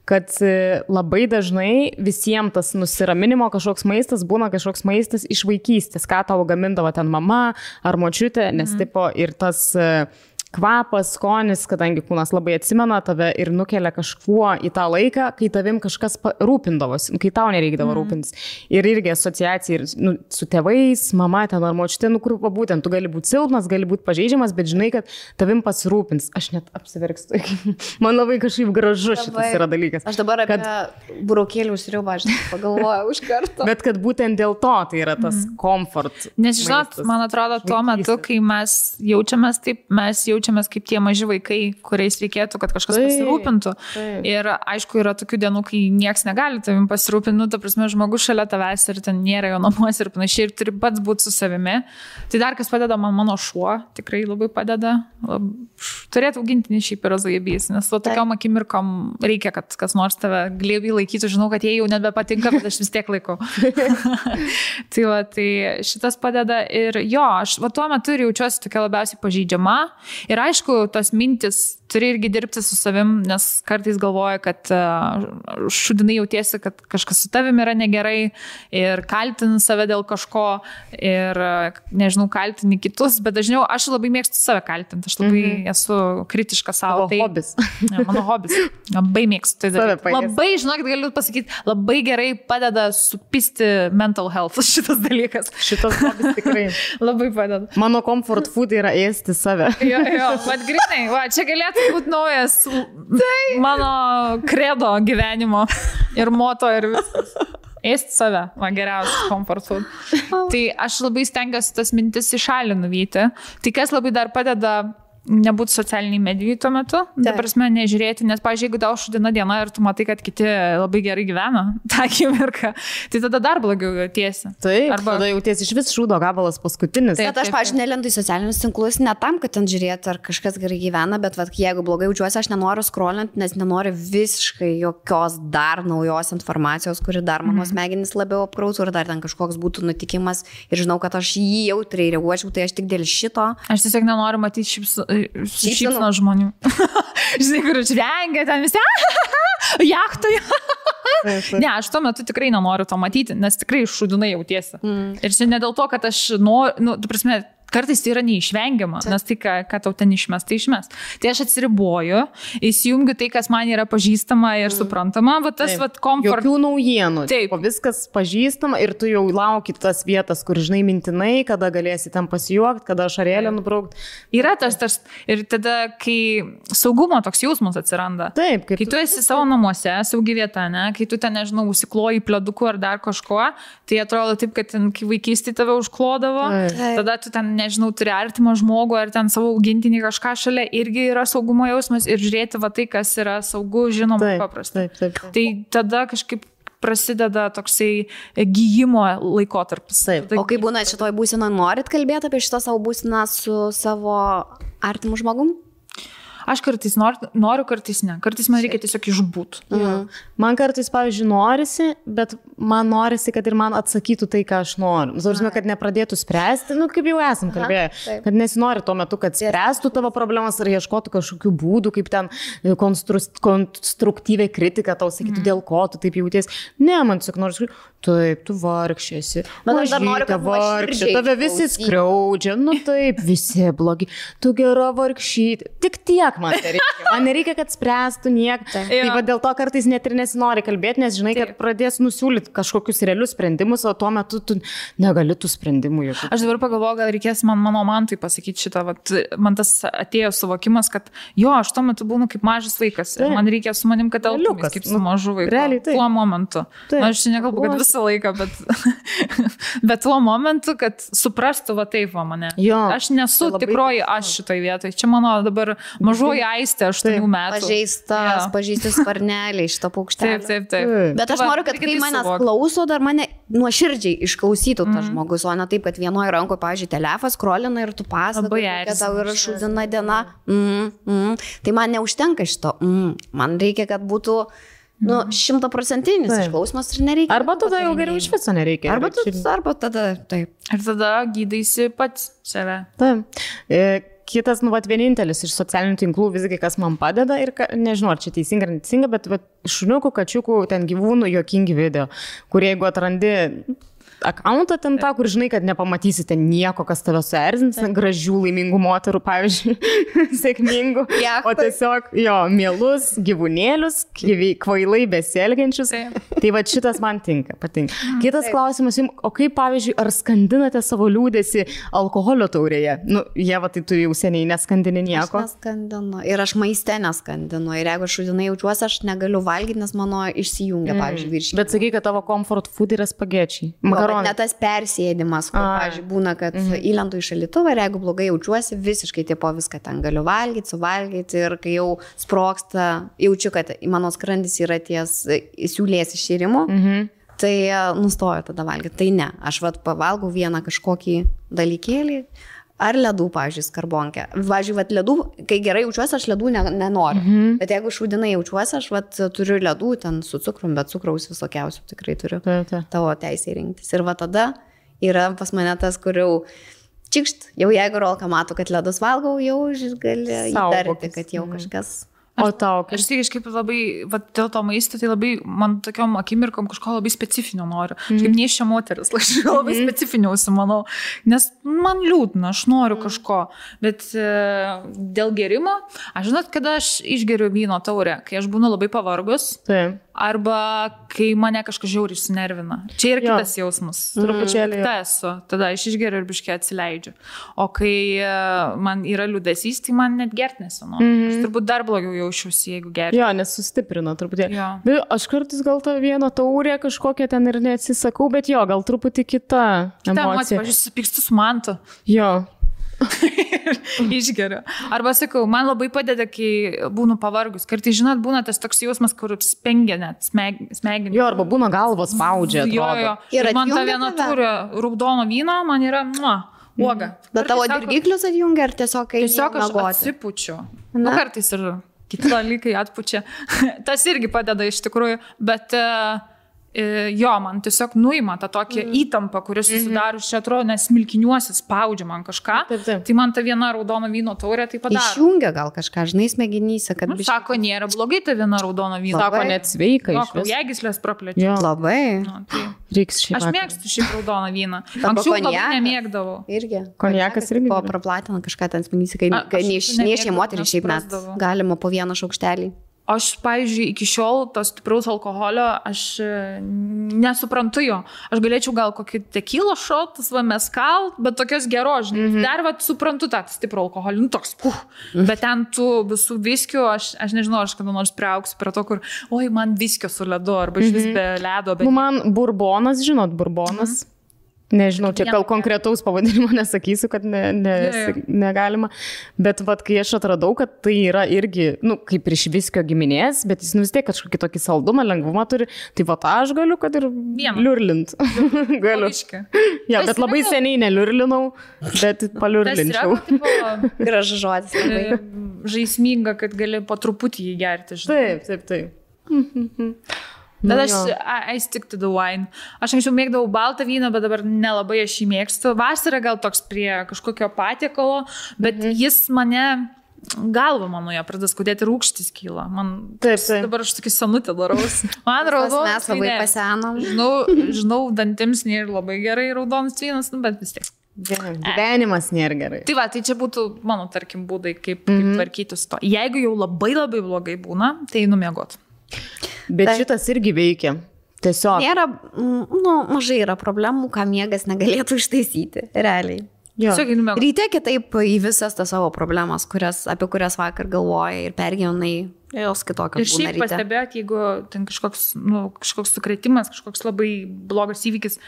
kad e, labai dažnai visiems tas nusiraminimo kažkoks maistas būna kažkoks maistas iš vaikystės, ką tavo gamindavo ten mama ar močiutė, nes mm. tipo ir tas uh, kvapas, skonis, kadangi kūnas labai atsimena tave ir nukelia kažkuo į tą laiką, kai tavim kažkas rūpindavosi, kai tau nereikdavo mm. rūpintis. Ir irgi asociacija ir nu, su tėvais, mama ten ar močiutė, nu kur būtent, tu gali būti silpnas, gali būti pažeidžiamas, bet žinai, kad tavim pasirūpins. Aš net apsiverkstu. Man labai kažkaip gražu labai. šitas yra dalykas. Aš dabar kad... apie burokėlių sriubą, aš pagalvojau už karto. Bet kad būtent dėl to tai yra tas mm. komfort. Nes žinot, man atrodo, tuo metu, kai mes jaučiamės taip, mes jaučiamės jaučiamės kaip tie maži vaikai, kuriais reikėtų, kad kažkas taip, pasirūpintų. Taip. Ir aišku, yra tokių dienų, kai niekas negali tavim pasirūpinti, nu, ta prasme, žmogus šalia tavęs ir ten nėra jo namuose ir panašiai, ir turi pats būti su savimi. Tai dar kas padeda man mano šuo, tikrai labai padeda. Lab... Turėtų augintinį šiaip yra zaibys, nes to tokiam akimirkom reikia, kad kas nors tave glėbiai laikytų, žinau, kad jie jau nebepatinka, bet aš vis tiek laikau. tai, va, tai šitas padeda ir jo, aš va, tuo metu ir jaučiuosi tokia labiausiai pažeidžiama. Ir aišku, tos mintis turi irgi dirbti su savim, nes kartais galvoja, kad e, šudinai jautiesi, kad kažkas su tavim yra negerai ir kaltini save dėl kažko ir, e, nežinau, kaltini kitus, bet dažniau aš labai mėgstu save kaltinti, aš labai -hmm. esu kritiška savo. Tai hobis. Ne, mano hobis. Labai mėgstu tai daryti. Labai, žinokit, galiu pasakyti, labai gerai padeda supisti mental health šitas dalykas. Šitas hobis tikrai. labai padeda. Mano comfort food yra ėsti save. jo, jo, bet grinai, va, čia galėtų būti naujas tai. mano kredo gyvenimo ir moto ir viskas. Ėsti save, man geriausias comfort food. Tai aš labai stengiuosi tas mintis į šalį nuvyti. Tai kas labai dar padeda nebūti socialiniai medijai tuo metu, ta prasme, nežiūrėti, nes, pažiūrėjau, jeigu tau šudina diena ir tu matai, kad kiti labai gerai gyvena tą akimirką, tai tada dar blogiau jautiesi. Taip, Arba- tada jauties iš vis šūdo gabalas paskutinis. Taip. Bet aš, pažiūrėjau, nelendu į socialinius tinklus ne tam, kad ten žiūrėti, ar kažkas gerai gyvena, bet vat, jeigu blogai jaučiuosi, aš nenoriu scrollinti, nes nenoriu visiškai jokios dar naujos informacijos, kuri dar mano smegenys labiau apkrautų ir dar ten kažkoks būtų nutikimas ir žinau, kad aš jį jautriai reaguočiau, tai aš tik dėl šito. Aš tiesiog nenoriu matyti Šypsenų. Šypsno žmonių. Žinai, kur žvengia ten visi. Jachtoje. Ne, aš tuo metu tikrai nenoriu to matyti, nes tikrai šudinai jautiesi. Mm. Ir čia ne dėl to, kad aš noriu, nu, tu prasme, kartais tai yra neišvengiama, nes tai, ką, ką tau ten išmes, tai išmes. Tai aš atsiriboju, įsijungiu tai, kas man yra pažįstama ir mm. suprantama, va tas, va, komfort. Jokių naujienų. Taip. O viskas pažįstama ir tu jau lauki tas vietas, kur žinai mintinai, kada galėsi ten pasijuokti, kada šarėlę nubraukti. Yra tas, tas, ir tada, kai saugumo toks jausmas atsiranda. Taip, kaip Kai tu esi savo namuose, saugi vieta, ne? kai tu ten, nežinau, užsikloji pleduku ar dar kažkuo, tai atrodo taip, kad ten, kai vaikystė tave užklodavo. Taip. tada tu ten, nežinau, turi artimą žmogų ar ten savo augintinį kažką šalia, irgi yra saugumo jausmas ir žiūrėti va tai, kas yra saugu, žinoma, Taip, paprasta. taip, taip, taip. Tai tada kažkaip prasideda toksai gyjimo laikotarpis. Taip. Tada O kai būna šitoj būsinoje, norit kalbėti apie šitą savo būsiną su savo artimu žmogum? Aš kartais noriu, noriu kartais ne. Kartais man reikia tiesiog išbūt. Mhm. Man kartais, pavyzdžiui, norisi, bet man norisi, kad ir man atsakytų tai, ką aš noriu. Žinoma, kad nepradėtų spręsti, nu, kaip jau esam kalbėję, taip. kad nesinori tuo metu, kad spręstų tavo problemas ar ieškotų kažkokių būdų, kaip ten konstru, konstruktyviai kritiką tau sakytų, Mhm. dėl ko tu taip jauties. Ne, man tiesiog nori sakyti, taip, tu vargšiesi. Bet aš dar noriu, kad vargšė, tave visi skriaudžia, nu taip, visi blogi. Tu gera vargšyti. Tik tiek man tai reikia. Man nereikia, kad spręstų nieką. Tai Jo. va dėl to kartais net ir nesinori kalbėti, nes žinai, kad pradės nusiūlyti kažkokius realius sprendimus, o tuo metu tu negali tų sprendimų jokių. Aš dabar pagalvoju, gal reikės man, mano mantui pasakyti šitą, vat, man tas atėjo suvokimas, kad jo, aš tuo metu būnu kaip mažas vaikas. Taip. Man reikia su manim, kad Realiukas. kaip su Nu, mažu vaiku. realiai taip. Tuo momentu. Taip. Na, aš čia nekalbu, kad Vos. Visą laiką, bet, bet tuo momentu, kad suprastų va taip va mane. Jo. Aš nesu Tai tikroji aš šitoje vietoje. Čia mano dabar mažoji aistė, aštuonių Taip. metų. Pažeistas, Jo. pažeistas sparneliai šito paukštelio. Taip, taip, taip. Bet aš Va, noriu, kad reikia kai tai manęs suvokt. klauso, dar mane nuoširdžiai išklausytų Mhm. tas žmogus, o ne taip, kad vienoje rankoje, pavyzdžiui, telefas krolina ir tu pasakoji, kad tau yra šūdina diena. Mm, mm. Tai man neužtenka šito. Mm. Man reikia, kad būtų nu, šimtaprocentinis Taip. išklausimas ir nereikia. Arba tada jau geriau iš viso nereikia. Arba, tu, arba tada taip. Ir tada gydaisi pats save. Taip. E, Kitas, nu, vat, vienintelis iš socialinių tinklų visgi, kas man padeda ir, ka, nežinau, ar čia teisinga ar neteisinga, bet vat, šuniukų, kačiukų, ten gyvūnų, jokingi video, kurie jeigu atrandi akantą ten tą, kur žinai, kad nepamatysite nieko, kas tave suerzins, gražių, laimingų moterų, pavyzdžiui, sėkmingų, o Jachtoj. tiesiog jo, mielus gyvūnėlius, kvailai besielgiančius. Taip. Tai va šitas man tinka, patinka. Kitas klausimas jums, o kaip, pavyzdžiui, ar skandinate savo liūdėsi alkoholio taurėje? Nu, jie va tai tu jau seniai neskandini Aš nieko. neskandinu. Ir aš maiste neskandinu. Ir jeigu šudinai jaučiuosi, aš negaliu valgyti, nes mano išsijungia, mm. pavyzdžiui, virškiai. Bet sakai, kad tavo comfort food yra spagečiai. Bet Makaronai. ne tas persėdimas, kur, pavyzdžiui, būna, kad mm -hmm. įlendu į šalituvą ir jeigu blogai jaučiuosi, visiškai tipo viską ten galiu valgyti, suvalgyti ir kai jau sproksta, jaučiu, kad mano skrandis yra ties e, siūlės iššyrimo, mm -hmm. tai e, nustoju tada valgyti. Tai ne, aš vad pavalgau vieną kažkokį dalykėlį. Ar ledų, pavyzdžiui, skarbonkę. Važiuoju, vat ledų, kai gerai jaučiuosi, aš ledų ne, nenoriu. Mm -hmm. Bet jeigu šūdinai jaučiuosi, aš vat, turiu ledų ten su cukrum, bet cukraus visokiausių tikrai turiu Taip, taip. tavo teisė rinktis. Ir va tada yra pas mane tas, kur jau čikšt, jau jeigu rolka mato, kad ledus valgau, jau gali įtarti, kad jau kažkas. O tau, Aš tai kažkaip labai, va, dėl to maisto, tai labai, man tokiom akimirkom kažko labai specifinio noriu. Mm. Kaip neišia moteris, aš labai mm. specifiniausi, manau. Nes man liūdna, aš noriu mm. kažko. Bet e, dėl gerimo, aš žinot, kada aš išgeriu vyno taurę, kai aš būnu labai pavargus. taip. Arba kai mane kažkas žiauriai sunervina. Čia yra Jo. kitas jausmas. Truputėlį, jo. Ta esu. Tada aš išgeriu ir biškiai atsileidžiu. O kai e, man yra liūdėsys, tai man net gert nesinori. Mm. Aš turbūt dar blogiau jaučiuosi, jeigu gerčiau. Jo, nes sustiprino truputėlį. Jo. Bet aš kartais gal tą vieną taurę kažkokią ten ir neatsisakau, bet jo, gal truputį kita Ta emocija, emocija. aš susipykstu su mantu. Jo. išgeriu. Arba sakau, man labai padeda, kai būnu pavargus. Kartais, žinot, būna tas toks jausmas, kur spengia net smegenį. Jo, arba būna galvos spaudžia. Jo, jo. Ir man ta viena turi raudono vyno, man yra, mua, uoga. Bet tavo dirgiklius atjungia ar tiesiog kai Tiesiog aš atsipučiu. Nu, Na. kartais ir kiti dalykai atpučia. Tas irgi padeda iš tikrųjų, bet e, jo, man tiesiog nuima tą tokią Mhm. įtampą, kuris susidaro čia atrodo, nes milkiniuosi spaudžia man kažką. Taip, taip. Tai man ta viena raudono vyno taurė tai padaro. Išjungia gal kažką, žinai, smegenyse, kad Nu, biškį- sako, nėra blogai ta viena raudono vyno. Sako, net sveika viso. kraujagyslės praplečia. Jo, Labai. Nu, tai reiks šį aš mėgstu šį raudoną vyną. Anksčiau labai konjaką. nemėgdavau. Irgi. Konjakas irgi Po praplatina kažką ten smegenyse, kai, A, kai aš neiš, nemėgdavau, neišė moterį šiaip net. Galima po vieną šaukštelį. Aš, pavyzdžiui, iki šiol to stipraus alkoholio, aš e, nesuprantu jo. Aš galėčiau gal kokį tekilo šotas, va meskal, bet tokios geros, žinai. Mm. -hmm. Dar va suprantu tą stiprų alkoholį, nu toks, puh. Mhm. Bet ten tų visų viskių, aš, aš nežinau, aš kada nors priauksiu prie to, kur, oi, man viskio su ledu, arba iš vis be ledo, bet... Nu, man burbonas, žinot, burbonas. Nežinau, čia gal konkretaus pavadinimo nesakysiu, kad ne, ne, Jo, jo. negalima. Bet vat, kai aš atradau, kad tai yra irgi, nu, kaip iš viskio giminės, bet jis nu, vis tiek kažkokį tokį saldumą, lengvumą turi, tai va aš galiu, kad ir Vieną. liurlint. galiu. Viški. Ja, bet labai seniai neliurlinau, bet paliurlinčiau. tipo, Gražus žodis. e, žaisminga, kad gali po truputį jį gerti, žinai. Taip, taip, taip. Bet Nu aš. I, stick to the wine. Aš anksčiau mėgdavau baltą vyną, bet dabar nelabai aš jį mėgstu. Vasara gal toks prie kažkokio patiekalo, bet mhm. jis mane, galva mano ją pradeda skudėti, rūkštis kyla. Man Taip, taip. dabar aš tokį senutę daraus. Man raudonas. Mes labai vyne. pasenom. Žinau, žinau, dantims nėra labai gerai raudonas vynas, nu, bet vis tiek. Gyvenimas nėra gerai. Tai va, tai čia būtų mano, tarkim, būdai, kaip, kaip Mhm. tvarkytis to. Jeigu jau labai labai blogai būna, tai numiegot. Bet Tai- šitas irgi veikia. Tiesiog. Nėra, nu, mažai yra problemų, ką miegas negalėtų ištaisyti, realiai. Ryte kitaip į visas tas savo problemas, kurias, apie kurias vakar galvojai ir pergyvenai, jos kitokios. Ir šiaip pastebėt, jeigu ten kažkoks, nu, kažkoks sukretimas, kažkoks labai blogas įvykis,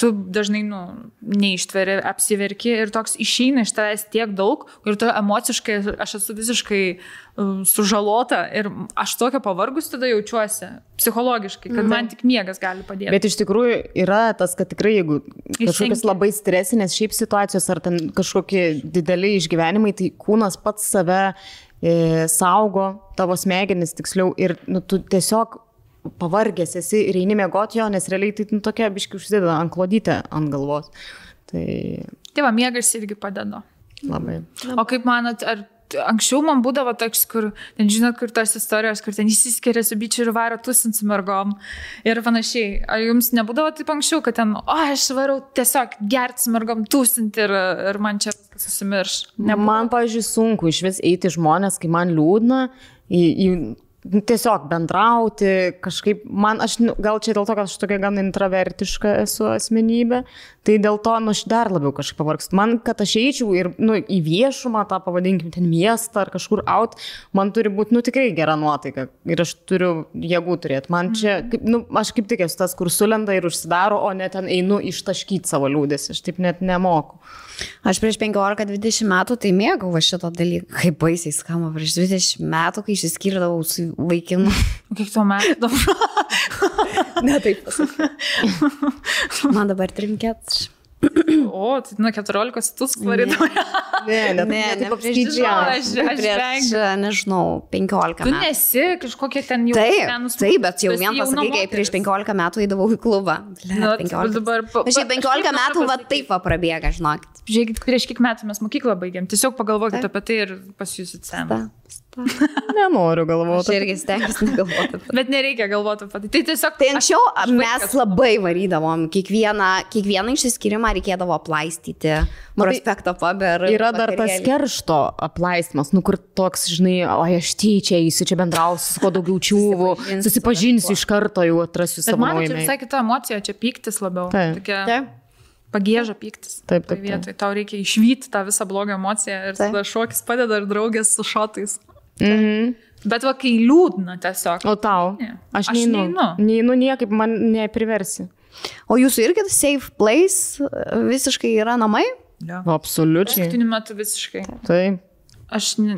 tu dažnai nu, neištveri, apsiverki ir toks išeina iš tavęs tiek daug ir tu emociškai, aš esu visiškai uh, sužalota ir aš tokia pavargus tada jaučiuosi psichologiškai, kad man tik miegas gali padėti. Bet iš tikrųjų yra tas, kad tikrai jeigu kažkokios labai stresinės šiaip situacijos ar ten kažkokie dideli išgyvenimai, tai kūnas pats save e, saugo, tavo smegenis tiksliau ir nu, tu tiesiog pavargęs esi ir eini mėgoti jo, nes realiai tai nu, tokia biški užsideda ant klodytę ant galvos. Tai Tai va, miegas irgi padeda. labai. O kaip manot, ar anksčiau man būdavo toks, kur, ten žinot, kur tos istorijos, kur ten įsiskiria su bičiu ir varo tusint su mergom ir panašiai. Ar jums nebūdavo taip anksčiau, kad ten, o aš varau tiesiog gerti su mergom tusint ir, ir man čia susimirš? Ne, man, pavyzdžiui, sunku iš vis eiti žmonės, kai man liūdna, į, į, tiesiog bendrauti, kažkaip, man, aš, gal čia dėl to, kad aš tokia gan intravertiška esu asmenybė, tai dėl to, nu, aš dar labiau kažkaip pavargstu. Man, kad aš eičiau ir, nu, į viešumą, tą pavadinkim, ten miestą ar kažkur out, man turi būti, nu, tikrai gera nuotaika ir aš turiu jėgų turėti. Man čia, kaip, nu, aš kaip tik esu tas, kur sulenda ir užsidaro, o ne ten einu ištaškyti savo liūdės, aš taip net nemoku. Aš prieš 15-20 metų tai mėgau va šito dalyką. Kaip baisiai skamba, prieš 20 metų, kai išsiskirdavau su vaikinu. Kiek tuo metu? Ne taip Man dabar trinkėt. O, tai nuo 14 tu skvarydavai. Ne, ne, Ne, ne, prieš apskaičiavau. aš- aš prieš, nežinau, 15 Tu metų. nesi kažkokia ten jau. Taip, taip, bet jau tu vien pasakai, kai prieš moteris. 15 metų eidavau į klubą. Ble, Nu, 15. dabar Na, šiaip pa- 15 aš metų, va taip va prabėga, žinokit. Žiūrėkit, prieš kiek metų mes mokyklą baigėm. Tiesiog pagalvokit apie tai ir pasijusit seną. Nenoriu Aš galvoti. irgi stengiuosi negalvoti tai. Bet nereikia galvoti apie tai. Tai tiesiog... Tai anksčiau aš mes vaikas. labai varydavom, kiekvieną, kiekvieną išsiskyrimą reikėdavo aplaistyti, prospektą paber. Yra dar tas vakarėlį. keršto aplaistimas, nu kur toks, žinai, o aš tyčia eisiu čia bendrausiu, su kuo daugiau čiūvų, Susipažinsiu iš karto, jau atrasiu savo man čia laimėjimą. visai kita emocija, čia pyktis labiau. Taip. Tokia Taip. pagėža pyktis. Taip, taip, taip. Vietoj tau reikia išvyti tą visą blogą emociją ir Taip. tada šokis padeda ir draugės su šotais. Mhm. Bet va, kai liūdna tiesiog. O tau? Ne. Aš Aš neinu. neinu. Neinu niekaip, man nepriversi. O jūsų irgi safe place visiškai yra namai? Ja. Absoliučiai. Paskutiniu metu visiškai. Taip. Aš ne,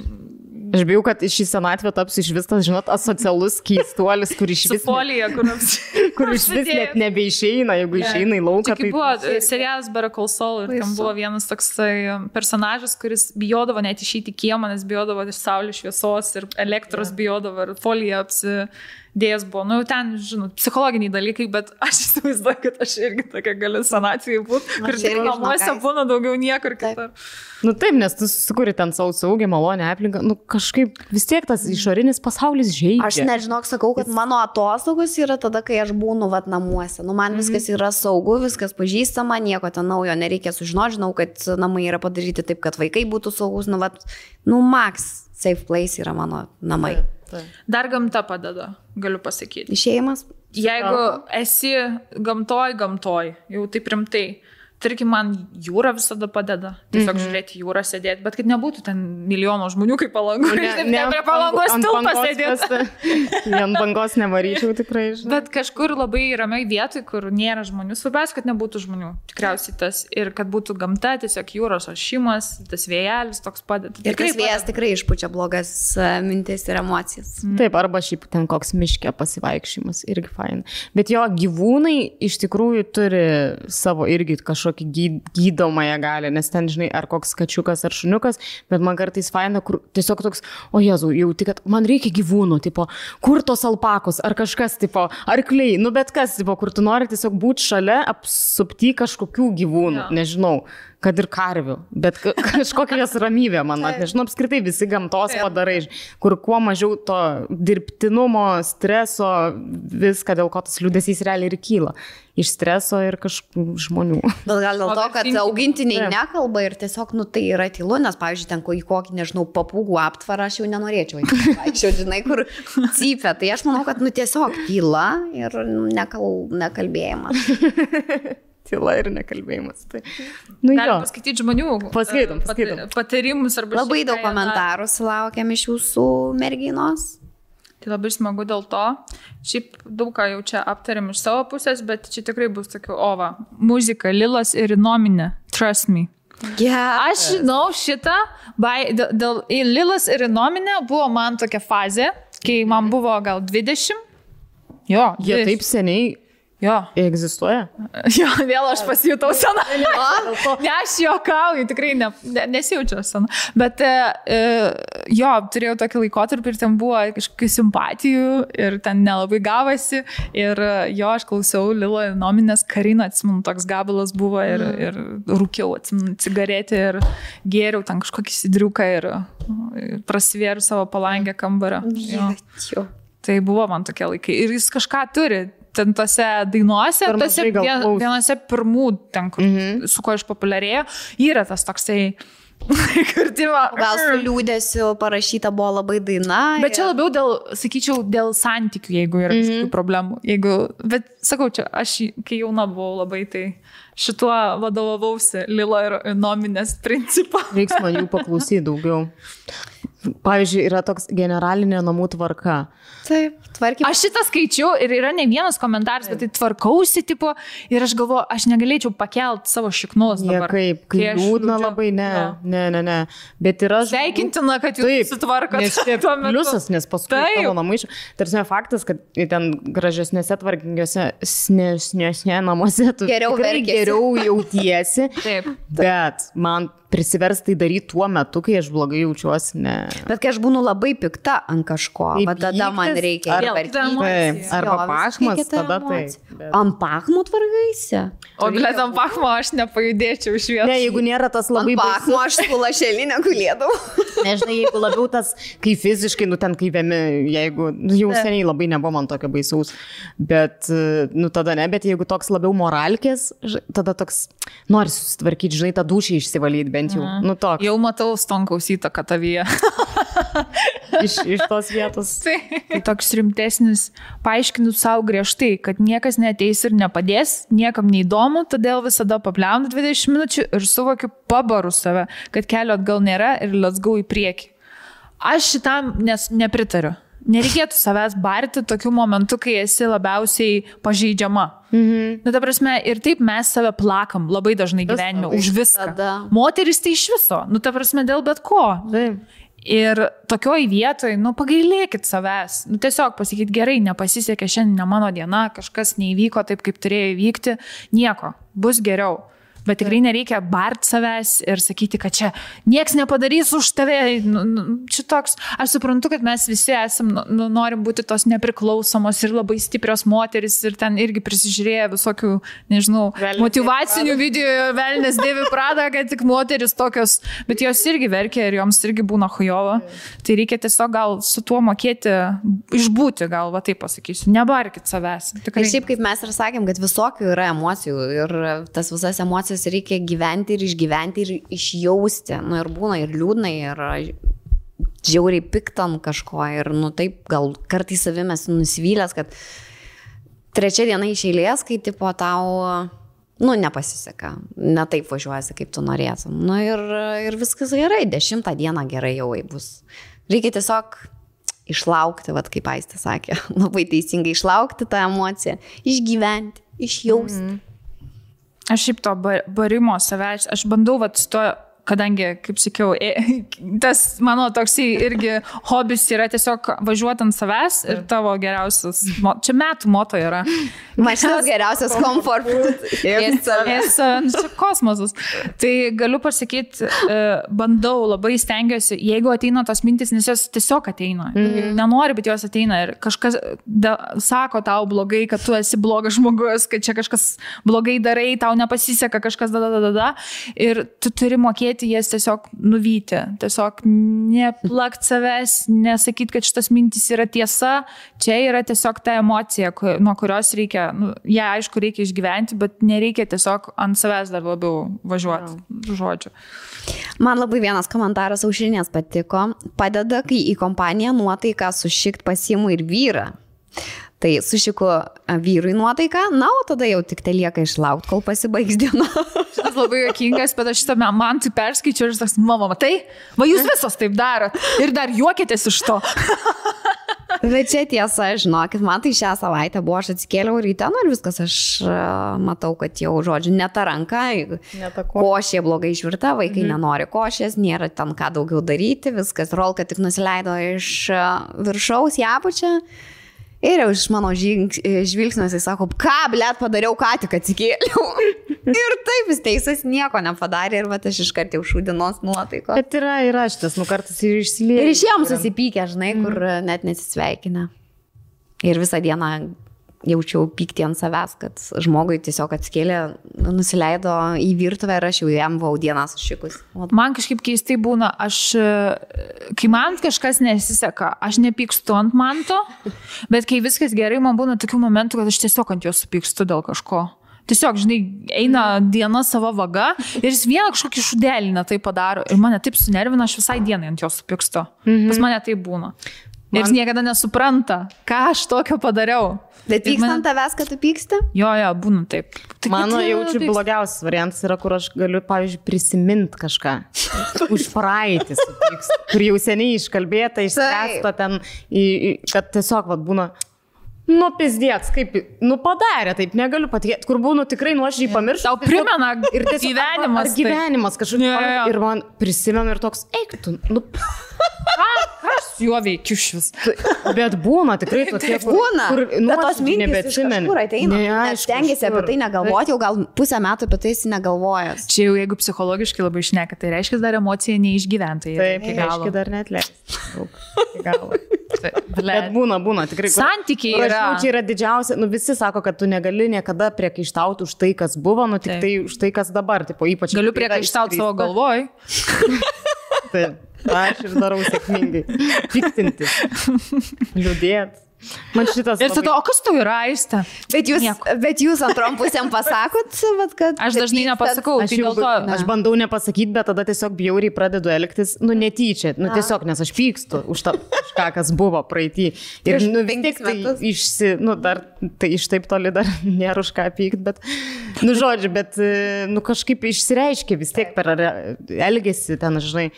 Aš bijau, kad šį senatvę taps iš vis tas, žinot, asocialus keistuolis, kur iš vis, folija, kur aps- kur iš vis net nebeišeina, jeigu Ne. išeina į lauką. Kaip buvo e, serialas Barakal Soul ir ten buvo vienas toksai um, personažas, kuris bijodavo net išeiti į kiemą, nes bijodavo iš saulės šviesos ir elektros bijodavo ir folija apsidėjęs buvo. Nu, ten, žinot, psichologiniai dalykai, bet aš įsivaizduoju, kad aš irgi tokia galiu senatvėje būti, kur tik irgi, namuose būna daugiau niekur Taip. kitur. Nu taip, nes tu susikuri ten savo saugiai, malonę aplinką, nu kažkaip vis tiek tas išorinis pasaulis žaidžia. Aš nežinok, sakau, kad mano atostogos yra tada, kai aš būnu vat namuose. Nu, man viskas yra saugu, viskas pažįstama, nieko ten naujo nereikia sužinoti. Žinau, kad namai yra padaryti taip, kad vaikai būtų saugus. Nu, vat, nu, max safe place yra mano namai. Dar gamta padeda, galiu pasakyti. Išėjimas. Jeigu esi gamtoj, gamtoj, jau taip rimtai, tarkim, man jūra visada padeda. Tiesiog mm -hmm. žiūrėti jūrą, sėdėti, bet kad nebūtų ten milijono žmonių kaip palangų. Ne, ne, ne prie palangos tilto sėdėti. Ne ant bangos nevaryčiau tikrai. Žinai. Bet kažkur labai ramiai vietoj, kur nėra žmonių. Svarbiausia, kad nebūtų žmonių. Tikriausiai tas. Ir kad būtų gamta, tiesiog jūros ošimas, tas vėjelis toks padeda. Ir Tikrai tas vėjas tikrai išpučia blogas e, mintis ir emocijas. Taip, arba šiaip ten koks miškė pasivaikščiojimas, irgi fain. Bet jo gyvūnai iš tikrųjų turi savo irgi kažkokį gyd, gydomąją galę, nes ten, žinai, ar koks kačiukas ar šuniukas, bet man kartais faina, kur tiesiog toks, o jezu, jau tik, kad man reikia gyvūnų, tipo, kur tos alpakos, ar kažkas, tipo, arkliai, nu bet kas, tipo, kur tu nori tiesiog būti šalia, apsupti kažkokių gyvūnų, Jo. nežinau. Kad ir karvių, bet ka- kažkokia jos ramybė, man, Taip. nežinau, apskritai visi gamtos padarai, kur kuo mažiau to dirbtinumo, streso, viską, dėl ko tas liūdėsys realiai ir kyla. Iš streso ir kažkokių žmonių. Bet gal dėl to, kad augintiniai nekalba ir tiesiog, nu tai yra tylu, nes, pavyzdžiui, ten į kokį, nežinau, papūgų aptvarą aš jau nenorėčiau. Vaikščiau, žinai, kur cypia. Tai aš manau, kad, nu tiesiog tyla ir nu, nekal, nekalbėjimas. Tyla ir nekalbėjimas. Tai, nu, Galim paskaityti žmonių. Paskaitom, e, pat- paskaitom. Patarimus arba Labai daug komentarų sulaukėm iš jūsų merginos. Tai labai smagu dėl to. Šiaip daug ką jau čia aptarėm iš savo pusės, bet čia tikrai bus tokių ova. Muzika, Lilas ir Inominė. Trust me. Yeah. Aš žinau šitą, bai, dėl, dėl Lilas ir Inominė buvo man tokia fazė, kai man buvo gal 20. Jo, Jie 20. taip seniai Jo, egzistuoja. jo vėl aš pasijutau sena. Ne, aš juokauju, tikrai ne, ne, nesijaučiu sena. Bet e, e, jo, turėjau tokį laikotarpį ir ten buvo kažkokių simpatijų ir ten nelabai gavosi. Ir e, jo, aš klausiau Lilo nominės Karina, atsimenu, toks gabalas buvo ir, Mhm. ir rūkiau, atsimenu, cigaretę ir gėriau ten kažkokį sidriuką ir, ir prasivėriau savo palangę kambarą. Jo. Jo. Tai buvo man tokie laikai. Ir jis kažką turi. Ten tose dainuose, Per tose vien, vienose pirmų, ten, kur, mm -hmm. su kuo išpopuliarėjo, yra tas toksai kurtima. Gal su liūdėsiu parašyta buvo labai daina. Bet čia labiau dėl, sakyčiau, dėl santykių, jeigu yra mm -hmm. problemų. Jeigu, bet sakau, čia aš, kai jauna buvau labai, tai šituo vadovavausi Lilo ir nominės principą. Reiks man jų paklausyti daugiau. Pavyzdžiui, yra toks generalinė namų tvarka. Taip, tvarkymą. Aš šitą skaičiau ir yra ne vienas komentaras, bet tai tvarkausi, tipo, ir aš galvoju, aš negalėčiau pakelt savo šiknus. dabar, Niekaip, kai liūdna labai, ne, ne, ne, ne. Bet yra... Sveikintina, kad jūs sutvarkote. Čia tuo metu. pliusas, nes paskui Taip. tavo namai iš... Tarsi faktas, kad ten gražesnėse tvarkingiuose snesnėse namuose tu Geriau geriau jautiesi. Taip. Bet man prisiversti tai daryti tuo metu, kai aš blogai jaučiuosi, ne. Bet kai aš būnu labai pikta ant kažko, Kaip va tada man pyktis, reikia ar- emocija. Taip, arba pašmas, tada taip. bet- Ant pachmo tvarkaisi. O blėt, ant pachmo aš nepajudėčiau iš vietos. Ne, jeigu nėra tas labai Ant pachmo aš su lašelinė gulėdavau. Nežinai, jeigu labiau tas, kai fiziškai, nu ten kai vėmi, jeigu, nu, jau seniai labai nebuvo man tokio baisaus, bet, nu tada ne, bet jeigu toks labiau moralkės, tada toks, nori susitvarkyti, žinai, tą dušį išsivalyti bent jau, nu toks, Jau matau stonkaus įtaką tavyje. iš, iš tos vietos. tai toks rimtesnis, paaiškinu savo griežtai, kad niekas neteis ir nepadės, niekam neįdomu, todėl visada pabliaunu 20 minučių ir suvokiu pabaru save, kad kelio atgal nėra ir go į priekį. Aš šitam nes, nepritariu. Nereikėtų savęs barti tokiu momentu, kai esi labiausiai pažeidžiama. Mhm. Nu, ta prasme, ir taip mes save plakam labai dažnai gyvenime už viską. Visada. Moteris tai iš viso, nu, ta prasme, dėl bet ko. Taip. Ir tokioj vietoj, nu, pagailėkit savęs. Nu, tiesiog pasakyti, gerai, nepasisekė šiandien ne mano diena, kažkas neįvyko taip, kaip turėjo įvykti, nieko, bus geriau. Bet tikrai nereikia bart savęs ir sakyti, kad čia nieks nepadarys už tave. Nu, nu, čia toks, aš suprantu, kad mes visi esam, nu, nu, norim būti tos nepriklausomos ir labai stiprios moteris ir ten irgi prisižiūrėję visokių, nežinau, Velnias motivacinių video, velnės dėvi pradą, kad tik moteris tokios, bet jos irgi verkia ir joms irgi būna hujovo. Tai reikia tiesiog gal su tuo mokėti, išbūti, gal va taip pasakysiu, nebarkit savęs. Tikrai. Ir šiaip kaip mes ir sakėm, kad visokių yra emocijų ir tas visas emocijas reikia gyventi ir išgyventi ir išjausti. Nu ir būna ir liūdnai, ir žiauriai piktam kažko. Ir nu taip, gal kartais savimės nusivylęs, kad trečia diena iš eilės, kai tipo tau, nu, nepasiseka, ne taip važiuojasi, kaip tu norėtum. Nu ir, ir viskas gerai, dešimtą dieną gerai jau bus. Reikia tiesiog išlaukti, vad kaip Aistė sakė, labai teisingai išlaukti tą emociją, išgyventi, išjausti. Mm -hmm. Aš šiaip to bar- barimo savęs, aš bandau, vat, su tuo, kadangi, kaip sakiau, tas mano toksai irgi hobis yra tiesiog važiuoti ant savęs ir tavo geriausias, čia metų moto yra. Mašinas geriausias comfort food. Jis, kosmosas. Tai galiu pasakyti, e, bandau, labai stengiuosi, jeigu ateina tos mintis, nes jos tiesiog ateina. Mm. Nenori, bet jos ateina ir kažkas da, sako tau blogai, kad tu esi blogas žmogus, kad čia kažkas blogai darai, tau nepasiseka kažkas, da, da, da, da, da. Ir tu turi mokėti jas tiesiog nuvyti. Tiesiog neplakt savęs, nesakyti, kad šitas mintis yra tiesa. Čia yra tiesiog ta emocija, nuo kurios reikia, nu, ją aišku reikia išgyventi, bet nereikia tiesiog ant savęs dar labiau važiuoti. Žodžiu. Man labai vienas komentaras aušrinės patiko. Padeda, kai į kompaniją nuotaiką sušikt pasimu ir vyrą. Tai sušiku vyrui nuotaiką, na, o tada jau tik tai lieka išlaukti, kol pasibaigs diena. Šitas labai jokingas, bet aš šitą man tai perskaičiu ir tas, mama, matai, va jūs visos taip darot ir dar juokitės iš to. Bet čia tiesa, žinokit, man tai šią savaitę buvo, aš atsikėliau ryte, nu ir viskas, aš matau, kad jau, žodžiu, ne ta ranka, Ne ta ko- košė blogai išvirta, vaikai mhm. nenori košės, nėra ten ką daugiau daryti, viskas, rolka tik nusileido iš viršaus į apačią. Ir jau iš mano žing- žvilgsnio jisai sako, ką, blėt, padariau, ką tik atsikėliau. ir taip, jis teisas nieko nepadarė ir va aš iš karto jau šūdinos nuotaiko. Bet yra, yra šitas, nu kartais ir išsilieja. Ir išėjom susipykę, žinai, kur mm. net nesisveikina. Ir visą dieną jaučiau pyktį ant savęs, kad žmogui tiesiog atskėlė, nusileido į virtuvę ir aš jau jam buvau dieną sušikus. O Man kažkaip keistai būna, aš, e, kai man kažkas nesiseka, aš nepykstu ant manto, bet kai viskas gerai, man būna tokių momentų, kad aš tiesiog ant jo supykstu dėl kažko. Tiesiog, žinai, eina diena savo vaga ir jis vieną kažkokį šudelį netai padaro ir mane taip sunervina, aš visai dienai ant jo supykstu. Mhm. Pas mane tai būna. Ir jis niekada nesupranta, ką aš tokio padariau. Bet Ir pyksta man- ant tavęs, kad tu pyksti? Jo, jo, būna taip. Tai Mano jaučiu taip- blogiausias variantas yra, kur aš galiu, pavyzdžiui, prisiminti kažką. Už praeitį, kur jau seniai iškalbėta, išspręsta ten, į, į, kad tiesiog vat, būna. Nu, pizdėts, kaip, nu padarė, taip negaliu patikėti, kur būnu tikrai nuoširdžiai pamiršęs. Tau primena ir tiesiog- gyvenimas, ar tai. Gyvenimas kažkaip. Jo, jo. Ir man prisimenu ir toks, eik tu, nu, su juo veikiu šis? bet būna tikrai tokie, kur, Būna. kur Bet tos mintys nebeatsimeni. kažkur ateina. Ne, Net aišku, stengiasi apie tai negalvoti, jau gal pusę metų apie tai esi negalvojęs. Čia jau jeigu psichologiškai labai išneka, tai reiškia dar emocija neišgyventa. Taip, iki reiškia galo. dar net leis. Bet būna, būna tikrai. kur- Santykiai kur aš yra. žinau, Čia yra didžiausia, nu visi sako, kad tu negali niekada priekaištauti už tai, kas buvo, nu tik Taip. tai už tai, kas dabar, tipo, ypač. Galiu kai yra priekaištauti savo galvoj. Taip, aš ir darau sėkmingai. Piktintis. Liūdėt. Man šitas. Ir tada, o kas tau yra aistė? Bet jūs, Nieko. bet jūs antrom pusėm pasakot, vat, kad... Aš dažnai pykstat. nepasakau, Aš, tai jau, to. aš bandau nepasakyti, bet tada tiesiog bjauriai pradedu elgtis, nu netyčia, nu tiesiog, nes aš pykstu už tą, už ką, kas buvo praeitį. Ir Prieš nu, vis tiek tai išsi, nu dar, tai iš taip toli dar nėra už ką pykti, bet, nu žodžiu, bet, e, nu kažkaip išsireiškia vis tiek per elgesį ten, žinai.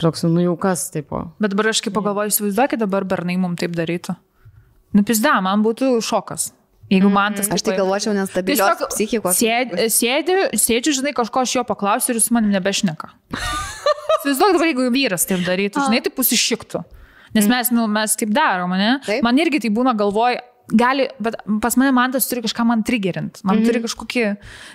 Toks, nu jau kas, tipo. Bet dabar aš kaip pagalvoju, įsivaizduokit dabar bernai mums taip darytų. Nu, pizda, man būtų šokas. Jeigu man tas... Aš tai galvočiau, nes stabilios psichikos. Sėdi, sėdi, sėdžiu, žinai, kažko aš jo paklausiu ir jis manim nebešneka. Įsivaizduok dabar, jeigu vyras taip darytų, žinai, tai pusišiktų. Nes mes, nu, mes taip darom, ne? Taip. Man irgi tai būna galvoj, gali, bet pas mane man tas turi kažką man trigerint. Man turi kažkokį,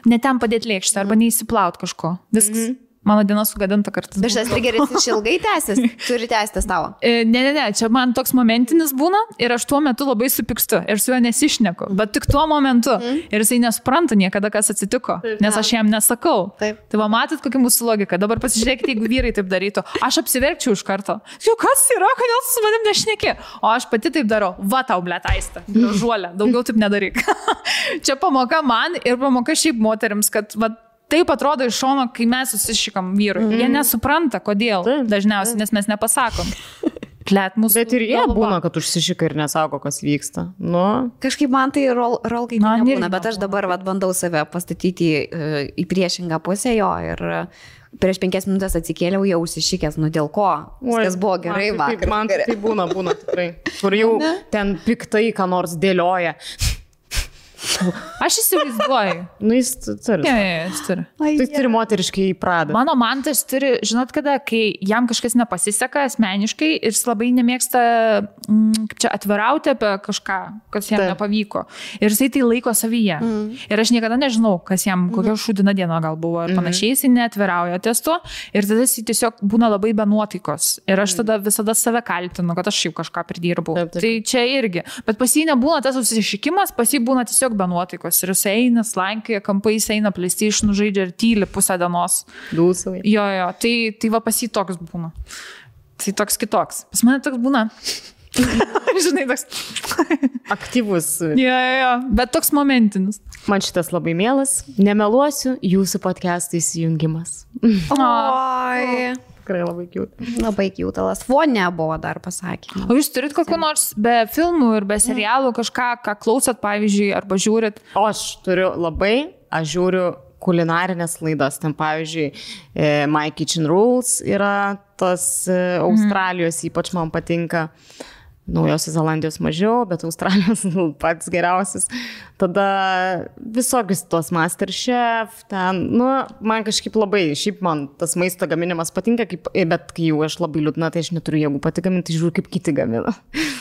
ne ten padėti lėkštę arba neįsiplaut kažko. Viskas. Mano diena sugadinta kartais. Bet šitas trigeris išilgai tęsis, turi tęstis tavo. E, Ne, ne, ne, čia man toks momentinis būna ir aš tuo metu labai supykstu ir su juo nesišneku, bet tik tuo momentu. Mm. Ir jisai nespranta niekada, kas atsitiko, nes aš jam nesakau. Taip. Tai va, matot, kokia mūsų logika. Dabar pasižiūrėkite, jeigu vyrai taip darytų. Aš apsiverkčiau iš karto. Jau kas yra, kodėl su manim nešneki? O aš pati taip darau. Va tau, bletaista. Žuolė. Daugiau taip nedaryk. čia pamoka man ir pamoka šiaip moteriams, kad va, Taip atrodo iš šono, kai mes susišikam vyrui. Mm. Jie nesupranta, kodėl. Taip, Dažniausiai, nes mes nepasakom. Klet mūsų. Bet ir jie galva. būna, kad užsišika ir nesako, kas vyksta. Nu, Kažkaip man tai rol, rol kaip Man irgi nebūna, bet aš nebūna. dabar vat, bandau save pastatyti e, į priešingą pusę jo ir prieš penkias minutės atsikėliau jau užsišykęs, nu dėl ko? Viskas buvo gerai, man, tai- vakar. Man tai būna, būna tikrai. Kur jau ten piktai, ką nors dėlioja. Aš įsivaizduoju. Nu, jis turi. Ne, ne, jis turi. Ai, Tai turi moteriškai įpradą. Mano mantas turi, žinot, kada, kai jam kažkas nepasiseka asmeniškai ir jis labai nemėgsta, mm, kaip čia, atvirauti apie kažką, kas jam Taip. nepavyko. Ir jisai tai laiko savyje. Mm. Ir aš niekada nežinau, kas jam, kokia Mhm. šūdina diena gal buvo ir panašiai, jisai neatvirauja ties to. Ir tada jisai tiesiog būna labai be nuotaikos. Ir aš tada visada save kaltinu, kad aš šiaip kažką pridirbau. Taip, taip. Tai čia irgi. Bet pas jį nebūna tas susišikimas, pas jį būna tiesiog be nuotaikos. Ir jis eina, slankioja, kampais eina, plėsti žaidžia ir tyli pusę dienos. Dūsavai. Jo, jo, tai, tai va pas jį toks būna. Tai toks kitoks. Pas mane toks būna. Žinai, toks. Aktyvus. Jo, jo, jo, bet toks momentinis. Man šitas labai mielas. Nemeluosiu, jūsų podcastų įsijungimas. Oi, Tikrai labai kiūt. labai kiutalas. Fonė buvo dar pasakymų. O jūs turit kokiu nors be filmų ir be serialų kažką, ką klausot, pavyzdžiui, arba žiūrit? O aš turiu labai, aš žiūriu kulinarinės laidas. Ten, pavyzdžiui, e, My Kitchen Rules yra tos e, Australijos, ypač man patinka. Naujosios Zelandijos mažiau, bet Australijos pats geriausias. Tada visokius tos Masterchef, ten, nu, man kažkaip labai, šiaip man tas maisto gaminimas patinka, kaip, bet kai jau aš labai liūdna, tai aš neturiu jėgų pati gaminti, žiūriu, kaip kiti gamina.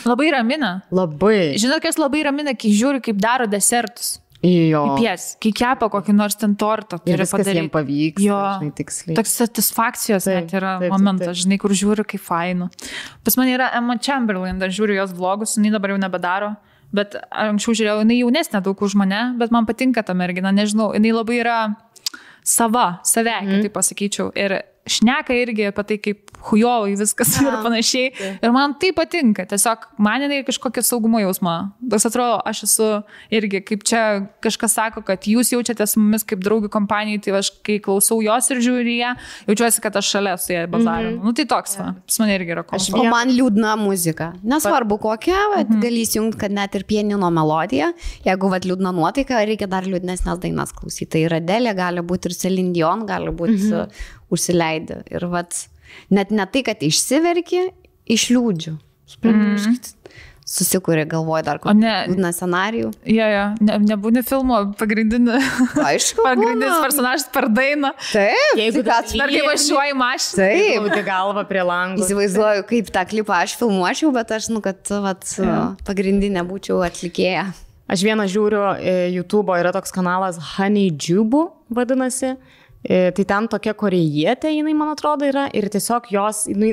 Labai ramina. Labai. Žinot, kas labai ramina, kai žiūri, kaip daro desertus. Jo. Į pies, kai kepa kokį nors ten tortą. Ir turi viskas padaryt. jiems pavyks. Jo. Žinai, tiksliai. Toks satisfakcijos Taip, net yra taip, momentas, taip. žinai, kur žiūri kaip fainu. Pas mane yra Emma Chamberlain, aš žiūriu jos vlogus, jinai dabar jau nebedaro. Bet anksčiau žiūrėjau, jinai jaunesnė daug už mane, bet man patinka ta mergina, nežinau, jinai labai yra sava, save, mm. Mhm. kitaip pasakyčiau. Ir šneka irgi apie tai, kaip hujovai viskas ir panašiai. Ir man tai patinka, tiesiog man jinai kažkokia saugumo jausma. Tas atrodo, aš esu irgi, kaip čia kažkas sako, kad jūs jaučiate su mumis kaip draugų kompanijai, tai aš kai klausau jos ir žiūriu į ją, jaučiuosi, kad aš šalia su ją bazarinu. Mm -hmm. Nu tai toks, va, pas mane irgi yra Mhm. Kompanija. O man liūdna muzika. Nesvarbu kokia, bet Mhm. gali įsijungti, kad net ir pienino melodija. Jeigu vat liūdna nuotaika, reikia dar liūdnesnės dainas klausyti. Tai yra Delė, gali būti ir Celindion, gali būti Mhm. uh, užsileidė. Ir vat, net ne tai, kad išsiverki, išliūdžiu. Mhm. Susikūrė galvoj dar O ne- scenarijų. Jo, jo, ne, nebūni filmo pagrindinį. Aišku. Pagrindinis personažas per dainą. Taip, Jeigu tai kai važiuoji mašiną. Taip. Glaudi galvą prie lango. Įsivaizduoju, kaip tą klipą aš filmuočiau, bet aš, nu, kad vat, pagrindinė būčiau atlikėja. Aš vieną žiūriu, e, YouTube yra toks kanalas Honey Jubu, vadinasi. E, Tai ten tokia korėjietė, jinai, man atrodo, yra ir tiesiog jos jinai,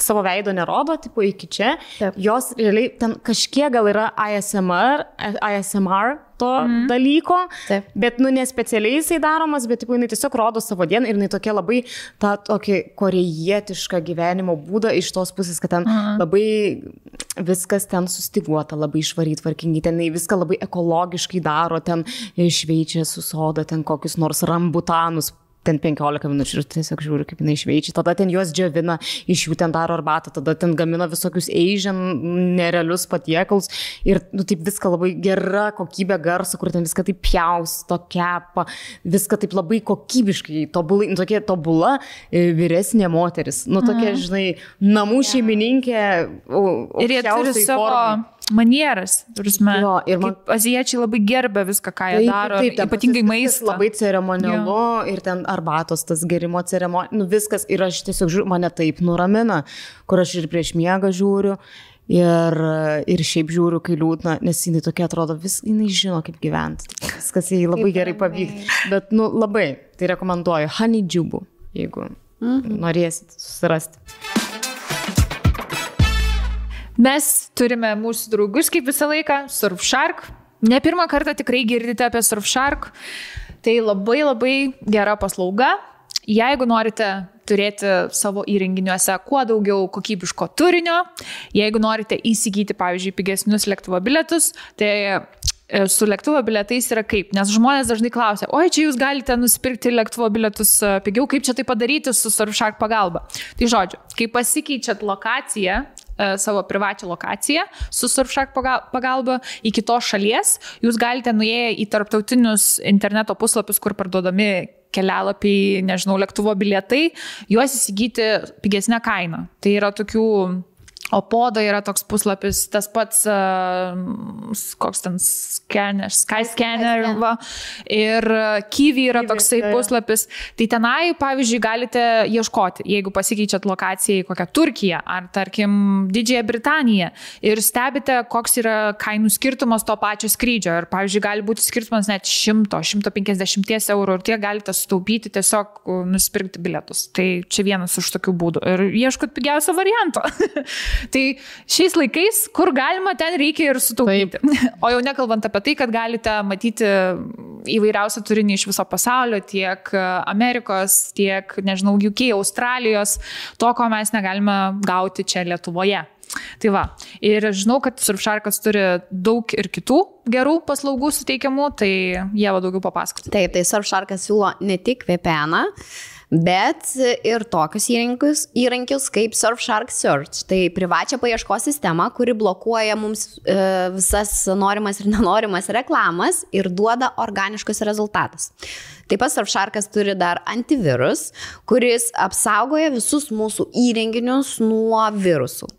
savo veido nerodo, tipo iki čia. Taip. Jos realiai ten kažkiek gal yra ISMR, ISMR to mm. dalyko, Taip. bet, nu, nespecialiai jisai daromas, bet, tipo, jinai tiesiog rodo savo dieną ir jinai tokia labai tą tokį korėjietišką gyvenimo būdą iš tos pusės, kad ten mm. labai viskas ten sustiguota, labai išvaryt tvarkingai, ten viską labai ekologiškai daro, ten šveičia su soda, ten kokius nors rambutanus ten 15 minučių ir tiesiog žiūriu, kaip jinai šveičia. Tada ten juos džiovina, iš jų ten daro arbatą, tada ten gamina visokius Asian nerealius patiekalus ir, nu, taip viską labai gera kokybė garso, kur ten viską taip pjausto, kepa, viską taip labai kokybiškai, tobulai, nu, tokia tobula e, vyresnė moteris, nu, tokia, mm. žinai, namų šeimininkė. Ir jie turi savo formai manieras. Prasme, jo, ir man... Aziečiai labai gerbė viską, ką jie taip, daro, taip, taip, ypatingai maistą. Labai ceremonialu jo. ir ten arbatos, tas gerimo ceremonija, nu viskas ir aš tiesiog žiūriu, mane taip nuramina, kur aš ir prieš miegą žiūriu. Ir, ir šiaip žiūriu, kai liūdna, nes jinai tokia atrodo, vis, jinai žino, kaip gyventi. Viskas jai labai gerai pavykti. Bet, nu, labai, tai rekomenduoju, honey džiubų, jeigu -hmm. norėsit susirasti. Mes turime mūsų draugus kaip visą laiką, Surfshark. Ne pirmą kartą tikrai girdite apie Surfshark. Tai labai labai gera paslauga. Jeigu norite turėti savo įrenginiuose kuo daugiau kokybiško turinio, jeigu norite įsigyti, pavyzdžiui, pigesnius lėktuvo bilietus, tai e, su lėktuvo bilietais yra kaip, nes žmonės dažnai klausia, oi, čia jūs galite nusipirkti lėktuvo bilietus e, pigiau, kaip čia tai padaryti su Surfshark pagalba. Tai žodžiu, kai pasikeičiat lokaciją, savo privačią lokaciją su Surfshark pagalba į kitos šalies, jūs galite nuėję į tarptautinius interneto puslapius, kur parduodami kelialapiai, nežinau, lėktuvo bilietai, juos įsigyti pigesnę kainą. Tai yra tokių O poda yra toks puslapis, tas pats, uh, koks ten scanner, Skyscanner, va, ir Kiwi yra toksai puslapis. Tai tenai, pavyzdžiui, galite ieškoti, jeigu pasikeičiat lokaciją į kokią Turkiją ar, tarkim, Didžiąją Britaniją ir stebite, koks yra kainų skirtumas to pačio skrydžio. Ir, pavyzdžiui, gali būti skirtumas net 100-150 eurų ir tie galite sutaupyti tiesiog nusipirkti bilietus. Tai čia vienas iš tokių būdų. Ir ieškot pigiausio varianto. Tai šiais laikais, kur galima, ten reikia ir sutaupyti. Taip. O jau nekalbant apie tai, kad galite matyti įvairiausią turinį iš viso pasaulio, tiek Amerikos, tiek, nežinau, UK, Australijos, to, ko mes negalime gauti čia Lietuvoje. Tai va, ir žinau, kad Surfsharkas turi daug ir kitų gerų paslaugų suteikiamų, tai jie va daugiau papasakos. Taip, tai Surfsharkas siūlo ne tik VPN, bet ir tokius įrankius, įrankius kaip Surfshark Search. Tai privačią paieškos sistemą, kuri blokuoja mums e, visas norimas ir nenorimas reklamas ir duoda organiškus rezultatus. Taip pat Surfsharkas turi dar antivirus, kuris apsaugoja visus mūsų įrenginius nuo virusų.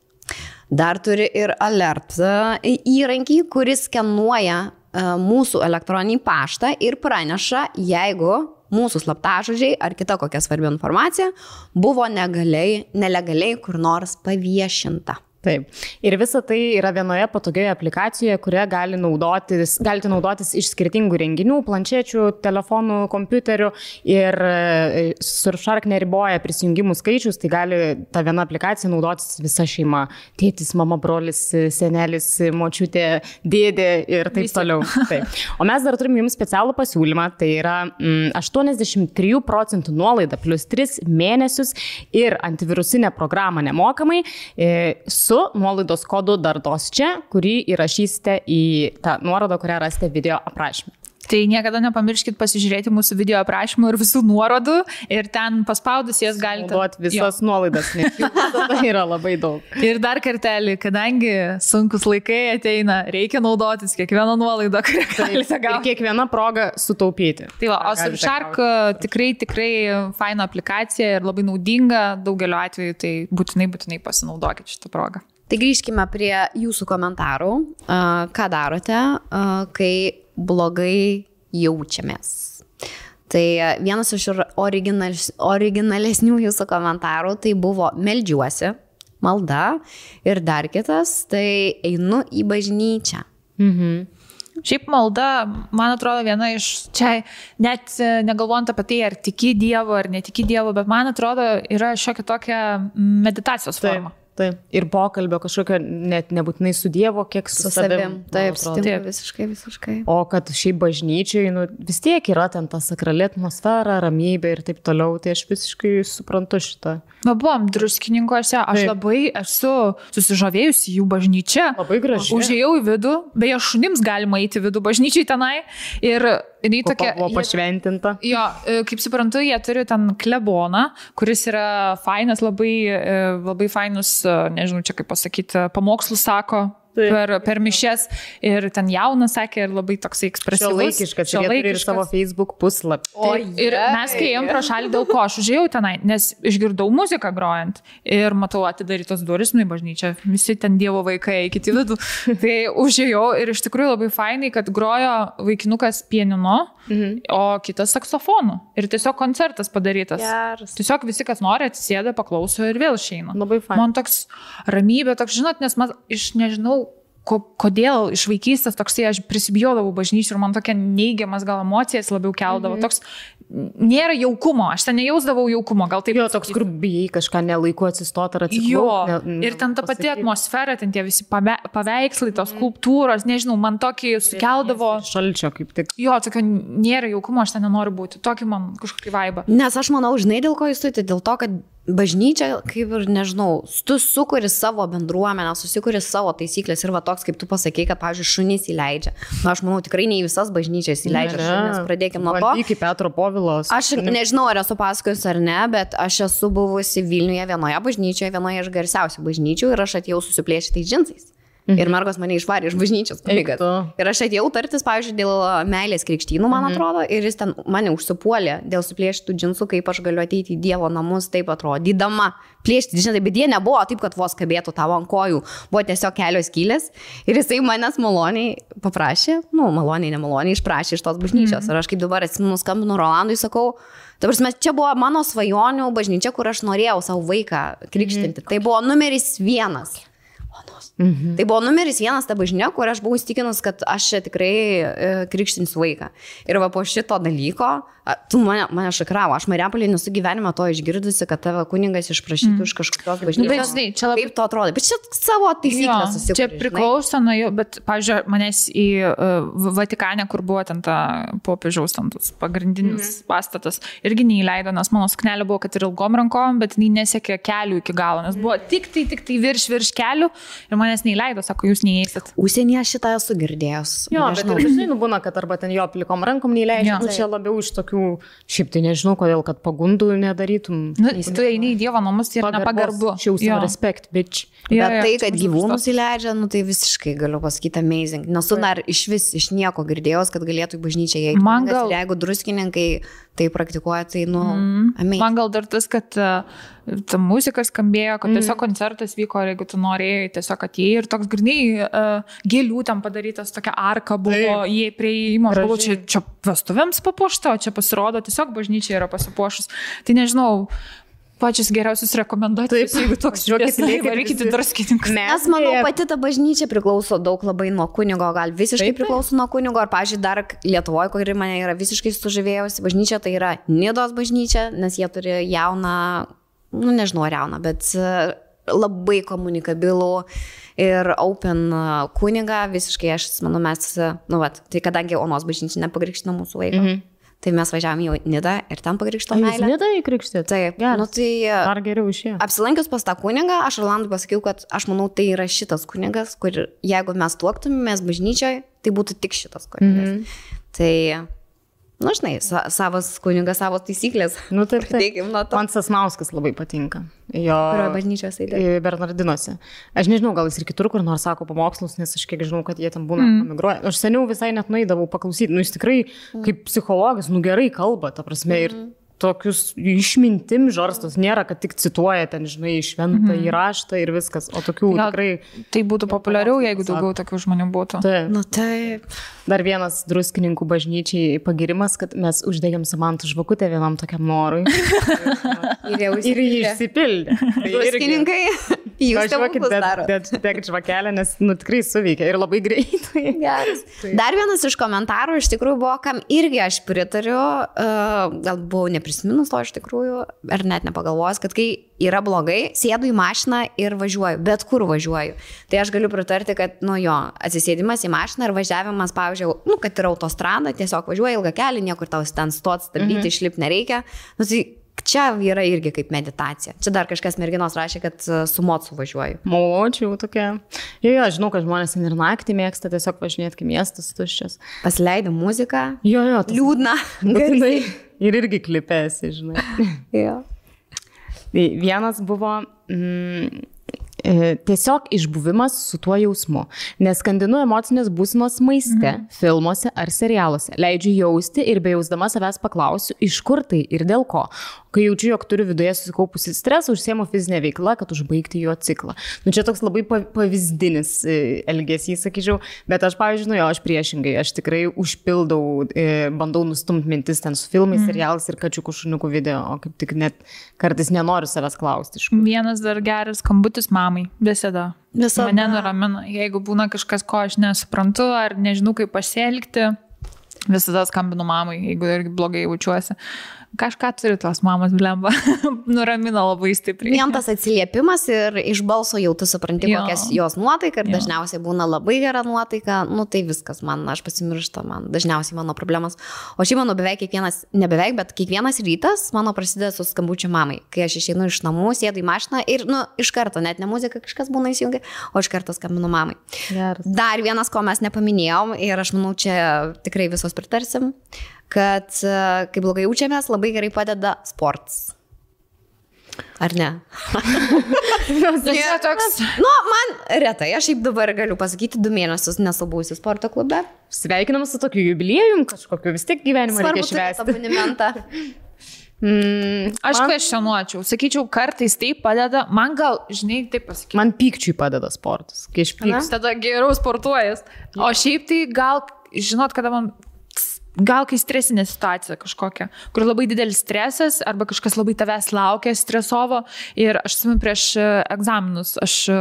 Dar turi ir alert e, įrankį, kuris skenuoja mūsų elektroninį paštą ir praneša, jeigu mūsų slaptažodžiai ar kita kokia svarbi informacija buvo negaliai, nelegaliai kur nors paviešinta. Taip. Ir visa tai yra vienoje patogioje aplikacijoje, kurią gali naudotis, galite naudotis iš skirtingų renginių, planšečių, telefonų, kompiuterių. Ir e, Surfshark neriboja prisijungimų skaičius, tai gali ta viena aplikacija naudotis visa šeima. Tėtis, mama, brolis, senelis, močiutė, dėdė ir taip Visi. toliau. Taip. O mes dar turime jums specialų pasiūlymą. Tai yra mm, 83 procentų nuolaida plus 3 mėnesius ir antivirusinę programą nemokamai. E, su nuolaidos kodu dardos čia, kurį įrašysite į tą nuorodą, kurią rasite video aprašymę. Tai niekada nepamirškit pasižiūrėti mūsų video aprašymų ir visų nuorodų ir ten paspaudus jas galite. Naudoti visas jo. nuolaidas, nes tai yra labai daug. Ir dar kartelį, kadangi sunkus laikai ateina, reikia naudotis kiekvieną nuolaidą, kurią galite gauti. Ir kiekvieną progą sutaupyti. Tai va, o Surfshark tikrai, tikrai faina aplikacija ir labai naudinga daugeliu atveju, tai būtinai, būtinai pasinaudokit šitą progą. Tai grįžkime prie jūsų komentarų. Ką darote, kai blogai jaučiamės? Tai vienas iš originales, originalesnių jūsų komentarų tai buvo meldžiuosi, malda ir dar kitas, tai einu į bažnyčią. Mhm. Šiaip malda, man atrodo, viena iš čia, net negalvojant apie tai, ar tiki Dievu, ar netiki Dievu, bet man atrodo, yra šiokia tokia meditacijos forma. Taip. Taip. Ir pokalbio kažkokio net nebūtinai su Dievo, kiek su, su savim. Taip, taip, visiškai, visiškai. O kad šiaip bažnyčiai, nu, vis tiek yra ten ta sakrali atmosfera, ramybė ir taip toliau, tai aš visiškai suprantu šitą. Na, buvom druskininkose, aš taip. labai esu susižavėjusi jų bažnyčia. Labai gražiai. Užėjau į vidų, beje, šunims galima eiti į vidų bažnyčiai tenai. Ir jinai tokia... Buvo pašventinta. Jo, e, kaip suprantu, jie turi ten kleboną, kuris yra fainas, labai, e, labai fainus, e, nežinau čia kaip pasakyti, pamokslus sako. Taip. Per, per mišes ir ten jaunas sakė ir labai toksai ekspresyvus. laikiškas, ir jie turi ir savo Facebook puslapį. O, ir mes kai ėjom pro šalį, dėl ko aš užėjau tenai, nes išgirdau muziką grojant ir matau atidarytos duris, nu į bažnyčią, visi ten Dievo vaikai, kiti vidų. Tai užėjau ir iš tikrųjų labai fainai, kad grojo vaikinukas pieninu, mhm. o kitas saksofonu. Ir tiesiog koncertas padarytas. Geras. Tiesiog visi, kas nori, atsisėda, paklauso ir vėl išeina. Labai fainai. Man toks ramybė, toks, žinot, nes man iš nežinau, ko, kodėl iš vaikystės toksai aš prisibijodavau bažnyčių ir man tokia neigiamas gal emocijas labiau keldavo. Mhm. Toks nėra jaukumo, aš ten nejausdavau jaukumo, gal taip. Jo, toks, kur bijai kažką nelaiku atsistoti ar atsiklaupti. Jo, ne- ir ten ta pati pasakyti. atmosfera, ten tie visi pave, paveikslai, tos skulptūros, nežinau, man tokį sukeldavo. Šalčio kaip tik. Jo, tokio nėra jaukumo, aš ten nenoriu būti. Tokį man kažkokį vaibą. Nes aš manau, žinai, dėl ko jūs turite, dėl to, kad bažnyčia, kaip ir nežinau, tu sukuri savo bendruomenę, susikuri savo taisyklės ir va toks, kaip tu pasakei, kad, pavyzdžiui, šunys įleidžia. Na, aš manau, tikrai ne į visas bažnyčias įleidžia šunys. Pradėkime nuo to. Iki Petro Povilos. Aš nežinau, ar esu pasakojus ar ne, bet aš esu buvusi Vilniuje vienoje bažnyčioje, vienoje iš garsiausių bažnyčių ir aš atėjau susiplėšytais džinsais. Ir mergos mane išvarė iš bažnyčios. Ir aš atėjau tartis, pavyzdžiui, dėl meilės krikštynų, man atrodo, ir jis ten mane užsipuolė dėl suplėšytų džinsų, kaip aš galiu ateiti į Dievo namus, taip atrodydama. Plėšti, žinai, bet jie nebuvo taip, kad vos kabėtų tavo ant kojų, buvo tiesiog kelios kylės. Ir jisai manęs maloniai paprašė, nu, maloniai, nemaloniai išprašė iš tos bažnyčios. Ir aš kaip dabar atsimenu, skambinu Rolandui, sakau, Dabar mes čia buvo mano svajonių bažnyčia, kur aš norėjau savo vaiką krikštinti. Tai buvo numeris vienas. Onos. Mhm. Tai buvo numeris vienas ta bažnyčia, kur aš buvau įstikinus, kad aš čia tikrai e, krikštinsiu vaiką. Ir va po šito dalyko, tu mane, mane šakravo, aš Mariapolį nesu gyvenime to išgirdusi, kad tave kuningas išprašytų mm. iš kažkokios bažnyčios. Nu, bet žinai, čia labai- Kaip to atrodo? Bet čia savo taisyklės čia susikūrė. žinai. priklauso nuo jų, bet, pavyzdžiui, manęs į uh, Vatikaną, kur buvo ten ta popiežiaus ten tas pagrindinis mhm. pastatas, irgi neįleido, nes mano suknelė buvo, kad ir ilgom rankom, bet jinai nesiekė kelių iki galo, nes buvo tik tai, tik tai virš, virš kelių ir manęs neįleido, sako, jūs neįeisit. Užsienyje šitą esu girdėjęs. Jo, bet Nežinau. ir dažnai nubūna, kad arba ten jo plikom rankom neįleidžia. Nu, čia labiau iš tokių, šiaip tai nežinau, kodėl, kad pagundų nedarytum. Nu, tu eini į Dievo namus, yra nepagarbu. Šiaus Jo. respect, bitch. Jo, Bet jo, tai, čia kad gyvūnus įleidžia, nu tai visiškai galiu pasakyti amazing. Nesu dar iš vis, iš nieko girdėjęs, kad galėtų į bažnyčią įeiti. Man gal- ir Jeigu druskininkai tai praktikuoja, tai, nu, Mm. amazing. Man gal dar tas, kad uh, ta muzika skambėjo, kad tiesiog koncertas vyko, jeigu tu norėjai, tiesiog atėjai ir toks grinai uh, gėlių tam padarytas, tokia arka buvo, Taip. jie prieimo, aš galvoju, čia, čia vestuvėms papuošta, o čia pasirodo, tiesiog bažnyčia yra pasipuošus. Tai nežinau, pačias geriausias rekomendacijos, Taip. jeigu toks lėkit varykite druskininkus. Nes manau, pati ta bažnyčia priklauso daug labai nuo kunigo, gal visiškai Taip, taip. priklauso nuo kunigo, ar, pažiūrėjau, dar Lietuvoje, kuri mane yra visiškai sužavėjusi, bažnyčia tai yra Nidos bažnyčia, nes jie turi jauną, nu nežinau, ar jauną, bet e, labai komunikabilų ir open e, kunigą, visiškai aš manau, mes, e, nu, vat, tai kadangi Onos bažnyčia nepagrikštino mūsų vaiko, mhm. Tai mes važiavome į Nidą ir ten pagrikštino Jūs meilę. nedai krikštėt? Taip, Geras. nu tai e, Dar geriau išėjo. Apsilankius pas tą kunigą, aš Rolandui pasakiau, kad aš manau, tai yra šitas kunigas, kur jeigu mes tuoktumėmės bažnyčioje, tai būtų tik šitas kunigas. Mm -hmm. Tai, na, žinai, sa savas kunigas, savos taisyklės. Nu, taip, taip. Pradėkim nuo to. Man Sasnauskas labai patinka. Jo. Kurioje bažnyčios eidė? Bernardinuose. Aš nežinau, gal jis ir kitur kur nors sako pamokslus, nes aš kiek žinau, kad jie ten būna mm. migruoja. Aš seniau visai net nueidavau paklausyti. Nu, jis tikrai kaip psichologas, nu gerai kalba, ta prasme. Ir tokius išmintim žarstos nėra, kad tik cituoja ten, žinai, šventą mm. įraštą ir viskas. O tokių Gal tikrai. tai būtų populiariau, jeigu daugiau tokių žmonių būtų. Tai. Nu taip. Dar vienas druskininkų bažnyčiai pagirimas, kad mes uždegėm samantų žvakutę vienam tokiam norui. Ir jau ir jį išsipildė. Tai Druskininkai, jūs stebuklas bet, deg žvakelę, nes nu, tikrai suveikia ir labai greitai. Geras. Dar vienas iš komentarų iš tikrųjų buvo, kam irgi aš pritariu, uh, gal buvau neprisiminus to iš tikrųjų, ar net nepagalvojęs, kad kai yra blogai, sėdu į mašiną ir važiuoju, bet kur važiuoju. Tai aš galiu pritarti, kad, nu jo, atsisėdimas į mašiną ir važiavimas, pavyzdžiui, nu, kad yra autostrada, tiesiog važiuoji ilgą kelią, niekur tau ten stot, stabdyti, mhm. išlipti nereikia. Nu, tai Čia yra irgi kaip meditacija. Čia dar kažkas merginos rašė, kad e, su mocu važiuoju. O, čia jau tokia. Jo, jo, žinau, kad žmonės ir naktį mėgsta tiesiog važinėti, kai miestas tuščias. Pasileidai muziką. Jo, jo, tas Liūdna. būtinai. Ir irgi klipėsi, žinai. Jo. Tai vienas buvo mm, tiesiog išbuvimas su tuo jausmu. Neskandinu emocinės būsenos maiste, mhm. filmuose ar serialuose. Leidžiu jausti ir be jausdama savęs paklausiu, iš kur tai ir dėl ko. Kai jaučiu, jog turiu viduje susikaupusi stresą, užsiemu fizinę veiklą, kad užbaigti jo ciklą. Nu, čia toks labai pa- pavyzdinis e, elgesys, sakyčiau, bet aš, pavyzdžiui, nu jo, aš priešingai, aš tikrai užpildau, e, bandau nustumti mintis ten su filmais, mm. serialais ir kačiukų šuniukų video, o kaip tik net kartais nenoriu savęs klausti. Vienas dar geras skambutis mamai. Visada. Visada. Mane nuramina. Jeigu būna kažkas, ko aš nesuprantu ar nežinau, kaip pasielgti, visada skambinu mamai, jeigu irgi blogai jaučiuosi. Kažką turi tos mamos blemba. nuramina labai stipriai. Vien tas atsiliepimas ir iš balso jau tu supranti, Jo. kokias jos nuotaika ir Jo. dažniausiai būna labai gera nuotaika, nu tai viskas man, aš pasimirštu, man dažniausiai mano problemas. O šiaip mano beveik kiekvienas, ne beveik, bet kiekvienas rytas mano prasideda su skambučiu mamai. Kai aš išeinu iš namų, sėdu į mašiną ir, nu, iš karto, net ne muzika kažkas būna įsijungia, o iš karto skambinu mamai. Geras. Dar vienas, ko mes nepaminėjom ir aš manau, čia tikrai visos pritarsim, kad e, kai blogai jaučiamės, labai gerai padeda sportas. Ar ne? Tai toks. Nu, man retai, aš šiaip dabar galiu pasakyti, du mėnesius nesubūsiu sporto klube. Sveikinam su tokiu jubiliejum kažkokiu, vis tiek gyvenimą reikia švęsti. abonementą. Mm, Aš man, kvestionuočiau, sakyčiau, kartais tai padeda, man gal, žinai, taip pasakyti. man pykčiui padeda sportas, kai aš pykstu. Tada geriau sportuojas. O šiaip tai gal, žinot, kada man, gal kai stresinė situacija kažkokia, kur labai didelis stresas arba kažkas labai tavęs laukia stresovo ir aš atsimenu prieš e, egzaminus, aš e,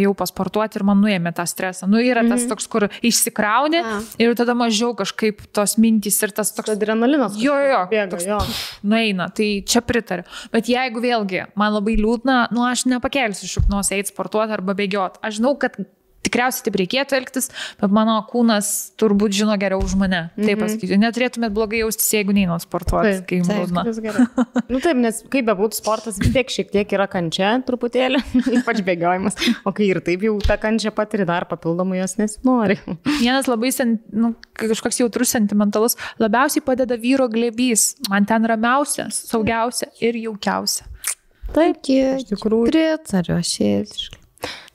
ėjau pasportuoti ir man nuėmė tą stresą. Nu, yra tas toks, kur išsikrauni A. ir tada mažiau kažkaip tos mintys ir tas toks Adrenalinas. Jo, jo. Bėga, toks jo. Nueina, tai čia pritariu. Bet jeigu vėlgi man labai liūdna, nu aš nepakelsiu šupnos eiti sportuoti arba bėgioti. Aš žinau, kad tikriausiai taip reikėtų elgtis, bet mano kūnas turbūt žino geriau už mane. Taip Mhm. pasakysiu. Neturėtumėt blogai jaustis, jeigu neinat sportuoti, kai jums gerai. Nu taip, nes kaip bebūtų sportas, vis tiek šiek tiek yra kančia truputėlį, ypač bėgiojimas. O kai ir taip jau tą kančią patiri, dar papildomai jos nesinori. Vienas labai sen, nu, kažkoks jautrus, sentimentalus, labiausiai padeda vyro glebys. Man ten ramiausia, saugiausia ir jaukiausia. Taip, Iš tikrųjų. Pritariu, šiltiškai.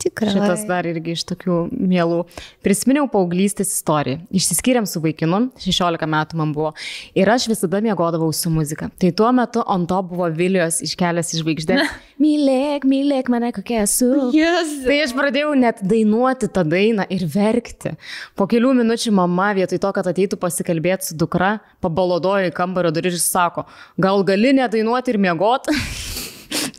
Tikrai. Šitas dar irgi iš tokių mielų. Prisiminiau paauglystės istoriją. Išsiskyrėm su vaikinu, 16 metų man buvo. Ir aš visada mėgodavau su muzika. Tai tuo metu on to buvo Vilijos iškelęs iš žvaigždė. Mylėk, mylėk mane kokia esu. Yes. Tai aš pradėjau net dainuoti tą dainą ir verkti. Po kelių minučių mama vietoj to, kad ateitų pasikalbėti su dukra, pabalodojo į kambario duris ir sako, gal gali nedainuoti ir miegoti?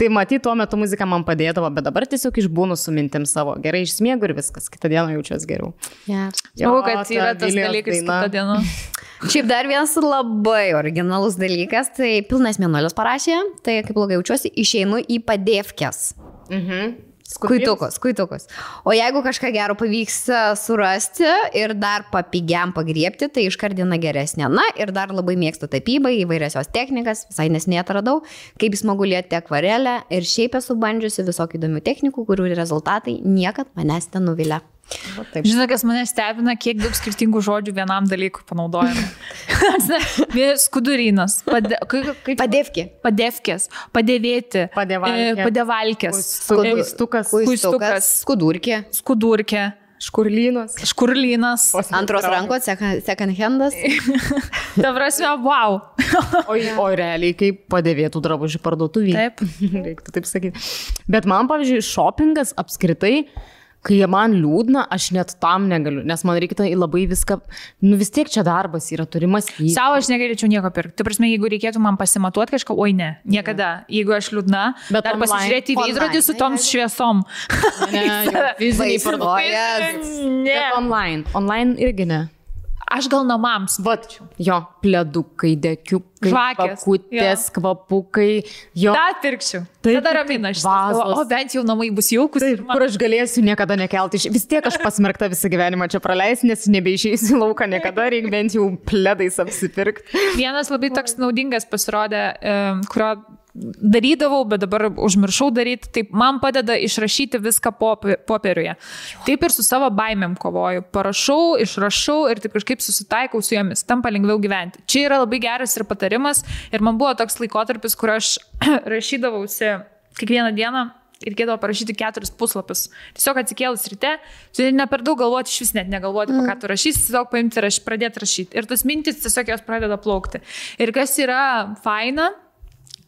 tai matyt, tuo metu muzika man padėdavo, bet dabar tiesiog išbūnu su mintim savo. Gerai išsmiegu ir viskas, kitą dieną jaučiuosi geriau. Žinau, Jo, kad ta yra tas dalykas daina. kitą dieną. Šiaip dar vienas labai originalus dalykas, tai pilnas mėnulis parašė, tai kaip blogai jaučiuosi, išeinu į padėvkės. Mhm. Kuitukus, kuitukus. O jeigu kažką gero pavyks surasti ir dar papigiam pagriepti, tai iškart diena geresnė. Na ir dar labai mėgstu tapybą, įvairias jos technikas, visai nesnei atradau, kaip smagu lieti akvarelę ir šiaip esu bandžiusi visokių įdomių technikų, kurių rezultatai niekad manęs nenuvilia. Žinai, kas mane stebina, kiek daug skirtingų žodžių vienam dalykui panaudojame. Skudurinas, pade, Padėvki. padėvkės, padėvėti, e, padėvalkės, Kuistukas. Kuistukas. Skudurkė. skudurkė, Škurlynas. škurlynas. Antros rankos, second handas. Ta prasme, wow. O, o realiai kaip padėvėtų drabužių parduotuvėje. Taip. Reiktų taip sakyti. Bet man, pavyzdžiui, shoppingas apskritai, kai man liūdna, aš net tam negaliu, nes man reikia labai viską, nu vis tiek čia darbas yra, turi mąstyti. Savo aš negalėčiau nieko pirkti. Tai prasme, jeigu reikėtų man pasimatuoti kažką, oi ne, niekada. Jeigu aš liūdna, Bet online- pasižiūrėti į veidrodį su tom ne, ne. šviesom. Ne, fiziniai parduotuvės. Ne. Online. Online irgi ne. Aš gal namams. Vat, jo, pledukai, dekiukai, Žvakės, kutės, kvapukai, jo. Ta pirkčiau. Taip, Tada ramina vazos. O bent jau namai bus jaukus. Taip, kur aš galėsiu niekada nekelti. Vis tiek aš pasmerkta visą gyvenimą čia praleisti, nes nebeišeisiu į lauką niekada, reikia bent jau pledais apsipirkti. Vienas labai toks naudingas pasirodė, kurio darydavau, bet dabar užmiršau daryti, taip man padeda išrašyti viską popi- popieriuje. Taip ir su savo baimėm kovoju. Parašau, išrašau ir taip kažkaip susitaikau su jomis, tampa lengviau gyventi. Čia yra labai geras ir patarimas ir man buvo toks laikotarpis, kur aš rašydavausi kiekvieną dieną. Reikėdavo parašyti keturis puslapius. Tiesiog atsikėlus ryte, tu ne per daug galvoti, iš vis net negalvoti, mm. ką tu rašysi, tiesiog paimti ir aš pradėti rašyti. Ir tas mintis tiesiog jos pradeda plaukti. Ir kas yra faina,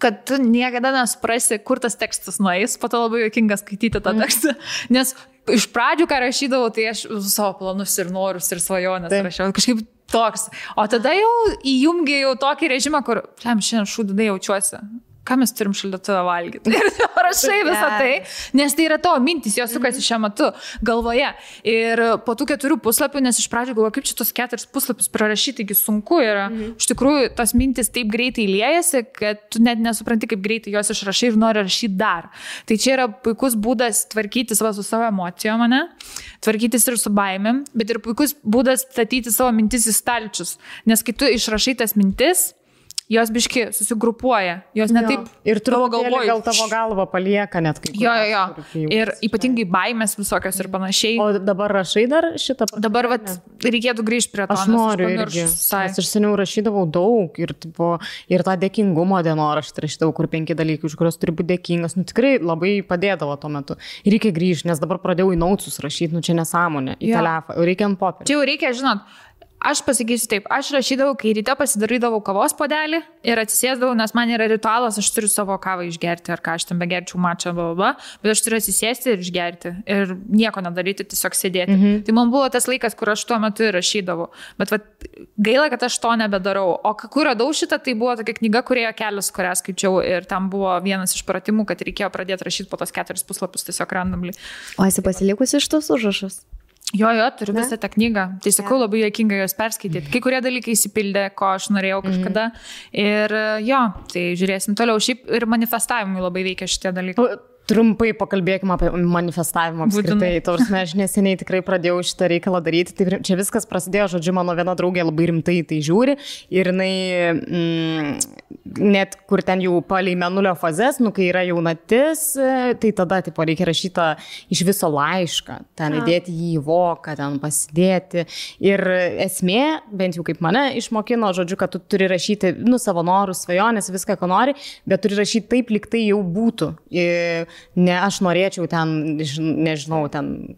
kad tu niekada nesuprasi, kur tas tekstas nueis, po to labai jokinga skaityti tą tekstą. Nes iš pradžių, ką rašydavau, tai aš savo planus ir norus ir svajonės Taip. rašiau. Kažkaip toks. O tada jau įjungi jau tokį režimą, kur, šiam šiandien šūdinai jaučiuosi. Ką mes turim šaldytuvę valgyti? Ir rašai visą tai, nes tai yra tavo mintis, jos sukasi šiuo metu galvoje. Ir po tų keturių puslapių, nes iš pradžių galvoju, kaip šitos keturis puslapius prarašyti, taigi sunku yra. Mhm. Iš tikrųjų, tos mintis taip greitai liejasi, kad tu net nesupranti, kaip greitai jos išrašai ir nori rašyti dar. Tai čia yra puikus būdas tvarkytis va, su savo emocijom, ne? tvarkytis ir su baimėm, bet ir puikus būdas statyti savo mintis į stalčius. Nes kai tu išrašai tas mintis, jos biški susigrupuoja, jos netaip Ir tavo tavo galvoj. gal tavo galva palieka net kaip. Jo, jo, jo. Ir ypatingai baimės visokios ir panašiai. O dabar rašai dar šitą? Dabar vat, reikėtų grįžti prie to. Aš noriu irgi. pamiršus visai. Nes aš seniau rašydavau daug ir, tipo, ir tą dėkingumo dienoraštį rašydavau, kur penki dalykai, už kuriuos turi būti dėkingas. Nu, tikrai labai padėdavo tuo metu. Ir reikia grįžti, nes dabar pradėjau į naucus rašyti, nu čia nesąmonė, į Jo. telefoną, reikia ant popierio. Čia jau reikia, žinot, aš pasakysiu taip, aš rašydavau, kai ryte pasidarydavau kavos podelį ir atsisėsdavau, nes man yra ritualas, aš turiu savo kavą išgerti, ar ką aš ten begerčiau mačą, bla, bla, bla, bet aš turiu atsisėsti ir išgerti ir nieko nedaryti, tiesiog sėdėti. Mhm. Tai man buvo tas laikas, kur aš tuo metu rašydavau. Bet vat, gaila, kad aš to nebedarau. O kur radau šitą, tai buvo tokia knyga, kurioje kelias, kurią skaičiau ir tam buvo vienas iš pratimų, kad reikėjo pradėti rašyti po tos keturis puslapius tiesiog randomly. O esi pasilikusi iš tos užrašus? Jo, jo, turiu visą tą knygą. Tai sakau, labai jokinga jos perskaityti. Kai kurie dalykai įsipildė, ko aš norėjau kažkada. Ir e, jo, tai žiūrėsim toliau. Šiaip ir manifestavimui labai veikia šitie dalykai. Trumpai pakalbėkime apie manifestavimą apskritai. Taurasme, aš neseniai tikrai pradėjau šitą reikalą daryti. Tai čia viskas prasidėjo, žodžiu, mano viena draugė labai rimtai tai žiūri. Ir jinai, mm, net kur ten jau palei menulio fazes, nu kai yra jaunatis, tai tada, tipo, reikia rašyti iš viso laišką. Ten įdėti jį į voką, ten pasidėti. Ir esmė, bent jau kaip mane išmokino, žodžiu, kad tu turi rašyti, nu, savo norus, svajonės, viską, ko nori, bet turi rašyti taip, lyg tai jau būtų. Ir ne aš norėčiau ten, než- nežinau, ten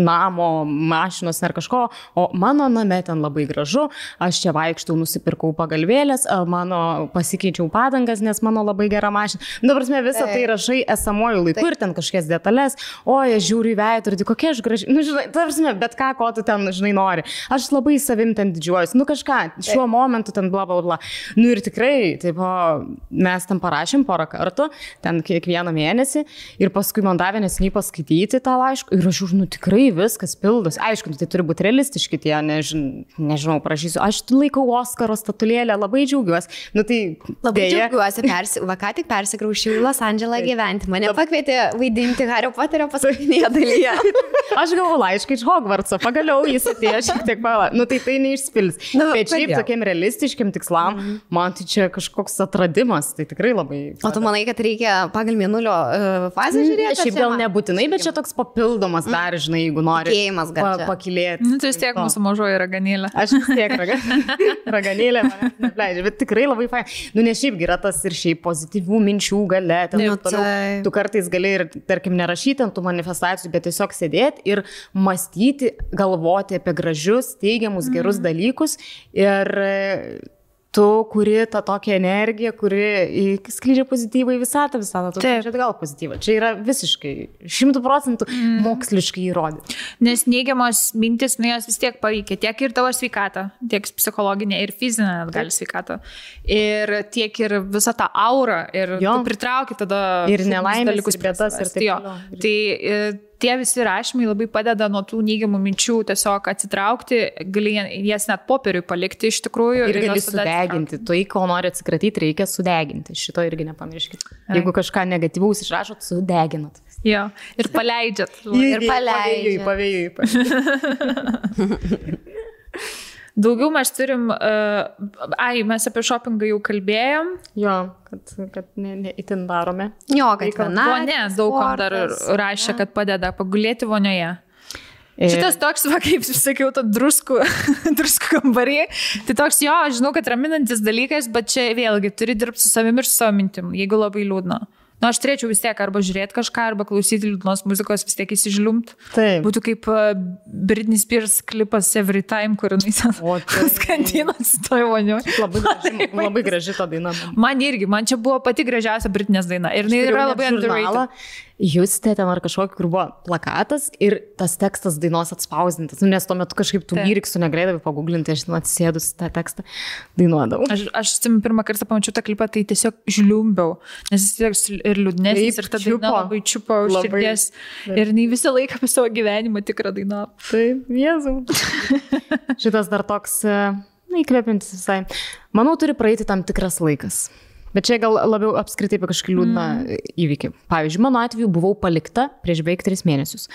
namo, mašinos ar kažko, o mano name ten labai gražu, aš čia vaikštau, nusipirkau pagalvėlės, mano pasikeičiau padangas, nes mano labai gera mašina. Nu, Dabar mes visą tai rašai esamuoju laiku ir ten kažkokias detalės, o jie žiūri į veidrodį, kokia aš graži, nu, žinai, tarsi, bet ką, ko tu ten, žinai, nori. Aš labai savim ten didžiuojuosi, nu kažką, šiuo momentu ten bla bla bla. Nu ir tikrai, taip, mes tam parašėm porą kartų, ten kiekvieną mėnesį ir paskui man davė nesiniai paskaityti tą laišką ir aš už, nu tikrai viskas pildosi. Aišku, tai turi būti realistiški tie, nežin, nežinau, prašysiu, aš laikau Oskaro statulėlę, labai džiaugiuosi. Nu tai Labai dėja, džiaugiuosi, persi... va ką tik persikraušiau į Los Andželą gyventi. Mane pakvietė vaidinti Hario Poterio paskutinėje dalyje. Aš gavau laišką iš Hogwartso, pagaliau jis atėjo šiek tiek pala. Nu tai tai neišspils. Nu, Bet šiaip tokiem realistiškiam tikslam, man tai čia kažkoks atradimas, tai tikrai labai. O tu manai, kad reikia pagal mėnulio uh, fazę žiūrėti? Šiaip gal nebūtinai, bet čia toks papildomas dar, žinai, jeigu nori Tikėjimas čia. pakilėti. Nu, tai vis tiek mūsų mažoji raganėlė. Aš vis tiek raga, raganėlė neapleidžia, bet tikrai labai fain. Nu, nes šiaip yra tas ir šiaip pozityvių minčių gale. ten Nu, toliau. taip. Tu kartais gali ir, tarkim, nerašyti ant tų manifestacijų, bet tiesiog sėdėti ir mąstyti, galvoti apie gražius, teigiamus, gerus Mhm. dalykus. Ir tu kuri tą tokią energiją, kuri skleidžia pozityvą į visatą, visatą. Tu čia atgal pozityvą. Čia yra visiškai, šimtų procentų Mhm. moksliškai įrodyta. Nes neigiamos mintis, nu jos vis tiek paveikia tiek ir tavo sveikatą, tiek psichologinę ir fizinę net gali sveikatą. Ir tiek ir visą tą aurą. Ir Jo. tu pritrauki tada Ir nelaimes, dalykus ir bėdas, ir taip toliau. Tai e, tie visi rašymai labai padeda nuo tų neigiamų minčių tiesiog atsitraukti, gali jas net popieriui palikti iš tikrųjų. Ir, ir gali sudeginti. Tai, ko nori atsikratyti, reikia sudeginti. Šito irgi nepamirškit. Jeigu kažką negatyvaus išrašot, sudeginat. Jo, ir paleidžiat. ir paleidžiat. Pavėjui, pavėjui. Daugiau mes turim, uh, ai, mes apie shoppingą jau kalbėjom. Jo, kad, kad ne, ne itin darome. Jo, kad viena. Vonė, daug kam dar rašė, kad padeda pagulėti vonioje. Šitas toks, va, kaip sakiau, to druskų, druskų kambarį. Tai toks, jo, žinau, kad raminantis dalykas, bet čia vėlgi turi dirbti su savimi ir su savo mintim, jeigu labai liūdna. Na, nu, aš turėčiau vis tiek arba žiūrėti kažką, arba klausyti liūdnos muzikos, vis tiek įsižliumt. Taip. Būtų kaip uh, Britney Spears klipas Every Time, kur ten tai... skandinasi toj vonio. Labai graži, labai graži ta daina. Man irgi, man čia buvo pati gražiausia Britnės daina. Ir jinai yra labai underrated. Justė ten ar kažkokį, kur buvo plakatas ir tas tekstas dainos atspausdintas, nu, nes tuo metu kažkaip tų lyriksų negalėdavai paguglinti, aš ten atsisėdus tą tekstą dainuodavau. Aš, aš pirmą kartą pamačiau tą klipą, tai tiesiog žliumbiau, nes jis tiesiog ir liūdnesnis, ir ta daina labai čiupo už širdies. Ir jinai visą laiką apie savo gyvenimą tikrą dainą. Taip, Jėzau. Šitas dar toks, na, įkvepiantis visai. Manau, turi praeiti tam tikras laikas. Bet čia gal labiau apskritai apie kažkokį liūdną mm. įvykį. Pavyzdžiui, mano atveju buvau palikta prieš beveik tris mėnesius.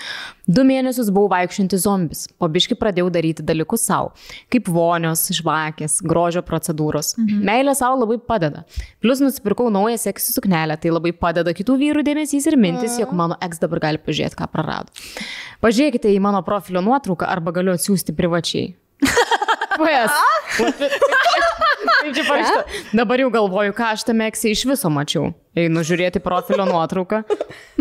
Du mėnesius buvau vaikščianti zombis, po biški pradėjau daryti dalykus savo, kaip vonios, žvakės, grožio procedūros. Mm -hmm. Meilė savo labai padeda. Plus nusipirkau naują seksį suknelę, tai labai padeda kitų vyrų dėmesys ir mintis, mm. jog mano eks dabar gali pažiūrėti, ką prarado. Pažiūrėkite į mano profilio nuotrauką arba galiu atsiųsti privačiai. Yes. Čia parašyta? Dabar jau galvoju, ką aš tame eksė iš viso mačiau. Einu žiūrėti profilio nuotrauką.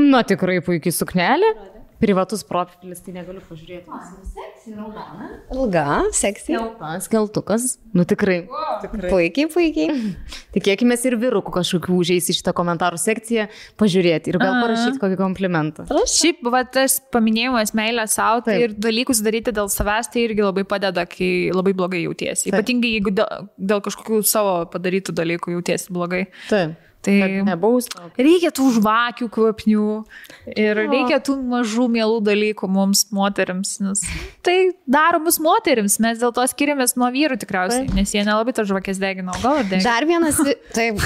Na tikrai puikiai suknelė. Privatus profilis, tai negaliu pažiūrėti. Seksija, raudona. Ilga, seksija. Keltas, keltukas. Nu tikrai. tikrai. Puikiai, puikiai. Tikėkime ir vyrukų kažkokių užėjus į šitą komentarų sekciją, pažiūrėti ir gal parašyti kokį komplimentą. Šiaip, va, tas paminėjimas meilę savo tai ir dalykus daryti dėl savęs, tai irgi labai padeda, kai labai blogai jautiesi. Ypatingai jeigu dėl, dėl kažkokių savo padarytų dalykų jautiesi blogai. Taip. Tai nebaus. Reikia tų žvakių kvapnių ir o. reikia tų mažų mielų dalykų mums, moteriams, nes tai daro mus moteriams, mes dėl to skiriamės nuo vyrų tikriausiai, taip. nes jie nelabai tą žvakės degino, gal ir degino. Dar vienas, taip,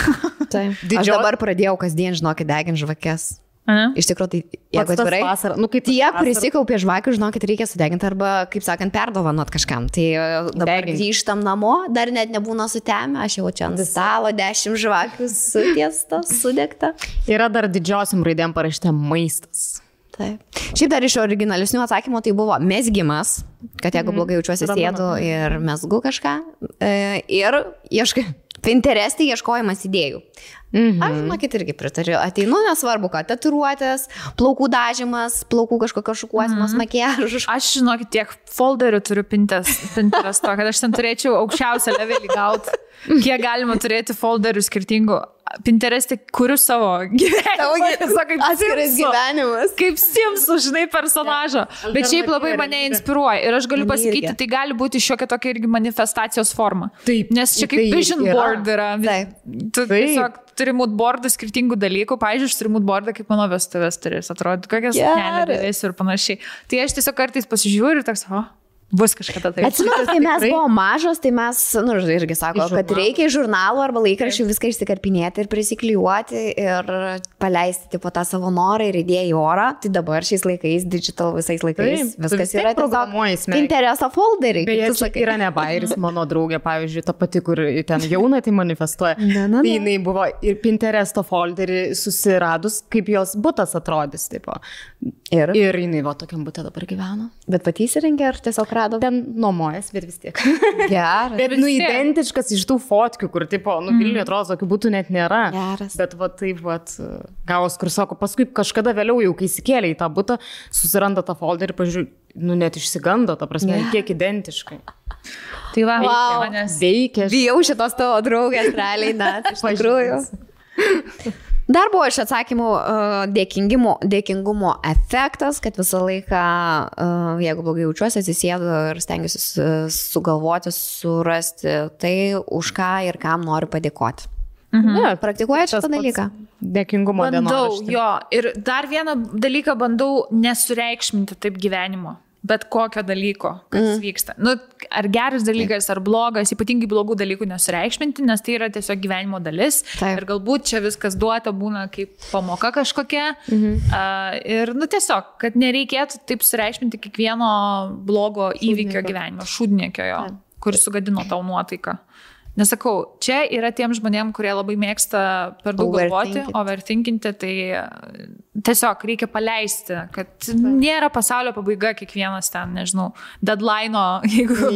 taip. Didžio... Aš dabar pradėjau kasdien, žinokit, deginti žvakės. Aha. Iš tikrųjų, tai jeigu atvirai, vasara, nu, kaip tie prisikaupė žvakių, žinokit, reikia sudeginti arba, kaip sakant, perdovanot kažkam. Tai e, dabar Degink. grįžtam namo, dar net nebūna sutemę, aš jau čia ant stalo dešimt žvakių sutiesta, sudegta. Yra dar didžiosiam raidėm parašyta maistas. Taip. Šiaip dar iš originalesnių atsakymų tai buvo mesgimas, kad jeigu mhm. blogai jaučiuosi sėdu ir mesgu kažką. E, ir ieškai, Pinterest'ai ieškojimas idėjų. Mhm. Aš, žinokit, irgi pritariu. Ateinu, nesvarbu, kad tatuiruotės, plaukų dažymas, plaukų kažkokios šukuosimas, mhm. makiažas. Aš, žinokit, tiek folderių turiu Pinterest, to, kad aš ten turėčiau aukščiausią levelį gauti. Kiek galima turėti folderių skirtingų. Pinterest'e kuriu savo gyvenimą. Atskiras gyvenimas. Kaip Simsų, žinai, personažą. Bet šiaip labai mane inspiruoja. Ir aš galiu pasakyti, tai gali būti šiokia tokia irgi manifestacijos forma. Taip. Nes čia kaip vision board yra. Taip. Tu tiesiog turi mood boardų skirtingų dalykų. Pavyzdžiui, aš turiu mood boardą, kaip mano vestuvės turės atrodyti, kokias nelėdėsiu ir panašiai. Tai aš tiesiog kartais pasižiūriu ir toks, o, Bus kažkada tai. Atsimenat, kai mes buvome mažos, tai mes, nu, irgi sako, kad reikia iš žurnalų arba laikraščių viską išsikarpinėti ir prisiklijuoti ir paleisti po tą savo norą ir idėją į orą. Tai dabar šiais laikais, digital visais laikais, Taip, viskas yra tiesiog intereso folderį. Beje, čia yra ne bairis, mano draugė, pavyzdžiui, ta pati, kur ten jauna tai manifestuoja. Na, na, na. Tai jinai buvo ir Pinteresto folderį susiradus, kaip jos būtas atrodys. Tipo. Ir? Ir jinai va tokiam būtė dabar gyvena. Bet pati įsirengė ar tiesiog rado? Ten nuomojas, bet vis tiek. Geras. bet, nu, identiškas iš tų fotkių, kur, tipo, nu, Vilniuje mm. atrodo, tokių būtų net nėra. Geras. Bet, va, taip, va, gavos, kur sako, paskui kažkada vėliau, jau kai įsikėlė į tą būtą, susiranda tą folderį, pažiūrėjau, nu, net išsigando, ta prasme, yeah. kiek identiškai. Tai va, wow. manęs veikia. Bijau šitos tavo draugės, realiai, net iš tikrųjų. Dar buvo iš atsakymų uh, dėkingumo, dėkingumo efektas, kad visą laiką, uh, jeigu blogai jaučiuosi, atsisėdu ir stengiuosi sugalvoti, surasti tai, už ką ir kam noriu padėkoti. Ne, Praktikuoja tas šitą dalyką? Dėkingumo Bandau, dienoraštį. jo. Ir dar vieną dalyką bandau nesureikšminti taip gyvenimo. Bet kokio dalyko, kas mm. vyksta. Nu, ar geras dalykas, ar blogas, ypatingai blogų dalykų nesureikšminti, nes tai yra tiesiog gyvenimo dalis. Taip. Ir galbūt čia viskas duota būna kaip pamoka kažkokia. Mhm. Uh, ir, nu, tiesiog, kad nereikėtų taip sureikšminti kiekvieno blogo įvykio gyvenimo, šūdniekio jo, kuris sugadino tau nuotaiką. Nesakau, čia yra tiem žmonėm, kurie labai mėgsta per daug galvoti, Overthinkint. overthinkinti, tai e, tiesiog reikia paleisti, kad nėra pasaulio pabaiga kiekvienas ten, nežinau, deadline, jeigu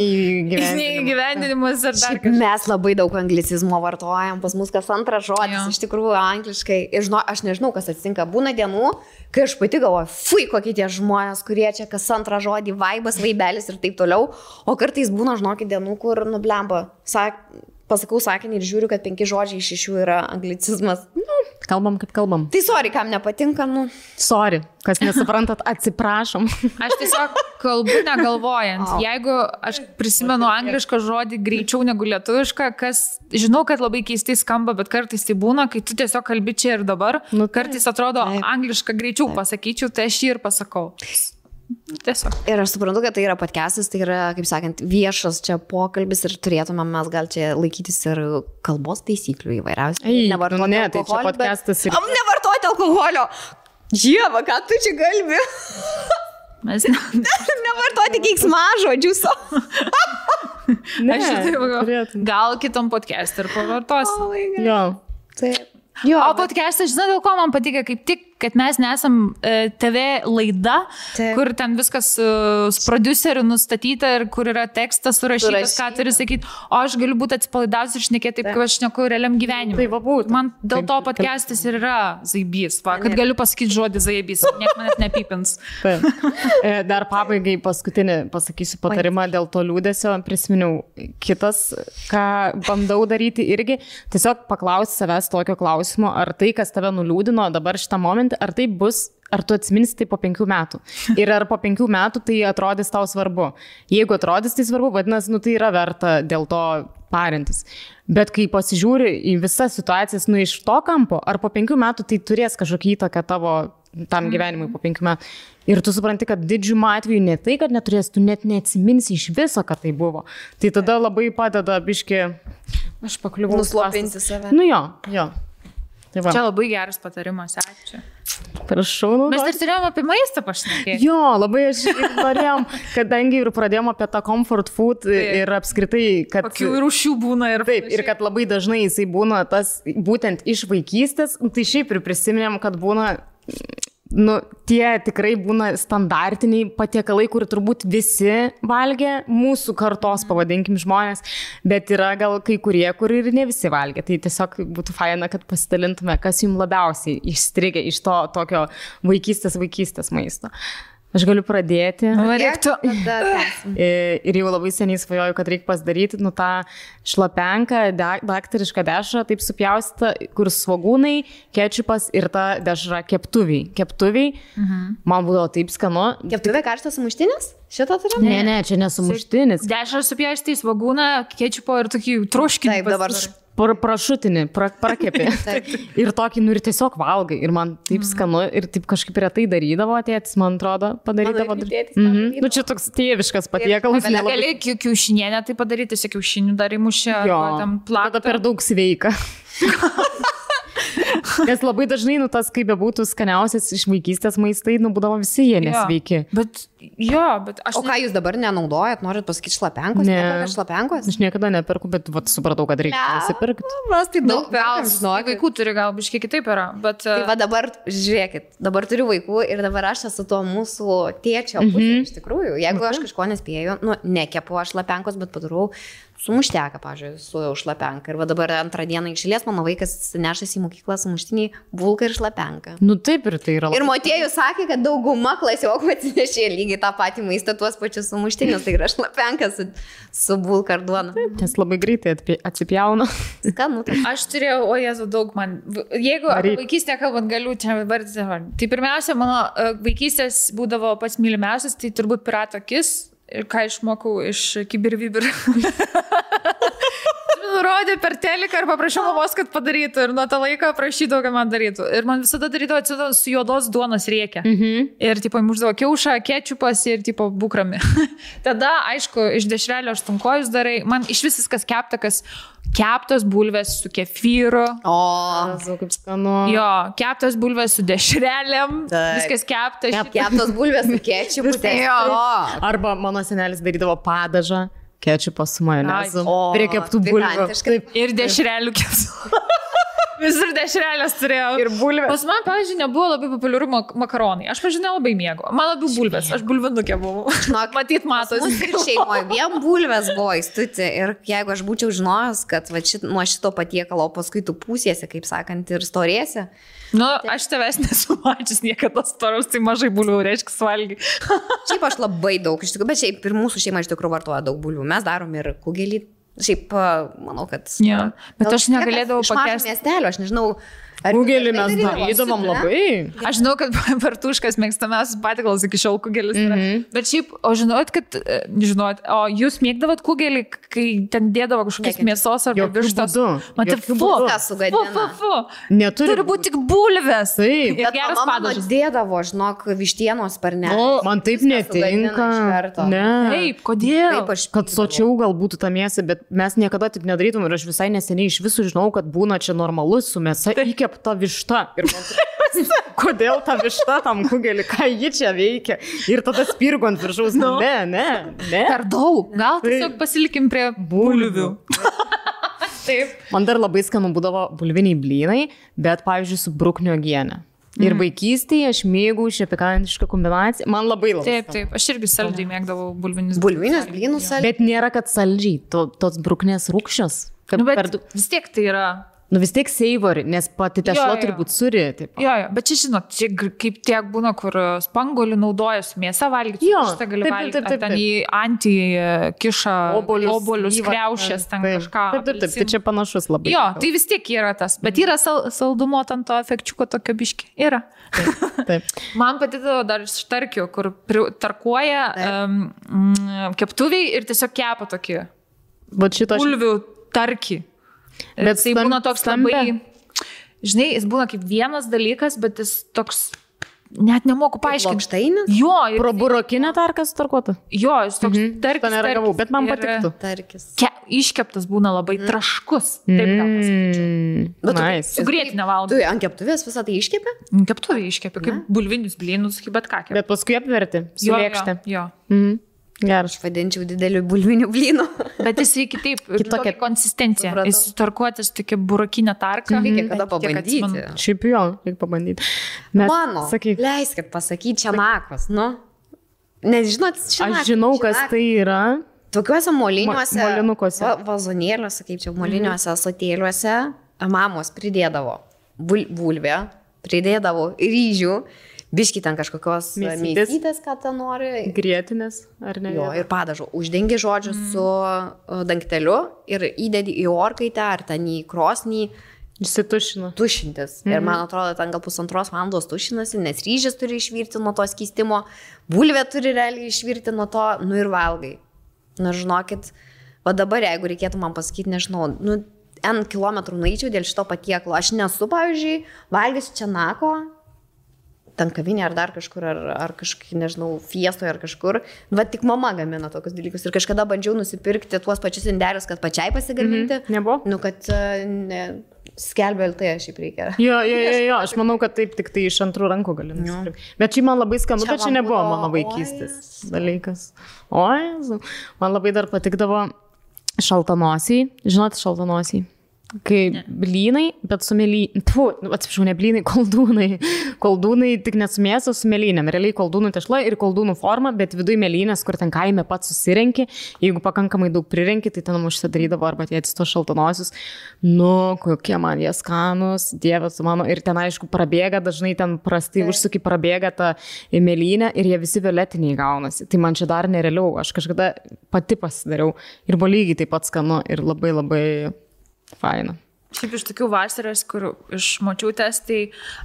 Neįgyvendinimas. ar dar kažkas. Mes labai daug anglicizmo vartojam, pas mus kas antras žodis, Jo. iš tikrųjų angliškai. Ir žinau, aš nežinau, kas atsitinka. Būna dienų, kai aš pati galvoju, fui, kokie tie žmonės, kurie čia kas antrą žodį, vaibas, vaibelis ir taip toliau. O kartais būna, žinokit, dienų, kur nublemba. Sak, pasakau sakinį ir žiūriu, kad penki žodžiai iš šešių yra anglicizmas. Nu, Kalbam, kaip kalbam. tai sorry, kam nepatinka, nu. Sorry, kas nesuprantat, atsiprašom. Aš tiesiog kalbu negalvojant. Au. Jeigu aš prisimenu anglišką žodį greičiau negu lietuvišką, kas žinau, kad labai keistai skamba, bet kartais tai būna, kai tu tiesiog kalbi čia ir dabar. Nu, taip, kartais atrodo taip. anglišką greičiau pasakyčiau, tai aš jį ir pasakau. Tiesiog. Ir aš suprantu, kad tai yra podcastas, tai yra, kaip sakant, viešas čia pokalbis ir turėtume mes gal čia laikytis ir kalbos taisyklių įvairiausių. Ei, Nevartoti nu ne, tai alkoholio, bet- podcastas ir- Am, Nevartoti alkoholio. Dieve, ką tu čia galbi? Mes ne. Nevartoti keiksmažodžių savo. Ne, aš turėtum. Gal kitam podcast ir pavartosim. Jo. Taip. Jo, O bet- podcastas, žinai, dėl ko man patinka, kaip tik, kad mes nesam e, TV laida, Taip. kur ten viskas e, su produceriu nustatyta ir kur yra tekstas surašytas, ką Surašyta. turi sakyti, o aš galiu būti atsipalaidavus ir šnekėti taip, kaip aš šneku realiam gyvenimui. Tai va būt. Man dėl Taip, to taip. podcastas ir yra zaibys, va, kad Ne. galiu pasakyti žodį zaibys, niekas manęs nepipins. Taip. E, Dar pabaigai paskutinį pasakysiu patarimą dėl to liūdėsio. Prisiminiau kitas, ką bandau daryti irgi. Tiesiog paklausti savęs tokio klausimo, ar tai, kas tave nuliūdino dabar šitą momentą, ar tai bus, ar tu atsiminsi tai po penkių metų. Ir ar po penkių metų tai atrodys tau svarbu. Jeigu atrodys tai svarbu, vadinasi, nu tai yra verta dėl to parintis. Bet kai pasižiūri į visas situacijas, nu iš to kampo, ar po penkių metų tai turės kažkokią įtaką tavo tam gyvenimui po penkių metų. Ir tu supranti, kad didžiumu atveju ne tai, kad neturės, tu net neatsiminsi iš viso, kad tai buvo. Tai tada labai padeda biški, aš pakliuvau. Nuslopinti save. Nu jo, jo. Tai va, Čia labai geras patarimas, ačiū. prašau. Mes naudoti. dar turėjome apie maistą pašnekėti. Jo, labai aš norėjom, kadangi ir pradėjom apie tą comfort food Taip. ir apskritai, kad... Kokių rūšių būna ir Taip, ir kad labai dažnai jisai būna tas būtent iš vaikystės, nu, tai šiaip ir prisiminėm, kad būna, nu, tie tikrai būna standartiniai patiekalai, kur turbūt visi valgė, mūsų kartos, pavadinkim, žmonės, bet yra gal kai kurie, kur ir ne visi valgė. Tai tiesiog būtų faina, kad pasidalintume, kas jums labiausiai išstrigė iš to tokio vaikystės vaikystės maisto. Aš galiu pradėti. Reiktų. Tęsim. E, Ir jau labai seniai svajoju, kad reikia pasidaryti, nu tą šlapenką, da- daktarišką dešrą, taip supjaustytą, kur svagūnai, kečupas ir ta dešra keptuviai. Keptuviai. Mhm. Man būdavo taip skanu. Keptuvė karštas sumuštinis? Šitą turim? Ne, ne, čia nesumuštinis. Dešrą supjausti į svagūną, kečiupo ir tokį troškinį. Taip, dabar pasidarai. Pra, prašutinį, pra, prakepi. Ir tokį, nu ir tiesiog valgai. Ir man taip skanu ir taip kažkaip retai darydavo, tėtis, man atrodo, padarydavo. Mano tėtis Mhm. darydavo. Nu čia toks tėviškas patiekalas. Bet nelabai- gali kiu- kiaušinienę tai padaryti, tiesiog kiaušinių dar įmušę, Jo, tam tada plaką. per daug sveika. Nes labai dažnai, nu, tas, kaip bebūtų skaniausias iš vaikystės maistai, nu, būdavo visi jie nesveiki. Bet, jo, bet aš... O ką jūs dabar nenaudojat? Norit pasakyti šlapenkos? Ne. Šlapenkos? Aš niekada neperku, bet vat, supratau, kad reikia nusipirkti. Mes tai Nu, daug gal perkam, žinokit. vaikų turi, gal biškiai kitaip yra, bet... Tai va dabar, žiūrėkit, dabar turiu vaikų ir dabar aš esu tuo mūsų tėčio pusė, Mhm. iš tikrųjų. Jeigu aš kažko nespėju, nu, nekepu aš šlapenkos, bet padarau sumušteką, pažiūrėjau, su šlapenka. Ir va dabar antrą dieną išėlės mano vaikas nešasi į mokyklą sumuštinį bulką ir šlapenką. Nu taip ir tai yra. Ir motiejų sakė, kad dauguma klasiokų atsinešė lygiai tą patį maistą, tuos pačius sumuštinius, tai yra šlapenka su, su bulka ar duona. Nes labai greitai atsipjauna. Skanu. tai. Aš turėjau, o jezu, daug man. Jeigu vaikystę kalbant, galiu čia vardyti. Tai pirmiausia, mano e, vaikystės būdavo pats mylimiausias, tai turbūt pirato akis. Ir ką išmokau iš kibirvibir. nurodė per teliką ir paprašiau mamos, kad padarytų. Ir nuo to laiko prašydavau, kad man darytų. Ir man visada darydavo atsidavus su juodos duonos reikia. Mhm. Ir, tipo, muždavo kiaušą, kečiupas ir, tipo, bukrami. Tada, aišku, iš dešrelio aštunkojus darai. Man iš vis viskas kepta, kas keptos bulvės su kefyru. O, Esu kaip skanu. Jo, keptos bulvės su dešrelėm. Taip. Viskas kepta. kep, keptos bulvės su kečiupu. Jo. Arba mano senelis darydavo padažą, kečupą su majonezu. O, Prie keptų bulvių. Taip. Ir dešrelių kepsų. Visur dešrelės turėjau. Ir bulvės. Pas man, pavyzdžiui, nebuvo labai populiaru mak makaronai. Aš, pavyzdžiui, nelabai mėgau. Man labiau bulvės. Aš bulvinukė buvau. Žinok, Matyt, matosi. Ir šeimoje vien bulvės buvo įstuti. Ir jeigu aš būčiau žinojęs, kad va, šit, nuo šito patiekalo paskui tu pusėsi, kaip sakant, ir storėsi. Nu, aš tavęs nesu mačius niekada storos, tai mažai bulvių, reiškia, valgy. Šiaip aš labai daug, iš tikrųjų, bet šiaip ir mūsų šeima iš tikrųjų vartoja daug bulvių. Mes darom ir kugelį. Šiaip, manau, kad... Jo, bet aš negalėdavau pakęsti. miestelio, aš nežinau. Kugelį mes darydavom Ne? labai. Aš žinau, kad partuškas mėgstamiausias patikalas iki šiol kugelis. Mm -hmm. Bet šiaip, o žinot, kad, e, žinot, o jūs mėgdavot kugelį, kai ten dėdavo kažkokios mėsos ar vištos? tai Jokiu fu, fu, fu, fu. Neturi Turi būti tik bulvės. Taip. Ir Bet geras padažas. dėdavo, žinok, vištienos parne. O, man taip netinka. Ne. Taip, kodėl? Taip, aš Kad sočiau gal būtų ta mėsa, bet mes niekada taip nedarytum ir aš visai neseniai iš visų žinau, kad būna čia normalus su mėsa įkepta višta. Ir man, kodėl ta višta tam kugelį, ką ji čia veikia? Ir tada spirgo ant viršaus. Nu. Ne, ne, ne. Per daug. Gal Tai- tiesiog pasilikim prie bulvių. Taip. Man dar labai skanu būdavo bulviniai blynai, bet pavyzdžiui su bruknio gienė. Ir vaikystėje aš mėgau šią pikantišką kombinaciją. Man labai labai. Taip, taip. Aš irgi saldžiai mėgdavau bulvinis. Bulvinės blynus saldžiai. Bet nėra, kad saldžiai, to, tos bruknės rūkščios. Nu, bet per vis tiek tai yra Nu vis tiek savory, nes pati tešla jo. turi būti suri. Taip. Jo, jo, bet čia žinot, čia kaip tiek būna, kur spangolių naudoja su mėsa valgyti, Jo, šitą gali taip, taip, valgyti, taip, taip, ten taip. į antį e, kiša obolius slyvą, kreušės, ten taip. kažką. Taip, taip, taip, tai čia panašus labai. Jo, tai vis tiek yra tas, bet yra sal, saldumo ant to efekčiuko tokio biški. Yra. Taip. Man patidavo dar iš tarkių, kur tarkuoja um, keptuviai ir tiesiog kepa tokį Bet šito bulvių tarkį. Bet tai būna toks stambia? labai, žinai, jis būna kaip vienas dalykas, bet jis toks, net nemoku paaiškinti. Plokštainis? Jo, ir, Pro burokinę tarką starkuotą. jo, jis toks Mhm. tarkis. To neragavau, bet man patiktų. Tarkis. Ke, iškeptas būna labai traškus. Taip. Mm, Bet tu- nice. Su grėtinė Tu ant keptuvės visą tai iškepė? Keptuvė iškepė, kaip bulvinius blynus, kaip bet ką. kepė. Bet paskui apverti. Su Jo. Jo, jo. Mhm. Geras. Aš vadinčiau dideliu bulviniu blynu. Bet jis reikia taip, Kitokia- konsistencija. Supratau. Jis tarkuotis tokia burakinė tarka. Reikia kada pabandyti. atsimenu. Šiaip jo, reikia pabandyti. Mes- Mano. Sakyk. Leiskit pasakyti čia nakos, nu. Nežinot, čia Aš žinau, kas tai yra. Tokiuose moliniuose. Molinukuose. Va, vazonėliuose, kaip čia, moliniuose mhm. sotėliuose mamos pridėdavo bul, bulvę, pridėdavo ryžių, biški ten kažkokios Mėsytės. ką ten nori. Grėtinės, ar ne? Jo, ir padažo. Uždengi žodžiu mm. su dangteliu ir įdedi į orkaitę ar ten į krosnį Išsitušino. tušintis. Mm. Ir man atrodo, ten gal pusantros valandos tušinasi, nes ryžis turi išvirti nuo to skystimo, bulvė turi realiai išvirti nuo to, nu ir valgai. Na, žinokit, va dabar, jeigu reikėtų man pasakyti, nežinau, nu, N kilometrų nueičiau dėl šito patieklo. Aš nesu, pavyzdžiui, valgysiu čia nako, ten kavinė ar dar kažkur, ar, ar kažkaip, nežinau, fiestoje ar kažkur. Va tik mama gamina tokius dalykus. Ir kažkada bandžiau nusipirkti tuos pačius indelius, kad pačiai pasigaminti. Mhm. Nebuvo? Nu, kad e, ne, skelbė LT šiaip reikia. Jo, jo, jo, jo, aš manau, kad taip tik tai iš antrų rankų gali nusipirkti. Bet čia man labai skanu, bet čia nebuvo mano vaikystės Jėzau. dalykas. O, man labai dar patikdavo šaltanosiai, žinot, šaltanosiai. Kai ne. blynai, bet su mėlynė. Tu, atsiprašau, ne blynai, koldūnai. Koldūnai tik ne su mėsa, su mėlynėm. Realiai koldūnų tešla ir koldūnų forma, bet viduje mėlynės, kur ten kaime pats susirenki. Jeigu pakankamai daug prirenki, tai ten užsidarydavo arba tie atsisto šaltanosius. Nu, kokie man jie skanus, dievas mano. Ir ten, aišku, prabėga, dažnai ten prastai užsuki, prabėga tą mėlynę ir jie visi violetiniai gaunasi. Tai man čia dar nerealiau. Aš kažkada pati pasidariau ir buvo lygiai taip pat skanu ir labai labai faina. Šiaip iš tokių vasaros, kur iš močiutės, tai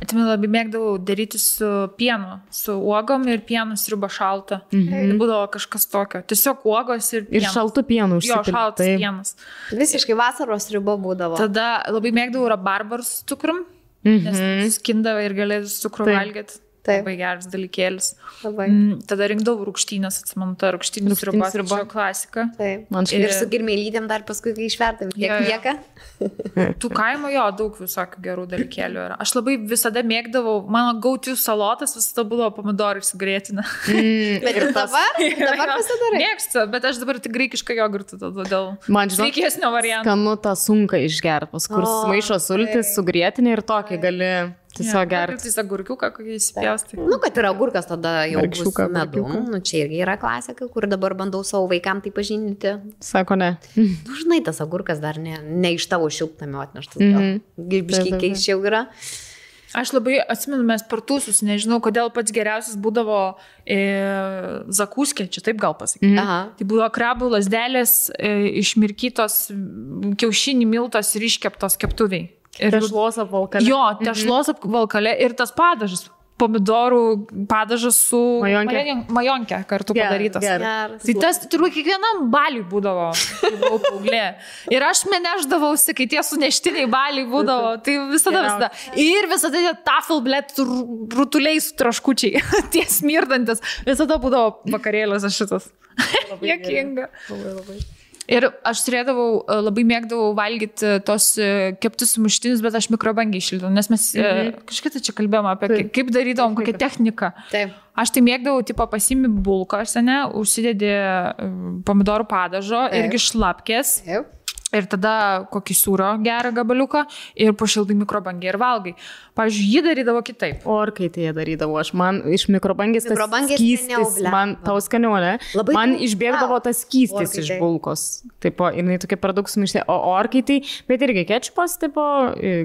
atsimenu labai mėgdavau daryti su pienu, su uogom ir pienu sriuba šalta. Mhm. Tai būdavo kažkas tokio. Tiesiog uogos ir Ir pienas. šaltų pienų Jo, užsipilti. šaltas Taip. pienas. Visiškai vasaros riba būdavo. Tada labai mėgdavau rabarbarus cukrum, nes skindavo ir galėdavo su cukru valgyti. Taip. Labai geras dalykėlis. Labai. Mm, tada rinkdavau rūkštynės, atsimenu, ta rūkštynės Rūgštynių sriuba. klasika. Taip. Man Ir šiaip su girmėlytėm dar paskui, kai išvertam, kiek Jo, lieka. Tų kaimo jo daug visokių gerų dalykėlių yra. Aš labai visada mėgdavau, mano gautų salotas visada būdavo pomidorai su grėtina. Bet ir dabar, dabar pasidarai. Mėgstu, bet aš dabar tik graikišką jogurtą todėl. Man žinok, Sveikesnio varianto. skanu tą sunką išgerti, paskui maišo sultis su grėtinė ir tokį gali tiesiog gerti. Tai agurkiuką, kokį įsipjaustai. Nu, kad yra agurkas tada jau su medum. agurkiuką. Nu, čia irgi yra klasika, kur dabar bandau savo vaikams tai pažinti. Sako ne. Nu, žinai, tas agurkas dar ne, ne iš tavo šiltnamio atneštas. Mm. -hmm. Gybiškai keiščiau yra. Aš labai atsimenu, mes partusus, nežinau, kodėl pats geriausias būdavo e, zakuskė, čia taip gal pasakyti. Mhm. Aha. Tai buvo krabų lasdelės e, išmirkytos, kiaušinį miltos ir iškeptos keptuviai. Ir Tešlos apvalkalė. Jo, tešlos apvalkalė ir tas padažas. Pomidorų padažas su Majonkė. majon- majonkė kartu Geras, padarytas. Geras. Tai tas turbūt kiekvienam baliui būdavo, paauglė. Ir aš meneždavausi, kai tie suneštiniai baliai būdavo. Tai visada, visada. Ir visada tie tafelblėt rutuliai su traškučiai, tie smirdantis. Visada būdavo vakarėliuose šitas. Jokinga. Labai, labai. Ir aš turėdavau, e, labai mėgdavau valgyti e, tos e, keptus muštinius, bet aš mikrobangiai šildavau, nes mes mhm. kažkaip čia kalbėjome apie Taip. kaip darydavom, kokią techniką. Taip. Aš tai mėgdavau, tipo, pasimi bulką, sene, užsidedi e, pomidorų padažo, Taip. irgi šlapkės. Taip. Ir tada kokį sūro gerą gabaliuką ir pašildai mikrobangį ir valgai. Pavyzdžiui, jį darydavo kitaip. O ar kai tai jie darydavo, aš man iš mikrobangės tas skystis, man tau? Labai man išbėgdavo tas skystis iš tai. bulkos. Taip, ir jinai tokia per daug sumaištė. O orkai tai, bet irgi kečupas, tipo,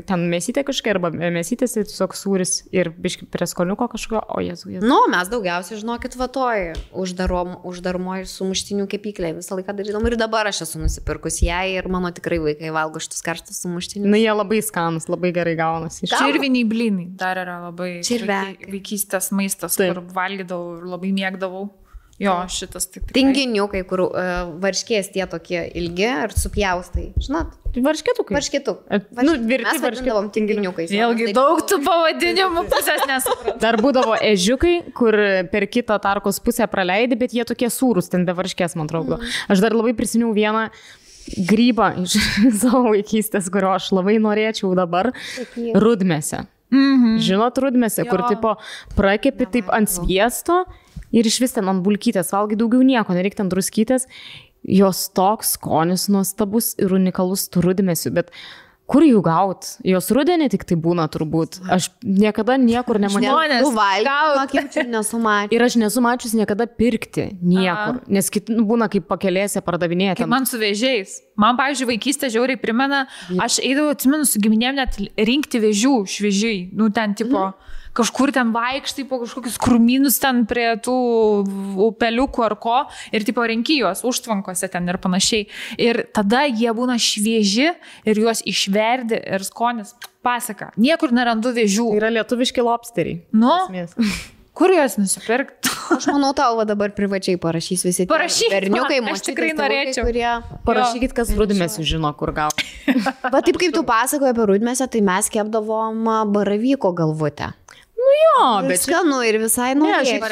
ten mėsytė kažkokia, arba mėsytės, tai tiesiog sūris ir biški prie skoniuko kažkokio, o jezu, jezu. Nu, mes daugiausiai, žinokit, vatoj, uždarom, uždaromoji sumuštinių kepyklė. Visą laiką darydom ir dabar aš esu nusipirkus ją ir mano tikrai vaikai valgo šitus karštus sumuštinius. Nu, jie labai skanus, labai gerai gaunasi. Čirviniai blinai dar yra labai vaikai- vaikystės maistas, Taip. kur valgydavau ir labai mėgdavau. Jo, šitas tai tikrai. Tinginiukai, kur uh, varškės tie tokie ilgi ir supjaustai. Žinot, Varškėtukai. varškėtuk. E, nu, virti Mes vadindavom tinginiukais. Vėlgi daug tų pavadinimų pusės nesuprantu. Dar būdavo ežiukai, kur per kitą tarkos pusę praleidi, bet jie tokie sūrus, ten be varškės, man atrodo. Aš dar labai prisiminiau vieną grybą iš savo vaikystės, kurio aš labai norėčiau dabar. Rudmėse. Mhm. Žinot, rudmėse, kur Jo. tipo prakepi taip ant sviesto ir iš vis ten ant bulkytės valgai daugiau nieko, nereikia ten druskytės. Jos toks skonis nuostabus ir unikalus tų rudmėsių, bet kur jų gaut? Jos rudenį tik tai būna turbūt. Aš niekada niekur nemačiau. Žmonės kiek čia nesumatė. Ir aš nesu mačius niekada pirkti niekur, Aha. nes kit, nu, būna kaip pakelėse pardavinėti. Kaip man su vėžiais. Man, pavyzdžiui, vaikystė žiauriai primena, aš eidavau, atsimenu, su giminėm net rinkti vėžių šviežiai. Nu, ten tipo. Kažkur ten vaikštai po kažkokius krūmynus ten prie tų upeliukų ar ko ir tipo renki juos užtvankose ten ir panašiai. Ir tada jie būna švieži ir juos išverdi ir skonis pasaka. Niekur nerandu vėžių. Yra lietuviški lobsteriai. Nu, kur juos nusipirkti? Aš manau, tau dabar privačiai parašys visi. Parašyk man, Berniukai, aš močiutės, tikrai norėčiau. Kurie... Parašykit, kas rudmėsių žino, kur gauti. Va taip kaip tu pasakoji apie rudmėsę, tai mes kepdavom baravyko galvutę. Jo, Bet bet skanu ir visai Ne, nuo šiaip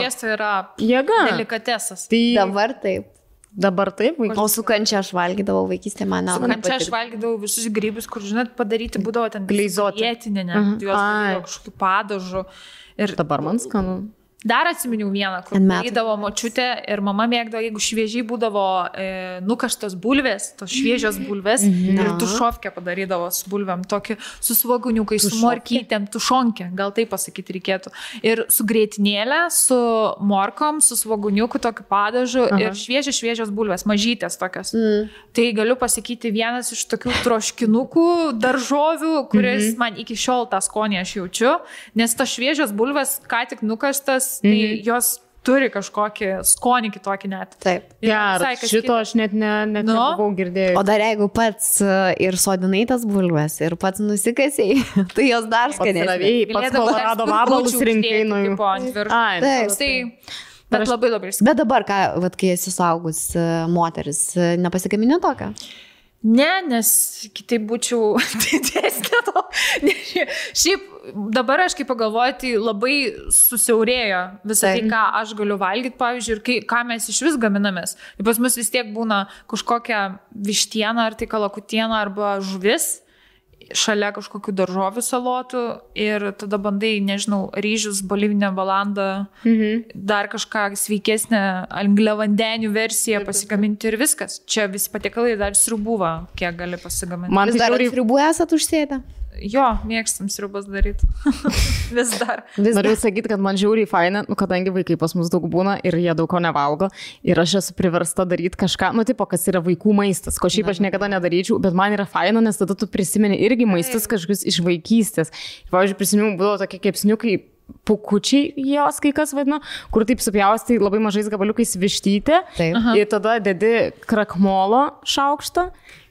sviesto yra jėga. delikatesas. Tai Dabar taip. dabar taip, O vaikai. su kančia aš valgydavau vaikystė mane. Su kančia aš valgydavau visus grybus, kur, žinot, padaryti būdavo ten Gleizuoti. vietinė, ne? Mhm. Tai Juos kažkokiu padažu. Ir Dabar man skanu. Dar atsiminiau vieną, kur darydavo močiutė ir mama mėgdavo, jeigu šviežiai būdavo e, nukaštos bulvės, tos šviežios bulvės, ir Na. tušovkę padarydavo su bulvėm, tokį su svoguniukai, su morkytėm, tušonkė, gal taip pasakyti reikėtų. Ir su greitinėlė, su morkom, su svoguniuku, tokiu padažu Aha. ir šviežios, šviežios bulvės, mažytės tokios. Mm. Tai galiu pasakyti vienas iš tokių troškinukų daržovių, kuris mm -hmm. man iki šiol tą skonį aš jaučiu, nes tos šviežios bulvės, ką tik nukastas, tai mm. -hmm. jos turi kažkokį skonį kitokį net. Taip. Ir Ja, šito aš net, ne, net Nu. nebuvau girdėjęs. O dar jeigu pats e, ir sodinai tas bulves, ir pats nusikasiai, tai jos dar skanesnės. Pats spirgučių vabalus rinkai nuo jų. tipo, ant viršaus. Ai, Taip. Tai, Bet aš- labai labai skirtingai. Bet dabar, ką, vat, kai esi saugus e, moteris, e, nepasigaminė tokio? Ne, nes kitaip būčiau didesnė to. Šiaip dabar aš kaip pagalvoju, tai labai susiaurėjo visą tai, ką aš galiu valgyti, pavyzdžiui, ir kai, ką mes iš vis gaminamės. Ir pas mus vis tiek būna kažkokia vištiena, ar tai kalakutiena, arba žuvis šalia kažkokių daržovių salotų ir tada bandai, nežinau, ryžius, bolivinę valandą, mhm. dar kažką sveikesnę angliavandenių versiją pasigaminti ir viskas. Čia visi patiekalai dar sriubūva, kiek gali pasigaminti. Man Vis dar ribų esat užsėdę? Jo, mėgstam sriubas daryti. Vis dar. Vis dar. Noriu sakyti, kad man žiauriai faina, nu, kadangi vaikai pas mus daug būna ir jie daug ko nevalgo ir aš esu priversta daryti kažką, nu, tipo, kas yra vaikų maistas, ko šiaip aš niekada nedaryčiau, bet man yra faina, nes tada tu prisimeni irgi maistus kažkokius iš vaikystės. Pavyzdžiui, prisimenu, būdavo tokie kepsniukai. Pukučiai jos kai kas vadina, kur taip supjaustai labai mažais gabaliukais vištytė. Taip. Aha. Ir tada dedi krakmolo šaukštą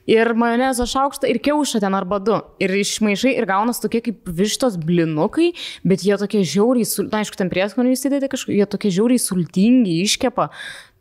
ir majonezo šaukštą ir kiaušą ten arba du. Ir išmaišai ir gaunas tokie kaip vištos blinukai, bet jie tokie žiauriai, sul... na aišku, ten prieskonių įsidėti kažkokie, jie tokie žiauriai sultingi, iškepa.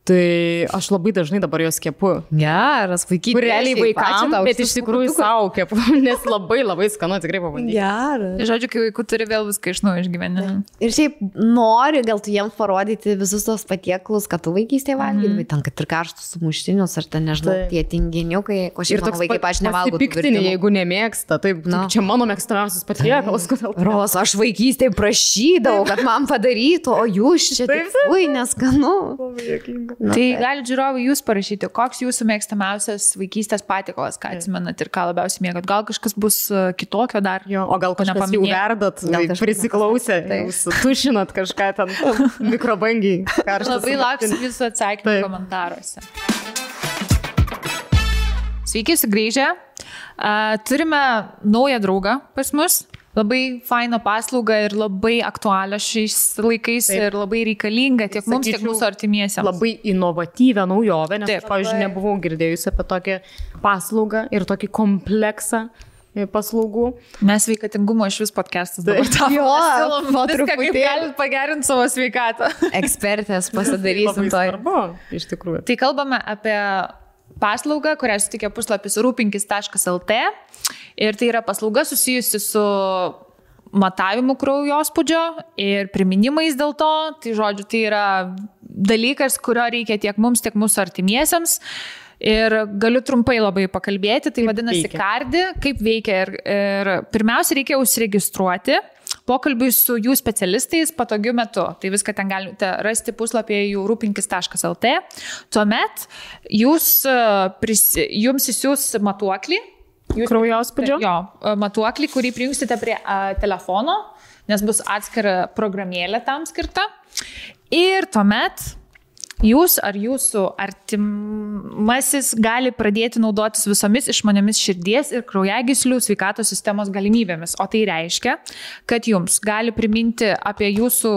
Tai aš labai dažnai dabar juos kepu. Geras, vaikyti. Kur realiai vaikams, bet iš tikrųjų savo kepu, nes labai labai skanu, tikrai pabandyti. Geras. Žodžiu, kai vaikų turi vėl viską iš naujo išgyveni. Ir šiaip nori gal tu jiems parodyti visus tos patiekalus, kad tu vaikystėje valgydavai, ten kad ir karštus sumuštinius, ar ten nežinau, Taip. tie tinginiukai, ko šiaip mano vaikai pačiu nevalgo. tų Piktinį, jeigu nemėgsta, taip, Na. no. čia mano mėgstamiausias patiekalas, kodėl. Ros, aš vaikystėje prašydavau, kad man padarytų, o jūs čia Taip, taip, ui, neskanu. Labai juokinga. Nu, Tai taip. gali žiūrovai jūs parašyti, koks jūsų mėgstamiausias vaikystės patikalas, ką atsimenat ir ką labiausiai mėgat. Gal kažkas bus e, kitokio dar. Jo, o gal ko kažkas jau nepaminėjau. verdat, Gal kažkas prisiklausę, nepasakė. jūs tušinat kažką ten mikrobangiai. Labai lauksim jūsų atsakymų Taip. komentaruose. Sveiki, sugrįžę. Turime naują draugą pas mus. Labai faina paslauga ir labai aktualią šiais laikais Taip. ir labai reikalinga tiek mums, tiek Sakyčiau, mūsų artimiesiems. Labai inovatyvę naujovę, nes Taip. aš, pavyzdžiui, nebuvau girdėjusi apie tokią paslaugą ir tokį kompleksą e, paslaugų. Mes sveikatingumo iš vis podcastas dabar tapo. Jo, Siūlom truputėlį. galit pagerinti savo sveikatą. Ekspertės pasidarysim to. svarbu, iš tikrųjų. Tai kalbame apie paslaugą, kurią sutikė puslapis rūpinkis.lt. Ir tai yra paslauga susijusi su matavimu kraujospūdžio ir priminimais dėl to. Tai žodžiu, tai yra dalykas, kurio reikia tiek mums, tiek mūsų artimiesiems. Ir galiu trumpai labai pakalbėti, tai Kaip vadinasi veikia? kardi, kaip veikia. Ir, ir pirmiausia, reikia užsiregistruoti pokalbiui su jų specialistais patogiu metu. Tai viską ten galite rasti puslapyje jų rūpinkis.lt. Tuomet jūs, e, prisi, jums įsiūs matuoklį. Jūs Kraujospūdžio? Jo, e, matuoklį, kurį prijungsite prie a, telefono, nes bus atskira programėlė tam skirta. Ir tuomet jūs ar jūsų artimasis gali pradėti naudotis visomis išmaniomis širdies ir kraujagyslių sveikatos sistemos galimybėmis. O tai reiškia, kad jums gali priminti apie jūsų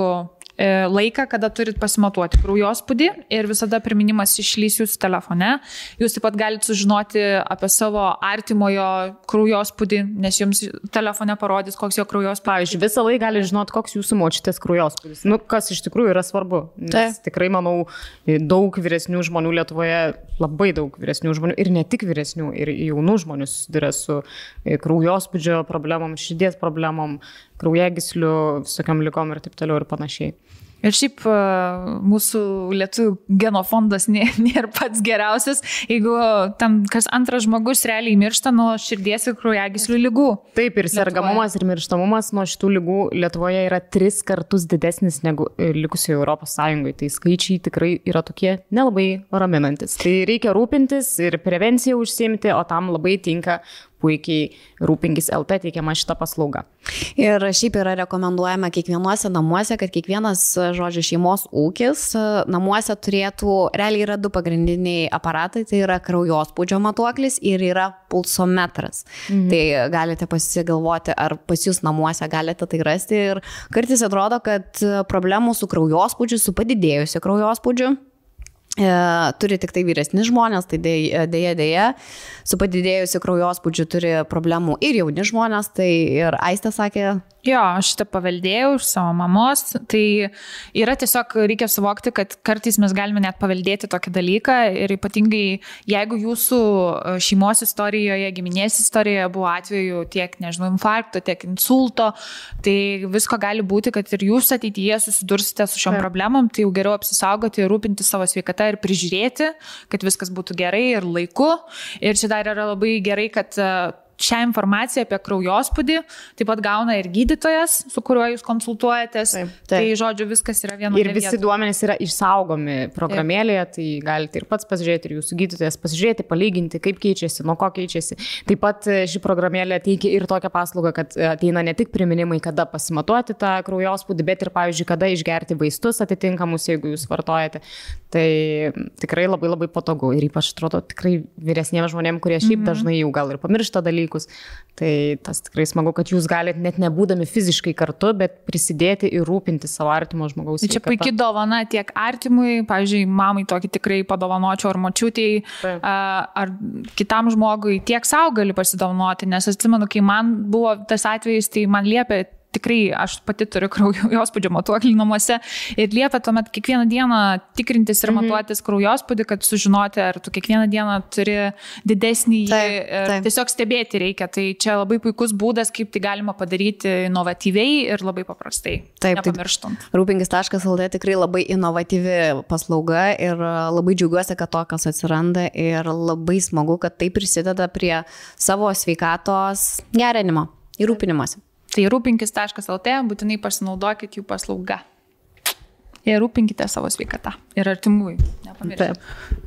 laiką, kada turit pasimatuoti kraujospūdį ir visada priminimas išlys jūsų telefone. Jūs taip pat galite sužinoti apie savo artimojo kraujospūdį, nes jums telefone parodys, koks jo kraujospūdis. Pavyzdžiui, visą laiką gali žinoti, koks jūsų močiutės kraujospūdis. Nu, kas iš tikrųjų yra svarbu. Nes Taip. tikrai, manau, daug vyresnių žmonių Lietuvoje, labai daug vyresnių žmonių ir ne tik vyresnių, ir jaunų žmonių susiduria su e, kraujospūdžio problemom, širdies problemom, kraujagyslių visokiam likom ir taip toliau ir panašiai. Ir šiaip e, mūsų lietuvių genofondas nė- nėra pats geriausias, jeigu tam kas antras žmogus realiai miršta nuo širdies ir kraujagyslių lygų. Taip, ir sergamumas ir mirštamumas nuo šitų lygų Lietuvoje yra tris kartus didesnis negu e, likusioje Europos Sąjungoje. Tai skaičiai tikrai yra tokie nelabai raminantis. Tai reikia rūpintis ir prevenciją užsimti, o tam labai tinka puikiai rūpinkis LT teikiama šita paslauga. Ir šiaip yra rekomenduojama kiekvienuose namuose, kad kiekvienas, žodžiu, šeimos ūkis namuose turėtų, realiai yra du pagrindiniai aparatai, tai yra kraujospūdžio matuoklis ir yra pulsometras. Mhm. Tai galite pasigalvoti, ar pas jūs namuose galite tai rasti. Ir kartais atrodo, kad problemų su kraujospūdžiu, su padidėjusiu kraujospūdžiu E, turi tik tai vyresni žmonės, tai dėja, dėja, su padidėjusiu kraujospūdžiu turi problemų ir jauni žmonės, tai ir Aistė sakė, Jo, aš šitą paveldėjau iš savo mamos. Tai yra tiesiog reikia suvokti, kad kartais mes galime net paveldėti tokį dalyką ir ypatingai jeigu jūsų e, šeimos istorijoje, giminės istorijoje buvo atveju tiek, nežinau, infarkto, tiek insulto, tai visko gali būti, kad ir jūs ateityje susidursite su šiom problemom, tai jau geriau apsisaugoti, rūpinti savo sveikatą ir prižiūrėti, kad viskas būtų gerai ir laiku. Ir čia dar yra labai gerai, kad e, šią informaciją apie kraujospūdį taip pat gauna ir gydytojas, su kuriuo jūs konsultuojatės. Taip, taip. Tai žodžiu, viskas yra vietoje. Ir visi vietą. duomenys yra išsaugomi programėlėje, taip. tai galite ir pats pasižiūrėti, ir jūsų gydytojas pasižiūrėti, palyginti, kaip keičiasi, nuo ko keičiasi. Taip pat e, ši programėlė teikia ir tokią paslaugą, kad e, ateina ne tik priminimai, kada pasimatuoti tą kraujospūdį, bet ir, pavyzdžiui, kada išgerti vaistus atitinkamus, jeigu jūs vartojate. Tai tikrai labai labai patogu ir ypač atrodo tikrai vyresniems žmonėms, kurie šiaip mm -hmm. dažnai jau gal ir pamiršta dalykus. Tai tas tikrai smagu, kad jūs galite net nebūdami fiziškai kartu, bet prisidėti ir rūpinti savo artimo žmogaus. Tai čia puikiai dovana tiek artimui, pavyzdžiui, mamai tokį tikrai padovanočiau ar močiutėjai, ar kitam žmogui, tiek savo gali pasidovanoti, nes atsimenu, kai man buvo tas atvejis, tai man liepė tikrai aš pati turiu kraujospūdžio matuoklį namuose ir liepia tuomet kiekvieną dieną tikrintis ir mhm. matuotis kraujospūdį, kad sužinoti, ar tu kiekvieną dieną turi didesnį jį tiesiog stebėti reikia. Tai čia labai puikus būdas, kaip tai galima padaryti inovatyviai ir labai paprastai. Taip, nepamirštant. Tai rūpingis.lt tikrai labai inovatyvi paslauga ir labai džiaugiuosi, kad tokios atsiranda ir labai smagu, kad tai prisideda prie savo sveikatos gerinimo ir rūpinimuose. Tai rūpinkis.lt, būtinai pasinaudokit jų paslaugą. Ir rūpinkite savo sveikatą ir artimųjų.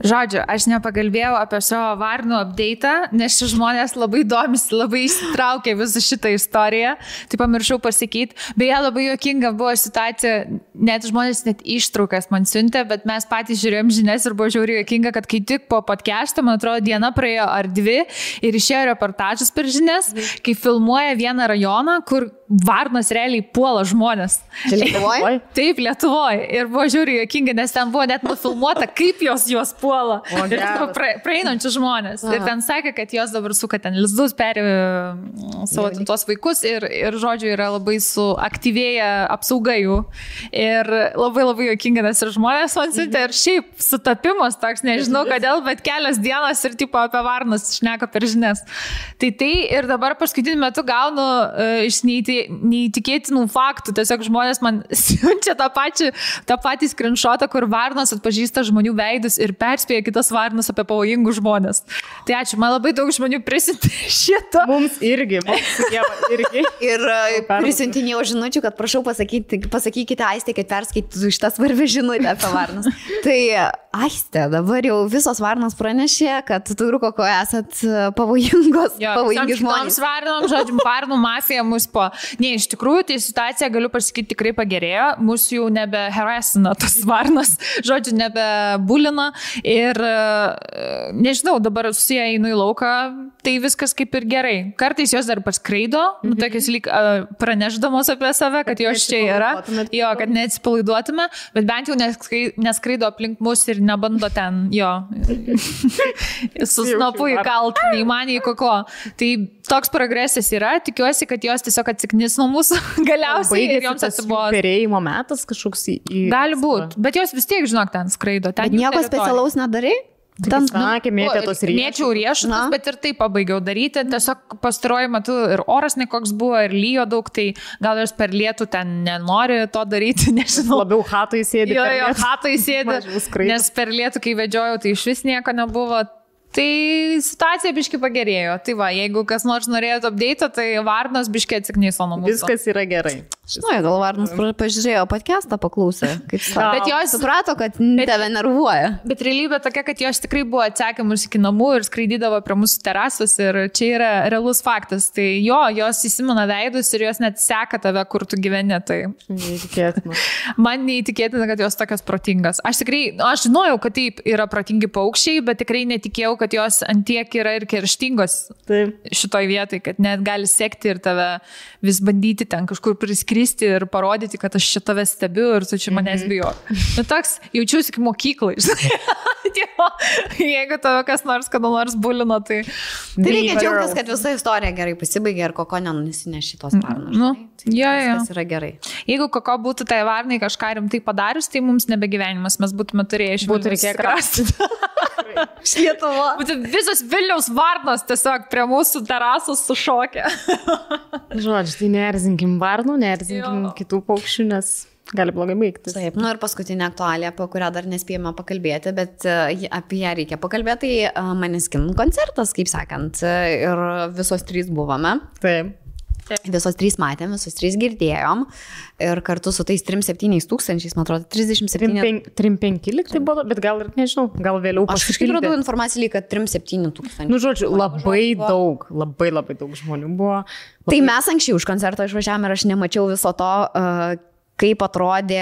Žodžiu, aš nepagalbėjau apie savo varnų update, nes šie žmonės labai domisi, labai įsitraukė visą šitą istoriją. Tai pamiršau pasakyti. Beje, labai juokinga buvo situacija, net žmonės net ištraukas man siuntė, bet mes patys žiūrėjom žinias ir buvo žiauriai juokinga, kad kai tik po podcast'o, man atrodo, diena praėjo ar dvi ir išėjo reportažas per žinias, kai filmuoja vieną rajoną, kur Varnas realiai puola žmonės. Lietuvoje? Taip, Lietuvoje. Ir buvo žiūri jokinga, nes ten buvo net nufilmuota, kaip jos juos puola. O, ir pra, praeinančius žmonės. Aha. Ir ten sakė, kad jos dabar suka ten lizdus, peri savo tuos vaikus ir, ir, žodžiu, yra labai suaktyvėję apsauga jų. Ir labai labai jokinga, nes ir žmonės man siuntė, ir šiaip sutapimas toks, nežinau kodėl, bet kelias dienas ir tipo apie Varnas šneka per žinias. Tai tai ir dabar paskutiniu metu gaunu uh, iš neįti neįtikėtinų faktų. Tiesiog žmonės man siunčia tą, pačią, tą patį skrinšotą, kur varnas atpažįsta žmonių veidus ir perspėja kitas varnas apie pavojingus žmonės. Tai ačiū, man labai daug žmonių prisinti šitą. Mums irgi, mums irgi. ir e, prisintinėjau žinučių, kad prašau pasakyti, pasakykite aistė, kad perskaitytų šitą svarbę žinutę apie varnas. tai aistė, dabar jau visos varnas pranešė, kad turko ko esat e, pavojingos, jo, pavojingi žmonės. Varnom, žodžiu, varnų mafija mus po Ne, iš tikrųjų, tai situacija, galiu pasakyti, tikrai pagerėjo. Mūsų jau nebe harassina tas varnas, žodžiu, nebe bulina. Ir e, nežinau, dabar su jie einu į lauką, tai viskas kaip ir gerai. Kartais jos dar paskraido, nu, mhm. nu, tokias lyg uh, praneždamos apie save, kad jos čia yra. Jo, kad neatsipalaiduotume, bet bent jau neskraido aplink mus ir nebando ten jo. Susnopu į kaltą, nei man, nei koko. Tai toks progresas yra, tikiuosi, kad jos tiesiog atsiknis nuo mūsų galiausiai ir joms atsibodo. Perėjimo metas kažkoks į... į Gali būti, bet jos vis tiek, žinok, ten skraido. Ten bet nieko specialaus nedarai? Ten, sakė, mėtė tos riešutus. Mėčiau riešutus, bet ir tai pabaigiau daryti. Tiesiog pastaruoju metu ir oras nekoks buvo, ir lyjo daug, tai gal jos per lietų ten nenori to daryti, nežinau. Labiau hatai sėdi. Jo, jo, hatai sėdi. nes per lietų, kai vedžiojau, tai iš vis nieko nebuvo Tai situacija biški pagerėjo. Tai va, jeigu kas nors norėtų update, tai Varnos biški atsiknyso nuo mūsų. Viskas yra gerai. Žinau, gal Varnas pažiūrėjo podcastą, paklausė. Bet jos- suprato, kad tave nervuoja. Bet realybė tokia, kad jos tikrai buvo atsekiamus iki namų ir skraidydavo prie mūsų terasos ir čia yra realus faktas. Tai jo, jos įsimena veidus ir jos net seka tave, kur tu gyveni. Tai Neįtikėtina. man neįtikėtina, kad jos tokios protingas. Aš tikrai, aš žinojau, kad taip yra protingi paukščiai, bet tikrai netikėjau, kad jos antiek yra ir kerštingos Taip. šitoj vietoj, kad net gali sekti ir tave vis bandyti ten kažkur priskristi ir parodyti, kad aš čia tave stebiu ir tu čia manęs bijo. Nu toks, jaučiuosi kaip mokyklai. Tipo, Jeigu tave kas nors kada nors bulino, tai... Tai reikia džiaugtis, kad visa istorija gerai pasibaigė ir koko nenusineš šitos parnos. Nu, žinai. jo, jo. Viskas yra gerai. Jeigu koko būtų tai varnai kažką rimtai padarius, tai mums nebegyvenimas, mes būtume turėję iš Būtų reikėję krasti. Iš Lietuvo. Būtų visos Vilniaus varnos tiesiog prie mūsų terasos sušokę. Žodžiu, tai neerzinkim varnų, neerzinkim Jo. kitų paukščių, nes gali blogai baigtis. Taip, nu ir paskutinė aktualija, apie kurią dar nespėjome pakalbėti, bet e, apie ją reikia pakalbėti, tai e, Maneskin koncertas, kaip sakant, e, ir visos trys buvome. Taip. Visos trys matėm, visos trys girdėjom ir kartu su tais 3-7 tūkstančiais, man atrodo, 37 3-5 liktai buvo, bet gal ir nežinau, gal vėliau Aš kažkaip radau informaciją, kad 3-7 tūkstančiai. Nu, žodžiu, labai buvo. daug, labai labai daug žmonių buvo. Tai mes anksčiau už koncertą išvažiavome ir aš nemačiau viso to, uh, kaip atrodė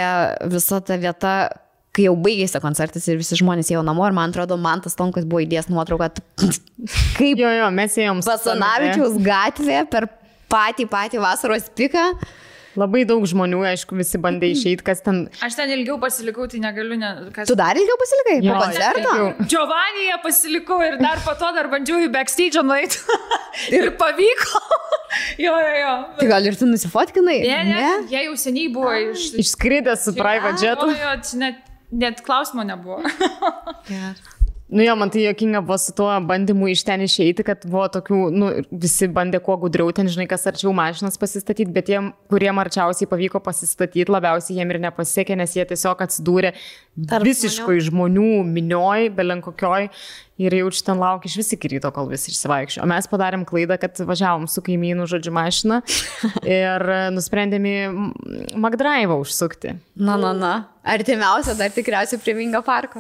visa ta vieta, kai jau baigėsi koncertas ir visi žmonės ėjo namo ir man atrodo, man tas Tomkas buvo įdėjęs nuotrauką, kaip Jo, jo, mes ėjom. su Basanavičiaus gatvė per patį patį vasaros piką. Labai daug žmonių, aišku, visi bandė išeiti, kas ten. Aš ten ilgiau pasilikau, tai negaliu. Ne, kas... Tu dar ilgiau pasilikai Jo, po koncerto? Giovanija pasilikau ir dar po to dar bandžiau į backstage nueiti. ir pavyko. jo, jo, jo. Tai gal ir tu nusifotkinai? Ne, ne, jie jau seniai buvo iš... Išskridęs su private jetu. Jo, jo, net, net klausimo nebuvo. Nu jo, man tai jokinga buvo su tuo bandymu iš ten išeiti, kad buvo tokių, nu, visi bandė kuo gudriau ten, žinai, kas arčiau mašinas pasistatyti, bet tiem, kuriem arčiausiai pavyko pasistatyti, labiausiai jiem ir nepasiekė, nes jie tiesiog atsidūrė Tarp visiškai žmonių minioj, belenkokioj ir jau čia ten laukia iš visi iki ryto, kol visi išsivaikščio. O mes padarėm klaidą, kad važiavom su kaimynu, žodžiu, mašiną ir nusprendėm į McDrive užsukti. Na, na, na. Artimiausia dar tikriausiai prie Vingo parko.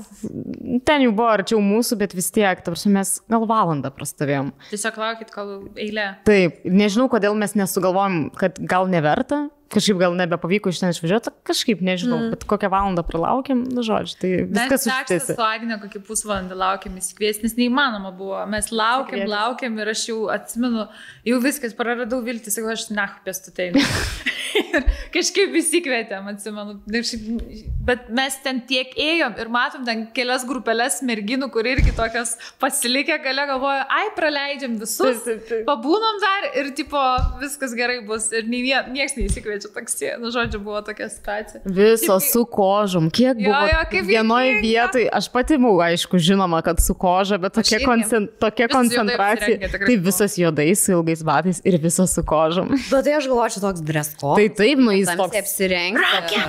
Ten jau buvo arčiau mūsų, bet vis tiek, tarsi mes gal valandą prastovėjom. Tiesiog laukit, kol eilė. Taip, nežinau, kodėl mes nesugalvojom, kad gal neverta, kažkaip gal nebepavyko iš ten išvažiuoti, kažkaip nežinau, mm. bet kokią valandą pralaukėm, nu žodžiu, tai viskas Mes užtėsi. su Agne kokį pusvalandį laukėm įsikviesti, nes neįmanoma buvo. Mes laukėm, laukėm ir aš jau atsimenu, jau viskas, praradau viltį, sakau, aš nah, pėstutėlį. ir kažkaip įsikvietėm, atsimenu. Bet mes ten tiek ėjom ir matom ten kelias grupelės merginų, kur irgi tokios pasilikę gale galvoja, ai, praleidžiam visus, Taip, taip, taip. pabūnam dar ir tipo, viskas gerai bus ir nei vien, nieks neįsikviečia taksi. Nu, žodžiu, buvo tokia situacija. Visos su kožom, kiek Jo, buvo jo, kaip vienoje vietoje, aš pati buvau, aišku, žinoma, kad su koža, bet tokia, irgi. koncent, tokia koncentracija. Tai visos juodais, ilgais batais ir visos su kožom. Bet tai aš galvoju, čia toks dresko. Tai taip, nu jis toks apsirengti.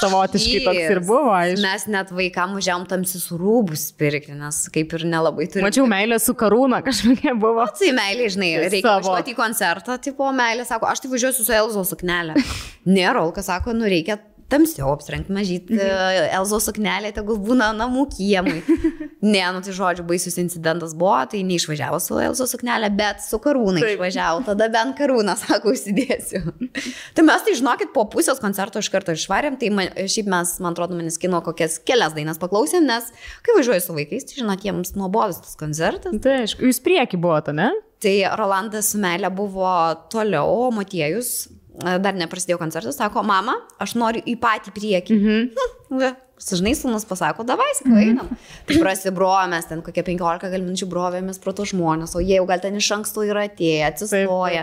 savotiškai toks ir buvo, aišku. Mes net vaikam važiavom tamsius rūbus pirkti, nes kaip ir nelabai turime. Mačiau meilę su karūna kažkokia buvo. Tai meilė, žinai, reikia važiuoti į koncertą, tipo meilė sako, aš tai važiuosiu su Elzo suknelė. Ne, Rolkas sako, nu reikia tamsiau apsirengti mažyti Mhm. Elzo suknelė, tegul būna namų kiemui. Ne, nu tai žodžiu, baisus incidentas buvo, tai neišvažiavo su Elzo suknelė, bet su karūna Taip. išvažiavo, tada bent karūną, sako, užsidėsiu. tai mes tai žinokit, po pusės koncerto iš karto išvarėm, tai man, šiaip mes, man atrodo, manis kino kokias kelias dainas paklausėm, nes kai važiuoju su vaikais, tai žinot, jiems nuobodus tas koncertas. Tai aišku, jūs prieki buvote, ne? Tai Rolandas su meilė buvo toliau, o Motiejus e, dar neprasidėjo koncertas, sako, mama, aš noriu į patį priekį. Mhm. Žinai, sūnus pasako, davai, sakau, einam. Tai prasibrovėmės ten kokie 15 gal minučių brovėmės pro to žmonės, o jie jau gal ten iš anksto yra atėję, atsistoję,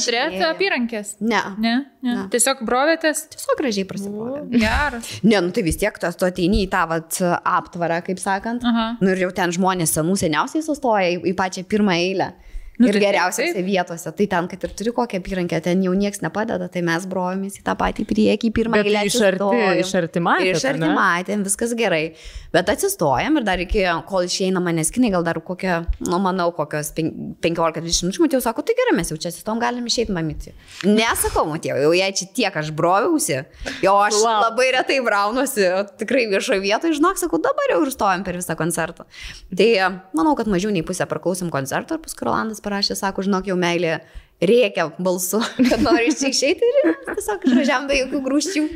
Jūs neturėjote apyrankės? Ne. Ne, ne. Ne. Tiesiog brovėtės. Tiesiog gražiai prasibrovėm. Geras. Ne, nu tai vis tiek tas tu ateini į tą vat, aptvarą, kaip sakant. Aha. Nu ir jau ten žmonės senų seniausiai sustoja į, į pačią pirmą eilę. Nu, ir tai- geriausiose taip. vietose. Tai ten, kad ir turi kokią apyrankę, ten jau niekas nepadeda, tai mes brojomės į tą patį priekį, pirmą eilę iš arti, iš arti matėt, Ir iš arti matėm, viskas gerai. Bet atsistojom ir dar reikėjo, kol išeina manęs kinai, gal dar kokią, nu manau, kokios pen- 15-20 minučių, matėjau, sako, tai gerai, mes jau čia atsistojom, galim išeiti mamyti. Nesakau, matėjau, jau jei čia tiek aš broviausi, jau aš Wow. labai retai braunuosi, tikrai viešoje vietoje, žinok, sakau, dabar jau ir stovim per visą koncertą. Tai manau, kad mažiau nei pusę praklausim koncerto ir paskui Rolandas parašė, sako, žinok, jau meilė reikia balsu, kad nori iš čia išeiti ir tiesiog išvažiavam be jokių grūščių.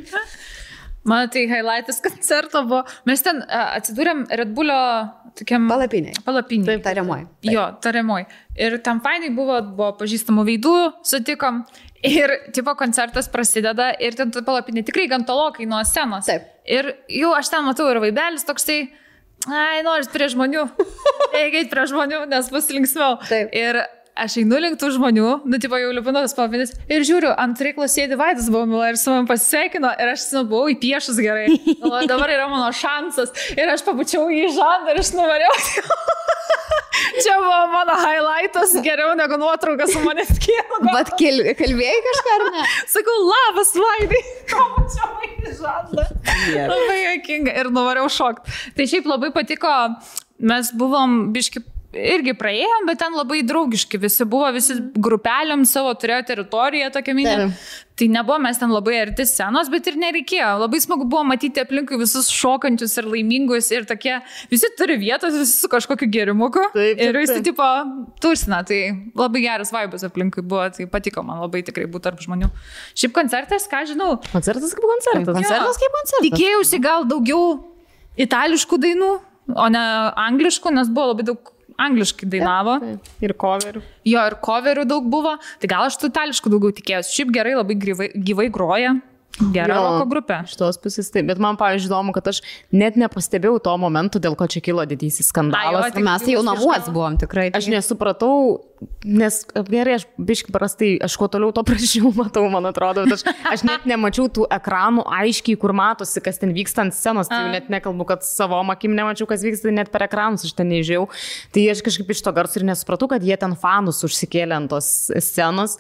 Man tai highlightas koncerto buvo. Mes ten atsidūrėm Red Bullio tokiam Palapiniai. palapinį. Taip, tariamoj. Jo, tariamoj. Ir tam fainai buvo, buvo pažįstamų veidų, sutikom. Ir tipo koncertas prasideda ir ten palapinė tikrai gan tolokai nuo scenos. Taip. Ir jau aš ten matau ir vaibelis toksai, ai, noris prie žmonių. Reikia eiti prie žmonių, nes bus linksmiau. Taip. Ir aš einu link tų žmonių, nu, tipo, jau liupinu tas palapinis ir žiūriu, ant reiklo sėdi Vaidas Baumila ir su manim pasisveikino ir aš nu, buvau įpiešus gerai. Galvoju, dabar yra mano šansas. Ir aš pabučiau į žandą ir aš nuvariau. Čia buvo mano highlightas geriau negu nuotrauka su manęs kienu. Bet kalbėjai kažką ar ne? Sakau, labas, Vaidai. Pabučiau į žandą. Labai jokinga ir nuvariau šokt. Tai šiaip labai patiko, mes buvom biški irgi praėjom, bet ten labai draugiški visi buvo, visi grupeliam savo turėjo teritoriją tokią minę. Taip. Tai nebuvo mes ten labai arti scenos, bet ir nereikėjo. Labai smagu buvo matyti aplinkui visus šokančius ir laimingus ir tokie, visi turi vietos, visi su kažkokiu gerimuku. Taip, taip, ir visi taip. tipo tursina, tai labai geras vaibas aplinkui buvo, tai patiko man labai tikrai būti tarp žmonių. Šiaip koncertas, ką žinau, Koncertas kaip koncertas. Koncertas kaip koncertas. tikėjausi gal daugiau itališkų dainų, o ne angliškų, nes buvo labai daug angliškai dainavo. Taip. Ir coverių. Jo, ir coverių daug buvo. Tai gal aš tų itališkų daugiau tikėjausi. Šiaip gerai, labai gyvai, gyvai groja. Gera Jo. roko grupė. Iš tos pusės taip, bet man, pavyzdžiui, įdomu, kad aš net nepastebėjau to momento, dėl ko čia kilo didysis skandalas. Ai, jo, tik Mes tai jau namuos buvom tikrai. Aš nesupratau, nes gerai, aš biškai prastai, aš kuo toliau, to prašiau matau, man atrodo, bet aš, aš net nemačiau tų ekranų aiškiai, kur matosi, kas ten vyksta ant scenos, tai net nekalbu, kad savo akim nemačiau, kas vyksta, net per ekranus aš ten nežiau. Tai aš kažkaip iš to garso ir nesupratau, kad jie ten fanus užsikėlė ant tos scenos.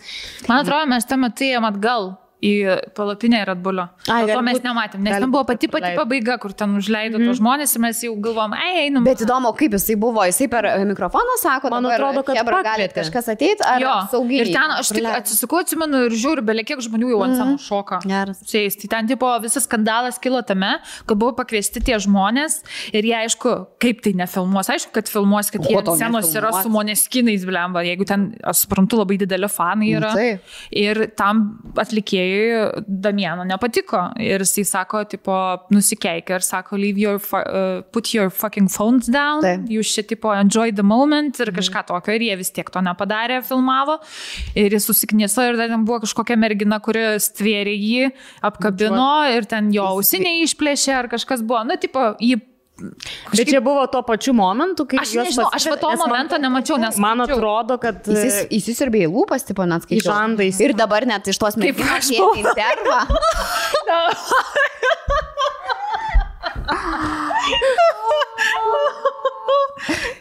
Man atrodo, mes tam atėjom atgal į palapinę ir atbulio. Ai, to mes būt- nematėm, nes ten buvo pati pati pabaiga, kur ten užleido mm -hmm. tos žmonės ir mes jau galvom, ei, einam. Bet įdomu, kaip jisai buvo, jisai per mikrofoną sako, Man dabar, atrodo, kad Chebra, galit pakvietė. kažkas ateiti, ar Jo, saugiai. ir ten aš tik atsisukau, atsimenu ir žiūriu, belie kiek žmonių jau ant scenos šoka. Geras. Seis. Tai ten tipo visas skandalas kilo tame, kad buvo pakviesti tie žmonės ir jie aišku, kaip tai nefilmuos. Aišku, kad filmuos, kad Ko jie scenos yra su moneskinais, blemba, jeigu ten, aš suprantu, labai didelė fanai yra. Nu, taip. Ir tam atlikėjui Damieno nepatiko. Ir jisai sako, tipo, nusikeik ir sako, leave your, uh, put your fucking phones down. Taip. Jūs čia, tipo, enjoy the moment ir kažką tokio. Ir jie vis tiek to nepadarė, filmavo. Ir jis susikniso ir ten buvo kažkokia mergina, kuri stvėrė jį, apkabino ir ten jo ausiniai išplėšė ar kažkas buvo. Nu, tipo, jį... Bet čia buvo tuo pačiu momentu, kai... Aš nežinau, aš va pasikvietė, to nes man- momento nemačiau, nes... Man atrodo, kad... Įsis, įsisirbė į lūpas, tipo, net skaičiau. žandą įsi- Ir dabar net iš tos merginos aš jie buvau. intervą.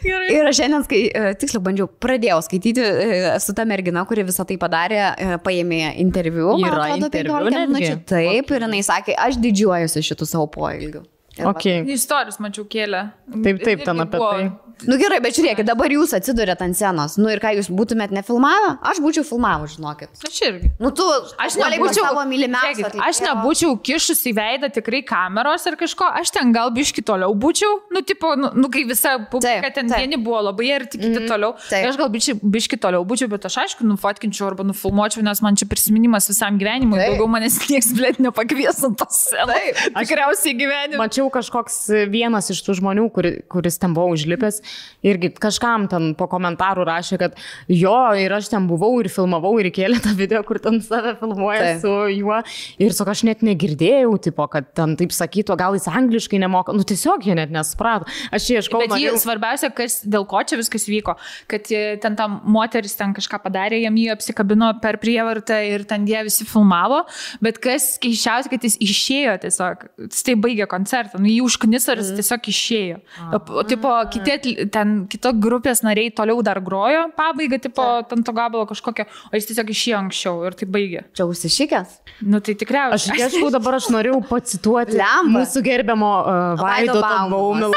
Gerai. Ir aš šiandien, skai, e, tiksliau, bandžiau, pradėjau skaityti e, su ta mergina, kuri visą tai padarė, e, paėmė interviu. Yra atrodo, interviu 15 netgi? minučių. Taip, ir jinai sakė, aš didžiuojuosi šitų savo poelgių. Ir Okay. Istorijos mačiau kėlę. Taip, taip, ten apie tai. Nu gerai, bet žiūrėkit, dabar jūs atsidurėt ant scenos. Nu ir ką jūs būtumėt nefilmavę? Aš būčiau filmavęs, žinokit. Aš irgi. Nu tu, Aš nebūčiau, savo mylimiausią. Žiūrėkit, aš nebūčiau kišus į veidą tikrai kameros ar kažko, aš ten gal biški toliau būčiau, nu, tipo, nu, nu kai visa publika Taip, ten taip. vieni buvo labai arti, kiti mm, toliau. taip. Tai aš gal biški, biški toliau būčiau, bet aš aišku, nufotkinčiau arba nufilmuočiau, nes man čia prisiminimas visam gyvenimui, Taip. daugiau manęs niekas, blėt, nepakvies ant tos scenos. Taip. Tikriausiai gyvenime. Mačiau kažkoks vienas iš tų žmonių, kuri, kuris ten buvo užlipęs, irgi kažkam ten po komentarų rašė, kad jo, ir aš ten buvau ir filmavau ir įkėlė tą video, kur ten save filmuoja Taip. su juo. Ir sako, aš net negirdėjau, tipo, kad ten taip sakytų, gal jis angliškai nemoka. Nu tiesiog jie net nesuprato. Aš čia ieškau. Bet jį norėjau- svarbiausia, kas, dėl ko čia viskas vyko, kad ten ta moteris ten kažką padarė, jam jį apsikabino per prievartą ir ten jie visi filmavo, bet kas keiščiausia, kad jis išėjo tiesiog, tai baigė koncertą, nu jį užknis ar jis tiesiog išėjo. O, tipo, kiti, ten kito grupės nariai toliau dar grojo pabaigą, tipo, ten to gabalo kažkokio, o jis tiesiog išėjo anksčiau ir tai baigė. Čia užsišykęs. Nu tai Aš tikriausiai. ieškau dabar, aš norėjau pacituoti Lemba. mūsų gerbiamo uh, Vaido Baumilo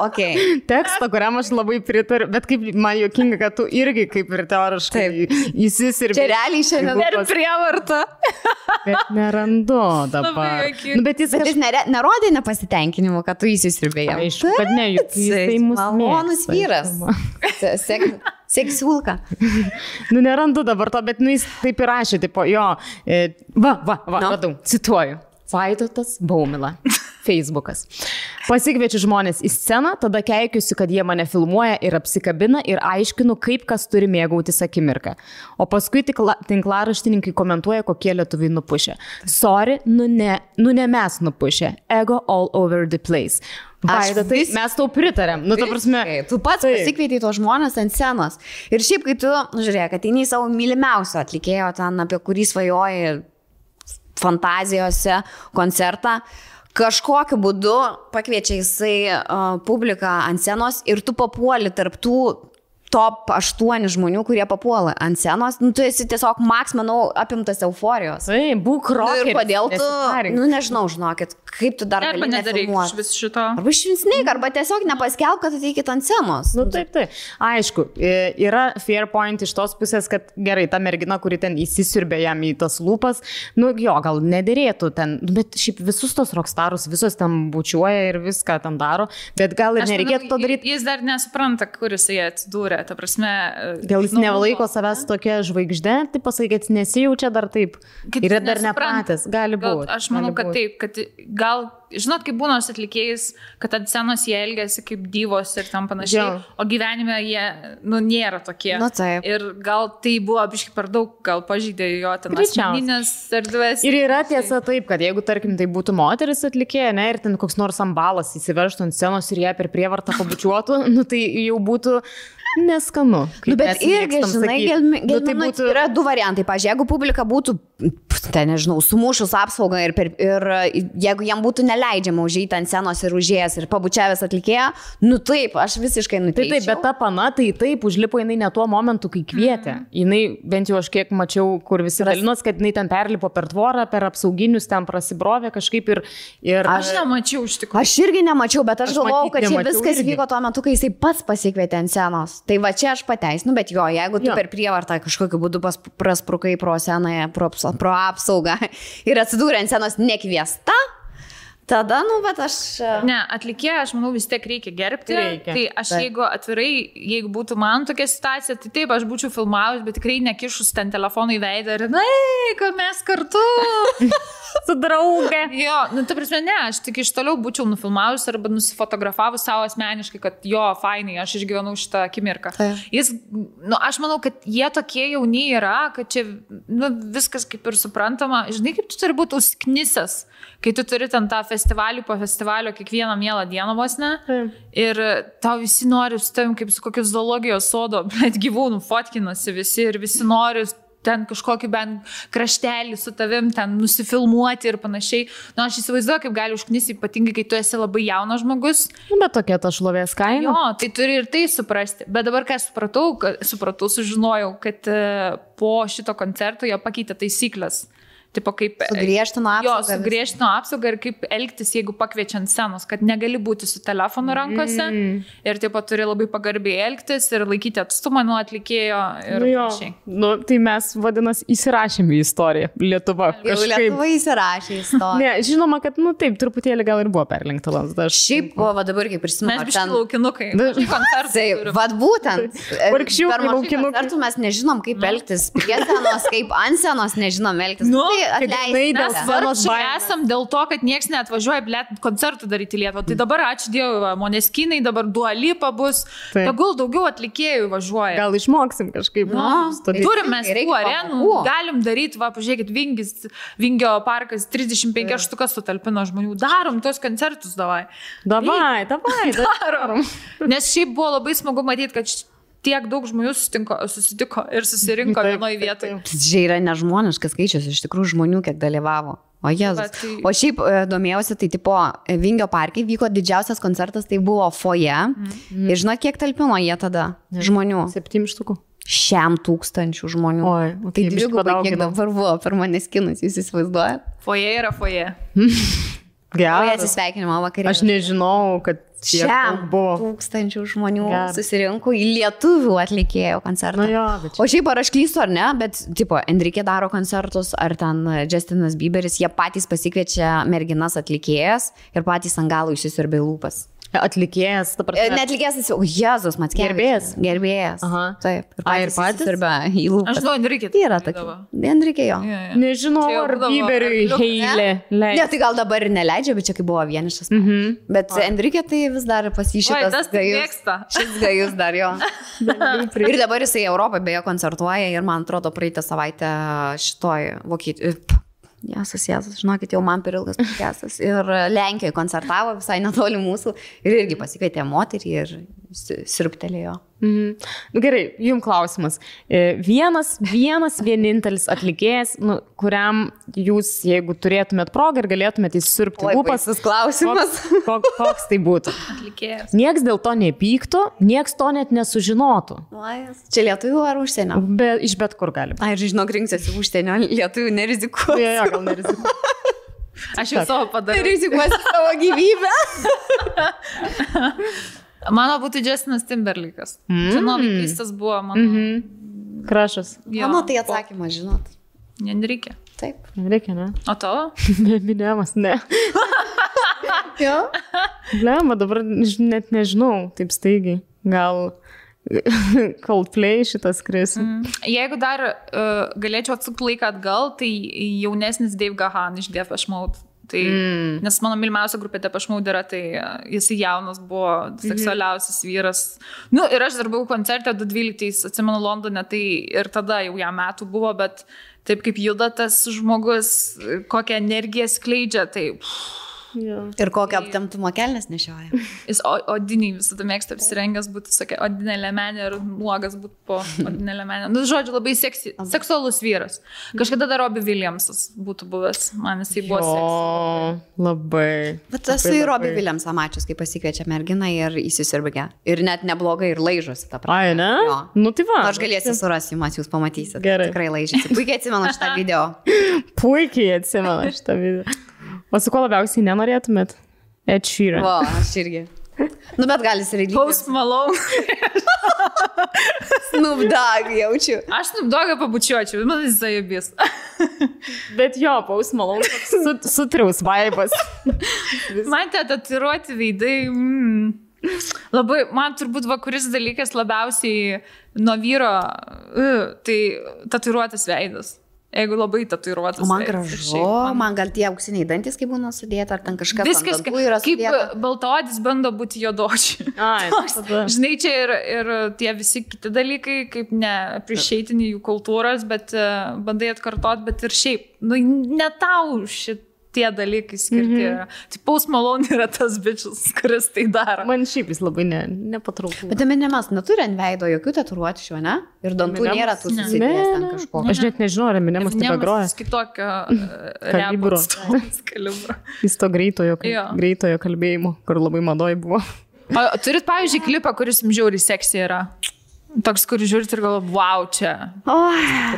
Ok. tekstą, kuriam aš labai pritariu, bet kaip man juokinga, kad tu irgi kaip ir teoriškai įsisirbė. Čia realiai šiandien. Per prievartą. Bet nerandu dabar. Nu, bet jis Bet kažkaip... jis nere, nerodė nepasitenkinimo, kad tu įsisirbėjai. Aišku, kad ne, juk jisai mus Malonus vyras. Sek, seksiulka. Nu, nerandu dabar to, bet nu, jis taip ir rašė, tipo, jo, e, va, va, va, no. radau, cituoju. Vaidotas Baumila. Facebookas. Pasikviečiu žmonės į sceną, tada keikiuosi, kad jie mane filmuoja ir apsikabina ir aiškinu, kaip kas turi mėgautis akimirką. O paskui tik la- tinklaraštininkai komentuoja, kokie lietuviai nupušė. Sorry, nu ne, nu ne mes nupušė. Ego all over the place. Aš Vaidotai, vis- mes tau pritarėm. Nu, ta prasme. Visiškai. Tu pats Taip. pasikvietei tos žmonės ant scenos. Ir šiaip, kai tu, nu, žiūrėk, ateini į savo mylimiausio atlikėjo, ten apie kurį svajoji fantazijose koncertą, kažkokiu būdu pakviečia jisai uh, publiką ant scenos ir tu papuoli tarptų top 8 žmonių, kurie papuola ant scenos, nu, tu esi tiesiog, Max, manau, apimtas euforijos. Tai, būk Nu, rokeris. ir kodėl tu, nu nežinau, žinokit, kaip tu dar Arba nedaryk iš vis šito. Arba išvinsneik, arba tiesiog nepaskelb, kad ateikit ant scenos. Nu, taip, taip. Aišku, yra fair point iš tos pusės, kad gerai, ta mergina, kuri ten įsisirbė jam į tas lūpas, nu jo, gal nedėrėtų ten, nu, bet šiaip visus tos rockstarus, visos ten bučiuoja ir viską ten daro, bet gal ir nereikėtų to daryti. Jis dar nesupranta, kur jisai atsidūrė. Ta prasme, Gal jis nu, nelaiko buvo, savęs tokia žvaigždė, tai pasakyti, nesijaučia dar taip. Kad Yra dar nepratęs, gali Gal, būti. aš manau, kad taip, kad gal, žinot, kaip būna su atlikėjais, kad ant scenos jie elgesi kaip divos ir tam panašiai, Jo. o gyvenime jie, nu, nėra tokie. Nu, taip. Ir gal tai buvo biškai per daug, gal pažydė jo ten asmeninės erdvės. Ir yra tiesa taip, kad jeigu, tarkim, tai būtų moteris atlikėja, ne, ir ten koks nors ambalas įsivežtų ant scenos ir ją per prievartą pabučiuotų, nu, tai jau būtų neskanu. Nu, bet irgi, žinai, sakyt. gelmi, nu, tai būtų... yra du variantai. Pavyzdžiui, jeigu publika būtų, ten nežinau, sumušus apsaugą ir, per, ir jeigu jam būtų neleidžiama užėjti ant scenos ir užėjęs ir pabučiavęs atlikėją, nu taip, aš visiškai Tai nuteikčiau. taip, bet ta pana, tai taip, užlipo jinai ne tuo momentu, kai kvietė. Mm. Jinai, bent jau aš kiek mačiau, kur visi dalinos, kad jinai ten perlipo per tvorą, per apsauginius ten prasibrovė kažkaip ir... ir Aš nemačiau iš tikrųjų. Aš irgi nemačiau, bet aš, Aš galvojau, kad čia viskas irgi. vyko tuo metu, kai jisai pats pasikvietė ant scenos. Tai va čia aš pateisinu, bet jo, jeigu tu Jo. per prievartą kažkokiu būdu prasprukai pro senąją, pro, pro apsaugą ir atsidūrė ant scenos nekviesta, tada, nu, bet aš... e, Ne, atlikėją, aš manau, vis tiek reikia gerbti. Reikia. Tai aš Taip. jeigu atvirai, jeigu būtų man tokia situacija, tai taip, aš būčiau filmavus, bet tikrai nekišus ten telefonų į veidą ir, na, kad mes kartu. su draugė. Jo, nu, ta prasme, ne, aš tik iš toliau būčiau nufilmavus arba nusifotografavus savo asmeniškai, kad jo, fainai, aš išgyvenau šitą akimirką. Taip. Jis, nu, aš manau, kad jie tokie jauni yra, kad čia, nu, viskas kaip ir suprantama. Žinai, kaip tu turi būti užknisęs, kai tu turi ten tą festivalį po festivalio kiekvieną mielą dieną vos ne. Taip. Ir tau visi nori su tavim kaip su kokiu zoologijos sodo, bet gyvūnų fotkinasi visi ir visi nori ten kažkokį bent kraštelį su tavim, ten nusifilmuoti ir panašiai. Na, aš įsivaizduoju, kaip gali užknisi, ypatingai, kai tu esi labai jaunas žmogus. Nu, bet tokia ta šlovės kaina. Jo, tai turi ir tai suprasti. Bet dabar, ką supratau, supratau, sužinojau, kad e, po šito koncerto jie pakeitė taisyklės. Tipo kaip... Sugriežtino Jo, apsaugą. sugriežtino apsaugą ir kaip elgtis, jeigu pakviečia ant scenos, kad negali būti su telefonu rankose mm. ir taip pat turi labai pagarbiai elgtis ir laikyti atstumą nuo atlikėjo ir Nu, jo. panašiai. nu, tai mes, vadinasi, įsirašėm į istoriją. Lietuva. Jau Lietuva įsirašė istoriją. Ne, žinoma, kad, nu taip, truputėlį gal ir buvo perlenkta lasda. Aš... Šiaip, o, va dabar kaip prisimenu, Mes biškai laukinukai. Nu, turim. vad būtent. E, mažai laukinukai. koncertų mes nežinom, kaip elgtis prie scenos, kaip ant scenos nežinom elgtis. Nu, tai dėl Mes vargšai esam dėl to, kad niekas neatvažiuoja blėt, koncertų daryti Lietuvą. Tai dabar ačiū Dievui, Moneskinai, dabar dualypa bus. Taip. Tegul daugiau atlikėjų važiuoja. Gal išmoksim kažkaip. Nu, stovėti. turim mes tų arenų, galim daryti, va, pažiūrėkit, Vingis, Vingio parkas 35 štukas sutalpino žmonių, darom tos koncertus davai. Davai, davai, Darom. Nes šiaip buvo labai smagu matyti, kad tiek daug žmonių susitinko, susitiko ir susirinko vienoje vietoje. Čia yra nežmoniškas skaičius, iš tikrųjų žmonių, kiek dalyvavo. O Jėzus. Va, tai- O šiaip e, domėjausi, tai tipo Vingio parke vyko didžiausias koncertas, tai buvo foje. Mhm. Ir žinot, kiek talpino jie tada žmonių? Septynių štukų. Šiam tūkstančių žmonių. Oi, tai okay, biškį dvigubai, kiek dabar buvo per manęs kinus, jūs įsivaizduojat? Foje yra foje. Geras. atsisveikinimo vakarė. Aš nežinau, kad daug buvo. tūkstančių žmonių Geras. susirinko į lietuvių atlikėjų koncertą. Na jo, čia. O šiaip ar aš klystu ar ne, bet, tipo, Enrique daro koncertus, ar ten Justinas Bieberis, jie patys pasikviečia merginas atlikėjas ir patys ant galo išsisiurbė lūpas. Atlikėjas, ta E, prasme. Net atlikėjas, o Jėzus, mat Gerbėjas? Gerbėjas. Aha. Taip. A, ir patys? Išsisiurbė į lūpas. Aš žinau, Enrique. Yra tokia. Enrique jo. Ja, ja. Nežinau, jau ar Biberiui heilė. Ne, tai gal dabar ir neleidžia, bet čia kai buvo vienišas. Mm -hmm. Bet Enrique tai vis dar pasišytas. tas tai mėgsta. Šis gajus dar jo. ir dabar jisai Europoje beje koncertuoja ir man atrodo praeitą savaitę šitoj Vokietijoje. Jesas, jesas, žinokit, jau man per ilgas podcastas. Ir Lenkijoje koncertavo visai netoli mūsų ir irgi pasikvietė moterį ir si- sirptelėjo. Mhm. Nu, gerai, jums klausimas. E, Vienas, vienas vienintelis atlikėjas, nu, kuriam jūs, jeigu turėtumėt progą ir galėtumėt įsirpti lūpas, baisus klausimas. koks, koks, koks tai būtų. Atlikėjas. Niekas dėl to nepyktų, niekas to net nesužinotų. Čia lietuvių ar užsienio? Be, iš bet kur gali. Ai, žinok, rinksiuosi užsienio, lietuvių nerizikuoju. Jo, jo, gal nerizikuoju. Aš jau savo padariau. Rizikuosi savo gyvybę. Mano būtų Justinas Timberlykas. Mm. Čia nuo vaikystės buvo mano. Mm -hmm. Krašas. jo, Mano tai atsakymas, žinot. Ne, nereikia. Taip. Reikia, ne? O tavo? Minėjimas, ne. Jo. Lemma, dabar net nežinau, taip staigiai. Gal Coldplay šitas kris. Mm. Jeigu dar uh, galėčiau atsukti laiką atgal, tai jaunesnis Dave Gahan iš Depeche Mode. Tai, mm. Nes mano mylimiausia grupė Mode yra, tai uh, jisai jaunas buvo, seksualiausias vyras. Nu, ir aš dar buvau koncerte 2012, atsimenu Londone, tai ir tada jau jam metų buvo, bet taip kaip juda tas žmogus, kokią energiją skleidžia, tai pff, Ja. Ir kokią aptemtumą kelnes nešioja. jis o- odinį visada mėgsta apsirengęs būti, sakė, odinė lemenė ir nuogas būti po odinė lemenė. Nu, žodžiu, labai seksi, seksualus vyras. Kažkada dar Robbie Williamsas būtų buvęs, man jisai buvo. O, labai. Bet esu į labai. Williamsą mačius, kai pasikviečia merginą ir įsisirbgia. Ir net neblogai ir laižosi tą prasme. Ai, ne? Jo. Nu tai va. Aš galėsiu surasti, jums jūs pamatysit. Gerai. Tikrai laižysi. Puikiai atsimenu šitą video. Puikiai atsimenu šitą video. O su kuo labiausiai nenorėtumėt? Ed Sheeran. O, aš irgi. Nu, bet gali ir įlygti. Post Malone. Snubdag jaučiu. Aš snubdogą pabučiuočiau, man jis zajabis. Bet jo, paus malonu. Su, sutriaus vaibas. Man te tatiruoti veidai. Mm. Labai, man turbūt va, kuris dalykas labiausiai nuo vyro, uh, tai tatiruotas veidas. Jeigu labai tatuiruotas. O man veidas, gražu, šiaip man- man gal tie auksiniai dantis, kaip būna sudėta, ar ten kažkas Viskas, dantų yra kaip sudėta. baltodis bando būti jodočiu. Ai, tada. Žinai, čia ir, ir tie visi kiti dalykai, kaip ne priešeitini jų kultūros, bet uh, bandai atkartot, bet ir šiaip, nu, ne tau šitie dalykai skirti. Mm -hmm. Tai paus malon yra tas bičias, kuris tai daro. Man šiaip jis labai ne, nepatrauklus. Bet Eminemas neturi ant veido jokių tatuiruočių, ne? Ir dantų Eminemas? nėra tų Ne. susidėjęs ten kažko. Aš net nežinau, ar Eminemas taip Nemas groja. kitokio Kalibro. kalibro. Jis to greitojo, Jo. greitojo kalbėjimo, kur labai madoj buvo. O turit, pavyzdžiui, klipą, kuris jums žiauri seksy yra. Toks, kur žiūrit ir galvo, wow, čia. O,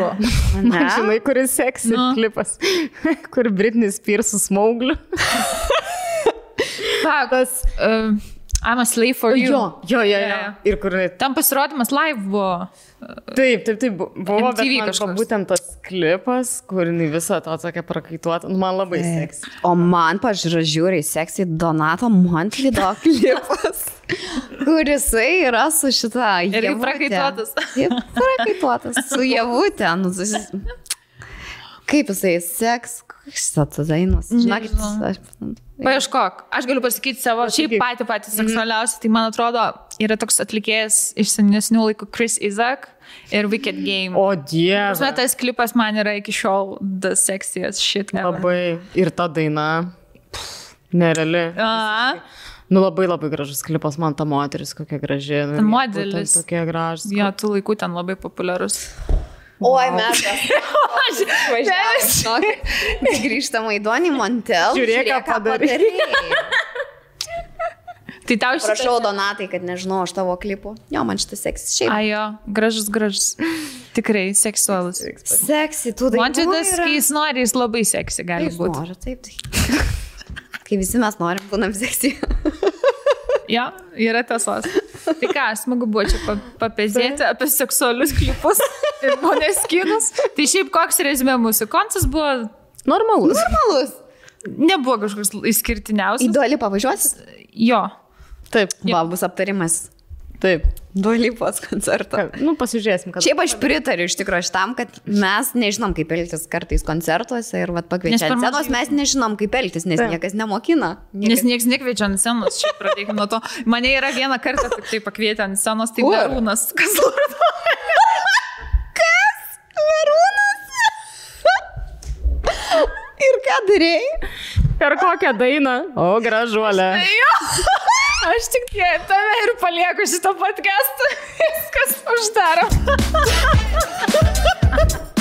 ne. Žinai, kuris seksi Nu. klipas, kur Britney Spears su smaugliu. Tas. Uh, I'm a slave for you. jo, jo, jo. Jo, jo. Ir kur Tam pasirodymas live buvo. Taip, taip, taip, bu- buvo MTV kažkoks. būtent tas klipas, kur jinai visą to tokia prakaituota, nu, man labai seks. O man, pažiūrėjau, žiūri seksy Donato Montvido klipas, kuris yra su šita Ir Ievute. prakaituotas. Taip, Prakaituotas su Jevute. Nu. Kaip jisai seks, koks tas dainos. Žinokit, aš... Paieškok, aš galiu pasakyti savo, šiaip Pasakyk. patį patį seksualiausią, tai man atrodo, yra toks atlikėjas iš senesnių laikų Chris Isaac ir Wicked Game. O dieve. tas klipas man yra iki šiol the sexiest shit. ever. Labai. Ir ta daina. pff, Nereali. A, Nu labai labai gražus klipas, man ta moteris kokia graži. Nu, modelis. Tokie gražus. jo, tų laikų ten labai populiarus. Oi, mes. Grįžtam į Donį Montel. Žiūrėk, ką padarei. Tai tau šitas... Prašau, Donatai, kad nežinau aš tavo klipų. Jo, man šitas seksis šiaip. Ajo, gražus, gražus. Tikrai seksualus. Seksi, tu tai. Man čia tas, kai jis nori, jis labai seksi gali Jis būti. nori, taip. Tai. Kai visi mes norim, būnam seksi. Jo, yra tiesos. Tai ką, smagu buvo čia pa- papezėti apie seksualius klipus ir moneskinus. Tai šiaip koks rezumė mūsų koncas buvo, Normalus. Normalus. nebuvo kažkoks išskirtiniausias. Įduoli pavažiuosi? Jo. Taip, Va, bus aptarimas. Taip. Duolypos koncerto. Nu, pasižiūrėsim, kad. Šiaip aš pritariu iš tikrųjų šitam, kad mes nežinom, kaip elgtis kartais koncertuose ir vat Nes pakviečia per ant scenos, mes nežinom, kaip elgtis, nes Taip. niekas nemokina. Nes niekas nekviečia ant scenos, šiaip pradėkime nuo to. Mane yra vieną kartą tik tai pakvietė ant scenos, tai Kur? Darūnas. Kas vardu? Ir ką darėjai? Per kokią dainą? O, gražuolė. Jo. Aš tik tave ir palieku šitą podcastą. Viskas uždaro.